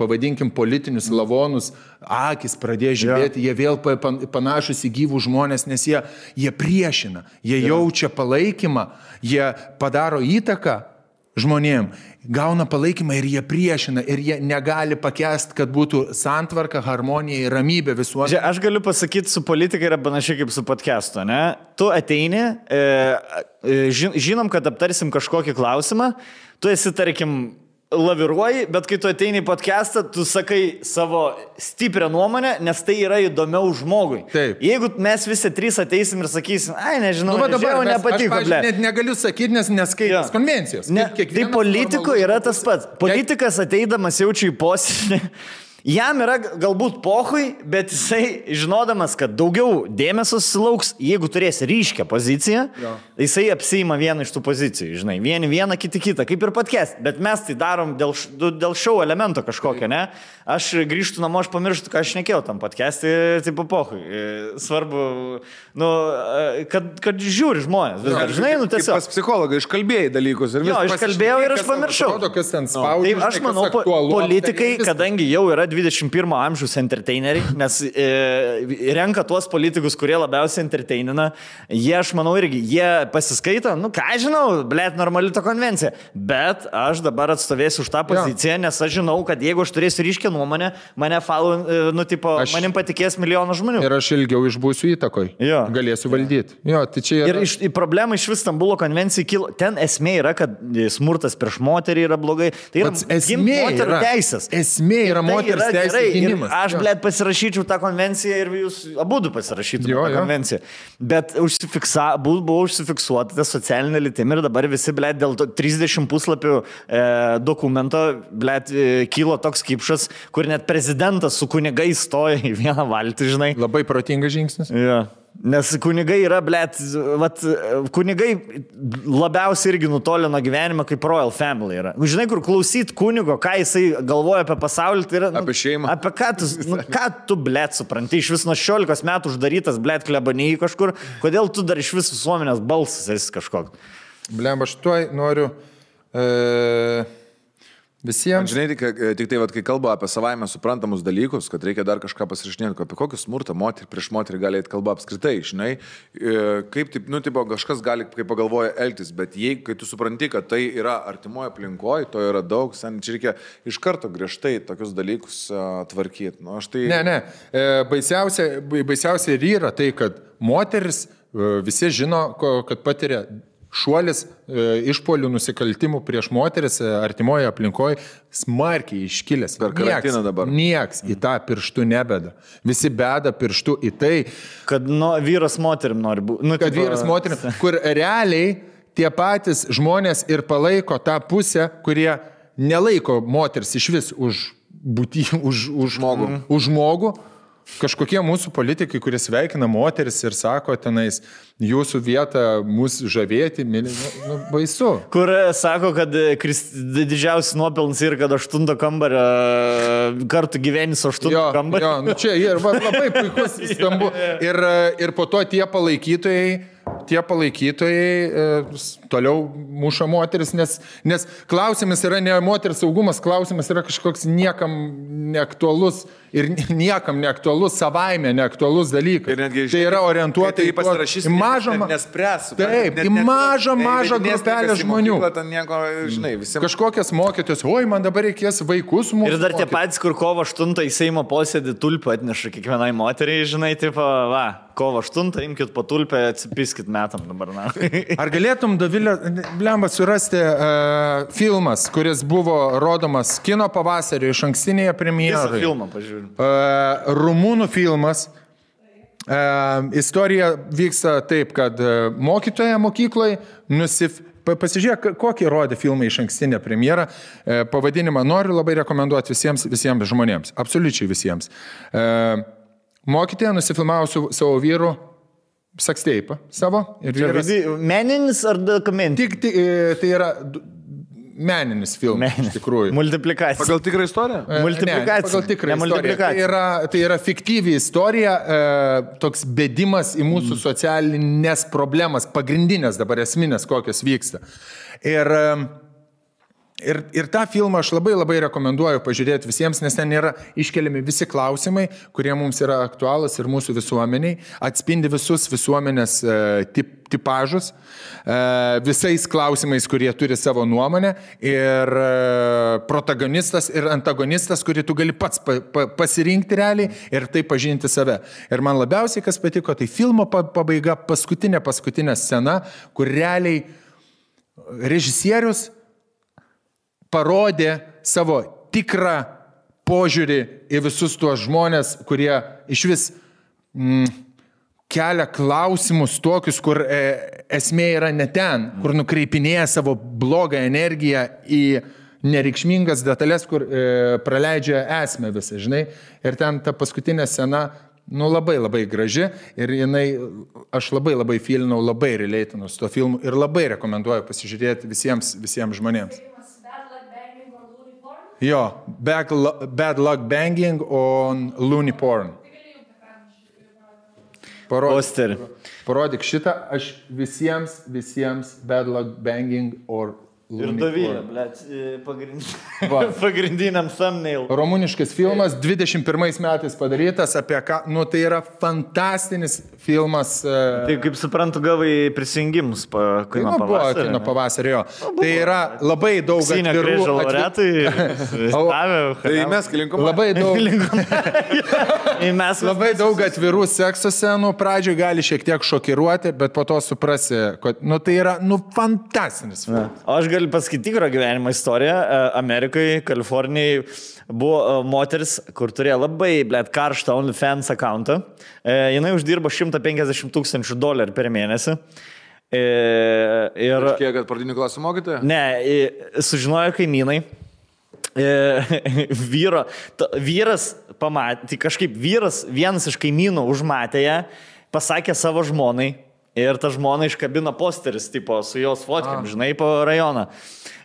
pavadinkim, politinius lavonus, akis pradėjo žiūrėti, jie vėl pa- pan- panašus į gyvų žmonės, nes jie, jie priešina, jie jaučia palaikymą, jie padaro įtaką žmonėm, gauna palaikymą ir jie priešina, ir jie negali pakest, kad būtų santvarka, harmonija ir ramybė visuomenėje. Aš galiu pasakyti, su politika yra panašiai kaip su podcastu, ne? Tu ateini, e, e, žin- žinom, kad aptarsim kažkokį klausimą, tu esi, tarkim, laviruoji, bet kai tu ateini į podcastą, tu sakai savo stiprią nuomonę, nes tai yra įdomiau žmogui. Taip. Jeigu mes visi trys ateisim ir sakysim, ai, nežinau, Nu, va dabar mes- nepatiko, aš, pavyzdžiui, net negaliu sakyti, nes neskaitęs Jo. konvencijos. Ne, tai politiko yra tas pats. Politikas ateidamas jaučia į posėdį. Jam yra galbūt pohui, bet jisai, žinodamas, kad daugiau dėmesio sulauks, jeigu turės ryškę poziciją, Jo. jisai apsima vieną iš tų pozicijų, žinai, vieni vieną, kiti kitą, kaip ir podcast. Bet mes tai darom dėl, dėl šau elemento kažkokio, ne? Aš grįžtu namo, aš pamirštu, ką aš nekėjau tam podcast'e, tai pohui. Svarbu, nu, e, kad, kad žiūri žmonės. Vis dar, žinai, nu tiesiog. Pas psichologą iškalbėjai dalykus ir Jo, viskas. iškalbėjau ir aš pamiršau. Atrodo, kas ten spaudžia. Taip, aš manau, po, politikai, kadangi jau yra 21 amžiaus entertaineriai, nes e, renka tuos politikus, kurie labiausiai entertainina, jie, aš manau, irgi, jie pasiskaito, nu ką žinau, blėt, normali ta konvencija. Bet aš dabar atstovėsiu už tą poziciją, nes aš žinau, kad jeigu aš turėsiu ryškę nuomonę, mane follow, e, nu, tipo, Aš- manim patikės milijonas žmonių. Ir aš ilgiau išbūsiu įtakoj. Jo. Galėsiu valdyti. Jo, tai čia yra. Ir iš, į problemą iš vis Stambulo konvencijai kilo. Ten esmė yra, kad smurtas prieš moterį yra blogai. Tai yra Pats esmė moterų yra- teisės. esmė yra Tai moters yra teisės gynimas. Aš, blėt, pasirašyčiau tą konvenciją ir jūs abu pasirašytumėte tą jo. konvenciją. Bet užsifiksa, bu- buvo užsifiksuota ta socialinė lytim ir dabar visi, blėt, dėl to 30 puslapių e, dokumento, blėt, e, kilo toks kipšas, kur net prezidentas su kunigai stoja į vieną valtį, žinai. Labai protingas žingsnis. Ja. Nes kunigai yra, blėt, vat, kunigai labiausiai irgi nutolino gyvenimą kaip Royal Family yra. Žinai, kur klausyt kunigo, ką jisai galvoja apie pasaulį, tai yra... Nu, Apie šeimą. Apie ką tu, <laughs> nu, ką tu blėt, supranti, iš vis nuo 16 metų uždarytas, blėt, klebaniai kažkur, kodėl tu dar iš vis visuomenės balsas esi kažkoks. Blem, aš tuoj noriu e, visiems. Žinai, tik, tik tai, vat, kai kalba apie savaime suprantamus dalykus, kad reikia dar kažką pasirašinėti, apie kokį smurtą moterį prieš moterį gali eiti kalba apskritai, žinai, e, kaip, taip, nu, tipo, kažkas gali, kaip pagalvoja, elgtis, bet jei, kai tu supranti, kad tai yra artimoje aplinkoje, to yra daug, sen, čia reikia iš karto griežtai tokius dalykus uh, tvarkyti. Nu, tai... Ne, ne. E, baisiausia, bai- baisiausia ir yra tai, kad moteris e, visi žino, kad patiria šuolis e, išpolių nusikaltimų prieš moteris e, artimoje aplinkoje smarkiai iškilęs. Per karantiną dabar. Nieks į tą pirštų nebeda. Visi beda pirštų į tai, Kad nu, vyras moterim nori būti. Nu, kad tipo- vyras moterim, kur realiai tie patys žmonės ir palaiko tą pusę, kurie nelaiko moters iš vis už, būtį, už, už žmogų. Už žmogų. Kažkokie mūsų politikai, kurie sveikina moteris ir sako tenais, jūsų vieta mūsų žavėti, myli, nu, nu, baisu. Kur e, sako, kad e, didžiausias nuopelnas yra, kad aštunto kambario e, kartu gyveni su aštunto Jo, kambariu. jo, nu čia ir va, labai puikus skambu. <laughs> Ir, ir po to tie palaikytojai, tie palaikytojai toliau muša moteris, nes, nes klausimas yra ne moters saugumas, klausimas yra kažkoks niekam neaktualus ir niekam neaktualus, savaime neaktualus dalykas. Ir netgi, tai yra orientuota kai į tai pasirašys, į mažą, net nespręs. Taip, į mažą, mažą grupelę žmonių. Nieko, žinai, visi. Kažkokias mokytojus, oi, man dabar reikės vaikus mūsų. Ir dar tie mokyti." patys, kur kovo 8 į Seimo posėdį tulpę atneša kiekvienai moteriai, žinai, tipo, va, kovo 8, imkite po tulpę, atsipiskit metam dabar, na. <laughs> Ar galėtum, Davilė, blemba, surasti uh, filmas, kuris buvo rodomas kino pavasario iš ankstinėje Visą premjeroje? filmą pažiūrėjau. Rumūnų filmas. Istorija vyksta taip, kad mokytoja mokykloje nusif... pa- Pasižiūrėk, kokį rodė filmą iš ankstinę premjerą. Pavadinimą noriu labai rekomenduoti visiems, visiems žmonėms. Absoliučiai visiems. Mokytoja nusifilmavo su savo vyru seksteipą savo. Ir vyras, Meninis ar dokumentinis? tik, tik, tai yra meninis filmas. Iš tikrųjų. Multiplikacija. Pagal tikrą istoriją? E, Multiplikacija. Ne, pagal tikrą Ne istoriją. Tai yra, tai yra fiktyvi istorija, e, toks bėdimas į mūsų socialinės problemas, pagrindinės dabar esminės, kokios vyksta. Ir, e, ir, ir tą filmą aš labai labai rekomenduoju pažiūrėti visiems, nes ten yra iškeliami visi klausimai, kurie mums yra aktualūs ir mūsų visuomeniai, atspindi visus visuomenės e, tip, tipažus, e, visais klausimais, kurie turi savo nuomonę ir e, protagonistas ir antagonistas, kurį tu gali pats pa, pa, pasirinkti realiai ir taip pažinti save. Ir man labiausiai kas patiko, tai filmo pa- pabaiga, paskutinė paskutinė scena, kur realiai režisierius parodė savo tikrą požiūrį į visus tuos žmonės, kurie iš vis mm, kelia klausimus tokius, kur e, esmė yra ne ten, kur nukreipinėja savo blogą energiją į nereikšmingas detalės, kur e, praleidžia esmę visą, žinai. Ir ten ta paskutinė scena, nu labai labai graži ir jinai, aš labai labai filinau, labai relėtinau su to filmu ir labai rekomenduoju pasižiūrėti visiems, visiems žmonėms. Filmas Bad Luck Banging or Looney Porn. Jo, bad, bad Luck Banging on Looney Porn. Parodyk, Posterį. parodyk šitą, aš visiems, visiems Bad Luck Banging or Ir Dovilė, blėt, pagrind... Va. pagrindiniam thumbnail. Romuniškas filmas, 21 metais padarytas, apie ką, nu tai yra fantastinis filmas. e, Tai kaip suprantu, gavai prisijungimus Tai kino nu, buvo pavasario. kino pavasario. Tai yra labai daug Auksinio atvirų, atvi- laureatai. <laughs> Tai mes kilinkom. Labai daug, <laughs> <laughs> mes labai daug atvirų sekso scenų pradžioje gali šiek tiek šokiruoti, bet po to suprasi, kad nu, tai yra nu, fantastinis filmas. Aš galiu pasakyti tikrą gyvenimo istoriją. E, Amerikai, Kalifornijai buvo e, moteris, kur turėjo labai, blėt, karštą OnlyFans akantą. Jinai uždirbo 150 tūkstančių dolerių per mėnesį. E, Ir... Kiek, kad pradinių klasių mokytoja? Ne, e, sužinojo kaimynai. E, <laughs> vyro, ta, vyras pamatė, tai kažkaip vyras, vienas iš kaimynų užmatė ją, pasakė savo žmonai ir ta žmona iškabino posteris, tipo, su jos fotkiam, žinai, po rajoną.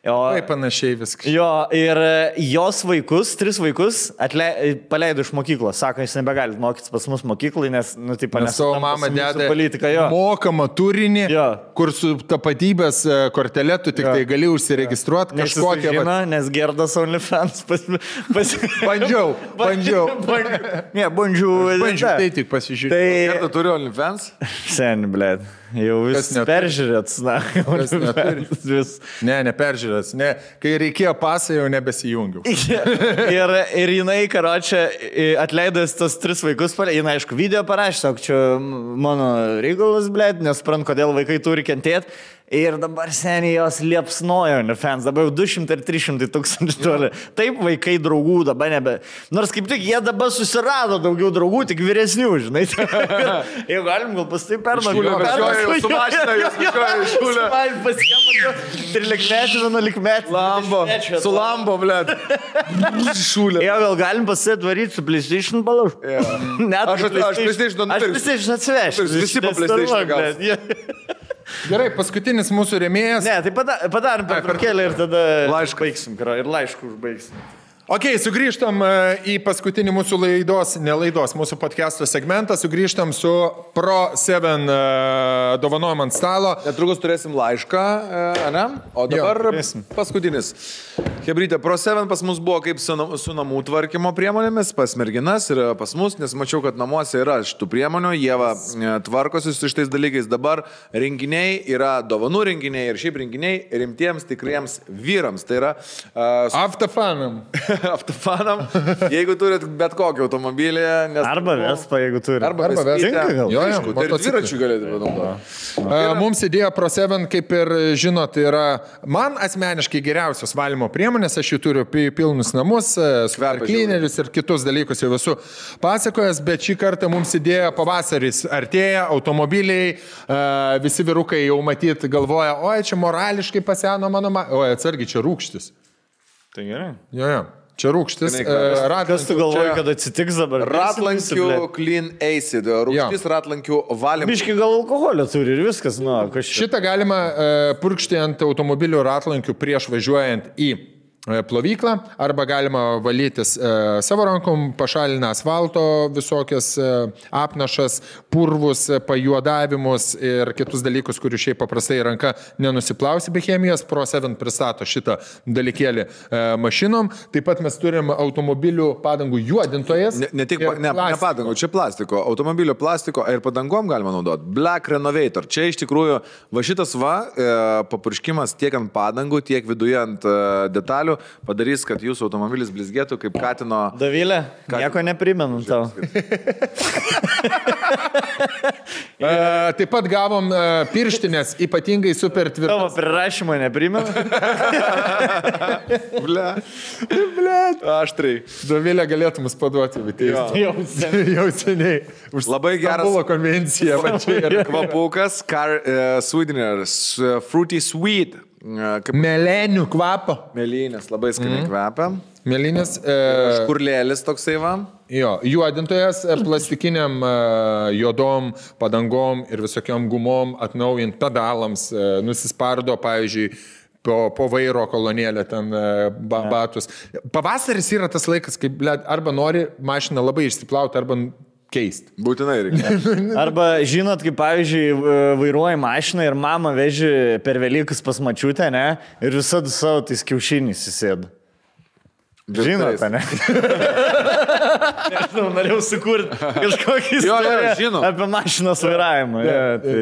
O, Taip panašiai viskas. Jo, ir e, jos vaikus, tris vaikus, atle, paleido iš mokyklos. Sako, jūs nebegalite mokytis pas mus mokyklai, nes, nu, taip, Nes savo mamą deda politika, jo. mokamą turinį, Jo. kur su tapatybės e, kortelė tu tik Jo. tai gali užsiregistruoti kažkokią... Kažkokia, va- nes gerdas OnlyFans pas... pas... Bandžiau, <laughs> bandžiau. bandžiau. Ne, bandžiau. Bandžiau, tai tik pasižiūrėjau. Tai... Kartą turiu OnlyFans. Sen, blė. Jau vis Kas neturi? peržiūrėt, <laughs> na. Vis. Ne, neperžiūrės. Ne, kai reikėjo pasą, jau nebesijungiau. <laughs> ir, ir jinai, karočią, atleidęs tos tris vaikus, jinai, aišku, video parašė, sako, čia mano reikalas, blė, nesprant, kodėl vaikai turi kentėti. Ir dabar seniai jos liepsnojo, ne fans, dabar jau 200 ir 300 tūkstančių turi. Taip, vaikai draugų dabar nebe. Nors kaip tik jie dabar susirado daugiau draugų, tik vyresnių, žinai. <laughs> Jeigu galim, gal pas tai pasiemą trilikmetį, vienuolikmetį. Lambo. Su Lambo, ble. Šulė. Jo, gal galim pasidaryti su PlayStation balauš. <laughs> Net Aš- aš PlayStation Aš nupirksiu. PlayStation atsivešiu. Visi po PlayStation. Gerai, paskutinis mūsų rėmėjas. Ne, tai pada- padarom per perkelį ir tada Laišką. baigsim, ir laišku užbaigsim. Ok, sugrįžtam e, į paskutinį mūsų laidos, nelaidos, mūsų podcast'o segmentą, sugrįžtam su Pro 7 e, dovanojom ant stalo. Netrukus turėsim laišką, e, ne? O dabar turėsim. paskutinis. Hebrytė, Pro 7 pas mus buvo kaip su, su namų tvarkymo priemonėmis, pas merginas ir pas mus, nes mačiau, kad namuose yra šitų priemonių, jie va, tvarkosi su šitais dalykais. Dabar renginiai yra dovanų renginiai ir šiaip renginiai rimtiems tikriems vyrams. Tai yra uh, Aftafanam. <laughs> <laughs> Aftafanam, jeigu turit bet kokį automobilį, nes... Arba Vespa, jeigu turi. Arba Arba Vespa. Vespa. Tinka gal? Jo, jo, Aišku, tai dviračių galėtų panaudoti. E, Mums idėja Pro7, kaip ir žinot, yra man asmeniškai geriausios valymo priemonės, aš jų turiu pi- pilnus namus, e, Kvepia cleanerius ir kitus dalykus jau esu pasakojęs, bet šį kartą mums idėja pavasaris artėja, automobiliai, e, visi vyrukai jau matyt galvoja, oi, čia morališkai paseno mano, ma... oi, atsargiai, čia rūkštis. Tai gerai. Jo, jo. Čia rūkštis. Ką- Kas tu galvoji, Čia kad atsitiks dabar? Ratlankių clean acid, rūgštis ratlankių valymo. Biški gal alkoholio turi ir viskas, nu, kažkaip. Šitą galima e, purkšti ant automobilių ratlankių prieš važiuojant į e, plovyklą arba galima valytis e, savo rankom, pašalina asfalto visokias e, apnašas, purvus, e, pajuodavimus ir kitus dalykus, kurių šiaip paprastai ranka nenusiplausi be chemijos. Pro 7 pristato šitą dalykėlį e, mašinom. Taip pat mes turim automobilių padangų juodintojas. Ne, ne tik ne, ne plastiko. padangų, čia plastiko, automobilio plastiko ir padangom galima naudoti. Black Renovator. Čia iš tikrųjų va šitas va, e, papurškimas tiek ant padangų, tiek viduje ant e, detalių padarys, kad jūsų automobilis blizgėtų kaip katino. Davilė, nieko neprimenu tau. <laughs> E, taip pat gavom e, pirštinės, ypatingai super tvirtas. Tavo prirašymo neprimenu. <laughs> Ble. Ble. Aštriai. Dovilė galėtų mus paduoti, bet Jo. Jau sen. <laughs> jau seniai. Už Labai geras- Stambulo konvencija, va čia yra. Kvapukas, car uh, sweetener, s- fruity sweet. Kaip Melenių kvapo. mėlynės, labai skaniai mm. kvepia. Melinis, e, Kurlėlis toksai va. jo, juodintojas e, plastikiniam e, juodom padangom ir visokiom gumom atnaujint pedalams, e, nusispardo, pavyzdžiui, po, po vairo kolonėlę ten e, ba, batus. Pavasaris yra tas laikas, kai blet, arba nori mašiną labai išsiplauti, arba keisti. Būtinai reikia. <laughs> Arba žinot, kaip pavyzdžiui, vairuoji mašiną ir mama veži per Velykus pas mačiutę, ne? Ir visada savo tais kiaušiniais įsėda. Žinote, ne? <laughs> Nežinau, norėjau sukurti kažkokį Jo, istoriją žinom. apie mašinos vairavimą. Ja, tai,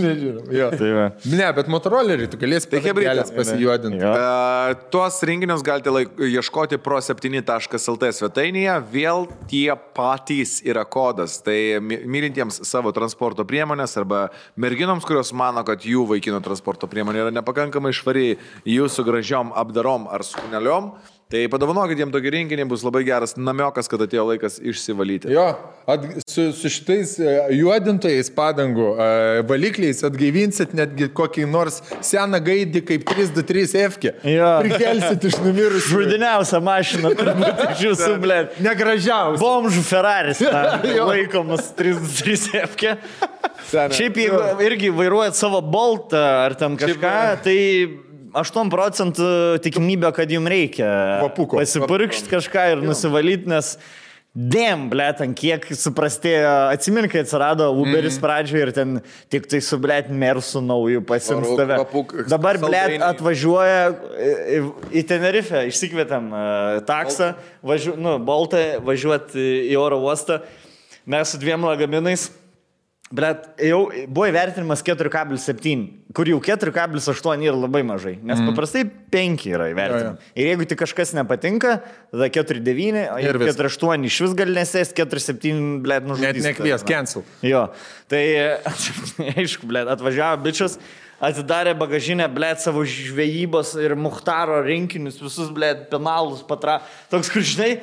Nežinau. Jo. tai va. Ne, bet motorolerį tu galėsi Tai kelias pasijuodinti. Uh, tuos renginius galite laik, ieškoti pro7.lt svetainėje. Vėl tie patys yra kodas. Tai my- mylintiems savo transporto priemonės arba merginoms, kurios mano, kad jų vaikino transporto priemonė yra nepakankamai švari jūsų gražiom apdarom ar skuneliom. Tai padovanokit jiems tokį renginį, bus labai geras namiokas, kad atėjo laikas išsivalyti. Jo, at, su, su šitais e, juodintojais padangų e, valikliais atgaivinsit netgi kokį nors seną gaidį kaip 323 F. Jo. Prikelsit iš numirusių. Žudiniausia mašina turbūt iš jūsų, ble. Negražiausia. Bomžų Ferraris <laughs> laikomas 33 F. Sena. Šiaip jeigu irgi vairuojat savo boltą ar ten kažką, tai 8 procentų tikimybė, kad jums reikia Kvapuko. pasipurkšti kažką ir nusivalyti, nes Dėm, blėt, ant kiek suprastėjo, atsimink, kai atsirado Uberis mm. pradžioje ir ten tik tai su blėt mersų naujų pasims tave. Dabar blėt atvažiuoja į, į- Tenerife, išsikvietėm uh, taksą, važiu, nu, Boltą važiuoti į oro uostą, mes su dviem lagaminais. Bet jau buvo įvertinimas 4,7, kur jau 4,8 yra labai mažai, nes mm. paprastai 5 yra įvertinama. Ir jeigu tik kažkas nepatinka, tada 4,9, o Ir jeigu viskas. 4,8 iš vis gali nesės, 4,7, blėt, Net nužudys. nekvies, tave. cancel. Jo, tai <laughs> aišku, blėt, atvažiavo bičias, atidarė bagažinę, blėt, savo žvejybos ir muhtaro rinkinius, visus, blėt, penalus, patra. Toks, kur žinai,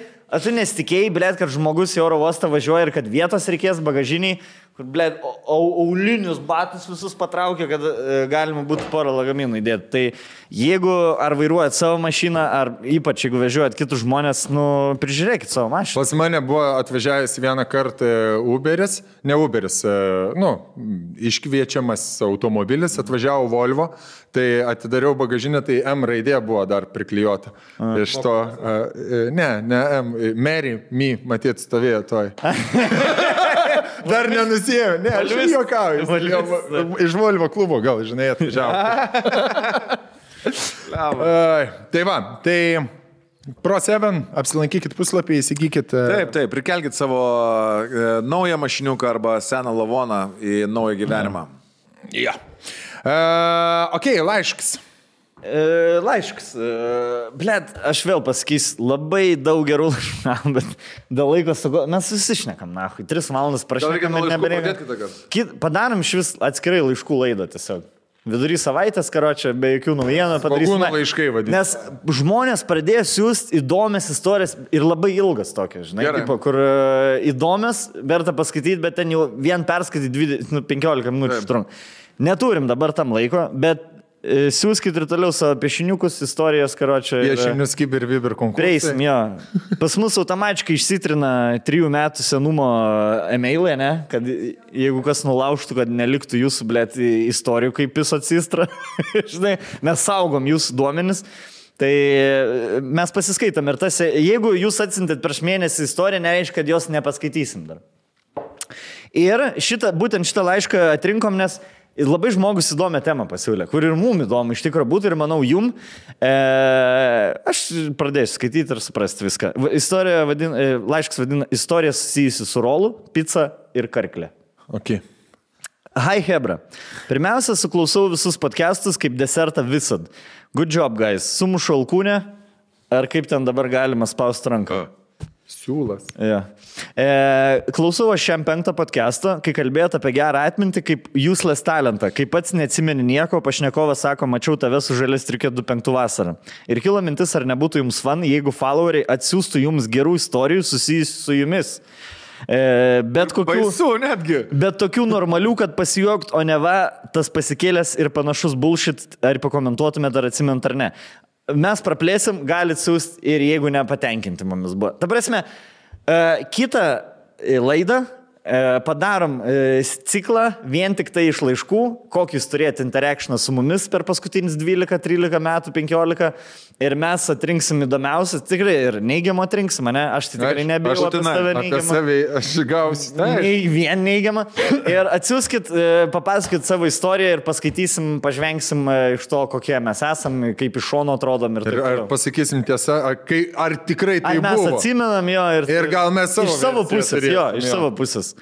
tu nesitikėjai, blėt, kad žmogus į oro uostą važiuoja ir kad vietos reikės bagažiniai, kur, ble, aulinius batus visus patraukė, kad e, galima būtų porą lagaminų įdėti. Tai jeigu ar vairuojat savo mašiną, ar ypač jeigu vežiojat kitus žmonės, nu, prižiūrėkit savo mašiną. Pas mane buvo atvažiavęs vieną kartą Uberis, ne Uberis, e, nu, iškviečiamas automobilis, atvažiavo Volvo, tai atidariau bagažinę, tai M raidė buvo dar priklijuota. Iš to, e, ne, ne M, Mary, me, matyt, stovėjo toj. <laughs> Dar nenusijėjau, ne, aš Valvis. juokauju. Iš Volvo klubo gal, žinai, atvažiavo. <laughs> Ai, Tai va, tai Pro 7, apsilankykit puslapį, įsigykit. e, Taip, taip, prikelkit savo e, naują mašiniuką arba seną lavoną į naują gyvenimą. Ja. Uh, ok, laiškas. E, laiškas. E, Blet, aš vėl pasakysiu, labai daug gerų <laughs> laiškų, bet dėl laiko sugo, mes visi šnekam, na, tris valandas laiškų nebereikia. padarom iš vis atskirai laiškų laidą tiesiog. Vidury savaitės, karočią, be jokių naujienų padarysime. Laiškai. Nes žmonės pradėjo siūsti įdomias istorijas ir labai ilgas tokias, žinai, Gerai. tipo, kur e, įdomias, verta paskaityti, bet ten jau vien perskaityti 20, nu, 15 minučių užtrunka. Neturim dabar tam laiko, bet siūskit ir toliau savo piešiniukus, istorijas, karočią. e, Piešinius kibir vibir konkursai. Prieisim, jo. Pas mus automatiškai išsitrina trijų metų senumo emailai, ne? Kad jeigu kas nulaužtų, kad neliktų jūsų, blėt, istorijų, kaip jūs atsistra. <laughs> Žinai, mes saugom jūsų duomenis. Tai e, mes pasiskaitom ir tas, jeigu jūs atsintėt prieš mėnesį istoriją, nereiškia, kad jos nepaskaitysim dar. Ir šitą, būtent šitą laišką atrinkom, nes labai žmogus įdomią temą pasiūlė, kur ir mum įdomu iš tikrųjų būtų ir manau jum. E, aš pradėsiu skaityti ir suprasti viską. Istorija vadin, e, laiškas vadina istorija susijusi su rolu, pizza ir karklė. Okay. Hi Hebra. Pirmiausia, suklausau visus podcastus kaip desertą visad. Good job, guys. Sumušu alkūnę. Ar kaip ten dabar galima spausti ranką? Siūlas. Ja. E, klausau aš šiam penktą podcastą, kai kalbėjote apie gerą atmintį kaip useless talentą. Kai pats neatsimeni nieko, pašnekovas sako, mačiau tave su žalės trikė 25 vasarą. Ir kilo mintis, ar nebūtų jums fan, jeigu followeriai atsiųstų jums gerų istorijų susijusių su jumis. E, bet kokių... Baisu netgi. Bet tokių normalių, kad pasijuokt, o ne va, tas pasikėlęs ir panašus bullshit, ar pakomentuotumėt, ar atsimint ar ne. Mes praplėsim, galit siūsti ir jeigu nepatenkinti mumis buvo. Ta prasme, e, kitą e, laidą e, padarom ciklą vien tik tai iš laiškų, kokius turėti interakcioną su mumis per paskutinius 12, 13 metų, 15 ir mes atrinksim įdomiausias, tikrai ir neigiamą atrinksim, ne? Aš tai tikrai nebijau apie būtinai, save neigiamą. save aš gausiu. Taip. Nei vien neigiamą. Ir atsiųskit, e, papasakokit savo istoriją ir paskaitysim, pažvengsim e, iš to, kokie mes esam, kaip iš šono atrodom ir taip ar toliau. pasakysim tiesą, ar, kai, ar tikrai tai Ar mes buvo? atsimenam jo ir... Ir gal mes savo Iš savo pusės, turėsim, jo, iš jo. savo pusės.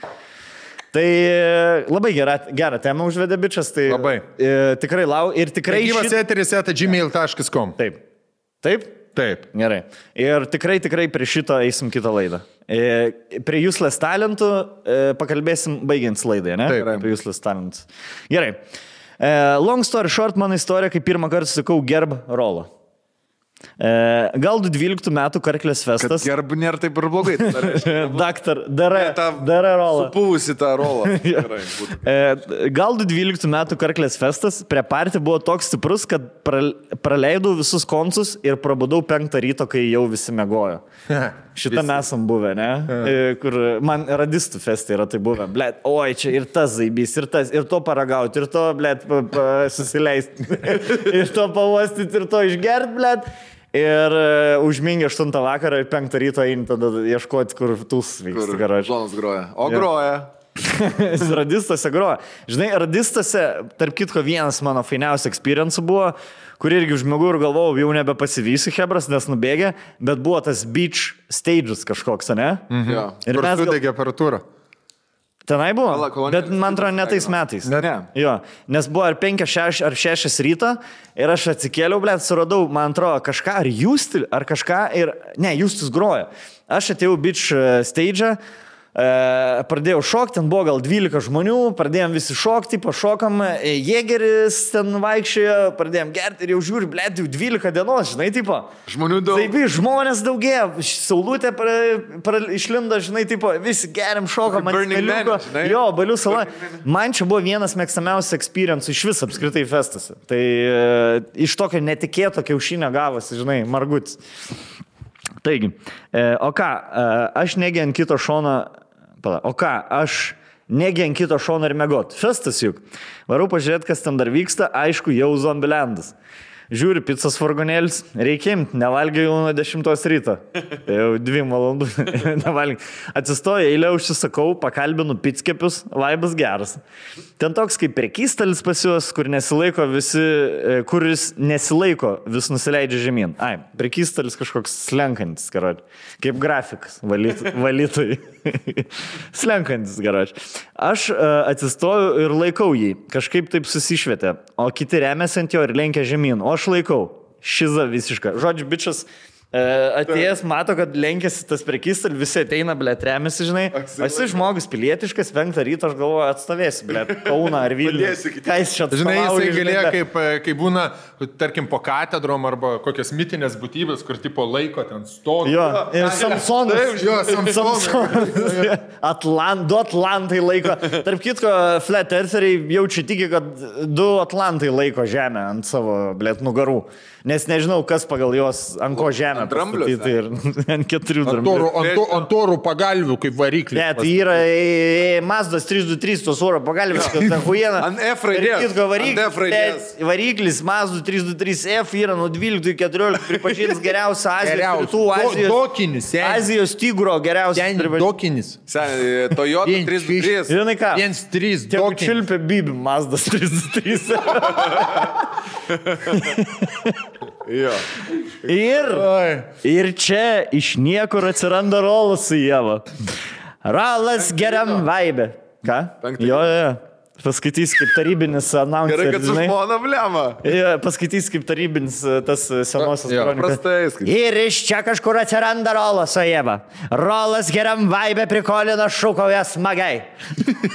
Tai e, labai gerą, gerą temą užvedė bičias, tai Labai. E, tikrai lau ir tikrai... Gyvas šit- eteris eta gmail.com. Taip. Taip? Taip. Gerai. Ir tikrai, tikrai prie šito eisim kitą laidą. E, prie Useless talentų e, pakalbėsim baigiant laidą, ne? Taip. Prie Useless talentų. Gerai. E, long story short, mano istorija, kai pirmą kartą sakau gerb rolą. E, gal 12 metų karklės Kad festas. gerb nėra taip ir blogai. tai. <laughs> Daktar, dara, tą dara rolą. Supuvusi tą rolą. <laughs> Gerai. E, gal 12 metų karklės festas prie partį buvo toks stiprus, kad pral- praleidau visus koncus ir prabudau penktą ryto, kai jau visi mėgojo. <laughs> Šitą mes esam buvę, ne? E, Kur man radistų festai yra tai buvę. Blet, oi, čia ir tas zaibys, ir tas, ir to paragauti, ir to, blet, susileisti, <laughs> ir to pavostyti, ir to išgert, blet. Ir uh, užmingė 8 vakarą ir 5 ryto eini tada ieškoti, kur tūs vyksta garažas. Žonas groja. O Jo. groja. <laughs> Radistose groja. Žinai, radistose, tarp kitko, vienas mano fainiausių experience buvo, kur irgi užmigau ir galvojau, jau nebepasivysiu Hebras, nes nubėgė, bet buvo tas beach stages kažkoks, ne? Mhm. Jo. Ir Ir mes gal... sudegė aparatūrą. tenai buvo, kolonėlis bet man atrodo ne tais metais. Ne. Ne. Jo, nes buvo ar 5 šeš, ar 6 ryto ir aš atsikėliau, blėt, suradau, man atrodo, kažką, ar jūs, ar kažką, ir ne, jūs groja. Aš atėjau beach e, stage, E, pradėjau šokti, ten buvo gal 12 žmonių, pradėjom visi šokti, pašokam, e, jėgeris ten vaikščiojo, pradėjom gerti ir jau žiūri, blėt, jau 12 dienos, žinai, tipo. Žmonių daug. Taip, žmonės daugėja, saulutė pra, pra, išlinda, žinai, tipo, visi geriam šoką, man žinai? Jo, balių sala. Man čia buvo vienas mėgstamiausias experience iš vis apskritai festas. Tai e, iš tokio netikėto kiaušinio gavosi, žinai, margutis. Taigi, e, o ką, e, aš negi ant kito šono, pala, o ką, aš negi ant kito šono ir mėgot. Festas juk. Varau pažiūrėti, kas ten dar vyksta, aišku, jau zombilendas. Žiūri, pizzas furgonėlis, reikia imti, nevalgiai jau nuo 10 ryto. Jau 2 valandų <laughs> nevalgiai. Atsistoju, eilę užsisakau, pakalbinu pizzkepius, vaibas geras. Ten toks kaip prekystalis pas juos, kur nesilaiko visi, e, kuris nesilaiko, vis nusileidžia žemyn. Ai, prekystalis kažkoks slenkantis, karoči. Kaip grafikas, valyt, <laughs> valytojai. <laughs> slenkantis, karoči. Aš uh, atsistoju ir laikau jį, kažkaip taip susišvietė, o kiti remiasi ant jo ir lenkia žemyn, o aš laikau. Šiza visiška. Žodžiu, bičias atėjęs, mato, kad lenkėsi tas prekys ir visi ateina, ble, remiasi, žinai. Esi žmogus pilietiškas, penktą ryto, aš galvoju, atstovėsi, ble, Kauna ar kitiem. Ką jis čia Žinai, atstovauja, jisai galėjo, ble. kaip, e, kaip būna, tarkim, po katedrom arba kokios mitinės būtybės, kur tipo laiko ten stovi. Jo, ir Samsonas. Jo, Samsonas. <laughs> Atlant, du Atlantai laiko. Tarp kitko, Flat Eartheriai jaučia tiki, kad du Atlantai laiko Žemę ant savo, blėt, nugarų. Nes nežinau, kas pagal juos ant ko Žemę. Ant dramblio, pastatyti Ir <laughs> ant keturių dramblių. ant, to- ant torų pagalvių kaip variklis. Ne, tai yra e, Mazdas 323, tos oro pagalbės, kad ta huiena. Ant F raidės, variklis, variklis Mazdas 323F yra nuo 12 iki 14 pripažintas geriausias Azijos, Geriausias. rytų Do- Azijos. dokinis, seni. Azijos tigro pripažintas. dokinis. Seniai, Toyota Vien 323. Žinai ką? 1-3 Tiek čiulpia bibi Mazdas 323. <laughs> Jo. Ir, ir čia iš niekur atsiranda rolas su Jėva. Ralas geriam vaibė. Ką? Penktąjį. Jo, jo. jo. Paskaitys kaip tarybinis Gerai, announceris. kad su žmona blema. Paskaitys kaip tarybinis e, tas e, senosios. Prastai skaitai. Ir iš čia kažkur atsiranda rolas, o Jėva. Rolas geram vaibė prikolina šūkauja smagiai.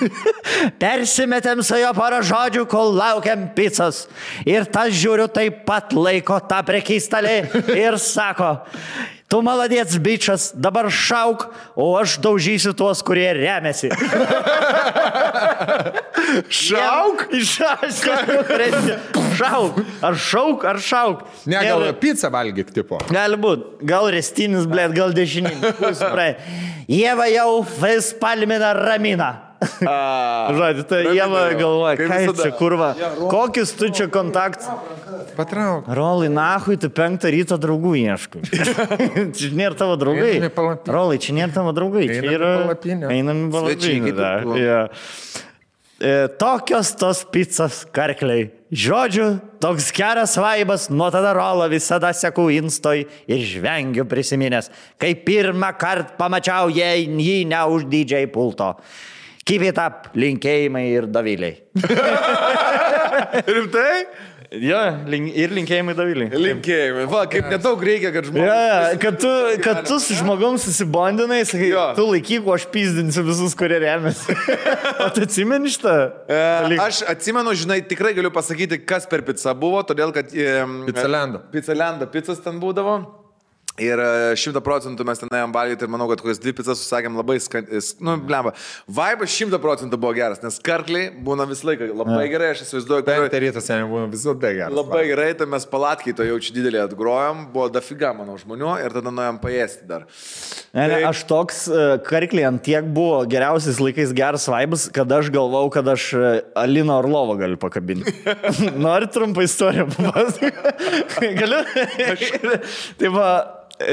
<laughs> Persimetėm su jo porą žodžių, kol laukiam pizzas. Ir tas žiūriu taip pat laiko tą prekystalį ir sako, tu maladėts bičias, dabar šauk, o aš daužysiu tuos, kurie remiasi. Šauk? Iššauk. Šauk. Ar šauk, ar šauk. Ne, gal Ir- pizzą valgyk, tipo. Gali būti. Gal restinis, blėt, gal dešininis. Jėva jau vis palmina ramina. Žodžiu, tai ramina Jėva galvoja, ką jis čia kurva. Kokius tu čia kontaktus? Patrauk. Rolai, nahui, tu penktą ryto draugų ieškai. <laughs> čia nėra tavo draugai. Rolai, čia nėra tavo draugai. Čia Einam į yra... palapinę. Einam į Svečiai palapinę. kaip da, ir buvo. jo. E, tokios tos pizzas karkliai. Žodžiu, toks geras vaibas, nuo tada rolą visada seku instoj ir žvengiu prisiminęs, kai pirmą kartą pamačiau jai- jį ne už didžiai pulto. Kivitap, linkėjimai ir daviliai. <laughs> Rimtai? Jo, link, ir linkėjimai daviliai. Linkėjimai. Va, kaip nedaug reikia, kad žmogus. Ja, kad tu, kad tu su žmogum susibondinai, sakai, Jo. tu laikyk, o aš pizdinsiu visus, kurie remiasi. <laughs> o tu atsimeni šitą? E? Aš atsimenu, žinai, tikrai galiu pasakyti, kas per pizzą buvo, todėl kad... Pizzalendo. Pizzalendo, pizzas ten būdavo. Ir e, šimta procentų mes ten ėjom valgyti ir manau, kad kokias dvi pizzas susakėm labai, skan... is- nu, blemba. Vaibas šimta procentų buvo geras, nes karkliai būna visą laiką labai gerai, aš įsivaizduoju, kad... Penktą rytą seniai buvo visada geras. Labai gerai, tai mes palatkiai to jaučiu didelį atgrojom, buvo dafiga mano žmonių ir tada nuėjom paėsti dar. Ne, ne, Tai- aš toks uh, karkliai ant tiek buvo geriausiais laikais geras vaibas, kad aš galvau, kad aš uh, Aliną Orlovą galiu pakabinti. <laughs> Nori trumpą istoriją papasakoti? <laughs> Galiu? tai va,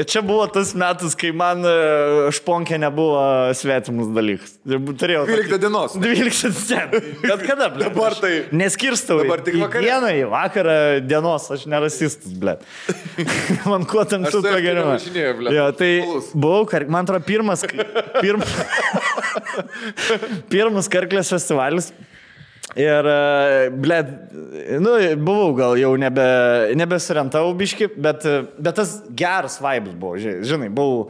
čia buvo tas metas, kai man uh, šponkė nebuvo svetimus dalykas. Turėjau. 12 dienos. 12 dienų. Bet kada, ble? Dabar tai- Neskirstau. Dabar tik į vakare. Dieną, į vakarą, dienos, aš nerasistas, ble. <laughs> man kuo Aš tamsiau, tuo geriau. važinėju, blet. Jo, tai Uolus. buvau, kar- man atrodo, pirmas, <laughs> pirm, <laughs> pirmas karklės festivalis. Ir, ble, nu, buvau gal jau nebe, nebesirentau biški, bet, e, bet tas geras vibes buvo, ži- žinai, buvau.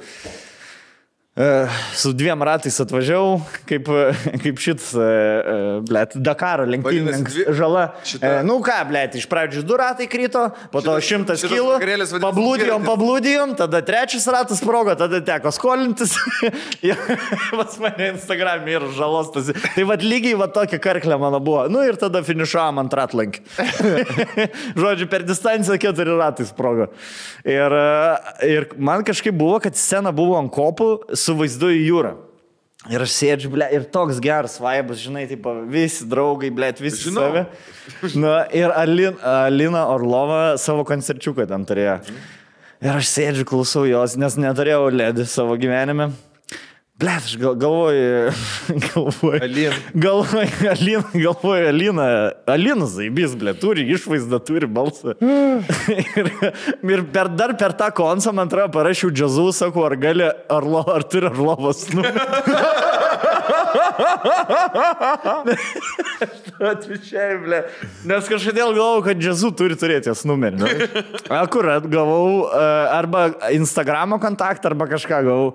E, Su dviem ratais atvažiavau, kaip, kaip šits, blėt, Dakaro lenktynininkas dvi- žala. šita- E, Nu ką, blėt, iš pradžių du ratai krito, po to šimtas kilų, pablūdijom, pablūdijom, tada trečias ratas sprogo, tada teko skolintis. <laughs> Pas mane Instagram yra žalos. Tas. Tai vad lygiai va tokia karklė mano buvo. Nu ir tada finišavom ant ratlankį. <laughs> Žodžiu, per distanciją keturi ratai sprogo. Ir, e, ir man kažkaip buvo, kad scena buvo ant kopų su vaizdu į jūrą. Ir aš sėdžiu, ble, ir toks geras vaibas, žinai, taip, visi draugai, ble, visi Žinau. savi. Na, ir Alin, Alina Orlova savo koncerčiuką ten turėjo. Ir aš sėdžiu, klausau jos, nes neturėjau ledį savo gyvenime. Ble, aš gal, galvoju, galvoju. Alin. Galvoju, Alina, galvoju, Alina, Alina Zaibys, ble, turi išvaizdą, turi balsą. ir, ir per, dar per tą konsą, man atrodo, parašiau džiazų, sakau, ar gali, ar, lo, ar turi Arlovas numerį. Atvičiai, ble. Nes kažkodėl galvojau, kad džiazų turi turėti jas numerį. Nu. Akurat gavau arba Instagramo kontaktą, arba kažką gavau.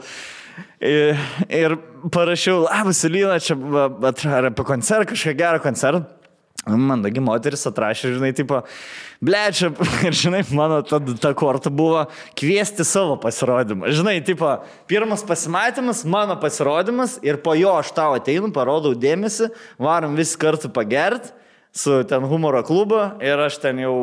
Ir, ir parašiau, labas, Lina, čia ar apie koncertą, kažką gerą koncertą. Mandagi moteris atrašė, žinai, tipo, blečia, <laughs> ir žinai, mano ta, ta korta buvo kviesti savo pasirodymą. Žinai, tipo, pirmas pasimatymas, mano pasirodymas ir po jo aš tau ateinu, parodau dėmesį, varom visi kartu pagert su ten humoro klubu ir aš ten jau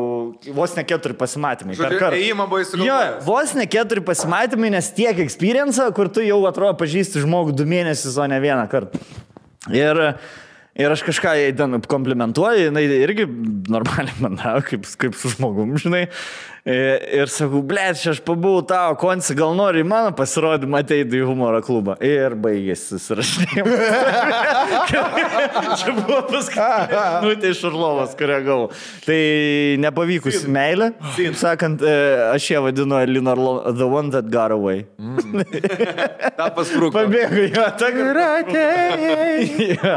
vos ne keturi pasimatymai. per Žodžiu, kartą. ėjimą buvai Jo, sugalvojęs. vos ne keturi pasimatymai, nes tiek experience, kur tu jau atrodo pažįsti žmogų du mėnesius, o ne vieną kartą. Ir, ir aš kažką jai ten komplimentuoju, jinai irgi normaliai manau, kaip, kaip su žmogum, žinai. Ir, ir sakau, ble, čia aš pabuvau tavo konci, gal nori mano pasirodymą ateiti į humoro klubą. Ir baigėsi susirašinėjimas. <laughs> čia buvo paskutinė minutė iš Arlovas, kurią gavau. Tai nepavykusi meilė. Taip sakant, e, aš ją vadinu Lina Arlova, the one that got away. Ta pasprūko. Pabėgo jo, ta Ir atėjo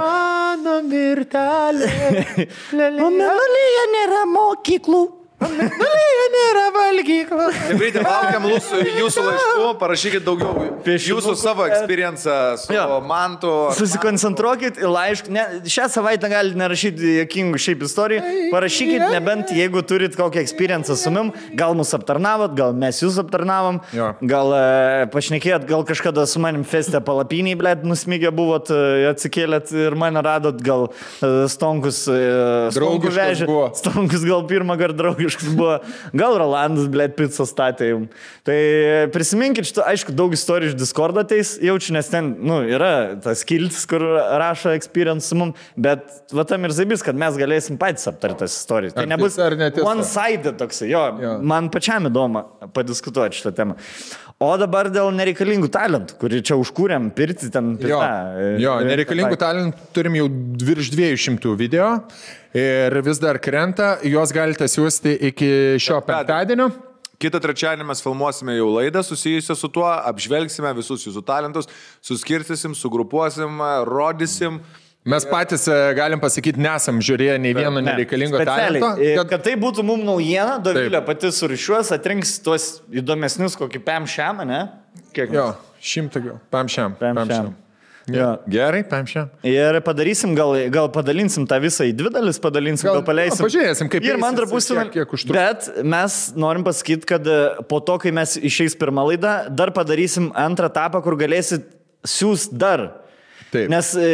mano mirtelė. <laughs> O Mėnulyje nėra mokyklų. Nėra valgyklos. Tikrai laukiam jūsų, jūsų laiškų, parašykit daugiau. Jūsų savo experienciją su Jo. mantu. Susikoncentruokit į laišką. Ne, šią savaitę galite nerašyti jokingų šiaip istorijų. Parašykit nebent, jeigu turit kokią experienciją su mum. Gal mus aptarnavot, gal mes jūs aptarnavom. Jo. Gal e, pašnekėjot, gal kažkada su manim feste palapiniai, blėt, nusmygę buvot, e, atsikėlėt ir mane radot, gal e, stonkus. E, Draugiškas vežė. buvo. Stonkus gal pirmą kartą draugiškas buvo. Gal Rolandas, blėt, pizzą statė jum. Tai prisiminkit, šitą, aišku, daug istorijų iš Discord ateis, jaučiu, nes ten, nu, yra tas kiltis, kur rašo experience mum, bet va tam ir zaibis, kad mes galėsim patys aptarti tas istorijas. Tai nebus one-sided toksai, jo, Jo. man pačiam įdomu padiskutuoti šitą temą. O dabar dėl nereikalingų talentų, kurį čia užkūrėm, pirti ten. Jo, pirtą, jo e, nereikalingų tai- talentų turim jau virš 200 video ir vis dar krenta, juos galite siūsti iki šio penktadienio. Kitą trečiadienį mes filmuosime jau laidą susijusią su tuo, apžvelgsime visus jūsų talentus, suskirstysim, sugrupuosim, rodysim. Mes patys e, galim pasakyti, nesam žiūrėję nei vieno Ne, nereikalingo talento. Kad... Kad tai būtų mums naujiena, Dovilė pati surišiuos, atrinks tuos įdomesnius kokį PM šiam, ne? Kiek? Jo, šimtą gal. Pam šiam. Pam šiam. Jo. Gerai, pam šiam. Ir padarysim, gal, gal padalinsim tą visą į dvi dalis, padalinsim, Gal- gal, paleisim. na, pažiūrėsim, kaip Ir man užtruks. Bet mes norim pasakyti, kad e, po to, kai mes išeis pirmą laidą, dar padarysim antrą etapą, kur galėsit siūs dar. Taip. Nes e,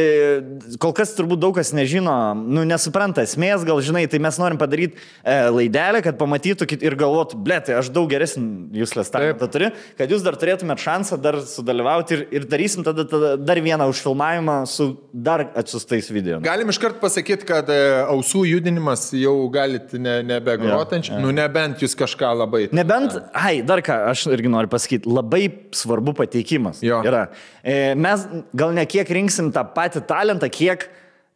kol kas turbūt daug kas nežino, nu, nesupranta esmės, gal žinai, tai mes norim padaryti e, laidelę, kad pamatytų ir galvotų, blė, tai aš daug geresnį jūs lestalentą turiu, kad jūs dar turėtumėt šansą dar sudalyvauti ir, ir darysim tada, tada dar vieną užfilmavimą su dar atsiustais video. Galim iškart pasakyti, kad e, ausų judinimas jau galite ne, nebegrotančiai, nu nebent jūs kažką labai. Nebent, ai, dar ką, aš irgi noriu pasakyti, labai svarbu pateikimas. Jo. Yra. E, mes gal ne kiek rinksim tą patį talentą, kiek,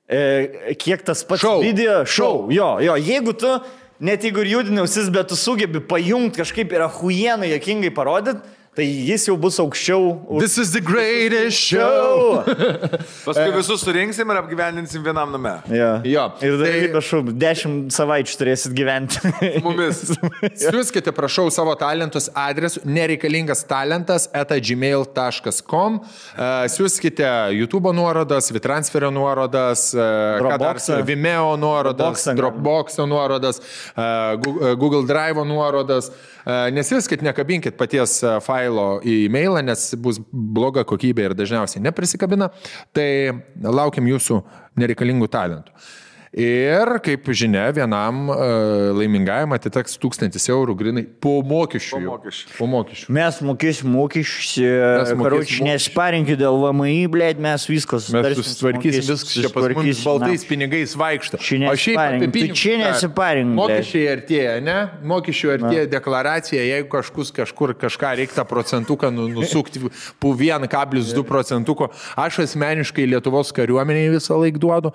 e, kiek tas pats Šou. video šou. Jo, jo, jeigu tu, net jeigu ir judinausis, bet tu sugebi pajungti kažkaip yra huienai jokingai parodyti, Tai jis jau bus aukščiau už... This is the greatest show. <laughs> Paskui visus surinksim ir apgyvendinsim vienam name. Ja. Jo, Ir tai- prašau, dešimt savaičių turėsit gyventi. Mumis. <laughs> Siūskite, prašau, savo talentus adresu nereikalingas talentas eta gmail.com. E, Siūskite YouTube nuorodas, Vitransferio nuorodas, e, ką dar. Vimeo nuorodas. Dropbox'o nuorodas, e, Google Drive nuorodas. E, Nesiskit, nekabinkit paties e, failo į e-mailą, nes bus bloga kokybė ir dažniausiai neprisikabina. Tai laukiam jūsų nereikalingų talentų. Ir, kaip žinia, vienam uh, laimingajam atiteks 1000 eurų grinai po mokesčių. jau. mokesčių. Po mokesčių. Mes mokėsim mokesčius, karoči, nesparinkit dėl VMI, blėt, mes viskas Mes susitvarkysim viską, čia pas mus baltais pinigais vaikšto. Čia O šiaip apie pinigus čia nesiparink, Mokesčiai artėja, ne? Mokesčių artėja deklaracija, jeigu kažkus kažkur kažką reikia procentuką nu- nusukti po 1,2 procentuko. Aš asmeniškai Lietuvos kariuomeniai visą laiką duodu.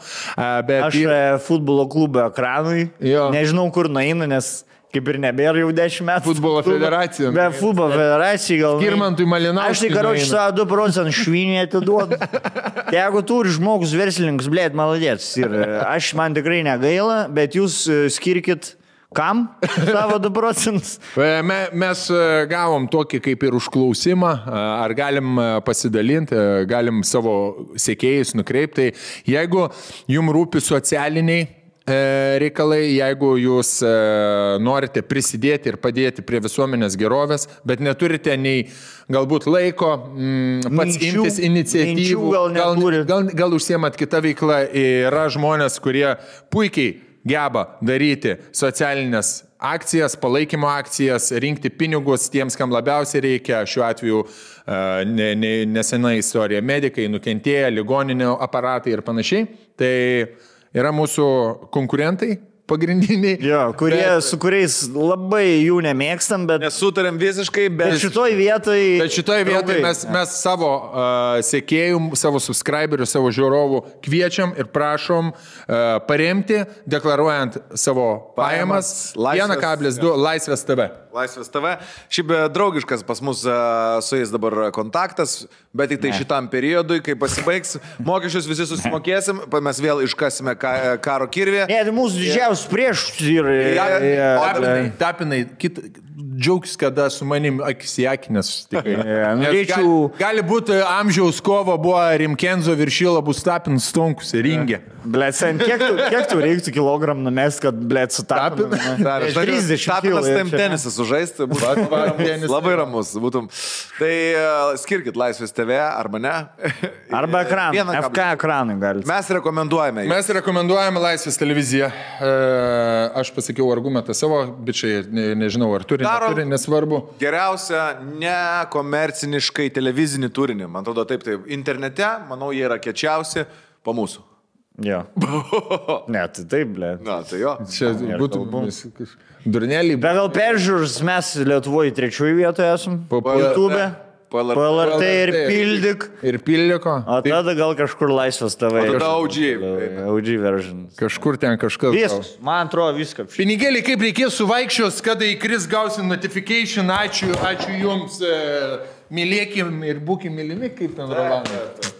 Bet Aš yra- e, futbolo klubo ekranui. Jo. Nežinau, kur nueina, nes kaip ir nebėra jau 10 metų. Futbolo federacija. Be futbolo federacijai gal. Skirmantui Malinauskui Aš tai nueina. savo 2 procentų švinį atiduodu. <laughs> Tai Jeigu turi žmogus verslininkas, blėt, maladėts. Ir aš man tikrai negaila, bet jūs e, skirkit kam savo 2 procentus. E, Me, mes e, gavom tokį kaip ir užklausimą, e, ar galim pasidalinti, galim savo sėkėjus nukreipti. Jeigu jums rūpi socialiniai reikalai, jeigu jūs norite prisidėti ir padėti prie visuomenės gerovės, bet neturite nei galbūt laiko mm, pats Minčių- imtis iniciatyvų, gal neturit. gal, gal užsiemat kitą veiklą, yra žmonės, kurie puikiai geba daryti socialinės akcijas, palaikymo akcijas, rinkti pinigus tiems, kam labiausiai reikia. Šiuo atveju e, ne, ne, nesena istorija - medikai, nukentėję, ligoninio aparatai ir panašiai. Tai yra mūsų konkurentai pagrindiniai. Jo, kurie, Bet- su kuriais labai jų nemėgstam, bet, Nesutarėm visiškai, bet... bet šitoj vietoje... Bet šitoje vietoje mes, mes savo uh, sekėjų, savo subscriberių, savo žiūrovų kviečiam ir prašom uh, paremti, deklaruojant savo pajamas. Pajamas, 1,2 Laisvės TV. Laisvės TV. Šiaip e, draugiškas pas mus e, su jais dabar kontaktas, bet tik tai ne. šitam periodui, kai pasibaigs, mokesčius visi susimokėsim, mes vėl iškasime ka, karo kirvį. Ne, tai mūsų didžiausias prieš ir... Tapinai, tapinai, kit, džiaugs, kada su manim nesutikai. <laughs> Nes norėčiau- Gali, gali būti amžiaus kovo buvo Rimkenzo viršyla bus tapinas stonkus ringė. Blet, sen, kiek, tu, kiek tu reiktų kilogramų numest, kad, blet, aš <laughs> 30 Tapinas tam tenisą sužaisti, va, tenisą. labai ramus. Būtum. Tai uh, skirkit Laisvės TV arba ne. <laughs> Arba ekranai. Vieną FK ekranai galite. Mes rekomenduojame. jį. Mes rekomenduojame Laisvės televiziją. E, aš pasakiau argumentą savo, bičiai, ne, nežinau, ar turi, Darom- neturi, nesvarbu. Geriausia nekomerciniškai televizinį turinį. Man atrodo taip, taip. Internete, manau, jie yra kečiausi po mūsų. Jo. <laughs> Ne, tai taip, ble. Na, tai jo. Čia ir būtų kalbu. durnelį. Bet gal peržiūrus mes Lietuvoje trečioje vietoje esam. Po- YouTube. Po LRT. PLRT ir pildyk. Ir pildyko. O tada gal kažkur laisvas tavo. O tada OG. OG version. Kažkur ten kažkas. Viskas. Man atrodo viską. Pinigėlį kaip reikės suvaikščios, kada įkris gausim notification. Ačiū, ačiū Jums. E, mylėkim ir būkim mylimi, kaip ten Rolandai.